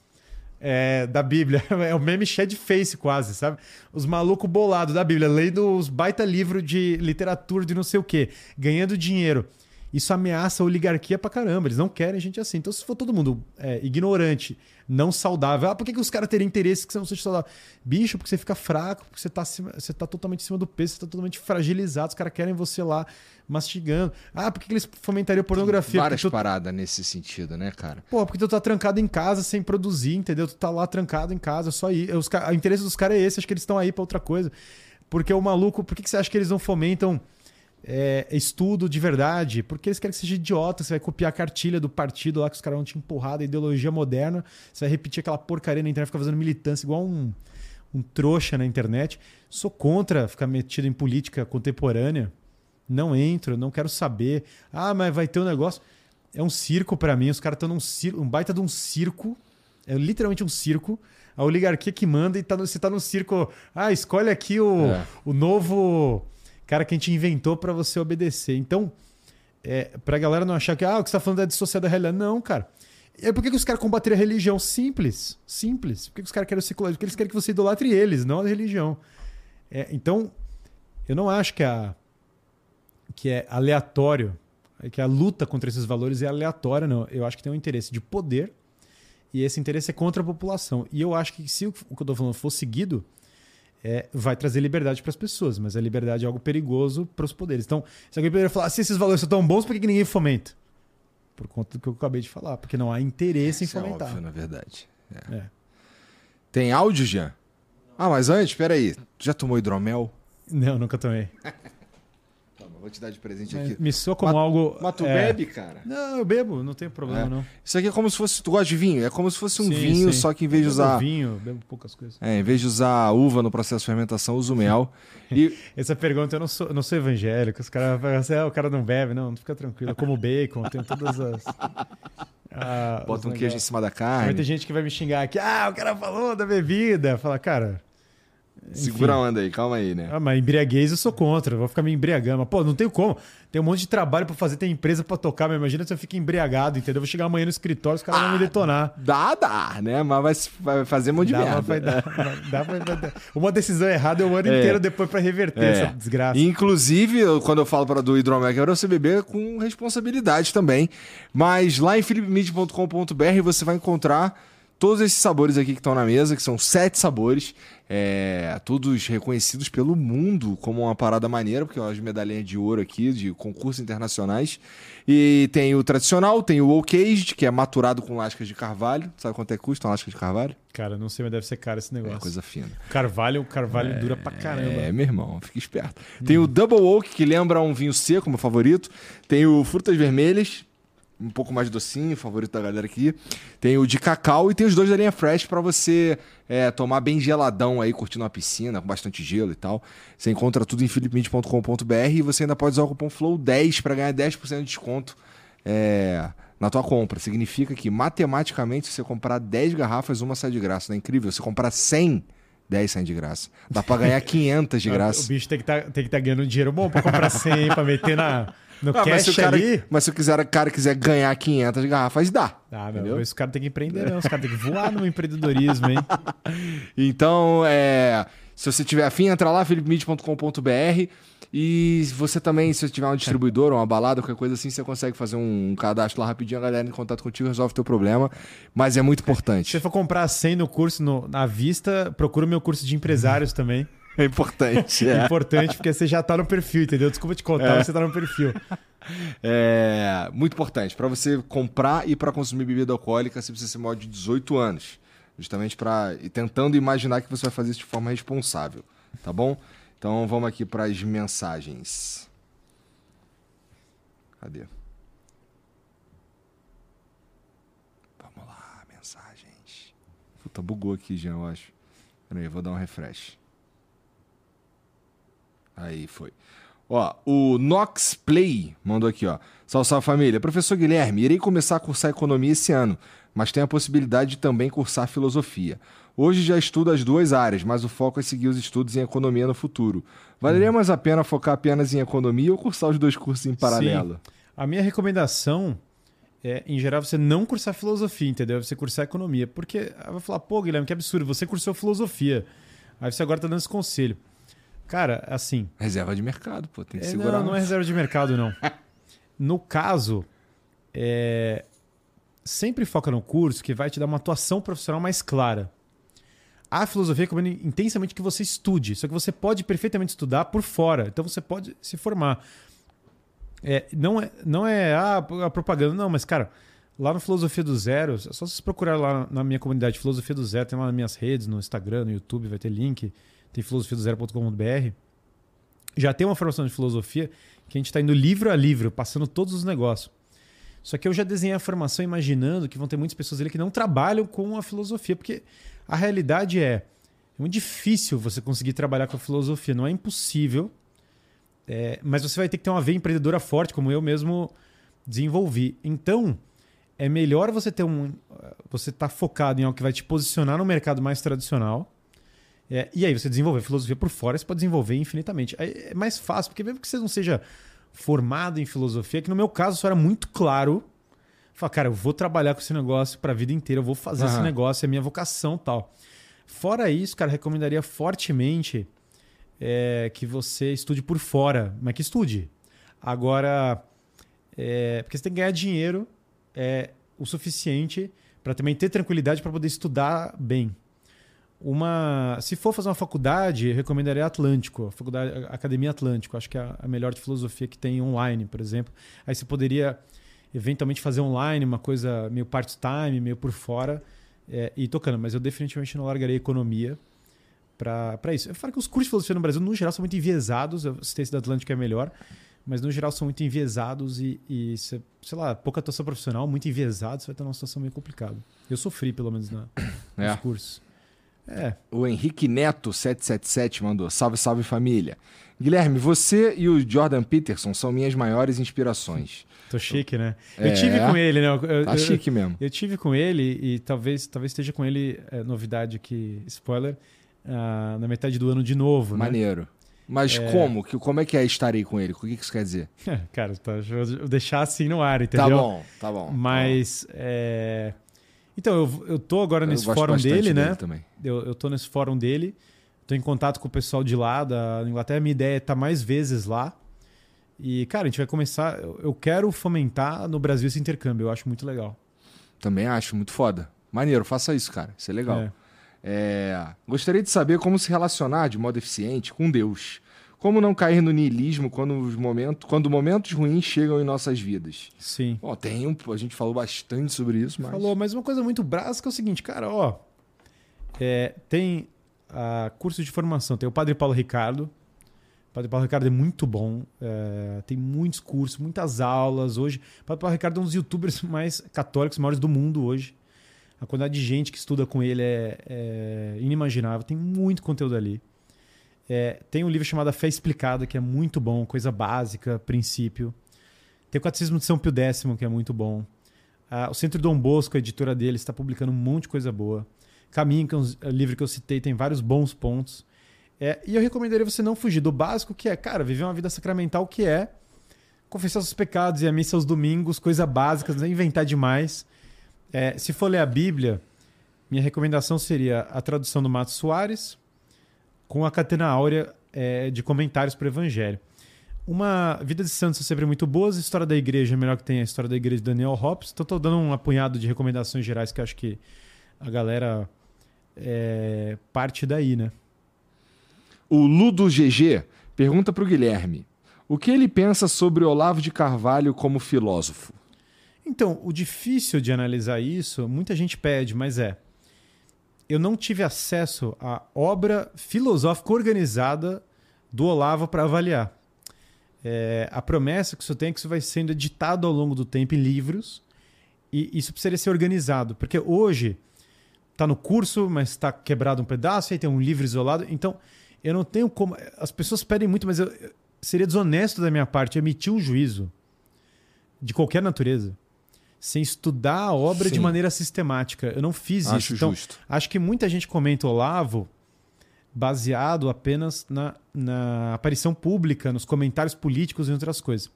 é, da Bíblia. É o meme shed face quase, sabe? Os malucos bolados da Bíblia, lendo os baita livro de literatura de não sei o quê, ganhando dinheiro. Isso ameaça a oligarquia pra caramba. Eles não querem gente assim. Então, se for todo mundo é, ignorante, não saudável, ah, por que, que os caras teriam interesse que você não seja saudável? Bicho, porque você fica fraco, porque você tá, você tá totalmente em cima do peso, você tá totalmente fragilizado, os caras querem você lá mastigando. Ah, por que, que eles fomentariam pornografia? Várias tu... paradas nesse sentido, né, cara? Pô, porque tu tá trancado em casa sem produzir, entendeu? Tu tá lá trancado em casa, só aí. Os, o interesse dos caras é esse, acho que eles estão aí pra outra coisa. Porque o maluco, por que, que você acha que eles não fomentam é, estudo de verdade, porque eles querem que seja idiota. Você vai copiar a cartilha do partido lá que os caras vão te empurrar da ideologia moderna. Você vai repetir aquela porcaria na internet, ficar fazendo militância igual um, um trouxa na internet. Sou contra ficar metido em política contemporânea. Não entro, não quero saber. Ah, mas vai ter um negócio. É um circo para mim. Os caras estão num circo, um baita de um circo. É literalmente um circo. A oligarquia que manda e tá no, você tá no circo. Ah, escolhe aqui o, é. o novo cara que a gente inventou para você obedecer. Então, é, pra galera não achar que ah, o que você tá falando é dissociado da realidade. Não, cara. É por que, os caras combateram a religião? Simples. Simples. Por que, os caras querem secular? Porque eles querem que você idolatre eles, não a religião. É, então, eu não acho que, a, que é aleatório, que a luta contra esses valores é aleatória, não. Eu acho que tem um interesse de poder e esse interesse é contra a população. E eu acho que se o que eu estou falando for seguido, é, vai trazer liberdade para as pessoas, mas a liberdade é algo perigoso para os poderes. Então, se alguém poderia falar, se esses valores são tão bons, por que, que ninguém fomenta? Por conta do que eu acabei de falar, porque não há interesse em Isso é fomentar. óbvio, na verdade. É. É. Tem áudio, Jean? Ah, mas antes, peraí. Tu já tomou hidromel? Não, nunca tomei. Vou te dar de presente Mas aqui. me soa como Mas- algo. Mas tu é. bebe, cara? Não, eu bebo, não tem problema, É. não. Isso aqui é como se fosse. Tu gosta de vinho? É como se fosse um Sim, vinho, sim. só que em vez de Eu bebo usar. vinho, bebo poucas coisas. É, em vez de usar uva no processo de fermentação, uso mel. E Essa pergunta eu não sou, não sou evangélico. Os caras falam assim, ah, o cara não bebe. Não, fica tranquilo. Eu como bacon, tenho todas as. ah, bota um queijo em cima da Vai ter carne. gente que vai me xingar aqui. Ah, o cara falou da bebida. Fala, cara. Segura a onda aí, calma aí, né? Ah, mas embriaguez eu sou contra, eu vou ficar me embriagando. Mas, pô, não tenho como. Tem um monte de trabalho pra fazer, tem empresa pra tocar, mas imagina se eu fico embriagado, entendeu? Eu vou chegar amanhã no escritório, os caras vão me detonar. Dá, dá, né? Mas vai, fazer um monte de Dá, merda. vai vai- dá, vai- dar. Uma decisão errada é o ano É. inteiro depois pra reverter É. essa desgraça. Inclusive, quando eu falo para do hidromel, que você beber com responsabilidade também. Mas lá em philipmid.com.br você vai encontrar todos esses sabores aqui que estão na mesa, que são sete sabores, é, todos reconhecidos pelo mundo como uma parada maneira, porque é as medalhinhas de ouro aqui, de concursos internacionais. E tem o tradicional, tem o oak aged, que é maturado com lascas de carvalho. Sabe quanto é que custa uma lasca de carvalho? Cara, não sei, mas deve ser caro esse É negócio. coisa fina. Carvalho, o carvalho dura pra caramba. É, meu irmão, fica esperto. Tem o Double Oak, que lembra um vinho seco, meu favorito. Tem o Frutas Vermelhas, um pouco mais docinho, favorito da galera aqui. Tem o de cacau e tem os dois da linha Fresh pra você é, tomar bem geladão aí, curtindo uma piscina, com bastante gelo e tal. Você encontra tudo em philipmint.com.br e você ainda pode usar o cupom FLOW10 para ganhar 10% de desconto é, na tua compra. Significa que, matematicamente, se você comprar 10 garrafas, uma sai de graça. Não é incrível? Se você comprar 100, 10 saem de graça. Dá pra ganhar 500 de O graça. bicho tem que tá, estar ganhando dinheiro bom pra comprar 100, pra meter na, no Ah, mas, se o cara, ali. mas se o quiser, cara quiser ganhar 500 garrafas, dá. Ah, entendeu? não, esse cara tem que empreender, não. Esse cara tem que voar no empreendedorismo, hein? Então, é, se você tiver afim, entra lá, philipmid.com.br e você também, se você tiver um distribuidor ou uma balada, qualquer coisa assim, você consegue fazer um cadastro lá rapidinho, a galera em contato contigo resolve o teu problema, mas é muito Se importante. você for comprar 100 no curso, no, na vista, procura o meu curso de empresários também. É importante. É importante, porque você já tá no perfil, entendeu? Desculpa te contar, É. mas você tá no perfil. É muito importante. Para você comprar e para consumir bebida alcoólica, você precisa ser maior de 18 anos. Justamente para e tentando imaginar que você vai fazer isso de forma responsável, tá bom? Então vamos aqui para as mensagens. Cadê? Vamos lá, mensagens. Puta, bugou aqui já, eu acho. Peraí, vou dar um refresh. Aí foi. Ó, o Nox Play mandou aqui, ó. Salve, salve família. Professor Guilherme, irei começar a cursar economia esse ano, mas tenho a possibilidade de também cursar filosofia. Hoje já estudo as duas áreas, mas o foco é seguir os estudos em economia no futuro. Valeria mais a pena focar apenas em economia ou cursar os dois cursos em paralelo? A minha recomendação é, em geral, você não cursar filosofia, entendeu? Você cursar economia. Porque aí vai falar, pô, Guilherme, que absurdo, você cursou filosofia. Aí você agora tá dando esse conselho. Cara, assim, Reserva de mercado, pô, tem que É, segurar. Não, não é reserva de mercado, não. No caso, é, sempre foca no curso que vai te dar uma atuação profissional mais clara. A filosofia recomenda intensamente que você estude, só que você pode perfeitamente estudar por fora. Então você pode se formar. É, não, é, não é ah, a propaganda, não, mas, cara, lá no Filosofia do Zero, é só vocês procurar lá na minha comunidade Filosofia do Zero, tem lá nas minhas redes, no Instagram, no YouTube, vai ter link, tem filosofiadozero.com.br já tem uma formação de filosofia que a gente está indo livro a livro, passando todos os negócios. Só que eu já desenhei a formação imaginando que vão ter muitas pessoas ali que não trabalham com a filosofia, porque a realidade é, é muito difícil você conseguir trabalhar com a filosofia, não é impossível, é, mas você vai ter que ter uma veia empreendedora forte, como eu mesmo desenvolvi. Então, é melhor você ter um, você estar focado em algo que vai te posicionar no mercado mais tradicional É, e aí você desenvolver filosofia por fora, você pode desenvolver infinitamente. Aí é mais fácil, porque mesmo que você não seja formado em filosofia, que no meu caso isso era muito claro. Falar, cara, eu vou trabalhar com esse negócio para a vida inteira, eu vou fazer esse negócio, é minha vocação tal. Fora isso, cara, recomendaria fortemente é, que você estude por fora, mas que estude. Agora, é, porque você tem que ganhar dinheiro é, o suficiente para também ter tranquilidade para poder estudar bem uma. Se for fazer uma faculdade, eu recomendaria Atlântico, a faculdade, a Academia Atlântico. Acho que é a melhor de filosofia que tem online, por exemplo. Aí você poderia eventualmente fazer online, uma coisa meio part-time, meio por fora, é, e tocando. Mas eu definitivamente não largaria economia para isso. Eu falo que os cursos de filosofia no Brasil, no geral, são muito enviesados. A assistência da Atlântico é melhor. Mas no geral são muito enviesados e, e sei lá, pouca atuação profissional, muito enviesado, você vai ter uma situação meio complicada. Eu sofri, pelo menos, na, é. nos cursos. É. O Henrique Neto 777 mandou: Salve, salve família. Guilherme, você e o Jordan Peterson são minhas maiores inspirações. Tô chique, né? É, eu tive com ele, né? Eu, tá chique mesmo. Eu, eu, tive com ele e talvez, talvez esteja com ele, é, novidade aqui, spoiler, uh, na metade do ano de novo. Né? Maneiro. Né? Mas é... como? Como é que é estarei com ele? O que isso quer dizer? Cara, tá, eu deixar assim no ar, entendeu? Tá bom, tá bom. Mas. Tá bom. É... Então, eu, eu tô agora eu nesse fórum dele, né? Também. Eu, eu tô nesse fórum dele, tô em contato com o pessoal de lá, da Inglaterra. Minha ideia é estar tá mais vezes lá. E, cara, a gente vai começar. Eu quero fomentar no Brasil esse intercâmbio, eu acho muito legal. Também acho, muito foda. Maneiro, faça isso, cara. Isso é legal. É. É... Gostaria de saber como se relacionar de modo eficiente com Deus. Como não cair no niilismo quando, os momentos, quando momentos ruins chegam em nossas vidas? Sim. Ó, tem um, a gente falou bastante sobre isso, mas. Falou, mas uma coisa muito básica é o seguinte, cara, ó. É, tem a curso de formação, tem o Padre Paulo Ricardo. O Padre Paulo Ricardo é muito bom. É, tem muitos cursos, muitas aulas. Hoje, o Padre Paulo Ricardo é um dos youtubers mais católicos, maiores do mundo hoje. A quantidade de gente que estuda com ele é, é inimaginável. Tem muito conteúdo ali. É, tem um livro chamado Fé Explicada, que é muito bom, coisa básica, princípio. Tem o Catecismo de São Pio X, que é muito bom. Ah, o Centro Dom Bosco, a editora dele, está publicando um monte de coisa boa. Caminho, que é um livro que eu citei, tem vários bons pontos. É, e eu recomendaria você não fugir do básico, que é, cara, viver uma vida sacramental, que é confessar seus pecados e a missa aos domingos, coisa básica, não inventar demais. É, se for ler a Bíblia, minha recomendação seria a tradução do Mato Soares, com a catena áurea é, de comentários para o Evangelho. Uma Vida de Santos é sempre muito boa, a história da igreja é melhor que tem a história da igreja de Daniel Hobbes. Então estou dando um apunhado de recomendações gerais que acho que a galera é, parte daí, né? O Ludo GG pergunta para o Guilherme: o que ele pensa sobre Olavo de Carvalho como filósofo? Então, o difícil de analisar isso, muita gente pede, mas é eu não tive acesso à obra filosófica organizada do Olavo para avaliar. É, a promessa que isso tem é que isso vai sendo editado ao longo do tempo em livros e isso precisaria ser organizado, porque hoje está no curso, mas está quebrado um pedaço, aí tem um livro isolado. Então, eu não tenho como. As pessoas pedem muito, mas eu, seria desonesto da minha parte emitir um juízo de qualquer natureza sem estudar a obra Sim. de maneira sistemática. Eu não fiz acho isso. Então, justo. acho que muita gente comenta Olavo baseado apenas na, na aparição pública, nos comentários políticos e outras coisas.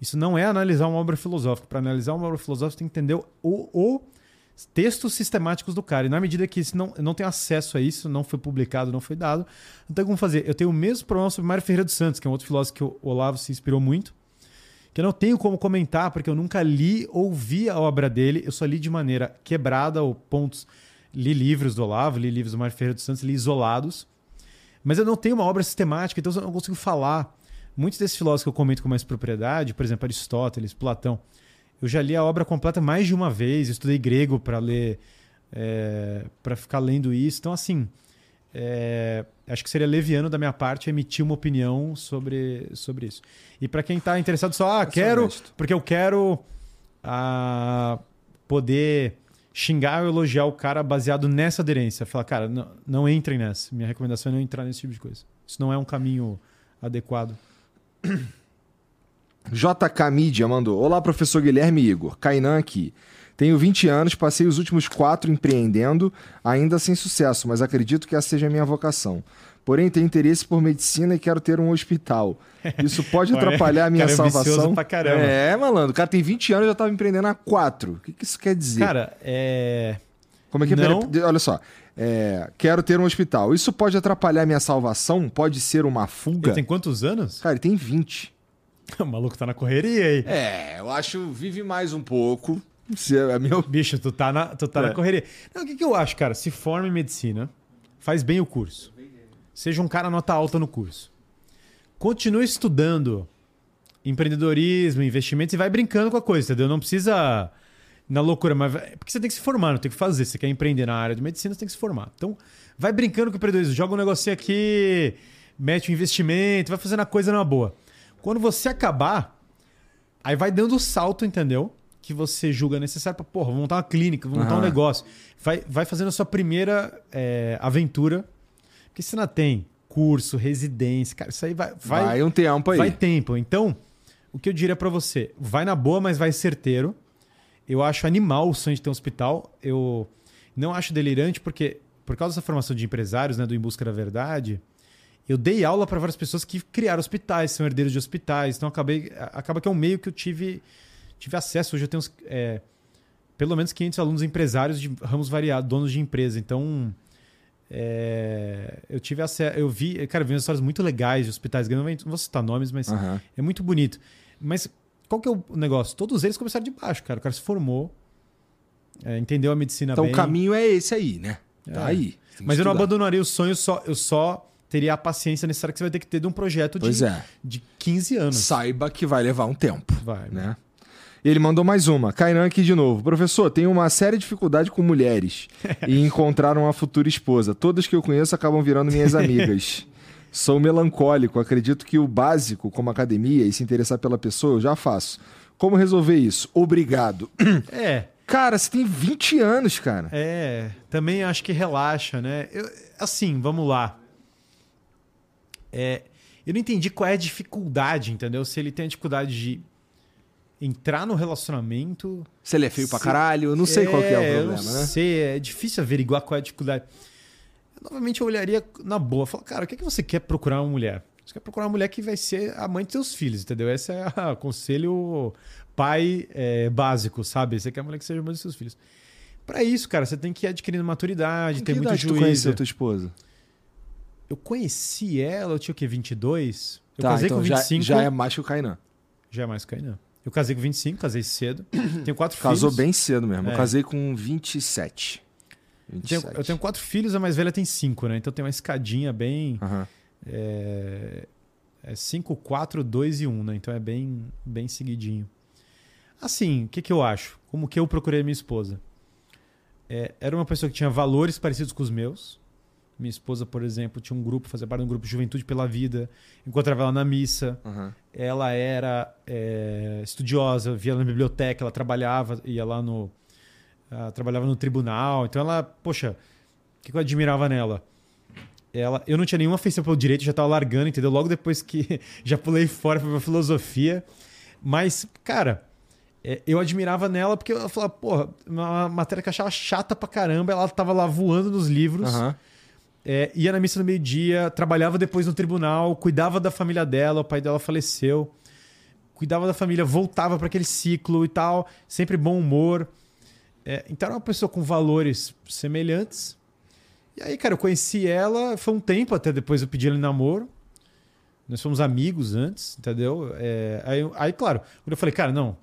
Isso não é analisar uma obra filosófica. Para analisar uma obra filosófica, tem que entender o, o textos sistemáticos do cara. E na medida que não, eu não tenho acesso a isso, não foi publicado, não foi dado, não tem como fazer. Eu tenho o mesmo problema sobre Mário Ferreira dos Santos, que é um outro filósofo que o Olavo se inspirou muito que eu não tenho como comentar, porque eu nunca li ou vi a obra dele, eu só li de maneira quebrada ou pontos. Li livros do Olavo, li livros do Mário Ferreira dos Santos, li isolados. Mas eu não tenho uma obra sistemática, então eu não consigo falar. Muitos desses filósofos que eu comento com mais propriedade, por exemplo, Aristóteles, Platão, eu já li a obra completa mais de uma vez, estudei grego para ler, é, para ficar lendo isso. Então, assim, é, acho que seria leviano da minha parte emitir uma opinião sobre, sobre isso. E para quem está interessado só, ah, quero, porque eu quero ah, poder xingar ou elogiar o cara baseado nessa aderência. Falar, cara, não, não entrem nessa. Minha recomendação é não entrar nesse tipo de coisa. Isso não é um caminho adequado. JK Mídia mandou: Olá, professor Guilherme Igor. Kainan aqui. Tenho 20 anos, passei os últimos quatro empreendendo, ainda sem sucesso, mas acredito que essa seja a minha vocação. Porém, tenho interesse por medicina e quero ter um hospital. Isso pode atrapalhar a minha cara é salvação. pra caramba. É, malandro. O cara tem 20 anos e já estava empreendendo há quatro. O que, que isso quer dizer? Cara, é. Como é que é? não. Peraí, Olha só. É, quero ter um hospital. Isso pode atrapalhar a minha salvação? Pode ser uma fuga? Ele tem quantos anos? Cara, ele tem 20. O maluco tá na correria aí. É, eu acho vive mais um pouco. Se é a minha... Bicho, tu tá, na, tu tá É. na correria. Não, o que, que eu acho, cara? Se forma em medicina, faz bem o curso. Seja um cara nota alta no curso. Continue estudando empreendedorismo, investimentos e vai brincando com a coisa, entendeu? Não precisa na loucura, mas porque você tem que se formar, não tem que fazer. Se você quer empreender na área de medicina, você tem que se formar. Então, vai brincando com o empreendedorismo, joga um negocinho aqui, mete um investimento, vai fazendo a coisa numa boa. Quando você acabar, aí vai dando o salto, entendeu? Que você julga necessário para, porra, vou montar uma clínica, vou montar um Aham. negócio. Vai, vai fazendo a sua primeira é, aventura. Porque você ainda tem curso, residência, cara, isso aí vai, vai, Vai, um tempo aí. vai tempo. Então, o que eu diria pra você? Vai na boa, mas vai certeiro. Eu acho animal o sonho de ter um hospital. Eu não acho delirante, porque por causa dessa formação de empresários, né, do Em Busca da Verdade, eu dei aula para várias pessoas que criaram hospitais, são herdeiros de hospitais. Então, acabei, acaba que é um meio que eu tive, tive acesso. Hoje eu tenho uns, é, pelo menos 500 alunos empresários de ramos variados, donos de empresa. Então, é, eu tive acesso, eu vi, cara, eu vi umas histórias muito legais de hospitais grandes, não vou citar nomes, mas Aham. é muito bonito. Mas qual que é o negócio? Todos eles começaram de baixo, cara. O cara se formou, é, entendeu a medicina Então bem. o caminho é esse aí, né? Tá É. aí. Tem que Mas eu não abandonaria o sonho, só, eu só teria a paciência necessária que você vai ter que ter de um projeto de, Pois é. de 15 anos. Saiba que vai levar um tempo. Vai, né? Ele mandou mais uma. Kainan aqui de novo. Professor, tenho uma séria dificuldade com mulheres e encontrar uma futura esposa. Todas que eu conheço acabam virando minhas amigas. Sou melancólico. Acredito que o básico, como academia e se interessar pela pessoa, eu já faço. Como resolver isso? Obrigado. É, Cara, você tem 20 anos, cara. é. Também acho que relaxa, né? Eu- assim, vamos lá. É, eu não entendi qual é a dificuldade, entendeu? Se ele tem a dificuldade de entrar no relacionamento. Se ele é feio pra Se- caralho, eu não sei qual que é o eu problema, não né? sei, é difícil averiguar qual é a dificuldade. Eu, novamente, eu olharia na boa. Falar, cara, o que, é que você quer procurar uma mulher? Você quer procurar uma mulher que vai ser a mãe dos seus filhos, entendeu? Esse é o conselho pai é, básico, sabe? Você quer uma mulher que seja a mãe dos seus filhos. Pra isso, cara, você tem que ir adquirindo maturidade, ter muito juízo. conheceu tua esposa? Eu conheci ela, eu tinha o quê? 22? Eu tá, casei então com já- 25. Já, é mais que o Kainan. Já é mais que Kainan. Eu casei com 25, casei cedo. Tenho quatro Casou filhos. bem cedo mesmo. Eu É. casei com 27. Eu tenho, 27. eu tenho quatro filhos, a mais velha tem cinco, né? Então tem uma escadinha bem. Aham. É, é 5, 4, 2 e 1, né? Então é bem, bem seguidinho. Assim, o que, que eu acho? Como que eu procurei a minha esposa? É, era uma pessoa que tinha valores parecidos com os meus. Minha esposa, por exemplo, tinha um grupo, fazia parte de um grupo Juventude pela Vida. Encontrava ela na missa. Aham. Ela era é, estudiosa, via na biblioteca, ela trabalhava, ia lá no. ela trabalhava no tribunal. Então ela, poxa, o que eu admirava nela? Ela, eu não tinha nenhuma afeição pelo direito, já tava largando, entendeu? Logo depois que já pulei fora pra filosofia. Mas, cara, é, eu admirava nela porque ela falava, porra, uma matéria que eu achava chata pra caramba, ela tava lá voando nos livros. Aham. É, ia na missa no meio-dia, trabalhava depois no tribunal, cuidava da família dela, o pai dela faleceu, cuidava da família, voltava para aquele ciclo e tal, sempre bom humor. É, então era uma pessoa com valores semelhantes. E aí, cara, eu conheci ela, foi um tempo até depois eu pedi ela em namoro. Nós fomos amigos antes, entendeu? É, aí, aí, claro, quando eu falei, cara, não,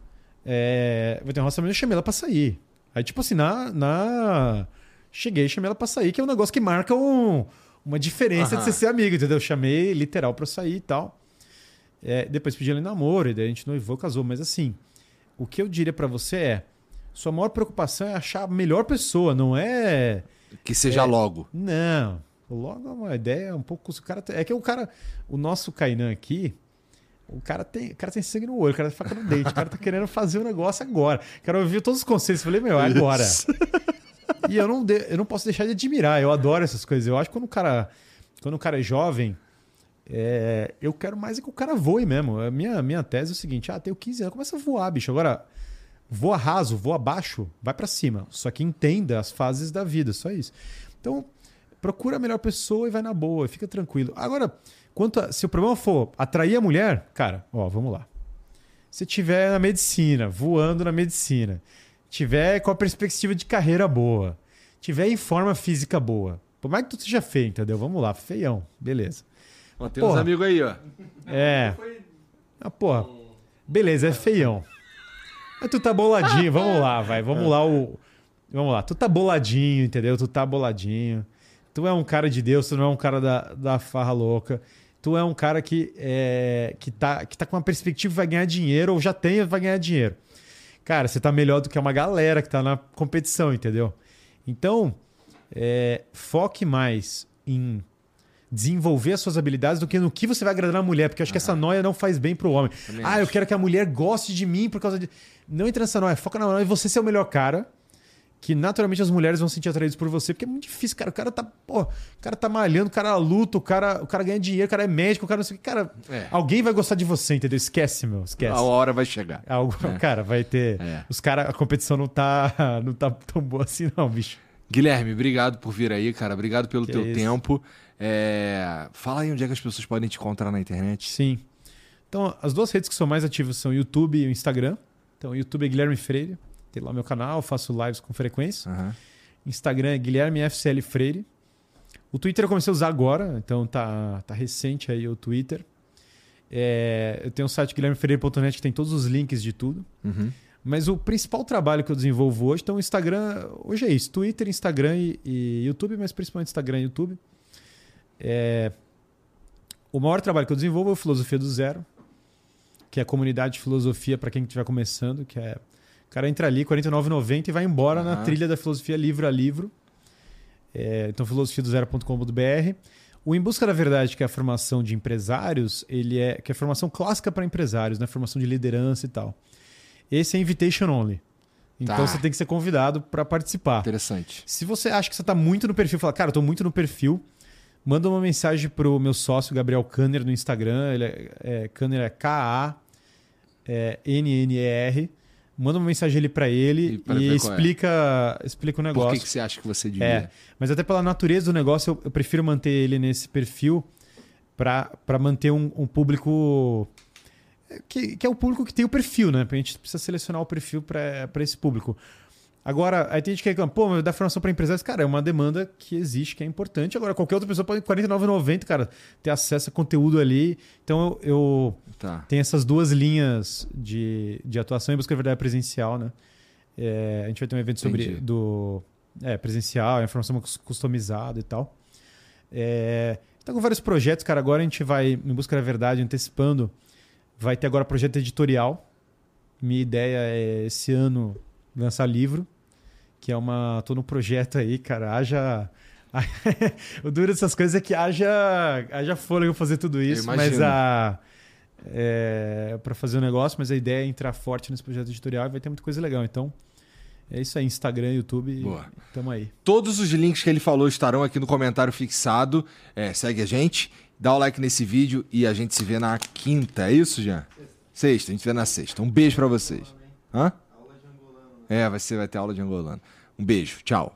é, vai ter um relacionamento, eu chamei ela pra sair. Aí, tipo assim, na. na... Cheguei e chamei ela pra sair, que é um negócio que marca um- uma diferença Aham. de você ser amigo, entendeu? Eu chamei literal pra sair e tal. É, depois pedi ela em namoro, e daí a gente noivou, casou. Mas assim, o que eu diria pra você é: sua maior preocupação é achar a melhor pessoa, não é. Que seja É. logo. Não. Logo é uma ideia um pouco. O cara é que o cara. O nosso Kainan aqui. O cara tem, o cara tem sangue no olho, o cara tem faca no dente, o cara tá querendo fazer o negócio agora. O cara ouviu todos os conselhos, eu falei, meu, é agora. E eu não, de- eu não posso deixar de admirar, eu adoro essas coisas. Eu acho que quando o cara, quando o cara é jovem, é, eu quero mais é que o cara voe mesmo. A minha, minha tese é o seguinte: ah, tenho 15 anos, começa a voar, bicho. Agora, voa raso, voa baixo, vai para cima. Só que entenda as fases da vida, só isso. Então, procura a melhor pessoa e vai na boa, fica tranquilo. Agora, quanto a, se o problema for atrair a mulher, cara, ó, vamos lá. Se tiver na medicina, voando na medicina, tiver com a perspectiva de carreira boa, tiver em forma física boa, por mais que tu seja feio, entendeu? Vamos lá, feião, beleza. Ó, tem uns amigos aí, ó. É. Ah, porra. Beleza, é feião. Mas tu tá boladinho, vamos lá, vai. Vamos lá, o. Vamos lá, tu tá boladinho, entendeu? Tu tá boladinho. Tu é um cara de Deus, tu não é um cara da, da farra louca. Tu é um cara que, é, que, tá, que tá com uma perspectiva vai ganhar dinheiro, ou já tem, vai ganhar dinheiro. Cara, você tá melhor do que uma galera que tá na competição, entendeu? Então, é, foque mais em desenvolver as suas habilidades do que no que você vai agradar a mulher, porque eu acho que essa noia não faz bem pro homem. Também ah, eu acho. quero que a mulher goste de mim por causa de. Não entra nessa noia, foca na noia e você ser o melhor cara. Que naturalmente as mulheres vão se sentir atraídas por você, porque é muito difícil, cara. O cara tá, pô, o cara tá malhando, o cara luta, o cara, o cara ganha dinheiro, o cara é médico, o cara não sei o que. Cara, É. alguém vai gostar de você, entendeu? Esquece, meu, esquece. A hora vai chegar. Algo, Cara, vai ter. É. Os cara, a competição não tá, não tá tão boa assim, não, bicho. Guilherme, obrigado por vir aí, cara. Obrigado pelo Que teu isso. tempo. É, Fala aí onde é que as pessoas podem te encontrar na internet. Sim. Então, as duas redes que são mais ativas são o YouTube e o Instagram. Então, o YouTube é Guilherme Freire. Tem lá meu canal, faço lives com frequência. Aham. Instagram é Guilherme FCL Freire. O Twitter eu comecei a usar agora, então tá, tá recente aí o Twitter. É, eu tenho o site guilhermefreire.net que tem todos os links de tudo. Uhum. Mas o principal trabalho que eu desenvolvo hoje, então o Instagram, hoje é isso, Twitter, Instagram e, e YouTube, mas principalmente Instagram e YouTube. É, o maior trabalho que eu desenvolvo é o Filosofia do Zero, que é a comunidade de filosofia para quem estiver começando, que é cara entra ali, R$ 49,90 e vai embora na Aham. trilha da filosofia livro a livro. É, então, filosofiadozero.com.br. O Em Busca da Verdade, que é a formação de empresários, ele é que é a formação clássica para empresários, né? Formação de liderança e tal. Esse é invitation only. Então Tá. você tem que ser convidado para participar. Interessante. Se você acha que você está muito no perfil, fala, cara, eu tô muito no perfil, manda uma mensagem pro meu sócio, Gabriel Kanner, no Instagram. Ele é, é, Kanner é K-A-N-N-E-R. Manda uma mensagem ali para ele E e, qual é. explica, explica o Por negócio. que, que você acha que você devia? É, mas até pela natureza do negócio, eu, eu prefiro manter ele nesse perfil para manter um, um público é, que, que é o público que tem o perfil, né? A gente precisa selecionar o perfil para esse público. Agora, aí tem gente que reclama, pô, mas dá formação para empresários, cara, é uma demanda que existe, que é importante. Agora, qualquer outra pessoa pode, R$ 49,90, cara, ter acesso a conteúdo ali. Então, eu, eu Tá. tenho essas duas linhas de, de atuação em busca da verdade presencial, né? É, a gente vai ter um evento sobre Entendi. do é, presencial, informação cus- customizada e tal. É, tá com vários projetos, cara. Agora a gente vai em busca da verdade, antecipando. Vai ter agora projeto editorial. Minha ideia é esse ano lançar livro, que é uma. tô no projeto aí, cara. Haja. o duro dessas coisas é que haja, haja fôlego fazer tudo isso, mas a é, para fazer o negócio, mas a ideia é entrar forte nesse projeto editorial e vai ter muita coisa legal. Então, é isso aí, Instagram, YouTube, Boa. tamo aí. Todos os links que ele falou estarão aqui no comentário fixado. É, segue a gente, dá o like nesse vídeo e a gente se vê na quinta. É isso, Jean? Sexta, a gente se vê na sexta. Um beijo pra vocês. Hã? É, vai, ser, vai ter aula de angolano. Um beijo, tchau.